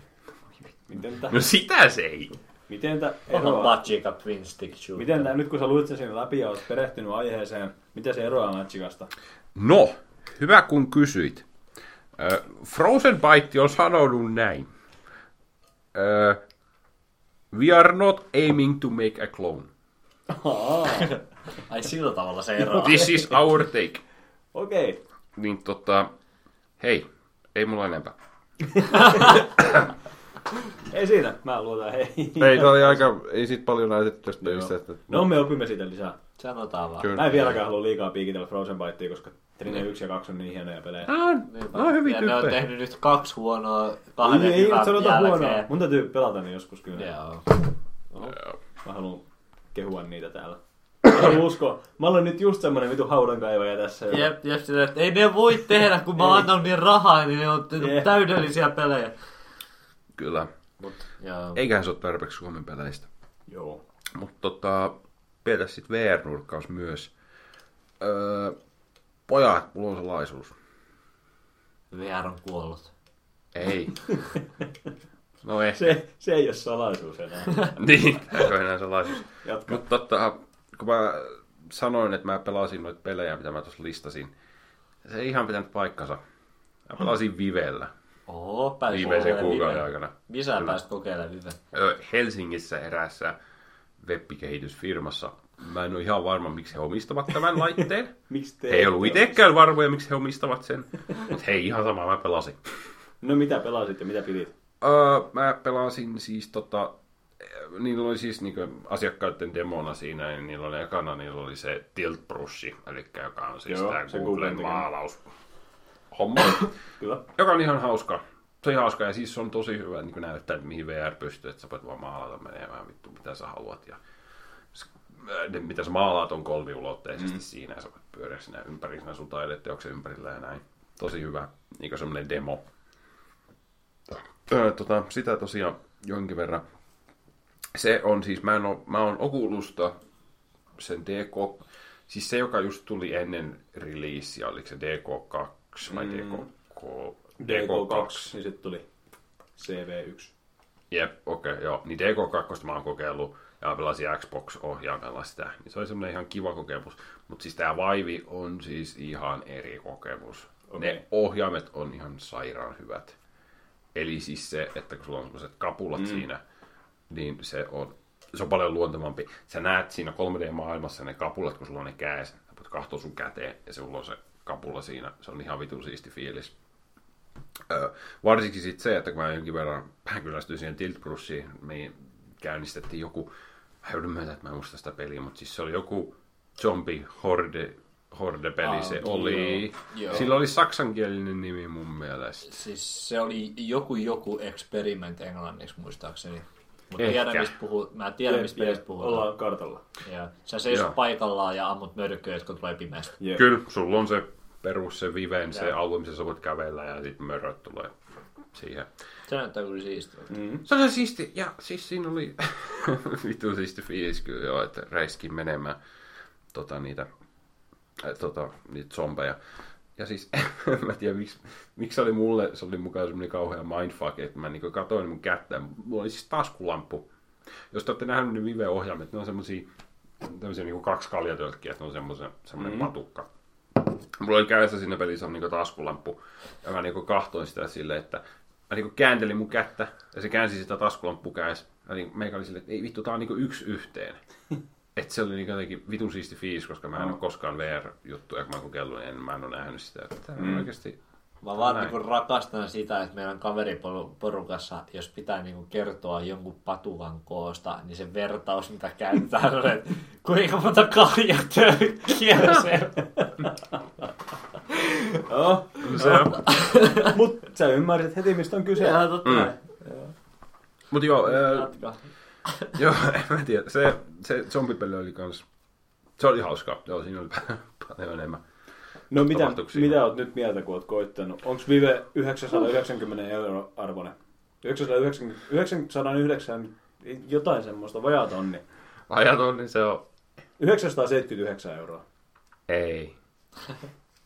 [laughs] Miten tää...
No sitä se ei!
Miten tää
Onhan
eroaa...
Magica Twin Stick Shooter.
Miten tää, nyt kun sä luit sen läpi ja oot perehtynyt aiheeseen, miten se eroaa Magicasta?
No, hyvä kun kysyit. Ö, Frozen Bite on sanonut näin. Ö, We are not aiming to make a clone.
Ai sillä tavalla se eroaa.
This is our take.
Okei. Okay.
Niin tota, hei, ei mulla enempää. [coughs]
Ei siinä, mä luotan hei.
Ei, tää oli aika, ei sit paljon näytetty tästä pelistä. Että,
No me opimme siitä lisää.
Sanotaan vaan.
Kyllä.
Mä en vieläkään halua liikaa piikitellä Frozen Bitea, koska Trine 1 ja 2 on niin hienoja pelejä.
On,
Niinpä.
nää on hyvin
ja ne on
tyyppejä.
tehnyt nyt kaksi huonoa kahden
ei, ei
hyvän
sanota
jälkeen.
huonoa. Mun täytyy pelata ne joskus kyllä.
Joo.
Joo.
Mä haluan kehua niitä täällä. Mä haluan uskoa. Mä olen nyt just semmonen vitu haudankaivaja tässä.
Jep, jep, silleen, että ei ne voi tehdä, kun mä annan niin rahaa, niin ne on
Jep.
täydellisiä pelejä.
Kyllä.
Mut, joo.
Eiköhän se ole tarpeeksi Suomen peleistä.
Joo.
Mutta tota, pidetään sitten VR-nurkkaus myös. Öö, pojat, mulla on salaisuus.
VR on kuollut.
Ei. [laughs] No ehkä.
Se, se ei ole salaisuus enää. [laughs]
niin, eikö enää salaisuus.
Jatka.
Mutta tota, kun mä sanoin, että mä pelasin noita pelejä, mitä mä tuossa listasin, se ei ihan pitänyt paikkansa. Mä pelasin Vivellä
Oho, pääsit
viimeisen
kokeilemaan
kuukauden
Vive.
aikana.
Missä
Kyllä.
pääsit kokeilemaan Vive?
Ö, Helsingissä eräässä webbikehitysfirmassa. Mä en ole ihan varma, miksi he omistavat tämän laitteen. [laughs]
Miksi te
He ei ollut itsekään varmoja, miksi he omistavat sen. Mutta hei, ihan sama, mä pelasin.
No mitä pelasit ja mitä pidit?
Öö, mä pelasin siis tota, niillä oli siis niin asiakkaiden demona siinä, niin niillä oli ekana niillä oli se tilt brushi, eli joka on siis
Joo,
tämä Googlen maalaus. Homma, [coughs]
Kyllä.
joka on ihan hauska. Se on ihan hauska ja siis se on tosi hyvä niin näyttää, että mihin VR pystyy, että sä voit vaan maalata menemään vittu mitä sä haluat. Ja ne, mitä sä maalaat on kolmiulotteisesti mm. siinä ja sä voit pyöriä siinä ympäri siinä sun taideteoksen ympärillä ja näin. Tosi hyvä, niin semmoinen demo. Öö, tota, sitä tosiaan jonkin verran. Se on siis, mä, en oo, mä oon Oculusta sen DK, siis se joka just tuli ennen releasea, oliko se DK2 vai
Mm.
DK,
DK2, niin sitten tuli CV1.
Jep, okei, okay, joo. Niin DK2 mä oon kokeillut ja pelasin Xbox-ohjaimella sitä. Niin se oli semmoinen ihan kiva kokemus. Mutta siis tää Vive on siis ihan eri kokemus. Okay. Ne ohjaimet on ihan sairaan hyvät. Eli siis se, että kun sulla on semmoiset kapulat mm. siinä, niin se on, se on paljon luontevampi. Sä näet siinä 3D-maailmassa ne kapulat, kun sulla on ne kädessä. Sä katsoa sun käteen ja sulla on se kapula siinä. Se on ihan vitun siisti fiilis. Ö, varsinkin sit se, että kun mä jonkin verran kyllästyin siihen Tilt Cruisiin, me käynnistettiin joku, mä joudun myöntää, että mä en muista sitä peliä, mutta siis se oli joku zombie horde, horde-peli
Aa,
se oli.
Joo.
Sillä oli saksankielinen nimi mun mielestä.
Siis se oli joku joku experiment englanniksi muistaakseni. Mutta tiedän, mistä puhuu, mä tiedän, mistä pelistä puhutaan.
Ollaan kartalla.
Ja sä seisot paikallaan ja ammut mörköjä, jotka tulee pimeästä.
Jep.
Kyllä, sulla on se perus, se Viven, se alue, missä sä voit kävellä ja sitten möröt tulee siihen.
Se näyttää kyllä siistiä.
Mm.
Se oli siisti, ja siis siinä oli [laughs] vittu siisti fiilis kyllä joo, että räiskin menemään tota, niitä, äh, tota, niitä zombeja. Ja siis, [laughs] mä en tiedä, miksi, miksi oli mulle, se oli mukaan semmoinen kauhea mindfuck, että mä niin katsoin mun kättä, mulla oli siis taskulamppu. Jos te olette nähnyt ne Vive-ohjaimet, ne on tämmöisiä niin kaksi kaljatölkkiä, että ne on semmoisen, semmoinen mm. patukka. Mulla oli kädessä siinä pelissä on niin taskulamppu, ja mä niin kahtoin sitä silleen, että mä niin kääntelin mun kättä, ja se käänsi sitä taskulamppua kädessä. Ja niin meikä oli silleen, että ei vittu, tää on niin yksi yhteen. [laughs] että se oli niin jotenkin vitun siisti fiilis, koska mä en ole koskaan VR-juttuja, kun mä oon kokeillut, niin en, mä en ole nähnyt sitä. Että mm. oikeasti...
Mä vaan
Näin.
niinku rakastan sitä, että meidän kaveriporukassa, jos pitää niinku kertoa jonkun patukan koosta, niin se vertaus, mitä käytetään, on, että kuinka monta kaljatölkkiä se
Joo.
Se on.
Mut sä ymmärsit heti, mistä on kyse.
totta
Mm. Mut joo. Joo, en mä tiedä. Se, se zombipeli oli kans... Se oli hauska. Joo, siinä oli paljon enemmän.
No mitä, mitä oot nyt mieltä, kun oot koittanut? Onko Vive 990 euro arvoinen? 990, 909, jotain semmoista, vajaa tonni.
Ajaton, niin se on...
979 euroa.
Ei.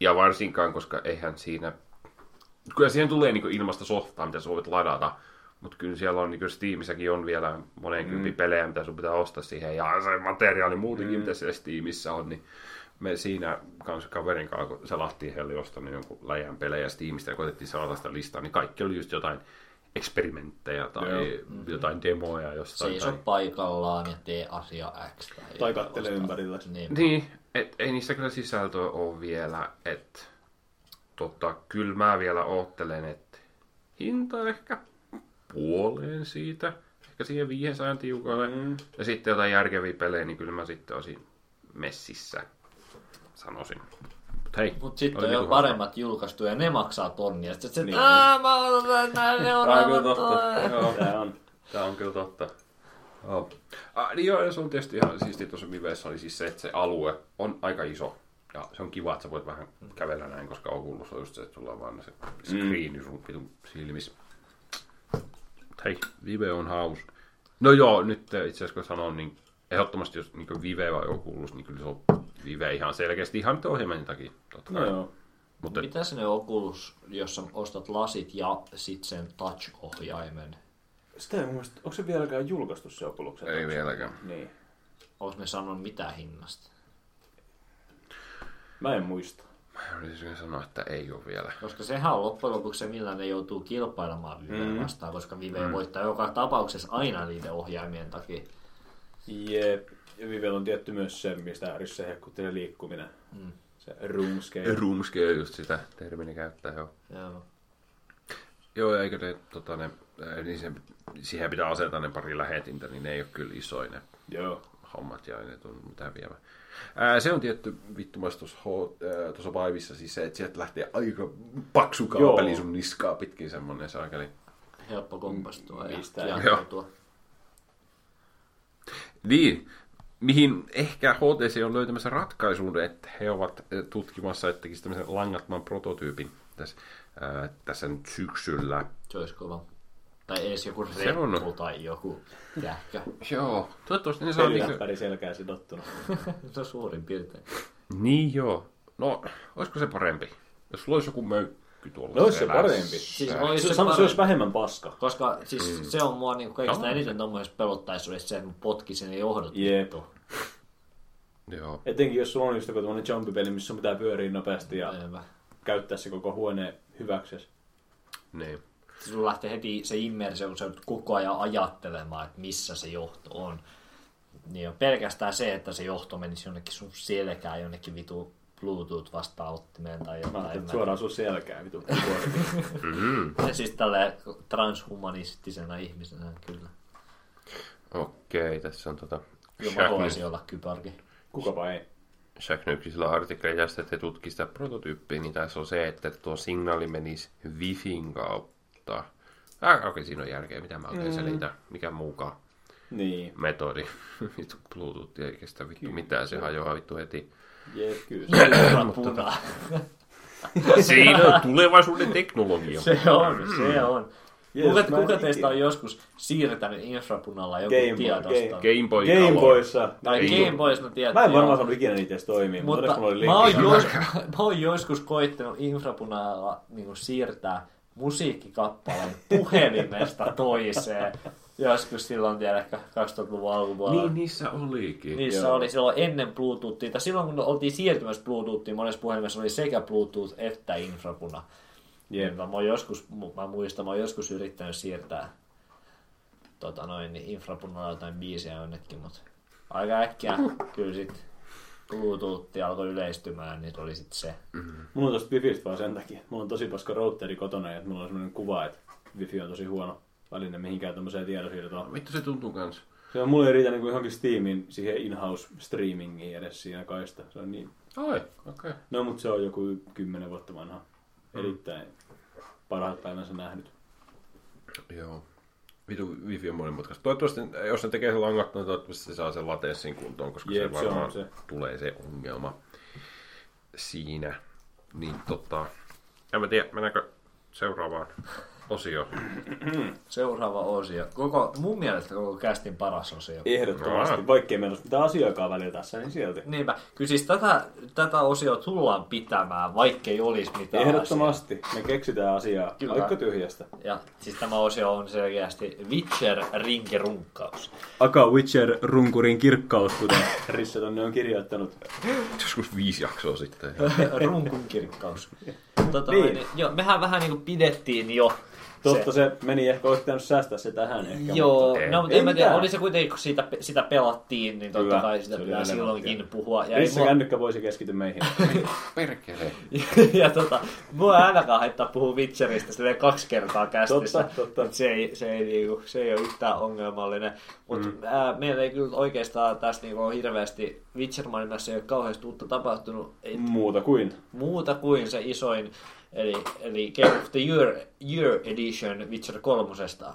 Ja varsinkaan, koska eihän siinä... Kyllä siihen tulee niin ilmasta softaa, mitä sä voit ladata. Mutta kyllä siellä on, niin Steamissäkin on vielä monen kympin
Mm.
pelejä, mitä sun pitää ostaa siihen. Ja se materiaali muutenkin, mitä siellä Steamissa on, niin me siinä kanssa kaverin kanssa, kun selahtiin heille ostanut jonkun läjän pelejä Steamista ja koitettiin saada sitä listaa, niin kaikki oli just jotain eksperimenttejä tai
Joo.
jotain demoja jostain.
Seiso
tai...
paikallaan ja tee asia X. Tai,
Tai kattele ympärillä.
Niin.
Niin, et, ei niissä kyllä sisältöä ole vielä, että tota, kyllä mä vielä oottelen, että hinta ehkä puoleen siitä, ehkä siihen 500 tiukoille.
Mm.
Ja sitten jotain järkeviä pelejä, niin kyllä mä sitten olisin messissä, sanoisin. Mut hei,
Mut sitten on jo
hauskaa.
paremmat julkaistu ja ne maksaa tonnia. Sitten se,
Niin.
aah mä otan nää
Tää on kyllä
seuraavat.
totta. Joo.
Tää on.
Tää on kyllä totta. Oh. Ah, niin joo, ja se on tietysti ihan siistiä tuossa Vivessä oli siis se, että se alue on aika iso. Ja se on kiva, että sä voit vähän kävellä näin, koska Oculus on just se, että sulla on vaan se screeni sun vitun silmissä. Hei, Vive on haus. No joo, nyt itse asiassa kun sanon, niin ehdottomasti jos niin Vive vai Oculus, niin kyllä se on Vive ihan selkeästi ihan nyt ohjelman takia. Totta
No
kai.
joo.
Mutta
Mitä se ne Oculus, jos ostat lasit ja sit sen touch-ohjaimen?
Sitä ei mun mielestä, onko se vieläkään julkaistu se Oculuksen?
ei vieläkään.
Niin.
Onko ne sanonut mitään hinnasta?
Mä en muista.
Mä yritin sanoa, että ei ole vielä.
Koska sehän on loppujen lopuksi se, millä ne joutuu kilpailemaan Viveä
Mm.
vastaan, koska Vive voittaa joka tapauksessa aina niiden ohjaimien takia.
Jep. Ja Vivellä on tietty myös se, mistä ärissä se hekkuttinen liikkuminen.
Mm.
Se room scale.
Roomscale just sitä termini käyttää, joo.
Joo.
Joo, eikö ne, tota, ne niin sen, siihen pitää asettaa ne pari lähetintä, niin ne ei ole kyllä isoja ne
Joo.
hommat ja ne on mitään vievä. Ää, se on tietty vittumais tuossa Vaivissa siis se, että sieltä lähtee aika paksu kaapeli
Joo.
sun niskaa pitkin semmonen saakeli.
Helppo kompastua ja
Mistä ei-
kiehautua.
Niin, mihin ehkä HTC on löytämässä ratkaisun, että he ovat tutkimassa, että tämmöisen langattoman prototyypin tässä, ää, tässä nyt syksyllä.
Se olisi kova. Tai edes joku
Se on.
reppu tai joku jähkä.
Joo, toivottavasti ne saa niinku...
Peliläppäri selkää sidottuna. [laughs]
se on suurin piirtein.
Niin joo. No, olisiko se parempi? Jos sulla olisi joku möykky tuolla
No olisi se
selässä.
parempi.
Siis
Se,
olisi
se,
se
se,
parempi.
olisi vähemmän paska.
Koska siis
Mm.
se on mua niinku kaikista
Joo,
eniten tommoisessa pelottaisuudessa se, että mä potkisin ne johdot.
Jep.
vittu.
Joo.
Etenkin jos sulla on just joku tämmönen jumpipeli, missä sun pitää pyöriä nopeasti ja
Niinpä.
käyttää se koko huone hyväksesi.
Niin.
Sulla lähtee heti se immersio, kun sä koko ajan ajattelemaan, että missä se johto on. Niin on pelkästään se, että se johto menisi jonnekin sun selkään, jonnekin vitu Bluetooth vastaanottimeen tai
Mä
jotain.
ajattelin,
en
että
mä-
suoraan sun selkää, vitu. [laughs]
Ja siis tällä transhumanistisena ihmisenä kyllä.
Okei, tässä on tota...
Kyllä mä
New-
olla kyparki.
Kukapa ei.
Shack Newsillä artikkeleista, että he tutkisivat sitä prototyyppiä, niin tässä on se, että tuo signaali menisi Wifin kautta. Ah, okei, siinä on järkeä, mitä mä oikein selitän. Mikä muukaan
Niin.
metodi. [laughs] Vittu Bluetooth ei kestä vittu mitään, se hajoaa vittu heti.
Jep, kyllä. [clears throat]
Puna.
Siinä on tulevaisuuden teknologia.
Se on, se on.
Jees,
Kuka,
mä en
kuka
ikinä-
teistä on joskus siirtänyt infrapunalla joku
Game Boy,
tiedosto?
Game-
Game Boy
Game. Boyssa.
Tai
Ei
Game Boys, no tiedät.
Mä en varmaan saanut ikinä niitä edes toimia, mutta,
Mutta mä oon, jos, [laughs] mä oon joskus koittanut infrapunalla niin siirtää musiikkikappaleen puhelimesta toiseen. Joskus silloin, tiedätkö, 2000-luvun alkupuolella.
Niin, niissä olikin.
Niissä
Joo.
oli silloin ennen Bluetoothia, tai silloin kun oltiin siirtymässä Bluetoothiin, monessa puhelimessa oli sekä Bluetooth että infrapuna.
Jep.
Niin Mä, oon joskus, mä muistan, mä oon joskus yrittänyt siirtää tota noin, niin infrapunalla jotain biisiä jonnekin, mutta aika äkkiä kyllä sit Bluetooth alkoi yleistymään, niin oli sit se.
Mulla on tosta Wifistä vaan sen takia. Mulla on tosi paska routeri kotona ja mulla on sellainen kuva, että Wifi on tosi huono väline mihinkään tämmöiseen tiedonsiirtoon.
Vittu se tuntuu kans.
Se on mulle ei riitä niinku johonkin Steamin siihen in-house streamingiin edes siinä kaista. Se on niin...
Ai, okei. Okay.
No mut se on joku kymmenen vuotta vanha. Erittäin parhaat päivänsä nähnyt.
Joo. Vitu wifi on monimutkaista. Toivottavasti, jos ne tekee sen langattoman, niin toivottavasti se saa sen latenssin kuntoon, koska
Jep,
se
se
varmaan
se.
tulee se ongelma siinä. Niin tota, en mä tiedä, mennäänkö seuraavaan osioon. [clears throat]
Seuraava osio. Koko, mun mielestä koko kästin paras osio.
Ehdottomasti.
Joo.
Vaikkei meillä mitään asiaakaan välillä tässä, niin silti.
Niinpä. Kyllä siis tätä, tätä osiota tullaan pitämään, vaikkei olisi mitään asiaa.
Ehdottomasti. Me keksitään asiaa
Kyllä.
vaikka tyhjästä.
Ja siis tämä osio on selkeästi Witcher rinkerunkkaus.
Aka Witcher runkurin kirkkaus, kuten [laughs] Risse tonne on kirjoittanut.
Joskus viisi jaksoa sitten. [laughs]
Runkun kirkkaus. Tota,
Niin.
niin. Niin, joo, mehän vähän niin kuin pidettiin jo
Totta se, meni ehkä, olisi pitänyt säästää se tähän ehkä.
Joo,
mutta-
no mutta en mä tiedä, oli se kuitenkin, kun siitä, sitä pelattiin, niin totta
Kyllä,
kai sitä
se
pitää silloinkin puhua. Ja,
Ja
ei
Risse
mua,
kännykkä voisi keskity meihin. [laughs]
Perkele. [laughs]
ja tota, mua ei ainakaan haittaa puhua Witcheristä silleen kaksi kertaa kästissä.
Totta, totta.
Et Se ei, se, ei, niinku, se ei ole yhtään ongelmallinen. Mutta mm. meillä ei kyllä oikeastaan tästä niinku ole hirveästi Witcher-maailmassa ei ole kauheasti uutta tapahtunut. Ei
Muuta kuin.
muuta kuin se isoin, eli, eli Game of the Year, Year Edition Witcher 3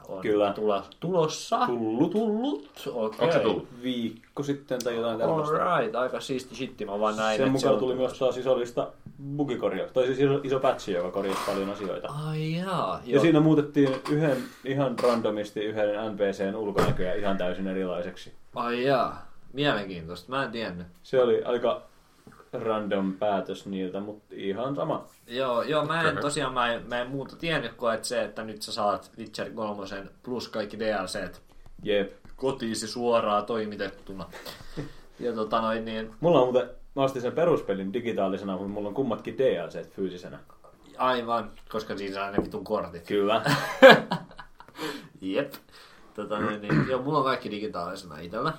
on
Kyllä.
Tulo, tulossa.
Tullut.
Tullut. Okei.
Onko se tullut?
Viikko sitten tai jotain tällaista.
Alright, aika siisti shitti. Mä vaan näin,
Sen
että se
mukaan
on
tuli myös
tulossa.
taas isollista bugikorjaus. Tai siis iso, iso patchi, joka korjasi paljon asioita.
Ai jaa,
Ja
joo.
siinä muutettiin yhden ihan randomisti yhden NPCn ulkonäköä ihan täysin erilaiseksi.
Ai jaa. Mielenkiintoista, mä en tiennyt.
Se oli aika random päätös niiltä, mutta ihan sama.
Joo, joo mä en tosiaan mä en, mä en muuta tiennyt kuin että se, että nyt sä saat Witcher 3 plus kaikki DLCt
Jep.
kotiisi suoraan toimitettuna. Ja tota noin niin,
Mulla on muuten, mä ostin sen peruspelin digitaalisena, mutta mulla on kummatkin DLC fyysisenä.
aivan, koska siinä on ne vitun kortit.
Kyllä. [laughs]
Jep. Tota, niin, joo, mulla on kaikki digitaalisena itsellä.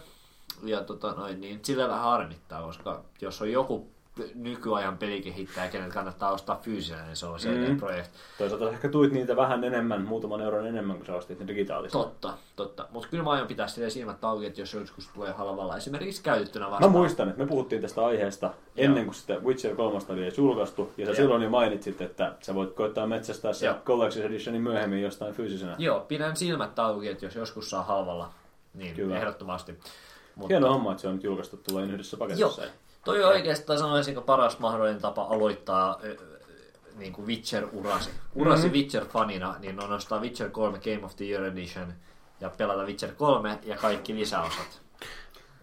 Ja tota, noin, niin, sillä vähän harmittaa, koska jos on joku nykyajan pelikehittäjä, kenelle kannattaa ostaa fyysinen, niin se on
Mm.
Projekt.
Toisaalta ehkä tuit niitä vähän enemmän, muutaman euron enemmän, kun sä ostit ne digitaalisesti.
Totta, totta. Mutta kyllä mä aion pitää silleen silmät auki, että jos joskus tulee halvalla esimerkiksi käytettynä
Mä
vastaan.
muistan, että me puhuttiin tästä aiheesta ennen kuin sitä Witcher 3 oli edes julkaistu, ja sä
Joo.
silloin jo mainitsit, että sä voit koittaa metsästää se
Joo.
Collector's Editionin myöhemmin jostain fyysisenä.
Joo, pidän silmät auki, että jos joskus saa halvalla, niin
Kyllä.
kyllä. Ehdottomasti.
Hieno homma, että se on nyt julkaistu, tulee yhdessä paketissa.
Joo. Toi on oikeastaan sanoisinko paras mahdollinen tapa aloittaa niin kuin Witcher-urasi. Urasi
Mhm.
Witcher-fanina, niin on ostaa Witcher 3 Game of the Year Edition ja pelata Witcher 3 ja kaikki lisäosat.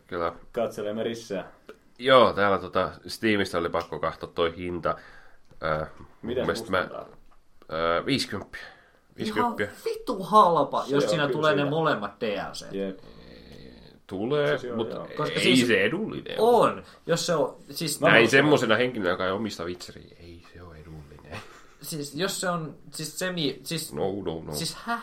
Kyllä.
Katselemme rissää.
Joo, täällä tota, Steamista oli pakko katsoa toi hinta. Äh,
se
mä,
mä...
äh, 50. 50.
Ihan vittu halpa,
Se
jos siinä
kyllä
tulee ne molemmat DLC.
Jep.
Tulee,
Se on,
mutta
joo.
Koska
ei
siis-
se edullinen ole.
On, jos se on, siis,
Mä-
Näin semmosena henkilönä, joka ei omista Witcheria, ei se ole edullinen. [laughs]
siis jos se on, siis semi, siis,
No, no, no.
siis häh?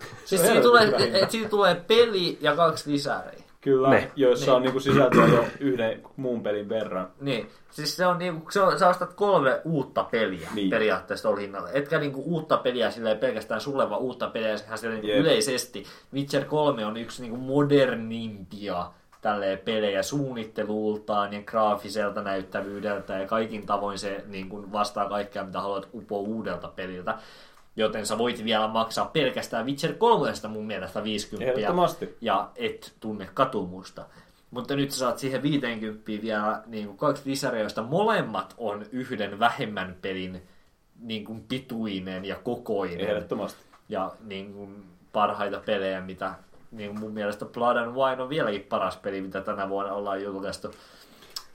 on
Siis siitä tulee, siitä tulee peli ja kaksi lisäriä.
Kyllä,
Ne.
joissa
Ne.
on niinku sisältöä jo yhden muun pelin verran.
Niin, siis se on niinku, se on, sä ostat kolme uutta peliä
Niin.
niin. periaatteessa tuolla hinnalla. Etkä niinku uutta peliä silleen pelkästään sulle, vaan uutta peliä sehän silleen niinku yleisesti. Witcher 3 on yksi niinku modernimpia tälleen pelejä suunnittelultaan ja graafiselta näyttävyydeltä ja kaikin tavoin se niin kuin vastaa kaikkea, mitä haluat upoa uudelta peliltä. Joten sä voit vielä maksaa pelkästään Witcher 3 mun mielestä 50
Ehdottomasti.
ja et tunne katumusta. Mutta nyt sä saat siihen 50 vielä niin kuin kaksi lisäriä, joista molemmat on yhden vähemmän pelin niin kuin pituinen ja kokoinen.
Ehdottomasti.
Ja niin kuin parhaita pelejä, mitä niin kuin mun mielestä Blood and Wine on vieläkin paras peli, mitä tänä vuonna ollaan julkaistu.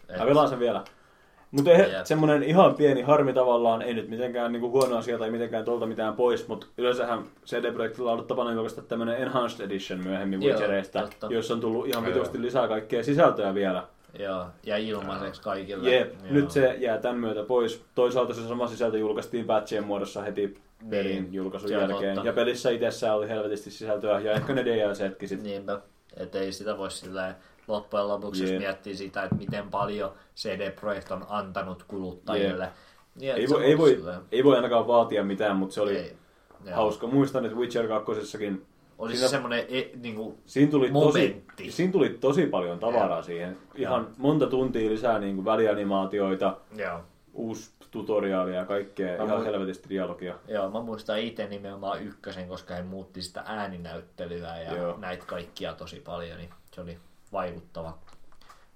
Et,
Mä pelaan sen vielä. Mutta
Jep.
semmonen ihan pieni harmi tavallaan, ei nyt mitenkään niinku huono asia tai mitenkään tuolta mitään pois, mutta yleensähän CD Projektilla on ollut tapana julkaista tämmönen Enhanced Edition myöhemmin
totta.
joissa on tullut ihan vitusti lisää kaikkea sisältöä vielä.
Joo, ja ilmaiseksi kaikille.
Jep,
Joo.
nyt se jää tämän myötä pois. Toisaalta se sama sisältö julkaistiin patchien muodossa heti pelin
Niin,
julkaisun jälkeen.
totta.
Ja pelissä itsessään oli helvetisti sisältöä ja ehkä ne DLCtkin sit.
Niinpä, että ei sitä voi silleen loppujen lopuksi,
Jep.
jos miettii sitä, että miten paljon CD Projekt on antanut kuluttajille. Niin,
Ei
että se
voi, ei, voi,
silleen-
ei voi ainakaan vaatia mitään, mutta se oli
ei.
Hauska. Muistan, että Witcher 2
Oli
Siinä-
se semmoinen e, niinku,
Siinä tuli, tosi,
Momentti.
siinä tuli tosi paljon tavaraa siihen. Ihan monta tuntia lisää niin kuin välianimaatioita,
joo.
uusi tutoriaalia ja kaikkea.
Mä
ihan
mu-
helvetisti dialogia.
Joo, mä muistan itse nimenomaan ykkösen, koska he muutti sitä ääninäyttelyä ja.
Joo.
näitä kaikkia tosi paljon, niin se oli vaikuttava.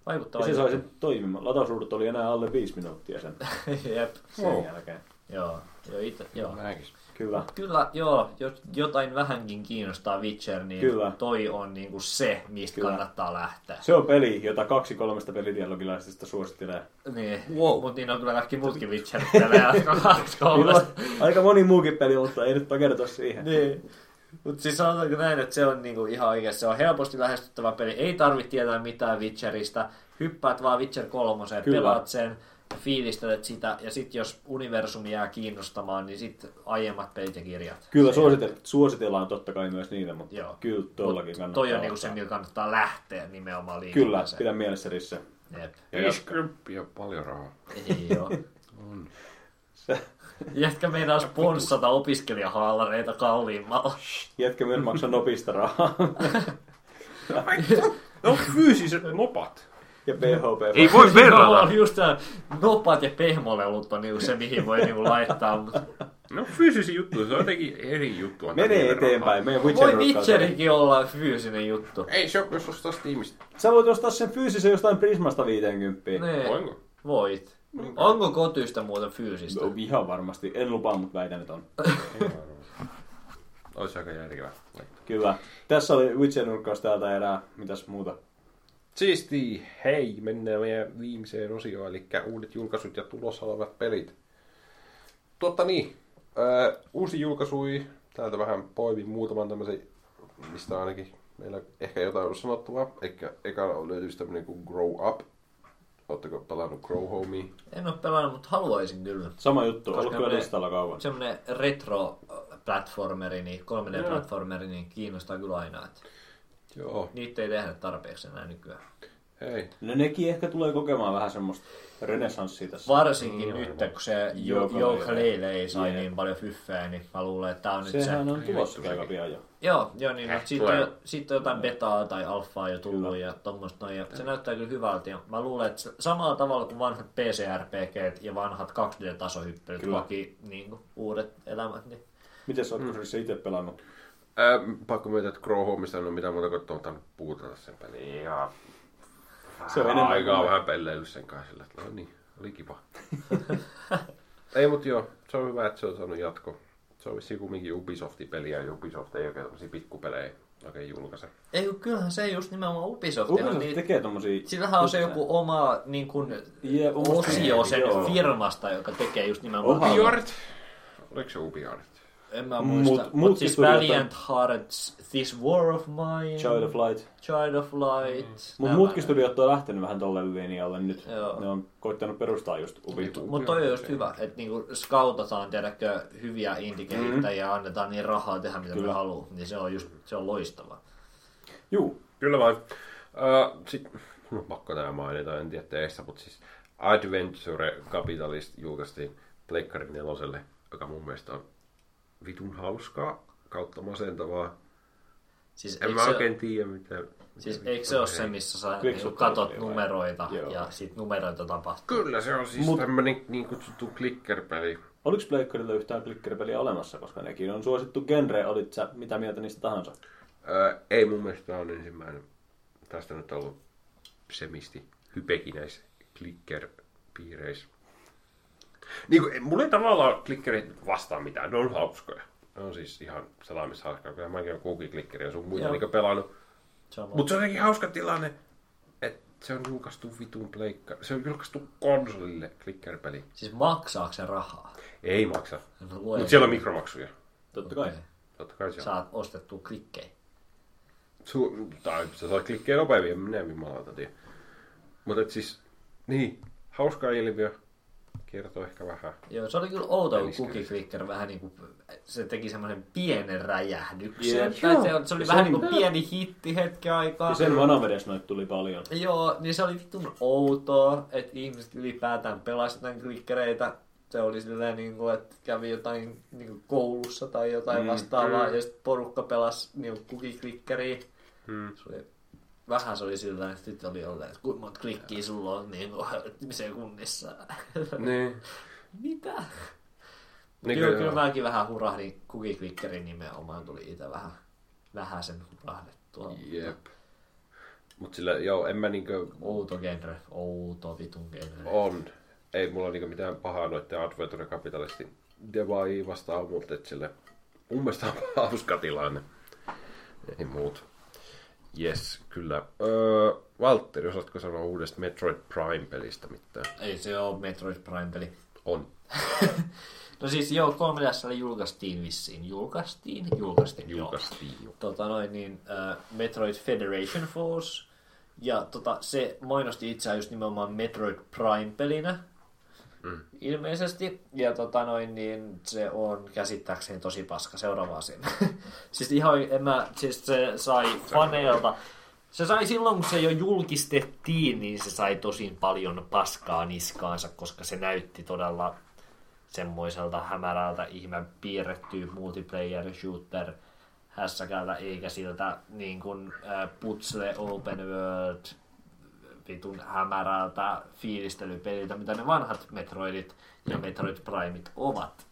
Vaikuttava
Ja se sai sen toimimaan. Latausruudut oli enää alle viisi minuuttia sen, [laughs]
Jep.
sen
Wow.
jälkeen.
Joo, joo, ite, joo.
Näinkin.
Kyllä.
Kyllä, joo, jos jotain vähänkin kiinnostaa Witcher, niin
Kyllä.
toi on niinku se, mistä
Kyllä.
kannattaa lähteä.
Se on peli, jota kaksi kolmesta pelidialogilaisesta suosittelee.
Niin, wow. mutta niin on kyllä kaikki muutkin Witcher-pelejä, jotka on kaksi
Niin
kolmesta.
aika moni muukin peli, mutta ei nyt kertoa siihen.
Niin. Mutta siis sanotaanko näin, että se on niinku ihan oikeasti, se on helposti lähestyttävä peli. Ei tarvitse tietää mitään Witcheristä. Hyppäät vaan Witcher 3,
Kyllä.
pelaat sen, fiilistelet sitä, ja sitten jos universumi jää kiinnostamaan, niin sitten aiemmat pelit ja kirjat.
Kyllä suositel- suositellaan totta kai myös niitä, mutta
Joo.
kyllä tuollakin
Mut
kannattaa
Toi on niinku se, millä kannattaa lähteä nimenomaan
Kyllä,
liikenteeseen.
pidä mielessä Risse.
Jep.
Ja
50 on paljon rahaa.
Ei joo.
Se,
Jätkä meinaa sponssata opiskelijahaalareita kalliimmalla.
jätkä myös maksaa nopista rahaa. [laughs]
Ne on fyysiset nopat.
ja PHP.
Ei voi verrata.
No, just tää nopat ja pehmolelut on niinku se, mihin voi niinku laittaa. Mutta
Ne on fyysisiä juttuja, se on jotenkin eri juttu. niille
eteenpäin.
rahaa.
Meidän
voi
Witcher
Witcherikin olla fyysinen juttu.
Ei se on, jos ostaa Steamista.
Sä voit ostaa sen fyysisen jostain Prismasta 50.
Nee,
Voinko?
voit. Onko kotystä muuten fyysistä?
No, ihan varmasti. En lupaa, mutta väitän, että on. [laughs]
Olisi aika järkevää.
Kyllä. Tässä oli Witcher-nurkkaus täältä erää. Mitäs muuta?
Siisti, hei, mennään meidän viimeiseen osioon, eli uudet julkaisut ja tulossa olevat pelit. Totta niin, äh, uusi julkaisui, täältä vähän poimin muutaman tämmöisen, mistä ainakin meillä ehkä jotain on sanottavaa. Eikä eka löytyisi tämmöinen kuin Grow Up. Oletteko pelannut Grow Homea?
En ole pelannut, mutta haluaisin kyllä.
Sama juttu.
Koska
Ollut kyllä listalla kauan.
Semmoinen retro-platformeri, niin 3D-platformeri, niin kiinnostaa kyllä aina. Että
Joo.
niitä ei tehdä tarpeeksi enää nykyään.
Hei.
No nekin ehkä tulee kokemaan vähän semmoista renessanssia tässä.
Varsinkin nyt, kun se
Joka
Joka
Leile.
ei sai
Jep.
niin paljon fyffeä, niin mä luulen, että tää on nyt se.
Sehän on tulossa aika pian jo.
Joo, joo niin,
Eh,
mutta siitä on, siitä on jotain betaa tai alfaa jo tullut ja tommoista noin. Ja se näyttää kyllä hyvältä. Ja mä luulen, että samalla tavalla kuin vanhat PC-RPG ja vanhat 2D-tasohyppelyt
Kyllä.
koki niin kuin, uudet elämät, niin
Miten sä oot mm. itse pelannut?
Ää, pakko myöntää, että Grow Homeista on mitään muuta kuin puutata sen pelin. Ja...
Se on enemmän
aikaa vähän pelleillyt sen kanssa. sillä, että No niin, oli kiva. [laughs] ei, mutta joo, se on hyvä, että se on saanut jatko. Se on vissiin kumminkin Ubisoftin peliä, ja Ubisoft ei oikein tämmöisiä pikkupelejä oikein julkaise.
ei kun kyllähän se just nimenomaan Ubisoft.
Ubisoft
niin,
tekee tommosia...
sillähän on se joku oma niin kuin,
Jep, musta-
osio sen
joo.
firmasta, joka tekee just nimenomaan
Ubiart? Oliko se Ubiart?
En mä
Mut-
muista. Mut,
muutkin
siis Valiant Hearts, This War of Mine,
Child of Light.
Child of Light.
Mutta
nämä
muutkin studiot on lähtenyt vähän tolle linjalle nyt.
Joo.
Ne on koittanut perustaa just Ubi.
Vitu.
Mutta toi on just hyvä, että niinku scoutataan, tiedätkö, hyviä indie-kehittäjiä ja annetaan niin rahaa tehdä mitä
Kyllä.
me haluaa. Niin se on just, se on loistavaa.
Juu.
Kyllä vain. Uh, Sitten mun on pakko tämä mainita, en tiedä teistä, mutta siis Adventure Capitalist julkaistiin Pleikkarin neloselle, joka mun mielestä on vitun hauskaa kautta masentavaa.
Siis
En mä
se,
oikein tiedä, mitä...
siis eikö se ole se, missä sä niinku katot numeroita
Joo.
ja sit numeroita tapahtuu?
Kyllä se on siis
Mut-
tämmönen niin kutsuttu clicker-peli.
Oliko Pleikkarilla yhtään klikkeripeliä olemassa, koska nekin on suosittu genre, olit sä mitä mieltä niistä tahansa?
Öö, ei mun mielestä on ensimmäinen. Tästä nyt on ollut semisti hypekin näissä clicker-piireissä. Niin kuin, mulla ei tavallaan klikkerit vastaa mitään, ne on hauskoja. Ne on siis ihan selaimissa hauskaa, kun mäkin olen kuukiklikkeriä ja sun muita niin pelannut. Mutta se on jotenkin hauska tilanne, että se on julkaistu vitun pleikka. Se on julkaistu konsolille klikkerpeli.
Siis maksaako se rahaa?
Ei maksa.
No, lue-
Mutta siellä on mikromaksuja.
Totta kai.
Totta kai siellä.
Saat ostettua klikkejä.
Su- tai sä saat klikkejä nopeammin, en minä jumalauta tiedä. Mutta siis, niin, hauska ilmiö. Kertoo ehkä vähän.
Joo, se oli kyllä outo, kun. Cookie Clicker vähän niin kuin, se teki semmoinen pienen räjähdyksen.
Jep.
Tai se, se oli
Se
vähän
oli-
niin kuin pieni hitti hetken aikaa.
Ja sen vanavedessä noita tuli paljon.
Joo, niin se oli vitun outoa, että ihmiset ylipäätään pelasivat näitä klikkereitä. Se oli silleen, niin kuin, että kävi jotain niin kuin koulussa tai jotain
Mm,
vastaavaa, ja sitten porukka pelasi niin kuin kukiklikkeriä.
Hmm.
Se oli, vähän se oli sillä että sitten oli olleen, että kuinka monta klikkiä sulla on niin kuin, sekunnissa.
Niin.
Mitä?
Niin
kyllä, kyllä mäkin vähän hurahdin kukiklikkerin nimenomaan, tuli itse vähän, vähän sen hurahdettua.
Jep. Mut sillä, joo, en mä niinkö
Outo genre, outo vitun genre.
on. Ei mulla niinkö mitään pahaa noitten Adventure Capitalistin vastaan, mutta et sille mun mielestä on [laughs] hauska tilanne. Ei muut. Yes, kyllä. Öö, Valtteri, osaatko sanoa uudesta Metroid Prime-pelistä mitään?
Ei se ole Metroid Prime-peli.
On. [laughs]
No siis joo, 3DS julkaistiin vissiin. Julkaistiin? Julkaistiin, joo.
Julkaistiin. jo.
Tota noin niin, äh, Metroid Federation Force. Ja tota, se mainosti itseään just nimenomaan Metroid Prime-pelinä.
Mm.
Ilmeisesti. Ja tota noin, niin se on käsittääkseni tosi paska. Seuraava asia. [laughs] siis ihan, en mä, siis se sai faneilta. Se sai silloin, kun se jo julkistettiin, niin se sai tosin paljon paskaa niskaansa, koska se näytti todella semmoiselta hämärältä ihme piirretty multiplayer shooter hässäkältä, eikä siltä niin kuin äh, putsle open world vitun hämärältä fiilistelypeliltä, mitä ne vanhat Metroidit ja Metroid Primeit ovat.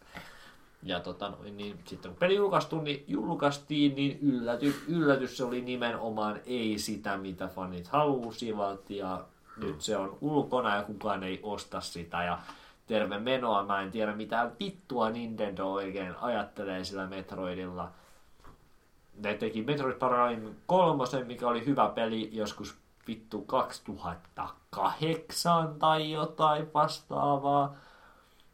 Ja tota, niin, sitten kun peli julkaistiin, niin, julkaistiin, niin ylläty, yllätys se oli nimenomaan ei sitä, mitä fanit halusivat. Ja nyt se on ulkona ja kukaan ei osta sitä. Ja terve menoa, mä en tiedä mitä vittua Nintendo oikein ajattelee sillä Metroidilla. Ne teki Metroid Prime kolmosen, mikä oli hyvä peli joskus vittu 2008 tai jotain vastaavaa.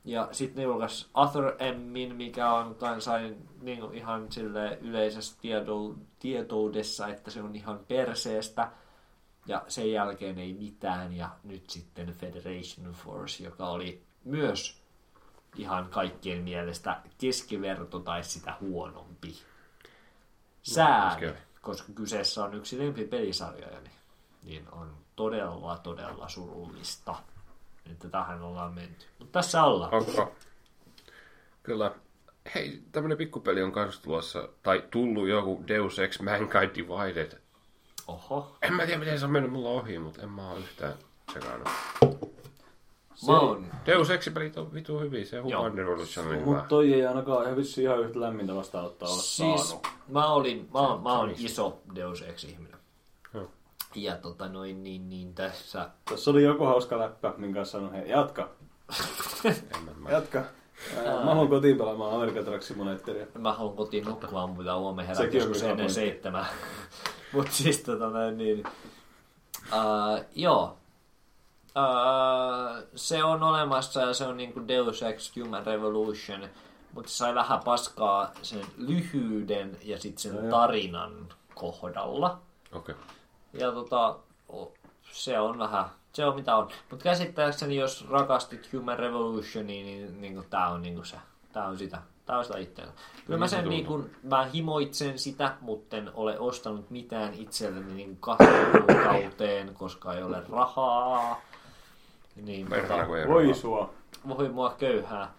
Ja sitten ne julkaisi Other Mmin, mikä on kansain niin ihan sille yleisessä tieto, tietoudessa, että se on ihan perseestä. Ja sen jälkeen ei mitään. Ja nyt sitten Federation Force, joka oli myös ihan kaikkien mielestä keskiverto tai sitä huonompi. Sääli,
Okei.
koska kyseessä on yksi lempipelisarjoja, niin, niin on todella, todella surullista, että tähän ollaan menty. Mutta tässä ollaan.
Onko? Kyllä. Hei, tämmönen pikkupeli on kanssa tulossa, tai tullut joku Deus Ex Mankind Divided.
Oho.
En mä tiedä, miten se on mennyt mulla ohi, mutta en mä oo yhtään sekannut.
Mä oon,
Deus Ex-pelit on vitu hyviä, se. Human Revolution on hyvä.
Mutta toi ei ainakaan ihan vissi ihan yhtä lämmintä vastaanottaa ole
siis
saanut.
mä, olin, mä, oon- mä oon
Sonista.
iso Deus Ex-ihminen. Ja tota noin, niin, niin tässä
Tässä oli joku hauska läppä, minkä kanssa sanoin, hei jatka,
En mä, mä.
jatka. Ää, Mä haluan kotiin pelaamaan American Truck Simulatoria.
Mä haluan kotiin nukkumaan, mutta huomenna
on
joskus ennen
pointti.
seitsemää. [laughs] Mut siis tota näin, niin... Uh, joo. Uh, se on olemassa ja se on niinku Deus Ex Human Revolution, mutta se sai vähän paskaa sen lyhyyden ja sitten sen tarinan kohdalla.
Okei.
Ja tota, se on vähän, se on mitä on. Mutta käsittääkseni, jos rakastit Human Revolutioniin, niin, niin tää on niinku se. Tää on sitä. Tää on sitä itseänsä. Kyllä mä
Niin se
sen
tuntuu.
niinku, mä himoitsen sitä, mutta en ole ostanut mitään itselleni niin kahteen koska ei ole rahaa. Niin,
Perhana kun ei
Voi sua.
voi mua köyhää.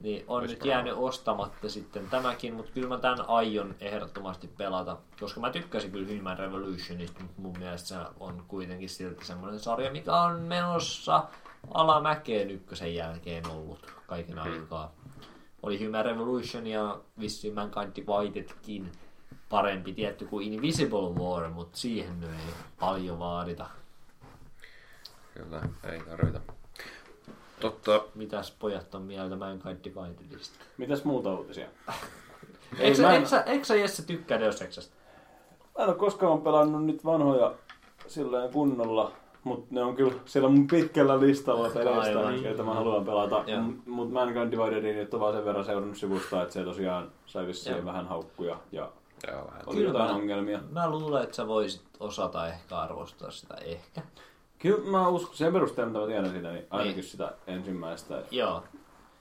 Niin on nyt jäänyt ostamatta sitten tämäkin, mutta kyllä mä tämän aion ehdottomasti pelata, koska mä tykkäsin kyllä Human Revolutionista, mutta mun mielestä se on kuitenkin silti semmoinen sarja, mikä on menossa alamäkeen ykkösen jälkeen ollut kaiken aikaa. Oli Human Revolution ja vissiin Mankind Dividedkin parempi tietty kuin Invisible War, mutta siihen ei paljon vaadita.
Kyllä, ei tarvita. Totta,
Mitäs pojat on mieltä Mankind Dividedista?
Mitäs muuta uutisia? Ei,
Eikö,
mä
sä,
en-
eikö, sä, eikö sä Jesse tykkää Deus Exasta?
Mä en ole koskaan pelannut nyt vanhoja silleen kunnolla, mutta ne on kyllä siellä mun pitkällä listalla peleistä, joita mä haluan pelata. Mutta Mankind Dividedin nyt on vaan sen verran seurannut sivusta, että se tosiaan sai vissiin
Joo.
vähän haukkuja ja
joo, vähän.
oli
Kyllä
jotain
mä-
ongelmia.
Mä luulen, että sä voisit osata ehkä arvostaa sitä ehkä.
Kyllä mä uskon, sen perusteella mitä mä tiedän siitä, niin ainakin
Niin.
sitä ensimmäistä.
Joo.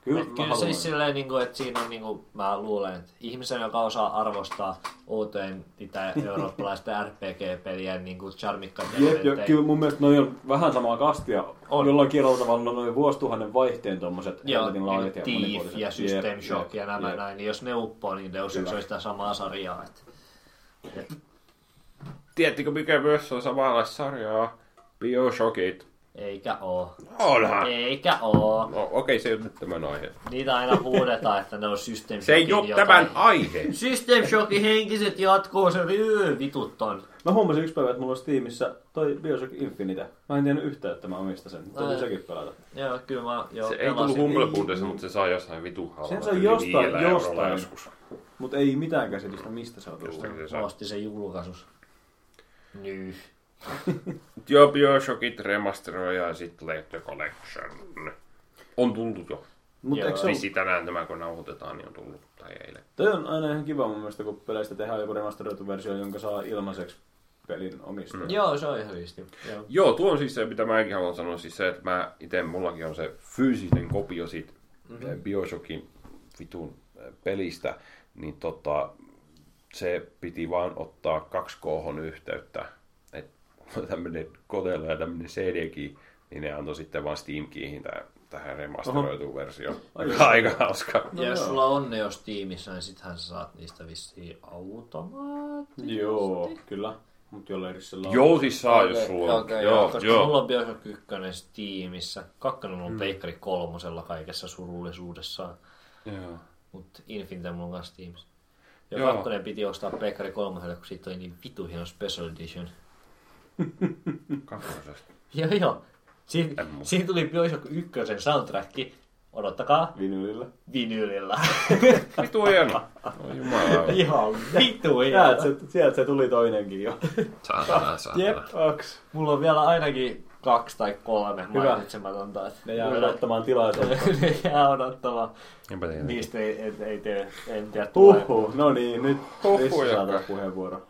Kyllä,
Kyllä,
mä
kyllä siis silleen, niin kuin, että siinä on, niin kuin, mä luulen, että ihmisen, joka osaa arvostaa outojen itä-eurooppalaisten [laughs] RPG-pelien niin kuin charmikkaita
Jep, ja
elementtejä.
kyllä mun mielestä noi on vähän samaa kastia.
On.
Jollain kielellä tavalla noin vuosituhannen vaihteen tommoset
Joo,
helvetin laajat ja
niin Thief ja System
Jep,
Shock
jep,
ja nämä
jep.
näin, niin jos ne uppoo, niin Deus Ex on sitä samaa sarjaa. Että...
Tiedättekö mikä myös on samanlaista sarjaa? Bioshockit.
Eikä oo.
Onhan!
Eikä oo.
No okei, se ei ole nyt tämän aihe.
Niitä aina huudetaan, että ne on System
Se ei ole
jotain.
tämän aihe.
System Shockin henkiset jatkoo, se öö, vitut on.
Mä huomasin yksi päivä, että mulla on Steamissa toi Bioshock Infinite. Mä en tiennyt yhtään, että mä omistan sen. Täytyy sekin pelata.
Joo, kyllä mä joo,
Se ei tullut
pelasin.
Humble mutta se saa jossain vitu.
Sen
yli
jostain, jostain.
joskus.
Mutta ei mitään käsitystä, mistä se on tullut.
Jostain se saa.
ostin sen julkaisus. Nyy. [laughs]
Joo, Bioshockit remasteroja ja sitten Late Collection. On tullut jo.
Mutta eikö se ole,
Vissi tänään tämä kun nauhoitetaan, niin on tullut. Tai eilen.
toi on aina ihan kiva mun mielestä, kun peleistä tehdään joku remasteroitu versio, jonka saa ilmaiseksi pelin omistaja.
Mm.
Joo, se on ihan risti. Joo.
Joo, tuo on siis se, mitä mäkin haluan sanoa, siis se, että mä itse, mullakin on se fyysinen kopio siitä mm-hmm. Bioshockin vitun äh, pelistä, niin tota, se piti vaan ottaa 2K yhteyttä, että [laughs] tämmönen kotelo ja tämmönen CD-key, niin ne antoi sitten vaan Steam-keyhin tähän, tähän remasteroituun versioon. Aika, aika hauska.
Ja jos sulla on ne jos tiimissä, niin sittenhän sä saat niistä vissiin automaattisesti.
Joo, kyllä. Mutta jollain erissä
Joo, siis saa, jos sulla on.
okei,
joo,
koska
joo.
mulla on Bioshock 1 Steamissa. Kakkonen mulla on mm. Peikkari kolmosella kaikessa surullisuudessaan.
joo.
Mutta Infinite mulla on kanssa Steamissa. Ja
Joo.
kakkonen piti ostaa Peikkari kolmoselle, kun siitä oli niin vitu hieno Special Edition.
Kakkosesta.
Joo, joo. Siin, siinä tuli Bioshock 1 soundtrack. Odottakaa.
Vinylillä.
Vinylillä. [laughs]
Vitu hieno. Oh, jumala.
Ihan vitu
Sieltä
hieno.
se, sieltä se tuli toinenkin jo.
Saatana, saatana.
Jep, kaksi.
Mulla on vielä ainakin kaksi tai kolme
Hyvä.
mainitsematonta. että
Ne jää odottamaan tilaisuutta. [laughs]
ne jää odottamaan.
Enpä tiedä.
Niistä ei, ei, ei tee, en tiedä.
Huhhuh, no niin, nyt Rissi saa puheenvuoro.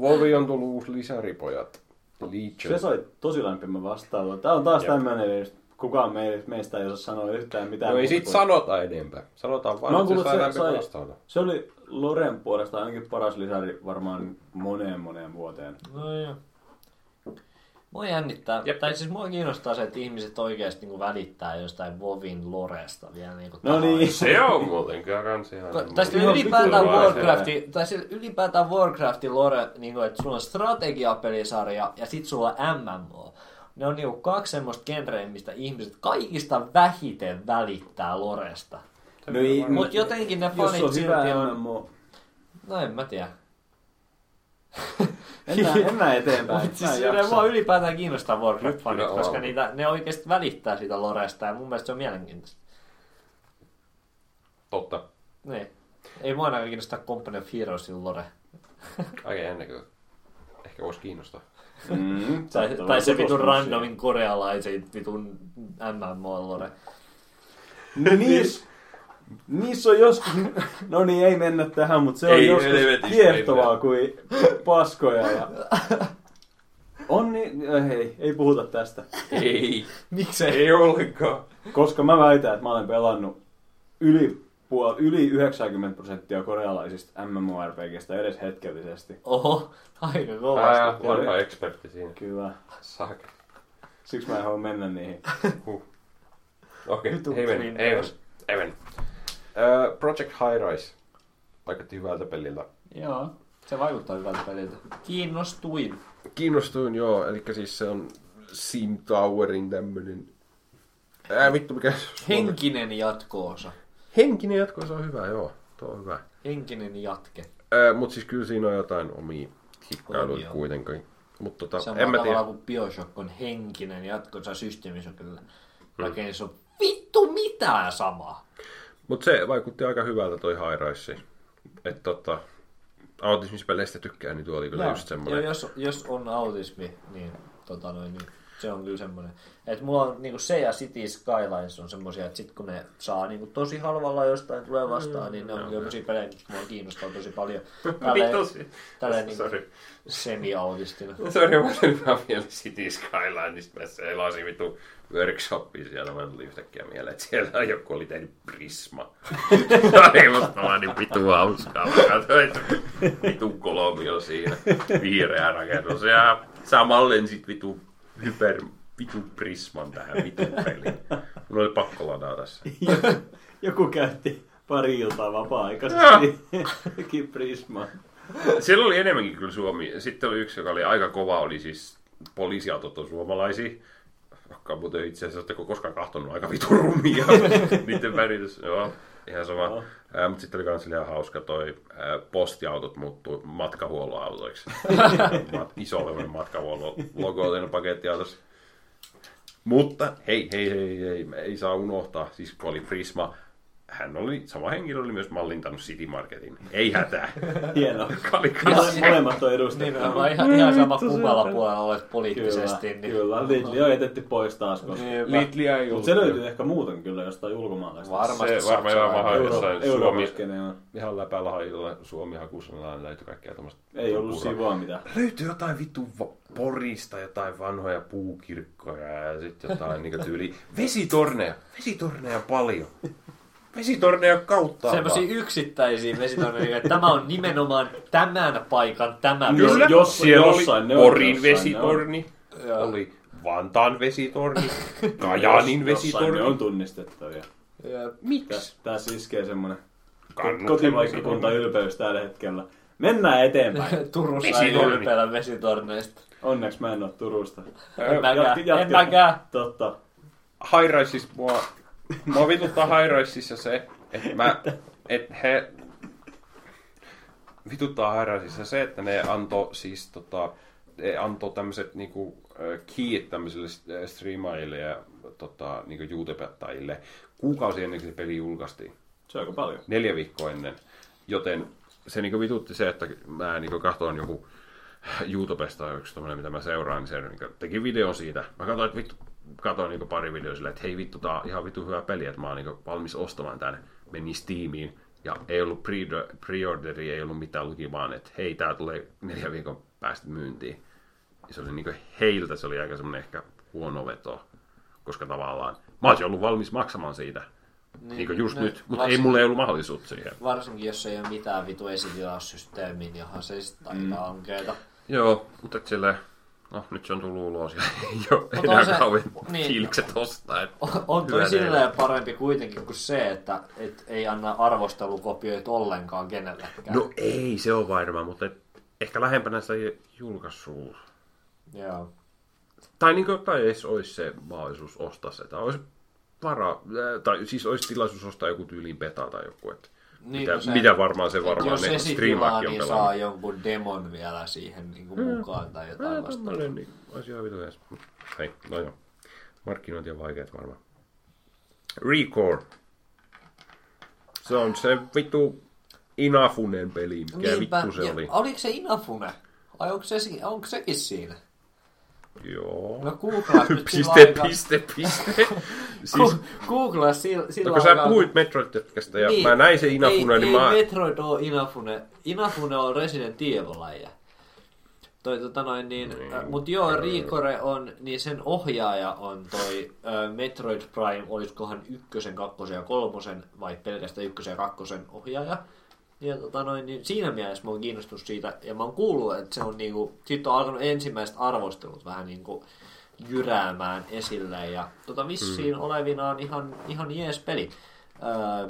Volvi on tullut uusi lisäripojat. Legion.
Se sai tosi lämpimän vastaanoton. Tää on taas
Jep.
tämmönen, että kukaan me, meistä ei osaa sanoa yhtään mitään.
No ei
kuin-
sanota enempää. Sanotaan vaan,
Mä
että se sai
sai-
vastaanoton.
Se oli Loren puolesta ainakin paras lisäri varmaan moneen moneen vuoteen.
No joo. Mua jännittää, Jep. tai siis mua kiinnostaa se, että ihmiset oikeasti niin välittää jostain Vovin loresta vielä niin
No niin.
Se on muuten kyllä kans ihan...
Ihan
ylipäätään Warcrafti, tai ylipäätään Warcraftin lore, niin kuin, että sulla on strategiapelisarja ja sit sulla on MMO. Ne on niinku kaksi semmoista genreä, mistä ihmiset kaikista vähiten välittää loresta.
No ei,
Mut jotenkin ne fanit
on hyvä
silti on-
MMO.
No en mä tiedä. [laughs]
Mennään, mennään eteenpäin.
Mut
Mä
siis mua ylipäätään kiinnostaa Warcraft-fanit, koska niitä, ne oikeasti välittää siitä loresta ja mun mielestä se on mielenkiintoista.
Totta.
Niin. Ei mua ainakaan kiinnostaa Company of Heroesin lore. [laughs]
Aika jännä kyllä. Ehkä voisi kiinnostaa.
Mm,
Tai, tai se vitun randomin korealaisen vitun MMO-lore.
No niissä, niissä on joskus, [laughs] no niin ei mennä tähän, mutta se on
Ei
joskus kiehtovaa kuin paskoja. Ja... On niin, äh, hei, ei puhuta tästä.
Ei.
Miksei?
Ei ollenkaan.
Koska mä väitän, että mä olen pelannut yli, puol, yli 90 prosenttia korealaisista MMORPGistä edes hetkellisesti.
Oho, aika
Ää,
kovasti.
vanha ekspertti siinä.
Kyllä.
Saake.
Siksi mä en halua mennä niihin.
Huh. Okei,
Vitu
ei mennä. Ei mennä. Ei mennä. Project High Rise. Vaikutti hyvältä peliltä.
Joo, se vaikuttaa hyvältä peliltä. Kiinnostuin.
Kiinnostuin joo, eli siis se on Sim Towerin tämmönen... Ää vittu mikä...
Henkinen jatko-osa.
Henkinen jatko, se on hyvä, joo. Tuo on hyvä.
Henkinen jatke.
Ää, mut siis kyllä siinä on jotain omia hikkailuita kuitenkin. Mut tota,
Samalla
en mä tiedä.
kuin Bioshock on henkinen jatko-osa systeemissä kyllä.
Mm.
Se on vittu mitään samaa.
Mut se vaikutti aika hyvältä toi High Rise. Että tota, autismispeleistä tykkää, niin tuo oli kyllä
Joo.
just
Joo,
semmonen.
jos, jos on autismi, niin, tota noin, niin se on kyllä semmoinen. Että mulla on niinku se ja City Skylines on semmoisia, että sit kun ne saa niinku tosi halvalla jostain tulee vastaan, niin ne on semmoisia pelejä, mitkä mua kiinnostaa tosi paljon. [laughs] Tälleen, tälleen niinku
Sorry.
semi-autistina.
Sorry, mä olin vaan vielä City Skylineista. Mä selasin vitu workshopia siellä. Mä tuli yhtäkkiä mieleen, että siellä joku oli tehnyt Prisma. [laughs] Ei musta vaan niin vitu hauskaa. Mä katsoin, että vitu kolmio siinä. Vihreä rakennus. Ja samalleen sit vitu hyper vitu Prisman tähän vitu peliin. Mun oli pakko ladata se. [laughs]
Joku käytti pari iltaa vapaa-aikaisesti. [laughs] Jokin Prisma.
Siellä oli enemmänkin kyllä Suomi. Sitten oli yksi, joka oli aika kova, oli siis poliisiautot on suomalaisia. Vaikka muuten itse asiassa oletteko koskaan kahtonut aika vitu rumia [laughs] niiden väritys. Joo, ihan sama.
Joo.
Ää, mutta sitten oli kans ihan hauska toi ää, postiautot muuttui matkahuollon autoiksi. [laughs] Mat- iso levoinen matkahuollon logo siinä pakettiautossa. Mutta hei, hei, hei, hei, me ei saa unohtaa, siis kun oli Prisma, hän oli, sama henkilö oli myös mallintanut City Marketin. Ei hätää. [laughs]
Hienoa. [laughs] Mole- Molemmat on edustettu.
Nimenomaan ihan, ihan sama kummalla puolella olet poliittisesti.
Kyllä,
niin...
kyllä. Lidli on jätetty pois taas. Koska...
Lidliä ei
Mutta se löytyy ehkä muuten kyllä jostain ulkomaalaista.
Varmasti
Se varmaan
Euro,
jossain Suomi, ihan läpällä hailla Suomi hakusella löytyi kaikkea tämmöistä.
Ei ollut sivua mitään.
Löytyy jotain vittu Porista, jotain vanhoja puukirkkoja ja sitten jotain niinku tyyli [laughs] vesitorneja. Vesitorneja paljon. Vesitorneja kautta.
Semmoisia yksittäisiä vesitorneja, että tämä on nimenomaan tämän paikan tämä
Kyllä. jos siellä
oli
jossain ne on,
Porin vesitorni, oli Vantaan vesitorni, [laughs] Kajaanin
Jossain ne
vesitorni.
on tunnistettavia.
Ja
Miksi?
Tässä iskee semmonen
Kannut
kotipaikkakunta ylpeys tällä hetkellä. Mennään eteenpäin. [laughs]
Turussa ei
Vesitorni.
ylpeillä vesitorneista.
Onneksi mä en oo Turusta.
En mäkään.
Jatke- jatke-
En mäkään.
Totta.
Riseissa mua, mua vituttaa High Riseissa se, että mä, et he, vituttaa High Riseissa se, että ne antoi siis tota, ne antoi tämmöiset niinku keyt tämmöisille st- striimaajille ja tota, niinku YouTubettajille kuukausi ennen kuin se peli julkaistiin.
Se on aika paljon.
Neljä viikkoa ennen. Joten se niinku vitutti se, että mä niinku katsoin joku YouTubesta yksi tommonen, mitä mä seuraan, niin se niinku teki video siitä. Mä katsoin, että vittu, katsoin niinku pari videoa silleen, että hei vittu, tää on ihan vittu hyvä peli, että mä oon niinku valmis ostamaan tän. Meni Steamiin ja ei ollut pre- pre-orderi, ei ollut mitään luki, vaan että hei, tää tulee neljän viikon päästä myyntiin. Ja se oli niinku heiltä, se oli aika semmonen ehkä huono veto, koska tavallaan mä olisin ollut valmis maksamaan siitä. Niin, niin kuin just
no,
nyt, mutta ei mulla ei ollut mahdollisuutta siihen.
Varsinkin jos ei ole mitään vitu esitilausysteemiä, niin onhan se sitten aika mm. ankeeta.
Joo, mutta silleen, No, nyt se on tullut ulos ja [laughs] ei ole
Mutta
enää
se-
kauan
niin.
fiilikset ostaa. että
On- On toi silleen parempi kuitenkin kuin se, että et ei anna arvostelukopioita ollenkaan kenellekään.
No ei, se on varma, mutta et ehkä lähempänä sitä julkaisua.
Joo.
Tai, niin kuin, tai edes olisi se mahdollisuus ostaa se. Tai olisi vara, ää, tai siis olisi tilaisuus ostaa joku tyyliin beta tai joku. Että
Niin,
mitä,
se-
mitä varmaan se varmaan
jos
ne on
niin
pelannut.
saa jonkun demon vielä siihen niin kuin mukaan tai jotain
Ää,
vastaavaa.
niin olisi ihan vitu. Hei, no joo. Markkinointi on vaikeet varmaan. Recore. Se on se vittu Inafunen peli. Mikä vittu se
ja
oli?
Oliko se Inafune? Vai onko, se, onko sekin siinä?
Joo.
No googlaa nyt [laughs]
Piste, piste, piste. [laughs] siis,
Googlaa sillä, sillä
no kun sä puhuit Metroid-jätkästä ja mä näin sen Inafune,
ei,
niin
ei
mä...
Metroid ole Inafune. Inafune on Resident Evil-läjä. Toi, tota noin, niin,
Niin.
äh, mut joo, Rikore on, niin sen ohjaaja on toi äh, Metroid Prime, olisikohan ykkösen, kakkosen ja kolmosen, vai pelkästään ykkösen ja kakkosen ohjaaja. Ja tota noin, niin siinä mielessä mä oon kiinnostunut siitä, ja mä oon kuullut, että se on niinku, siitä on alkanut ensimmäiset arvostelut vähän niinku jyräämään esille, ja tota vissiin olevinaan ihan, ihan jees peli. Öö,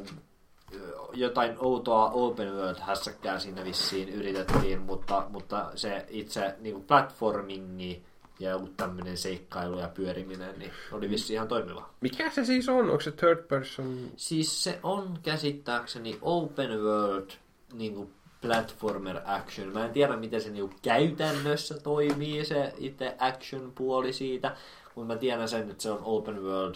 jotain outoa open world hässäkkää siinä vissiin yritettiin, mutta, mutta se itse niin kuin platformingi ja joku tämmöinen seikkailu ja pyöriminen niin oli vissiin ihan toimiva.
Mikä se siis on? Onko se third person?
Siis se on käsittääkseni open world niin kuin platformer action. Mä en tiedä, miten se niin kuin käytännössä toimii, se itse action-puoli siitä, mutta mä tiedän sen, että se on open world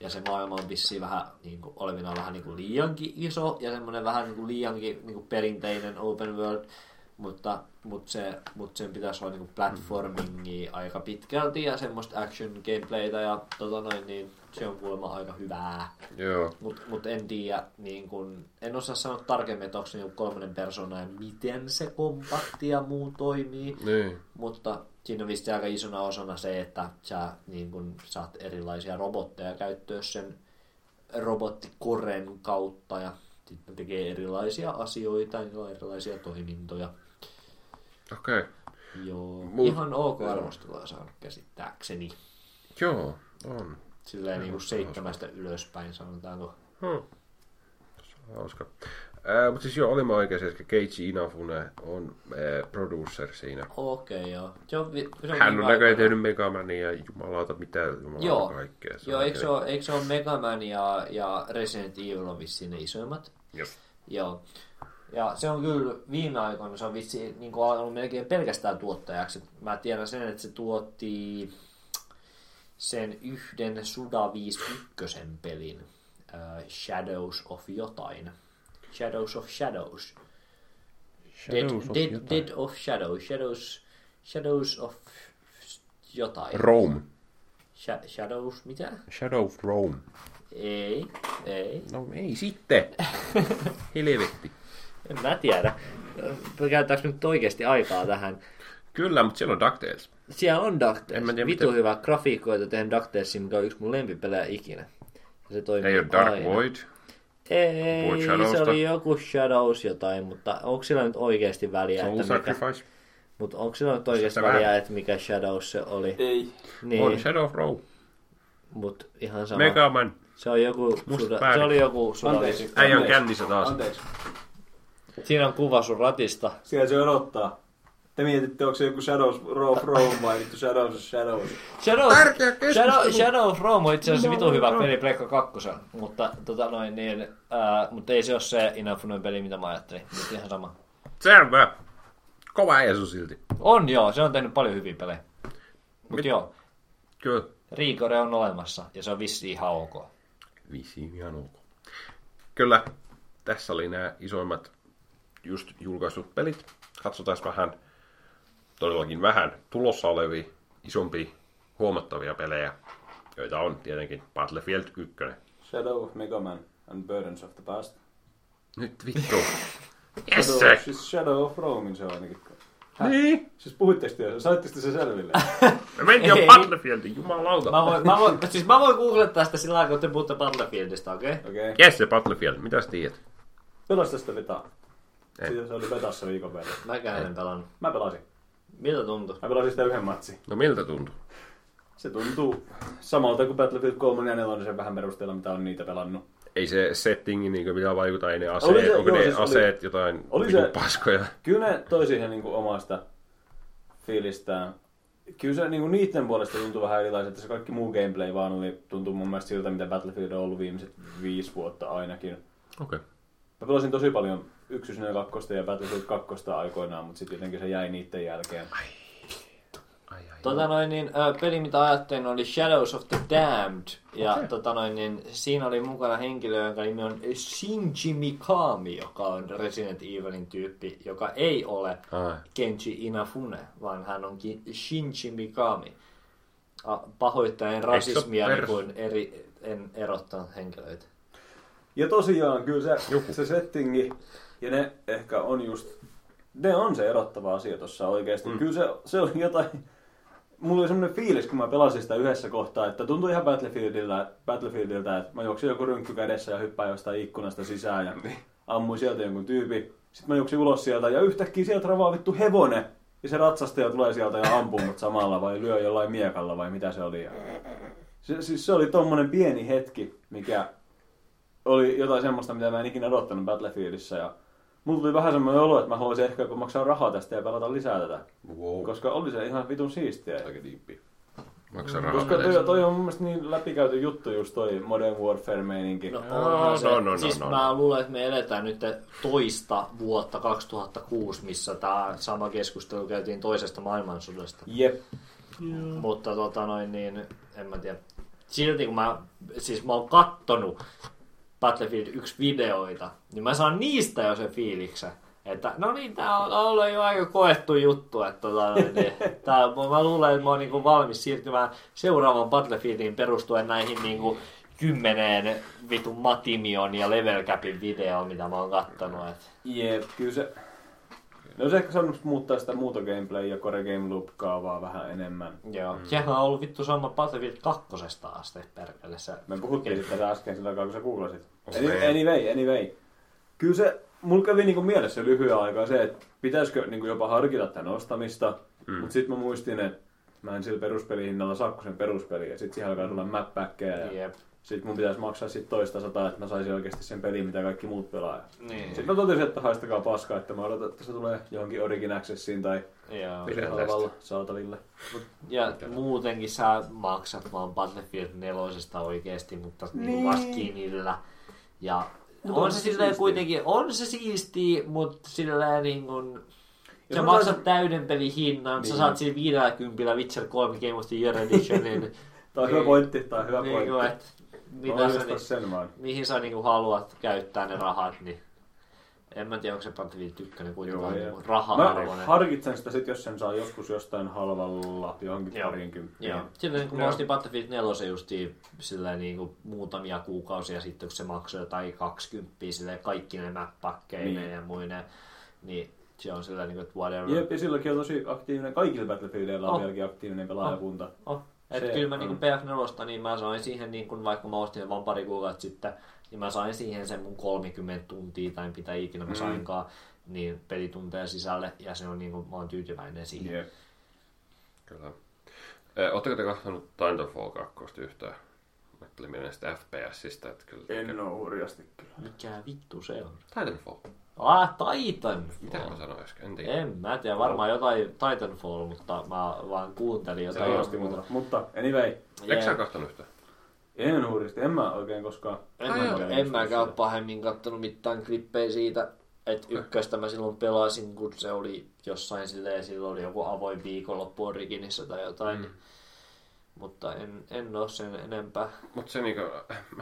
ja se maailma on vissiin vähän niin kuin, olevinaan vähän niin kuin liiankin iso ja semmoinen vähän niin kuin liiankin niin kuin perinteinen open world, mutta, mutta, se, mutta sen pitäisi olla niin kuin platformingia aika pitkälti ja semmoista action gameplaytä ja tota noin, niin se on kuulemma aika hyvää.
Joo.
Mutta mut en tiedä, niin kun, en osaa sanoa tarkemmin, että onko se kolmannen persoonan ja miten se kompakti ja muu toimii.
Niin.
Mutta siinä on vissi aika isona osana se, että sä niin kun, saat erilaisia robotteja käyttöön sen robottikoren kautta ja sitten tekee erilaisia asioita, niillä on erilaisia toimintoja.
Okei. Okay.
Joo,
Mut-
ihan ok arvostelua saanut käsittääkseni.
Joo, on.
Silleen niin kuin seitsemästä ylöspäin sanotaanko.
Hmm. Hauska. Äh, mutta siis joo, olimme oikeassa, että Keiji Inafune on äh, producer siinä.
Okei, joo. Se on, vi- se on
Hän on näköjään
aikoina-
tehnyt Megamania ja jumalauta mitä jumalauta
Joo.
kaikkea. Se
Joo, eikö se ole, eikö se ole Mega Man ja, ja Resident Evil on vissiin ne isoimmat? Joo. Ja se on kyllä viime aikoina, se on vissiin niin alkanut melkein pelkästään tuottajaksi. Mä tiedän sen, että se tuotti sen yhden Suda 51 pelin, äh, Shadows of jotain. Shadows of Shadows.
Shadows
Dead,
of
dead,
jotain.
dead of Shadows. Shadows, Shadows of jotain.
Rome.
Sha- Shadows, mitä?
Shadow of Rome.
Ei, ei.
No ei sitten. [laughs] Helvetti.
En mä tiedä. Käytetäänkö nyt oikeasti aikaa tähän?
Kyllä, mutta siellä on DuckTales.
Siellä on DuckTales.
tiedä,
Vitu
miten-
hyvä grafiikoita tehnyt DuckTalesin, mikä on yksi mun lempipelejä ikinä. Ja se toimii
Ei ole Dark
aina.
Void.
Ei,
Void
se oli joku Shadows jotain, mutta onko sillä nyt oikeasti väliä,
Soul
että mikä,
Sacrifice.
mutta onko sillä nyt oikeasti
Sitten
väliä,
vähän.
että mikä Shadows se oli?
Ei.
Niin,
On Shadow of Rome.
mutta ihan sama.
Megaman.
Se on joku, suda, se oli joku suda
Anteeksi.
on
Anteeksi.
kännissä taas.
Anteeksi.
Siinä on kuva sun ratista.
Siellä se odottaa. Te mietitte, onko se joku Shadows of Rome vai vittu Shadows of Shadows.
Shadow,
Tärkeä keskustelu.
Shadow, Shadow of Rome on itse asiassa vitu hyvä
no.
peli Pleikka 2, mutta, tota noin, niin, ää, mutta ei se ole se Inafunen peli, mitä mä ajattelin. Mutta ihan sama.
Selvä. Kova äijä sun silti.
On joo, se on tehnyt paljon hyviä pelejä.
Mit-
Mutta joo,
Kyllä.
Riikore on olemassa ja se on vissi ihan ok.
Vissiin ihan ok. Kyllä. Tässä oli nämä isoimmat just julkaistut pelit. Katsotaan vähän, todellakin vähän tulossa olevia, isompia, huomattavia pelejä, joita on tietenkin Battlefield 1.
Shadow of Mega Man and Burdens of the Past.
Nyt vittu. [laughs] Yes!
Shadow, siis Shadow of Romein se on ainakin. Häh?
Niin.
Siis puhuitteko te, saitteko te se selville?
Me mentiin jo. Battlefieldin, jumalauta.
Mä voin, mä voin, siis mä voin googlettaa sitä sillä aikaa, kun te puhutte Battlefieldista, okei? Okay?
Okei. Okay.
Yes, se Battlefield. Mitä sä tiedät?
Pelas tästä vetaa.
Ei.
Siitä se oli vetassa viikon verran.
Mäkään en pelannut.
Mä pelasin.
Miltä tuntui?
Mä pelasin sitä yhden matsin.
No miltä tuntuu?
Se tuntuu samalta kuin Battlefield 3 ja 4 sen vähän perusteella, mitä on niitä pelannut.
Ei se settingi niinku mitään vaikuta, ei ne
Oli
aseet,
se-
onko
joo,
ne
siis oli-
aseet jotain
oli se-
paskoja?
Kyllä ne toi siihen niin omasta fiilistään. Kyllä se niin niiden puolesta tuntui vähän erilaiselta, että se kaikki muu gameplay vaan oli, tuntuu mun mielestä siltä, mitä Battlefield on ollut viimeiset viisi vuotta ainakin.
Okei. Okay.
Mä pelasin tosi paljon 1 ja 2 ja Battlefield 2 aikoinaan, mutta sitten jotenkin se jäi niiden jälkeen.
Ai, ai,
Tota noin, niin, ö, peli, mitä ajattelin, oli Shadows of the Damned. Ja okay. tota noin, niin, siinä oli mukana henkilö, jonka nimi on Shinji Mikami, joka on Resident Evilin tyyppi, joka ei ole
ai.
Kenji Inafune, vaan hän onkin Shinji Mikami. Pahoittaen rasismia, niin kuin eri, en erottanut henkilöitä.
Ja tosiaan kyllä se,
Joku.
se settingi ja ne ehkä on just, ne on se erottava asia tuossa oikeasti. Mm. Kyllä se, se oli jotain, mulla oli semmoinen fiilis, kun mä pelasin sitä yhdessä kohtaa, että tuntui ihan Battlefieldiltä, Battlefieldiltä että mä juoksin joku rynkky kädessä ja hyppään jostain ikkunasta sisään ja ammuin sieltä jonkun tyypin. Sitten mä juoksin ulos sieltä ja yhtäkkiä sieltä ravaa vittu hevonen. Ja se ratsastaja tulee sieltä ja ampuu mut samalla vai lyö jollain miekalla vai mitä se oli. Se, siis se oli tommonen pieni hetki, mikä oli jotain semmoista, mitä mä en ikinä odottanut Battlefieldissä. Ja mulla tuli vähän semmoinen olo, että mä haluaisin ehkä jopa maksaa rahaa tästä ja pelata lisää tätä.
Wow.
Koska oli se ihan vitun siistiä.
Aika diippi. Maksa rahaa.
Koska toi, toi on mun mielestä niin läpikäyty juttu just toi Modern Warfare-meininki.
No,
No,
se,
no, no, no,
siis
no,
mä
no.
luulen, että me eletään nyt toista vuotta 2006, missä tämä sama keskustelu käytiin toisesta maailmansodasta.
Jep.
Mutta tota noin niin, en mä tiedä. Silti kun mä, siis mä oon kattonut Battlefield 1 videoita, niin mä saan niistä jo se fiiliksen. Että no niin, tää on ollut jo aika koettu juttu, että tota, noin niin, tää, mä luulen, että mä oon niinku valmis siirtymään seuraavan Battlefieldiin perustuen näihin niinku kymmeneen vitun Matimion ja Level Capin videoon, mitä mä oon kattonut.
Jep, kyllä se... No se ehkä saanut muuttaa sitä muuta gameplay ja core game loop kaavaa vähän enemmän.
Joo. Mm. Sehän on ollut vittu sama Battlefield 2 asti perkele se.
Me puhuttiin siitä äsken sillä aikaa, kun sä googlasit.
Okei.
Any, anyway, anyway. Kyllä se, mulla kävi niinku mielessä lyhyen aikaa se, että pitäisikö niinku jopa harkita tämän ostamista. Mm. Mutta sitten mä muistin, että mä en sillä peruspelihinnalla saa sen peruspeli. Ja sitten siihen alkaa tulla map-päkkejä. Ja
Jep.
Sitten mun pitäisi maksaa sit toista sataa, että mä saisin oikeasti sen pelin, mitä kaikki muut pelaa.
Niin.
Sitten mä totesin, että haistakaa paskaa, että mä odotan, että se tulee johonkin Origin Accessiin tai halvalla saataville.
Ja muutenkin sä maksat vaan Battlefield 4 oikeesti, mutta niin. niinku vaan skinillä. Ja
Mut
on,
on
se
se
silleen
siistiä.
kuitenkin, on se siistiä, mutta silleen niin kuin, sä maksat
saisin-
täyden pelin hinnan,
Niin.
sä saat siinä 50 Witcher 3 Game of the Year Editionin. [laughs]
Tää on hyvä pointti, tää on hyvä
niin
pointti.
et,
Mä
mitä sä,
ostan sen vaan.
mihin sä niin haluat käyttää ne rahat, niin en mä tiedä, onko se Battlefield 1 kuitenkaan
Joo,
niin
joo.
raha-arvoinen.
Mä harkitsen sitä sit, jos sen saa joskus jostain halvalla johonkin
Joo.
parinkymppiin.
Joo. Silloin kun mä
Joo.
ostin Battlefield 4 justiin silleen niin kuin muutamia kuukausia sitten, kun se maksoi jotain 20 silleen kaikki ne map-pakkeineen
Niin.
ja muineen, niin se on silleen niin kuin, että whatever.
Jep, ja silläkin on tosi aktiivinen, kaikilla Battlefieldeilla on
Oh.
vieläkin aktiivinen pelaajakunta.
Oh. Et
Se
kyllä mä
on.
niin PF4, niin mä sain siihen, niin kun, vaikka mä ostin sen vaan pari kuukautta sitten, niin mä sain siihen sen mun 30 tuntia tai mitä ikinä mä
Mm.
sainkaan, niin pelitunteja sisälle, ja se on niin kuin, mä oon tyytyväinen siihen.
Jep.
Kyllä. Eh, Oletteko te katsonut Titanfall 2 yhtään? Mä tuli mieleen sitä FPSistä, että kyllä...
En oo hurjasti kyllä.
Mikä vittu se on?
Titanfall.
Ah, Titan!
Mitä mä sanoin äsken? En tiedä.
En mä tiedä, varmaan jotain Titanfall, mutta mä vaan kuuntelin jotain.
kiinnosti muuta. Mutta anyway,
Eikö sä katsonut yhtään?
en hurjasti, en mä oikein koskaan.
En, mä,
joo.
en mäkään ole pahemmin kattonut mitään klippejä siitä, että ykköstä mä silloin pelasin, kun se oli jossain silleen, silloin oli joku avoin viikonloppu Originissa tai jotain. Mm. Mutta en, en ole sen enempää.
Mutta se niinku,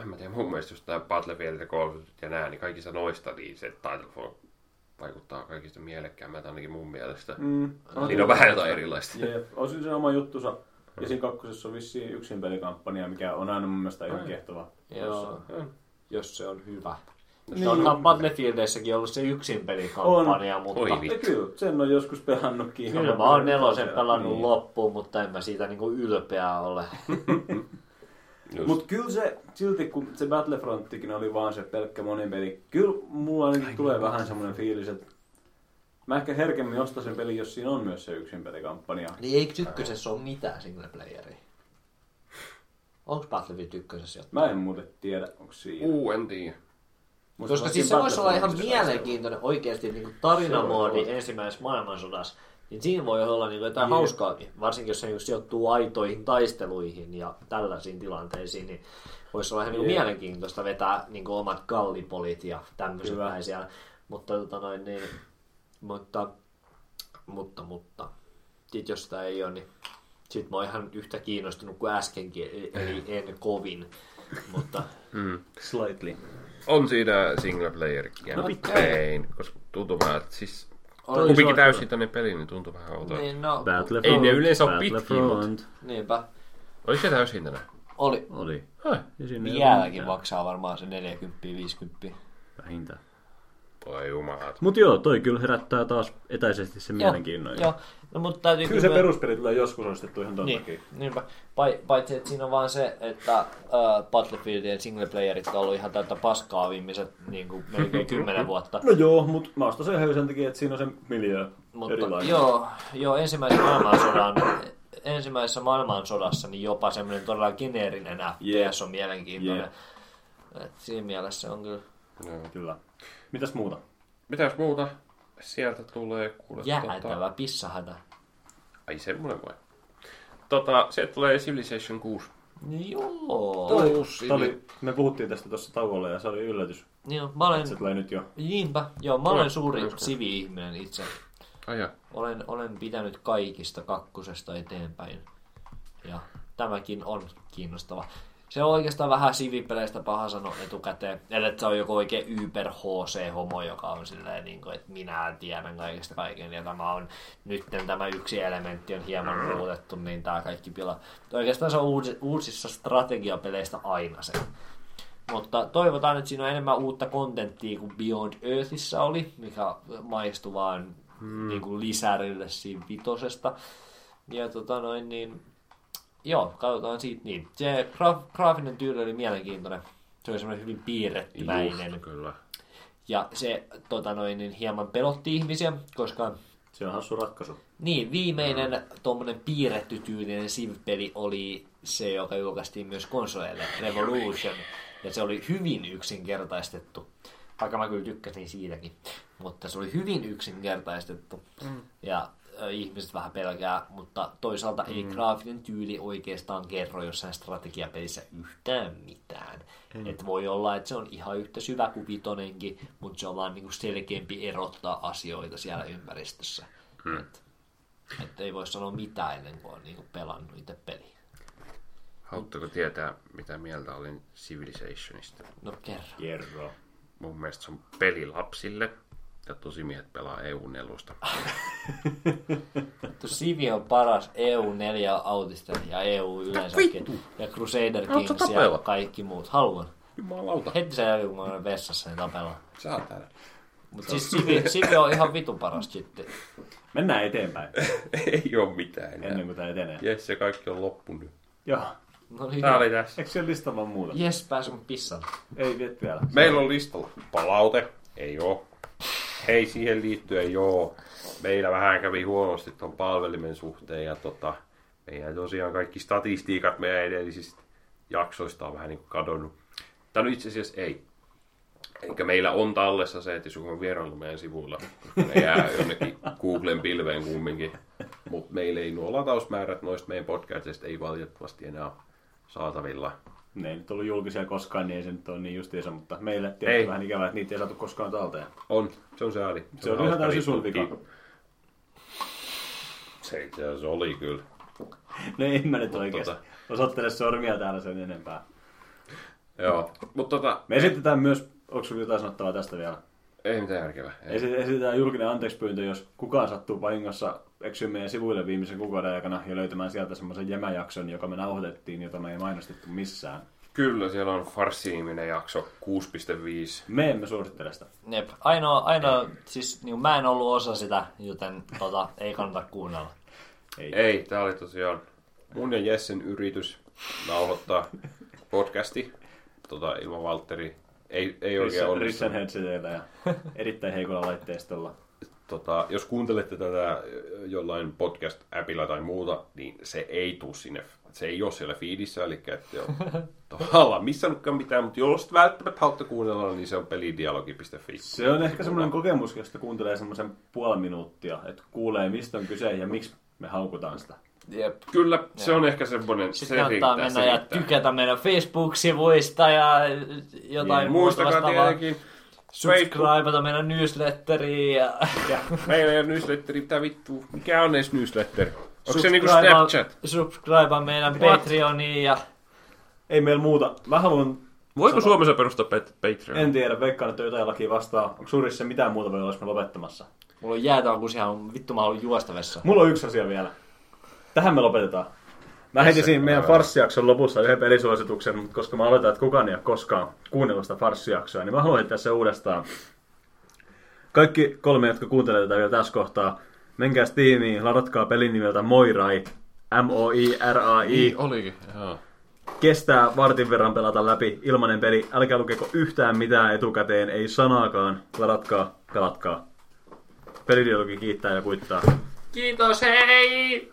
en mä tiedä, mun mielestä just tää Battlefield ja Call of Duty ja nää, niin kaikista noista, niin se Titanfall vaikuttaa kaikista mielekkäämmältä ainakin mun mielestä.
Mm,
Siinä on vähän jotain erilaista.
Jep, on siinä se oma juttusa. Ja siinä kakkosessa on vissiin yksin pelikampanja, mikä on aina mun mielestä ihan kiehtova.
Joo, jos se on hyvä.
Niin.
Niin. Onhan Battlefieldeissäkin ollut se yksin pelikampanja, mutta...
Oi vittu.
kyllä, sen on joskus pelannutkin.
Kyllä mä oon nelosen pelannut
Niin.
loppuun, mutta en mä siitä niinku ylpeä ole. [laughs]
Just.
Mut kyllä se, silti kun se Battlefrontikin oli vaan se pelkkä monipeli, kyllä mulla ainakin tulee vähän semmoinen fiilis, että Mä ehkä herkemmin ostaisin pelin, jos siinä on myös se yksin pelikampanja.
Niin eikö ykkösessä ole mitään single playeria? Onko Battlefield ykkösessä jotain?
Mä en muuten tiedä, onko siinä.
Uu, en tiedä.
Musta
Koska siis se voisi olla ihan mielenkiintoinen oikeasti niin kuin tarinamoodi ensimmäisessä maailmansodassa. Niin siinä voi olla niin kuin jotain hauskaakin, varsinkin jos se niin sijoittuu aitoihin taisteluihin ja tällaisiin tilanteisiin, niin voisi olla ihan niin kuin
Jep.
mielenkiintoista vetää niin kuin omat gallipolit ja tämmöiset näin siellä. Mutta, tota noin, niin, mutta, mutta, mutta, sit jos sitä ei ole, niin sit mä oon ihan yhtä kiinnostunut kuin äskenkin, eli- en kovin. Mutta
Slightly.
On siinä single player
No
campaign, koska tuntuu vähän, että siis
Oli
kumpikin
se-
täysintäinen peli, niin tuntuu vähän oudolta.
niin, no,
Battlefront.
Ei ne yleensä ole pitkiä,
Battlefront.
niinpä.
Oliko se täysintäinen?
Oli,
Oli.
Ai,
Ja
Vieläkin maksaa varmaan se 40-50.
Vähintään.
Voi jumalat.
Mut joo, toi kyllä herättää taas etäisesti sen mielenkiinnon.
Joo, no, mutta täytyy
Kyllä se peruspeli tulee joskus ostettu ihan ton
Niin,
takia.
niinpä. Pai- Paitsi, että siinä on vaan se, että uh, Battlefieldien single playerit on ollut ihan täyttä paskaa viimeiset niin kuin, melkein [laughs] kymmenen vuotta.
No joo, mutta mä ostan sen sen takia, että siinä on se miljö
Mutta
erilainen.
joo, joo, ensimmäisen maailmansodan, ensimmäisessä maailmansodassa niin jopa semmoinen todella geneerinen FPS
Jep.
on mielenkiintoinen.
Jep.
Et siinä mielessä on kyllä
Joo.
Kyllä. Mitäs muuta?
Mitäs muuta? Sieltä tulee kuule.
jäätävä pissahätä.
Ai semmoinen vai? Tota, sieltä tulee Civilization 6.
Joo.
Uusi.
Tää oli, me puhuttiin tästä tuossa tauolla ja se oli yllätys.
Niin, mä olen,
Se tulee nyt jo.
niinpä, joo, mä olen
Ole,
suuri sivi-ihminen itse.
Ai ja.
Olen, olen pitänyt kaikista kakkosesta eteenpäin. Ja tämäkin on kiinnostava. Se on oikeastaan vähän sivipeleistä paha sanoa etukäteen. Eli että se on joku oikein Uber HC-homo, joka on silleen, niin kuin, että minä tiedän kaikesta kaiken. Ja tämä on, nyt tämä yksi elementti on hieman muutettu, niin tämä kaikki pilaa. Oikeastaan se on uusi, uusissa strategiapeleistä aina se. Mutta toivotaan, että siinä on enemmän uutta kontenttia kuin Beyond Earthissa oli, mikä maistui vaan hmm. niin kuin lisärille siinä vitosesta. Ja tota noin, niin joo, katsotaan siitä niin. Se graaf, graafinen tyyli oli mielenkiintoinen. Se oli semmoinen hyvin piirrettyväinen.
Just, kyllä.
Ja se tota noin, niin hieman pelotti ihmisiä, koska
Se on hassu ratkaisu.
niin, viimeinen mm. tuommoinen piirretty tyylinen Civ-peli oli se, joka julkaistiin myös konsoleille, Revolution. Ja se oli hyvin yksinkertaistettu. Vaikka mä kyllä tykkäsin siitäkin. Mutta se oli hyvin yksinkertaistettu. Mm. Ja ihmiset vähän pelkää, mutta toisaalta mm. ei graafinen tyyli oikeastaan kerro jossain strategiapelissä yhtään mitään. Mm. Et voi olla, että se on ihan yhtä syvä kuin vitonenkin, mutta se on vaan niinku selkeämpi erottaa asioita siellä ympäristössä. Mm. Et, et ei voi sanoa mitään ennen kuin on niinku pelannut itse peliä.
Haluatteko tietää, mitä mieltä olin Civilizationista?
No kerro.
Kerro.
Mun mielestä se on peli lapsille. Ja tosimiehet pelaa E EU4. [laughs]
Tuo Sivi on paras EU4-autisten ja EU yleensäkin. Ja Crusader Kings ja kaikki muut. Haluan.
Jumalauta.
Heti sen jälkeen, kun mä olen vessassa, niin tapellaan.
Sä oot täällä.
Mutta siis Sivi, [laughs] Sivi on ihan vitun paras chitti.
Mennään eteenpäin [laughs]
Ei oo mitään enää.
ennen kuin tää etenee.
Jes, se kaikki on loppunut.
Joo.
No niin,
Tää oli tässä.
Eikö siellä listalla ole muuta?
Jes, pääsin pissan.
Ei viet vielä.
Meillä on listalla palaute. Ei oo. Hei, siihen liittyen joo. Meillä vähän kävi huonosti ton palvelimen suhteen ja tota, meidän tosiaan kaikki statistiikat meidän edellisistä jaksoista on vähän niin kuin kadonnut. Tai no itse asiassa ei. Eli meillä on tallessa se, että jos joku on vieraillut meidän sivuilla, ne jää [laughs] jonnekin Googlen pilveen kumminkin. Mutta meillä ei nuo latausmäärät noista meidän podcastista ei valitettavasti enää saatavilla.
Ne ei nyt ollut julkisia koskaan, niin ei se nyt ole niin justiinsa, mutta meille tietysti
Ei.
vähän ikävää, että niitä ei saatu koskaan talteen.
On, se on sääli.
Se on ihan
hauska
täysin sun vika.
Se itse asiassa oli kyllä. [laughs]
No ei mä nyt
Mut
oikeesti.
tota-
Osoittele sormia täällä sen enempää.
Joo, mutta tota,
Me esitetään myös, onko sulla jotain sanottavaa tästä vielä?
Ei mitään järkevää. Ei.
Esi- Esitetään julkinen anteeksipyyntö, jos kukaan sattuu vahingossa eksyä meidän sivuille viimeisen kuukauden aikana ja löytämään sieltä semmoisen jämäjakson, joka me nauhoitettiin, jota me ei mainostettu missään.
Kyllä, siellä on Farsi-niminen jakso 6.5.
Me emme suosittele sitä.
Jep. Ainoa, ainoa siis niin mä en ollut osa sitä, joten tota, ei kannata kuunnella.
Ei, tää oli tosiaan mun ja Jessen yritys nauhoittaa podcasti tota, ilman Valtteri. Ei, ei oikein
Rissen
onnistunut.
headseteillä ja [laughs] erittäin heikolla laitteistolla.
tota, jos kuuntelette tätä jollain podcast-appilla tai muuta, niin se ei tuu sinne, se ei ole siellä feedissä, eli ette ole [laughs] tavallaan missannutkaan mitään, mutta jos välttämättä haluatte kuunnella, niin se on pelidialogi.fi.
Se on ehkä semmoinen kokemus, josta kuuntelee semmoisen puoli minuuttia, että kuulee mistä on kyse ja miksi me haukutaan sitä.
Jep.
Kyllä, se on ehkä semmoinen, se
Sitten kannattaa
riittää, se
mennä ja
riittää.
tykätä meidän Facebook-sivuista ja jotain
Niin,
muuta
muistakaa
vastaavaa. Subscribeata meidän newsletteriin ja
meillä ei ole newsletteri, mitä vittu, mikä on edes newsletter? Onko se niinku Snapchat?
Subscribea meidän
What?
Patreoniin ja
Ei meillä muuta. Mä haluan,
Voiko Suomessa perustaa Pat- Patreon?
en tiedä, veikkaan, että jotain lakia vastaa. Onko Surissa mitään muuta voi olla, jos me lopettamassa?
mulla on jäätaukus ihan vittu mä haluan juosta vessa.
Mulla on yksi asia vielä. Tähän me lopetetaan. Mä heitin siinä meidän farssijakson lopussa yhden pelisuosituksen, mutta koska mä aloitan, että kukaan ei ole koskaan kuunnellut sitä farssijaksoa, niin mä haluan heittää se uudestaan. Kaikki kolme, jotka kuuntelevat tätä vielä tässä kohtaa, menkää Steamiin, ladatkaa pelin nimeltä Moirai, M-O-I-R-A-I.
Niin, olikin, joo.
Kestää vartin verran pelata läpi, ilmanen peli, älkää lukeko yhtään mitään etukäteen, ei sanaakaan, ladatkaa, pelatkaa. Pelidialogi kiittää ja kuittaa.
Kiitos, hei!